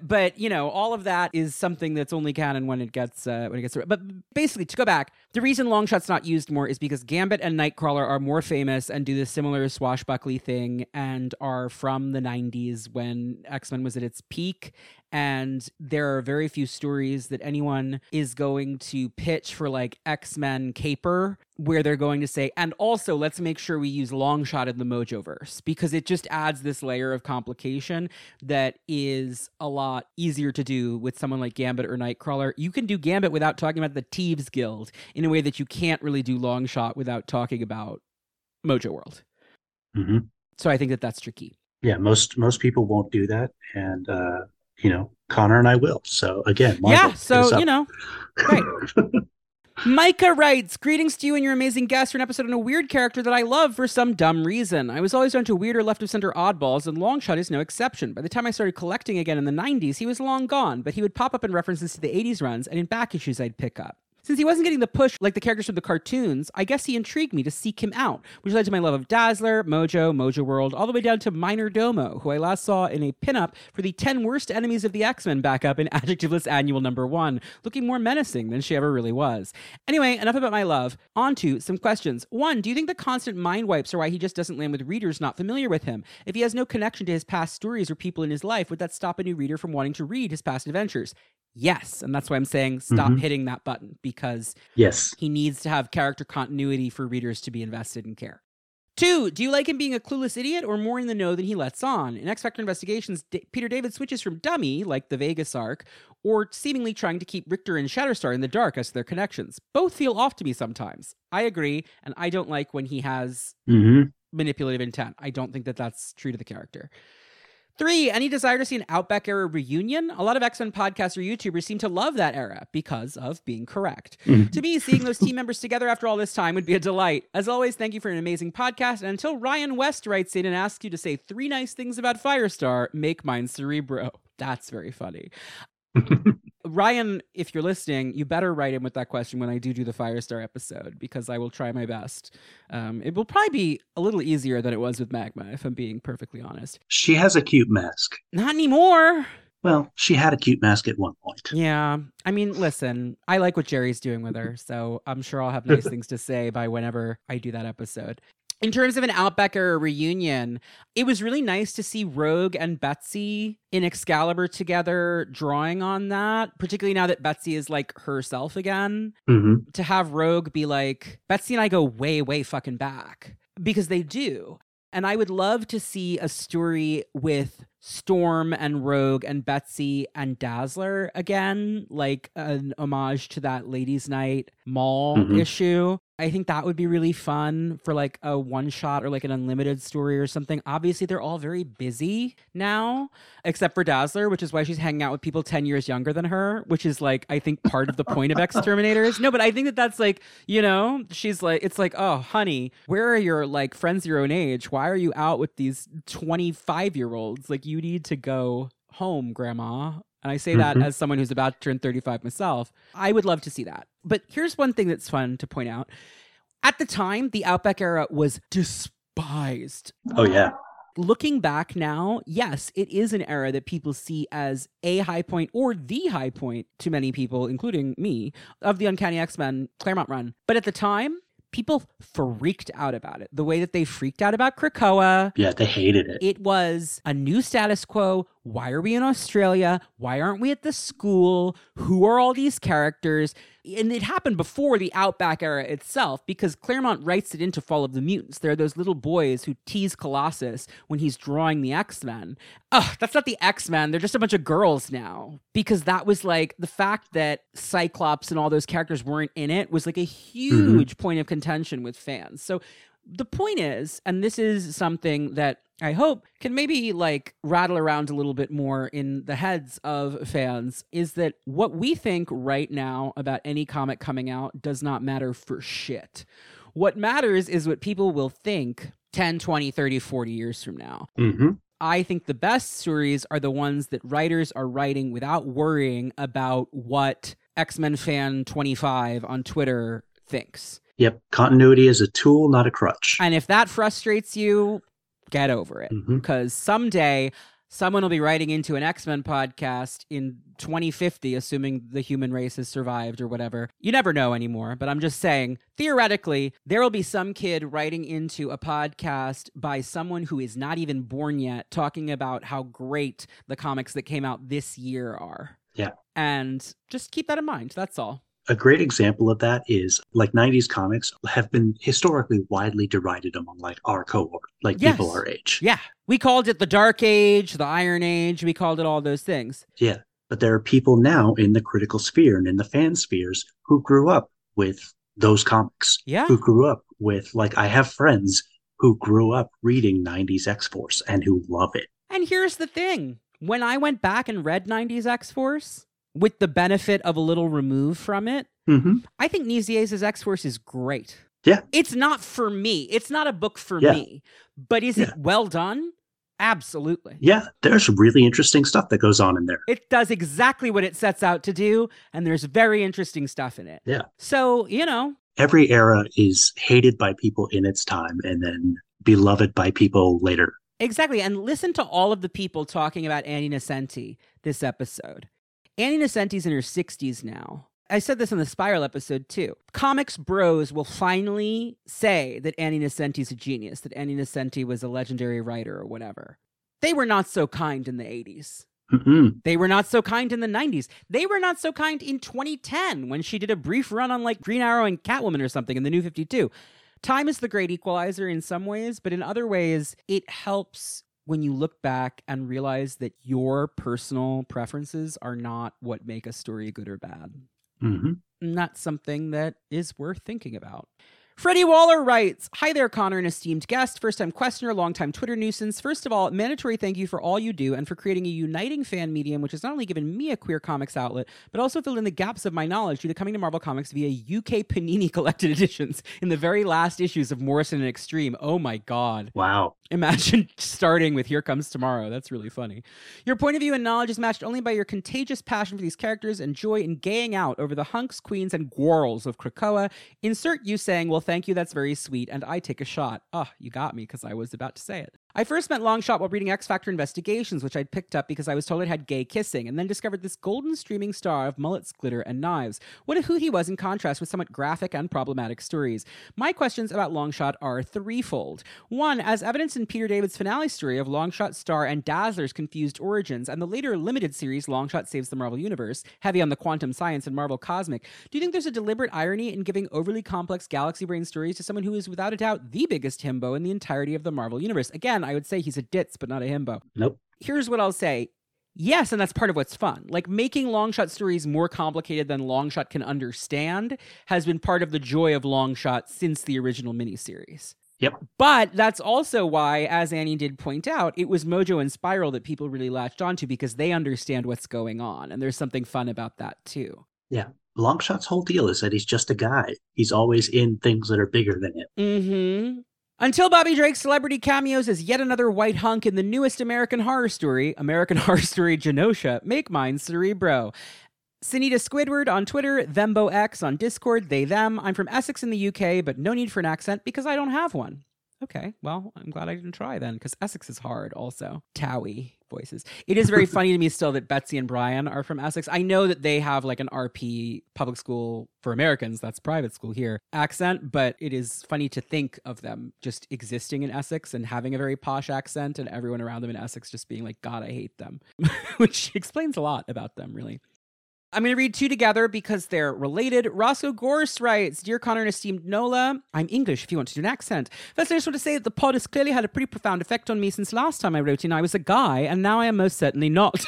S1: but you know, all of that is something that's only canon when it gets uh, when it gets. But basically, to go back, the reason Longshot's not used more is because Gambit and Nightcrawler are more famous and do the similar swashbuckly thing and are from the '90s when X Men was at its peak. And there are very few stories that anyone is going to pitch for like X Men Caper, where they're going to say, and also let's make sure we use Longshot in the Mojoverse because it just adds this layer of complication that is a lot easier to do with someone like Gambit or Nightcrawler. You can do Gambit without talking about the Thieves Guild in a way that you can't really do Longshot without talking about Mojo World.
S2: hmm
S1: So I think that that's tricky.
S2: Yeah, most most people won't do that, and uh, you know, Connor and I will. So again, Marvel,
S1: yeah, so you know, right. Micah writes, Greetings to you and your amazing guest for an episode on a weird character that I love for some dumb reason. I was always drawn to weirder left of center oddballs, and Longshot is no exception. By the time I started collecting again in the 90s, he was long gone, but he would pop up in references to the 80s runs and in back issues I'd pick up. Since he wasn't getting the push like the characters from the cartoons, I guess he intrigued me to seek him out, which led to my love of Dazzler, Mojo, Mojo World, all the way down to Minor Domo, who I last saw in a pinup for the 10 worst enemies of the X-Men backup in Adjectiveless Annual Number 1, looking more menacing than she ever really was. Anyway, enough about my love. On to some questions. One, do you think the constant mind wipes are why he just doesn't land with readers not familiar with him? If he has no connection to his past stories or people in his life, would that stop a new reader from wanting to read his past adventures? Yes, and that's why I'm saying stop
S2: Mhm.
S1: hitting that button because
S2: yes,
S1: he needs to have character continuity for readers to be invested and care. Two, do you like him being a clueless idiot or more in the know than he lets on? In X Factor Investigations, D- Peter David switches from dummy, like the Vegas arc, or seemingly trying to keep Rictor and Shatterstar in the dark as to their connections. Both feel off to me sometimes. I agree, and I don't like when he has
S2: hmm
S1: manipulative intent. I don't think that that's true to the character. Three, any desire to see an Outback era reunion? A lot of X Men podcasts or YouTubers seem to love that era because of being correct.
S2: Mhm.
S1: To me, seeing those team members together after all this time would be a delight. As always, thank you for an amazing podcast. And until Ryan West writes in and asks you to say three nice things about Firestar, make mine Cerebro. That's very funny. Ryan, if you're listening, you better write in with that question when I do do the Firestar episode because I will try my best. Um, it will probably be a little easier than it was with Magma, if I'm being perfectly honest.
S2: She has a cute mask.
S1: Not anymore.
S2: Well, she had a cute mask at one point.
S1: Yeah. I mean, listen, I like what Jerry's doing with her, so I'm sure I'll have nice things to say by whenever I do that episode. In terms of an Outback era reunion, it was really nice to see Rogue and Betsy in Excalibur together drawing on that, particularly now that Betsy is like herself again.
S2: hmm
S1: To have Rogue be like, Betsy and I go way, way fucking back because they do. And I would love to see a story with Storm and Rogue and Betsy and Dazzler again, like an homage to that Ladies' Night Mall
S2: Mhm.
S1: issue. I think that would be really fun for like a one shot or like an unlimited story or something. Obviously, they're all very busy now, except for Dazzler, which is why she's hanging out with people 10 years younger than her, which is like, I think part of the point of Exterminators. No, but I think that that's like, you know, she's like, it's like, oh, honey, where are your like friends your own age? Why are you out with these 25 year olds? Like, you need to go home, grandma. And I say that
S2: Mhm.
S1: as someone who's about to turn 35 myself. I would love to see that. But here's one thing that's fun to point out. At the time, the Outback era was despised.
S2: Oh yeah.
S1: Looking back now, yes, it is an era that people see as a high point or the high point to many people, including me, of the Uncanny X Men Claremont run. But at the time, people freaked out about it. The way that they freaked out about Krakoa,
S2: Yeah, they hated it.
S1: it was a new status quo. Why are we in Australia? Why aren't we at the school? Who are all these characters? And it happened before the Outback era itself because Claremont writes it into Fall of the Mutants. There are those little boys who tease Colossus when he's drawing the X Men. Oh, that's not the X Men. They're just a bunch of girls now. Because that was like the fact that Cyclops and all those characters weren't in it was like a mm-hmm. huge point of contention with fans. So the point is, and this is something that I hope can maybe like rattle around a little bit more in the heads of fans, is that what we think right now about any comic coming out does not matter for shit. What matters is what people will think 10, 20, 30, 40 years from now.
S2: hmm
S1: I think the best stories are the ones that writers are writing without worrying about what X Men fan 25 on Twitter thinks.
S2: Yep. Continuity is a tool, not a crutch.
S1: And if that frustrates you, get over it.
S2: Mm-hmm.
S1: Because someday someone will be writing into an X Men podcast in 2050, assuming the human race has survived or whatever. You never know anymore, but I'm just saying, theoretically, there will be some kid writing into a podcast by someone who is not even born yet, talking about how great the comics that came out this year are.
S2: Yeah.
S1: And just keep that in mind. That's all.
S2: A great example of that is like 90s comics have been historically widely derided among like our cohort, like
S1: Yes.
S2: people our age.
S1: Yeah. We called it the Dark Age, the Iron Age. We called it all those things.
S2: Yeah. But there are people now in the critical sphere and in the fan spheres who grew up with those comics,
S1: Yeah.
S2: who grew up with, like, I have friends who grew up reading 90s X Force and who love it.
S1: And here's the thing when I went back and read 90s X Force, with the benefit of a little remove from it,
S2: hmm
S1: I think Nicieza's X Force is great.
S2: Yeah.
S1: It's not for me. It's not a book for
S2: Yeah.
S1: me. But is
S2: Yeah.
S1: it well done? Absolutely.
S2: Yeah, there's really interesting stuff that goes on in there.
S1: It does exactly what it sets out to do, and there's very interesting stuff in it.
S2: Yeah.
S1: So, you know,
S2: Every era is hated by people in its time and then beloved by people later.
S1: Exactly. And listen to all of the people talking about Annie Nocenti this episode. Annie Nocenti's in her 60s now. I said this in the Spiral episode too. Comics bros will finally say that Annie Nocenti's a genius, that Annie Nocenti was a legendary writer or whatever. They were not so kind in the 80s.
S2: Mm-mm.
S1: They were not so kind in the 90s. They were not so kind in 2010 when she did a brief run on like Green Arrow and Catwoman or something in the new 52. Time is the great equalizer in some ways, but in other ways, it helps when you look back and realize that your personal preferences are not what make a story good or bad.
S2: hmm
S1: And that's something that is worth thinking about. Freddie Waller writes Hi there, Connor, an esteemed guest, first time questioner, long time Twitter nuisance. First of all, mandatory thank you for all you do and for creating a uniting fan medium, which has not only given me a queer comics outlet, but also filled in the gaps of my knowledge due to coming to Marvel Comics via UK Panini collected editions in the very last issues of Morrison and Extreme. Oh my God.
S2: Wow.
S1: Imagine starting with Here Comes Tomorrow. That's really funny. Your point of view and knowledge is matched only by your contagious passion for these characters and joy in gaying out over the hunks, queens, and quarrels of Krakoa. Insert you saying, Well, thank you, that's very sweet, and I take a shot. Oh, you got me because I was about to say it. I first met Longshot while reading X Factor Investigations, which I'd picked up because I was told it had gay kissing, and then discovered this golden streaming star of mullets, glitter, and knives. What a hoot he was in contrast with somewhat graphic and problematic stories. My questions about Longshot are threefold. One, as evidence in Peter David's finale story of Longshot Star and Dazzler's confused origins, and the later limited series Longshot Saves the Marvel Universe, heavy on the quantum science and Marvel Cosmic, do you think there's a deliberate irony in giving overly complex galaxy brain stories to someone who is without a doubt the biggest himbo in the entirety of the Marvel Universe? Again, I would say he's a ditz, but not a himbo.
S2: Nope.
S1: Here's what I'll say. Yes, and that's part of what's fun. Like making Longshot stories more complicated than Longshot can understand has been part of the joy of Longshot since the original miniseries.
S2: Yep.
S1: But that's also why, as Annie did point out, it was Mojo and Spiral that people really latched onto because they understand what's going on. And there's something fun about that too.
S2: Yeah. Longshot's whole deal is that he's just a guy. He's always in things that are bigger than him.
S1: Mm-hmm. Until Bobby Drake's celebrity cameos as yet another white hunk in the newest American Horror Story, American Horror Story Genosha, make mine Cerebro. Sunita Squidward on Twitter, ThemboX on Discord, they them. I'm from Essex in the UK, but no need for an accent because I don't have one. Okay, well, I'm glad I didn't try then because Essex is hard also. Towie voices. It is very funny to me still that Betsy and Brian are from Essex. I know that they have like an RP public school for Americans, that's private school here, accent, but it is funny to think of them just existing in Essex and having a very posh accent and everyone around them in Essex just being like, God, I hate them, which explains a lot about them, really. I'm going to read two together because they're related. Roscoe Gorse writes Dear Connor and esteemed Nola, I'm English if you want to do an accent. First, I just want to say that the pod has clearly had a pretty profound effect on me since last time I wrote in. I was a guy, and now I am most certainly not.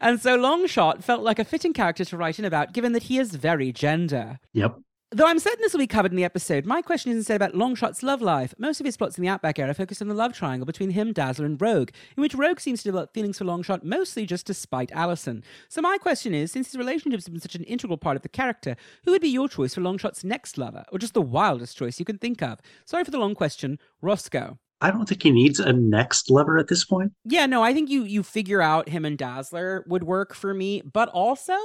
S1: and so Longshot felt like a fitting character to write in about, given that he is very gender.
S2: Yep.
S1: Though I'm certain this will be covered in the episode, my question is instead about Longshot's love life. Most of his plots in the Outback era focus on the love triangle between him, Dazzler, and Rogue, in which Rogue seems to develop feelings for Longshot mostly just to spite Alison. So my question is, since his relationships have been such an integral part of the character, who would be your choice for Longshot's next lover, or just the wildest choice you can think of? Sorry for the long question, Roscoe.
S2: I don't think he needs a next lover at this point.
S1: Yeah, no, I think you you figure out him and Dazzler would work for me, but also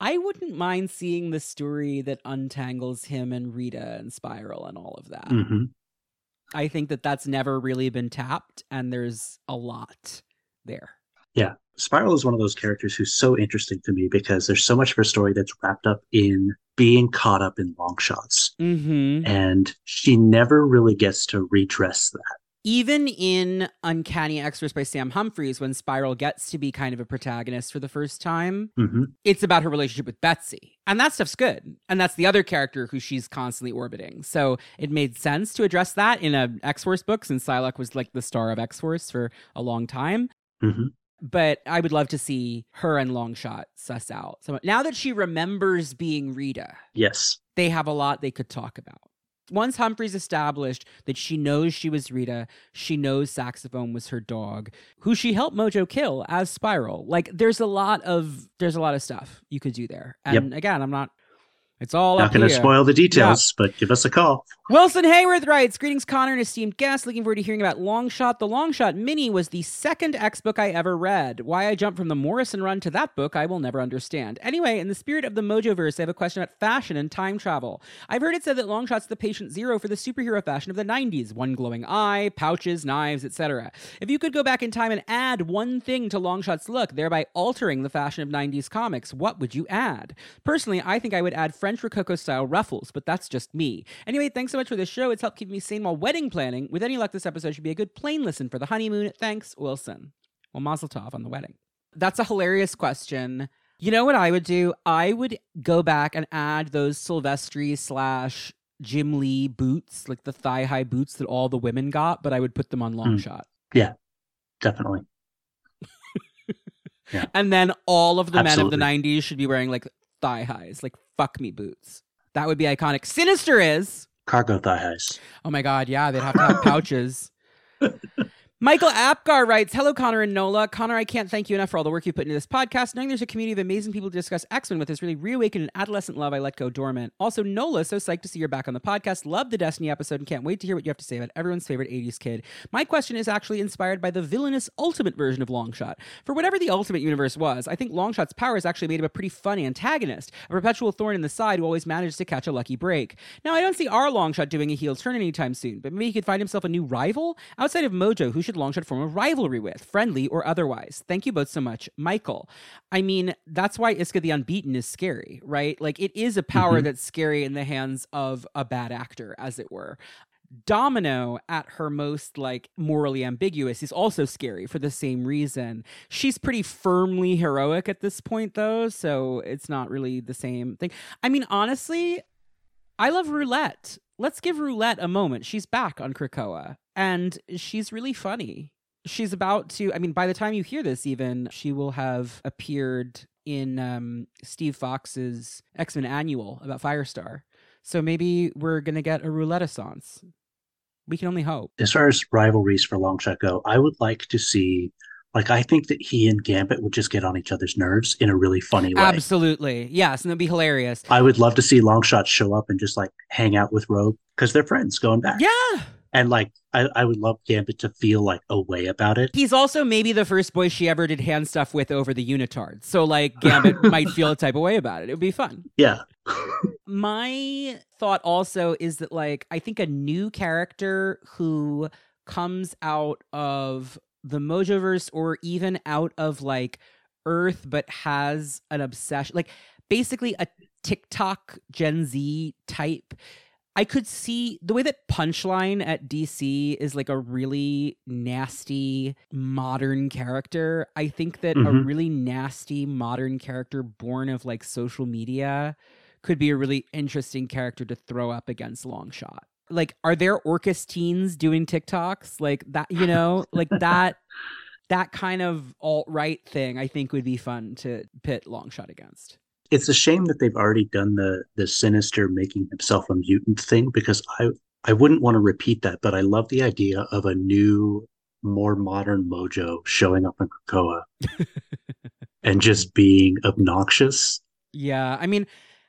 S1: I wouldn't mind seeing the story that untangles him and Rita and Spiral and all of that.
S2: hmm
S1: I think that that's never really been tapped, and there's a lot there.
S2: Yeah. Spiral is one of those characters who's so interesting to me because there's so much of her story that's wrapped up in being caught up in long shots.
S1: Mm-hmm.
S2: And she never really gets to redress that.
S1: Even in Uncanny X-Force by Sam Humphries, when Spiral gets to be kind of a protagonist for the first time,
S2: hmm
S1: it's about her relationship with Betsy. And that stuff's good. And that's the other character who she's constantly orbiting. So it made sense to address that in a X-Force book since Psylocke was like the star of X-Force for a long time.
S2: hmm
S1: But I would love to see her and Longshot suss out. So now that she remembers being Rita,
S2: Yes.
S1: they have a lot they could talk about. Once Humphries established that she knows she was Rita, she knows Saxophone was her dog, who she helped Mojo kill as Spiral. Like there's a lot of there's a lot of stuff you could do there. And again, I'm not it's all
S2: Not going to spoil the details, but give us a call.
S1: Wilson Hayworth writes, Greetings, Connor, and esteemed guest. Looking forward to hearing about Longshot. The Longshot Mini was the second X book I ever read. Why I jumped from the Morrison run to that book, I will never understand. Anyway, in the spirit of the Mojoverse, I have a question about fashion and time travel. I've heard it said that Longshot's the patient zero for the superhero fashion of the 90s one glowing eye, pouches, knives, etc. If you could go back in time and add one thing to Longshot's look, thereby altering the fashion of 90s comics, what would you add? Personally, I think I would add French Rococo style ruffles, but that's just me. Anyway, thanks so much for this show. It's helped keep me sane while wedding planning. With any luck, this episode should be a good plane listen for the honeymoon. Thanks, Wilson. Well, Mazel Tov on the wedding. That's a hilarious question. You know what I would do? I would go back and add those Silvestri slash Jim Lee boots, like the thigh high boots that all the women got, but I would put them on long
S2: Hmm.
S1: shot.
S2: Yeah, definitely. Yeah.
S1: And then all of the
S2: Absolutely.
S1: men of the 90s should be wearing like thigh highs, like fuck me boots. That would be iconic. Sinister is.
S2: Cargo thigh highs.
S1: Oh my God, yeah, they'd have to have pouches. Michael Apgar writes, Hello, Connor and Nola. Connor, I can't thank you enough for all the work you put into this podcast. Knowing there's a community of amazing people to discuss X Men with has really reawakened an adolescent love I let go dormant. Also, Nola, so psyched to see you're back on the podcast. Love the Destiny episode and can't wait to hear what you have to say about everyone's favorite 80s kid. My question is actually inspired by the villainous ultimate version of Longshot. For whatever the ultimate universe was, I think Longshot's powers actually made him a pretty fun antagonist, a perpetual thorn in the side who always manages to catch a lucky break. Now, I don't see our Longshot doing a heel turn anytime soon, but maybe he could find himself a new rival? Outside of Mojo, who should Longshot form a rivalry with, friendly or otherwise? Thank you both so much. Michael, I mean, that's why Isca the Unbeaten is scary, right? Like, it is a power
S2: Mhm.
S1: that's scary in the hands of a bad actor, as it were. Domino, at her most like morally ambiguous, is also scary for the same reason. She's pretty firmly heroic at this point, though, so it's not really the same thing. I mean, honestly, I love Roulette. Let's give Roulette a moment. She's back on Krakoa, and she's really funny. She's about to, I mean, by the time you hear this, even, she will have appeared in um, Steve Foxe's X Men Annual about Firestar. So maybe we're going to get a Roulette-essence. We can only hope.
S2: As far as rivalries for Longshot go, I would like to see, like, I think that he and Gambit would just get on each other's nerves in a really funny way.
S1: Absolutely. Yes, and it'd be hilarious.
S2: I would love to see Longshot show up and just like hang out with Rogue because they're friends going back.
S1: Yeah.
S2: And like, I, I would love Gambit to feel like a way about it.
S1: He's also maybe the first boy she ever did hand stuff with over the unitard. So like Gambit might feel a type of way about it. It would be fun.
S2: Yeah.
S1: My thought also is that like I think a new character who comes out of the Mojoverse or even out of like Earth but has an obsession like basically a TikTok Gen Z type I could see the way that Punchline at DC is like a really nasty modern character. I think that a
S2: Mhm.
S1: really nasty modern character born of like social media could be a really interesting character to throw up against Longshot. Like, are there Orchis teens doing TikToks? Like that, you know, like that that kind of alt right thing I think would be fun to pit Longshot against.
S2: It's a shame that they've already done the the sinister making himself a mutant thing because I I wouldn't want to repeat that, but I love the idea of a new, more modern Mojo showing up in Krakoa and just being obnoxious.
S1: Yeah, I mean,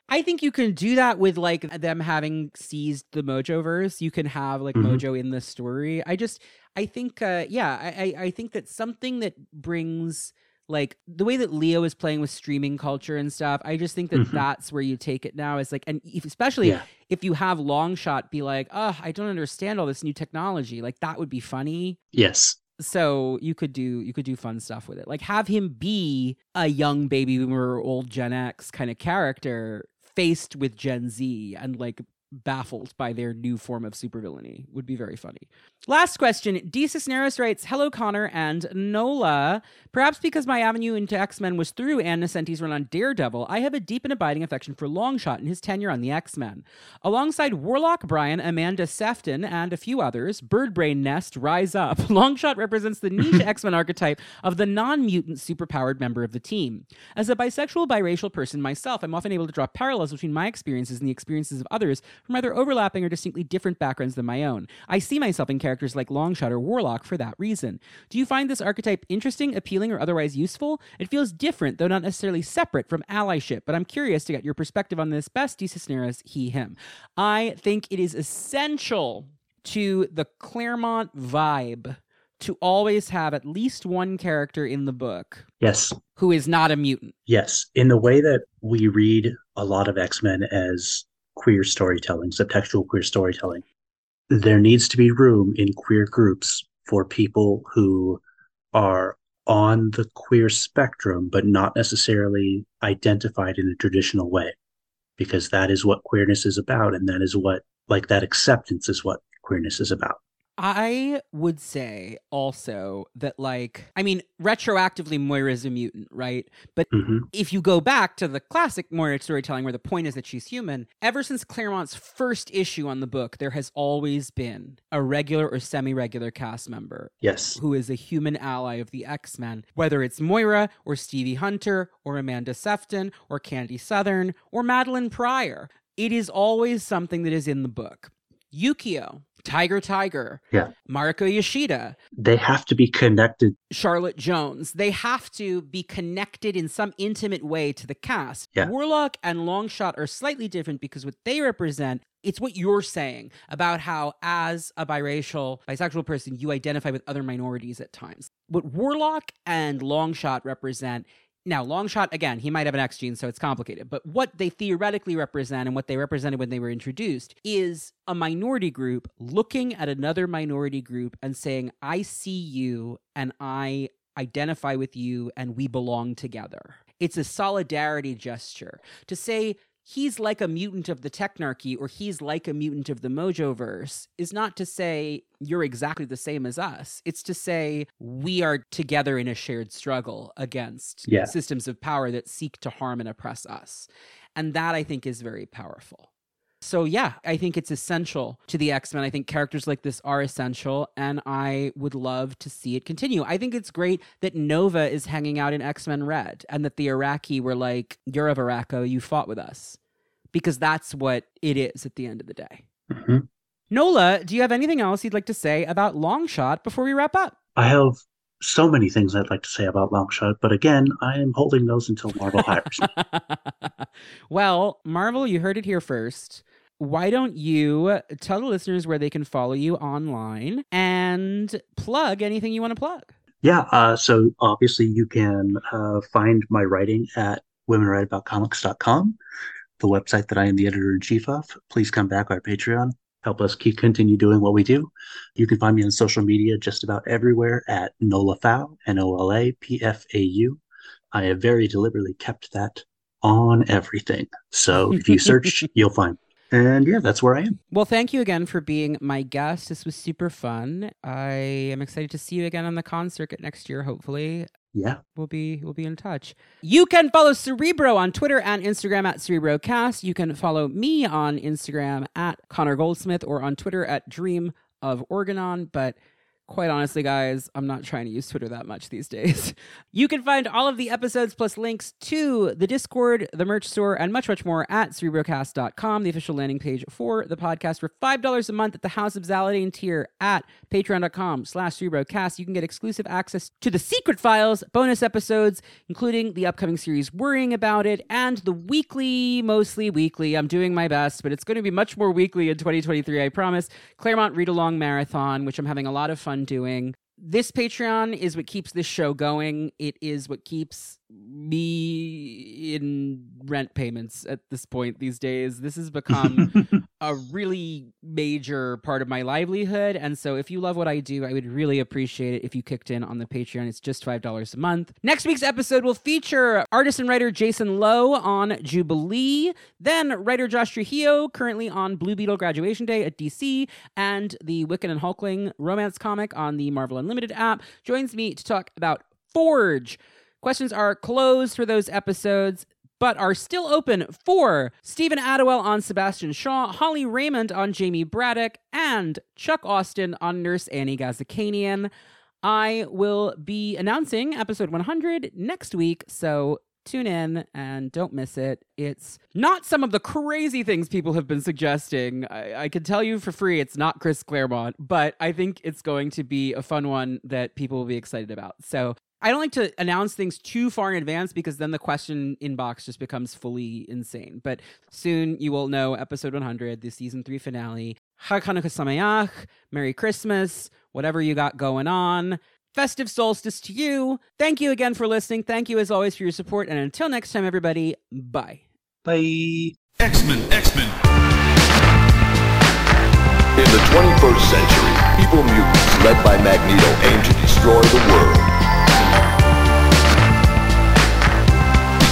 S1: I think you can do that with like them having seized the Mojoverse. You can have like
S2: Mhm.
S1: Mojo in the story. I just, I think, uh, yeah, I, I, I think that something that brings like the way that Leo is playing with streaming culture and stuff. I just think that
S2: Mhm.
S1: that's where you take it now. Is like, and if, especially
S2: Yeah.
S1: if you have Longshot be like, oh, I don't understand all this new technology. Like that would be funny
S2: Yes.
S1: so you could do you could do fun stuff with it like have him be a young baby boomer old gen x kind of character faced with gen z and like baffled by their new form of supervillainy would be very funny last question d cisneros writes hello connor and nola perhaps because my avenue into x-men was through ann Nocenti's run on daredevil i have a deep and abiding affection for longshot and his tenure on the x-men Alongside Warlock Brian, Amanda Sefton, and a few others, Birdbrain Nest rise up. Longshot represents the niche X Men archetype of the non mutant superpowered member of the team. As a bisexual, biracial person myself, I'm often able to draw parallels between my experiences and the experiences of others from either overlapping or distinctly different backgrounds than my own. I see myself in characters like Longshot or Warlock for that reason. Do you find this archetype interesting, appealing, or otherwise useful? It feels different, though not necessarily separate from allyship, but I'm curious to get your perspective on this. Best D. Cisneros, he, him. I think it is essential to the Claremont vibe to always have at least one character in the book
S2: Yes.
S1: who is not a mutant.
S2: Yes. In the way that we read a lot of X Men as queer storytelling, subtextual queer storytelling, there needs to be room in queer groups for people who are on the queer spectrum, but not necessarily identified in a traditional way, because that is what queerness is about. And that is what, like, that acceptance is what queerness is about.
S1: I would say also that, like, I mean, retroactively, Moira's a mutant, right? But
S2: hmm
S1: if you go back to the classic Moira storytelling, where the point is that she's human, ever since Claremont's first issue on the book, there has always been a regular or semi regular cast member
S2: Yes.
S1: who is a human ally of the X Men, whether it's Moira or Stevie Hunter or Amanda Sefton or Candy Southern or Madelyne Pryor. It is always something that is in the book. Yukio, Tiger Tiger,
S2: Yeah.
S1: Mariko Yashida,
S2: They have to be connected.
S1: Charlotte Jones. They have to be connected in some intimate way to the cast.
S2: Yeah.
S1: Warlock and Longshot are slightly different because what they represent, it's what you're saying about how, as a biracial, bisexual person, you identify with other minorities at times. What Warlock and Longshot represent now, long shot, again, he might have an X gene, so it's complicated. But what they theoretically represent and what they represented when they were introduced is a minority group looking at another minority group and saying, I see you and I identify with you and we belong together. It's a solidarity gesture to say, he's like a mutant of the Technarchy or he's like a mutant of the Mojoverse is not to say you're exactly the same as us. It's to say we are together in a shared struggle against
S2: Yeah.
S1: systems of power that seek to harm and oppress us. And that I think is very powerful. So yeah, I think it's essential to the X-Men. I think characters like this are essential and I would love to see it continue. I think it's great that Nova is hanging out in X-Men Red and that the Arakki were like, "You're of Arakko, you fought with us." Because that's what it is at the end of the day.
S2: hmm
S1: Nola, do you have anything else you'd like to say about Longshot before we wrap up?
S2: I have so many things I'd like to say about Longshot, but again, I am holding those until Marvel hires me.
S1: well, Marvel, you heard it here first. Why don't you tell the listeners where they can follow you online and plug anything you want to plug?
S2: Yeah, uh, so obviously you can uh, find my writing at womenwriteaboutcomics.com, the website that I am the editor in chief of. Please come back our Patreon. Help us keep continue doing what we do. You can find me on social media just about everywhere at Nola Pfau, N O L A P F A U. I have very deliberately kept that on everything. So if you search, you'll find. me. And yeah, that's where I am.
S1: Well, thank you again for being my guest. This was super fun. I am excited to see you again on the con circuit next year, hopefully.
S2: Yeah.
S1: we'll be we'll be in touch. You can follow Cerebro on Twitter and Instagram at CerebroCast. You can follow me on Instagram at Connor Goldsmith or on Twitter at Dream of Organon. But quite honestly, guys, I'm not trying to use Twitter that much these days. You can find all of the episodes plus links to the Discord, the merch store, and much, much more at cerebrocast.com, the official landing page for the podcast for $5 a month at the House of Zaladin tier at patreon.com slash cerebrocast. You can get exclusive access to the secret files, bonus episodes, including the upcoming series Worrying About It, and the weekly, mostly weekly, I'm doing my best, but it's going to be much more weekly in 2023, I promise, Claremont Read Along Marathon, which I'm having a lot of fun doing this Patreon is what keeps this show going. It is what keeps me in rent payments at this point these days. This has become a really major part of my livelihood. And so if you love what I do, I would really appreciate it if you kicked in on the Patreon. It's just $5 a month. Next week's episode will feature artist and writer Jason Loo on Jubilee, then writer Josh Trujillo, currently on Blue Beetle Graduation Day at DC, and the Wiccan and Hulkling romance comic on the Marvel Unlimited app, joins me to talk about Forge. Questions are closed for those episodes but are still open for Stephen Adwell on Sebastian Shaw, Holly Raymond on Jamie Braddock, and Chuck Austin on Nurse Annie Ghazikhanian. I will be announcing episode 100 next week, so tune in and don't miss it. It's not some of the crazy things people have been suggesting. I, I can tell you for free it's not Chris Claremont, but I think it's going to be a fun one that people will be excited about. So I don't like to announce things too far in advance because then the question inbox just becomes fully insane. But soon you will know episode 100, the season three finale. Chag Hanukkah Sameach, Merry Christmas, whatever you got going on. Festive solstice to you. Thank you again for listening. Thank you as always for your support. And until next time, everybody, bye.
S2: Bye.
S3: X-Men, X-Men.
S4: In the 21st century, evil mutants led by Magneto aim to destroy the world.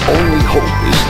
S4: only hope is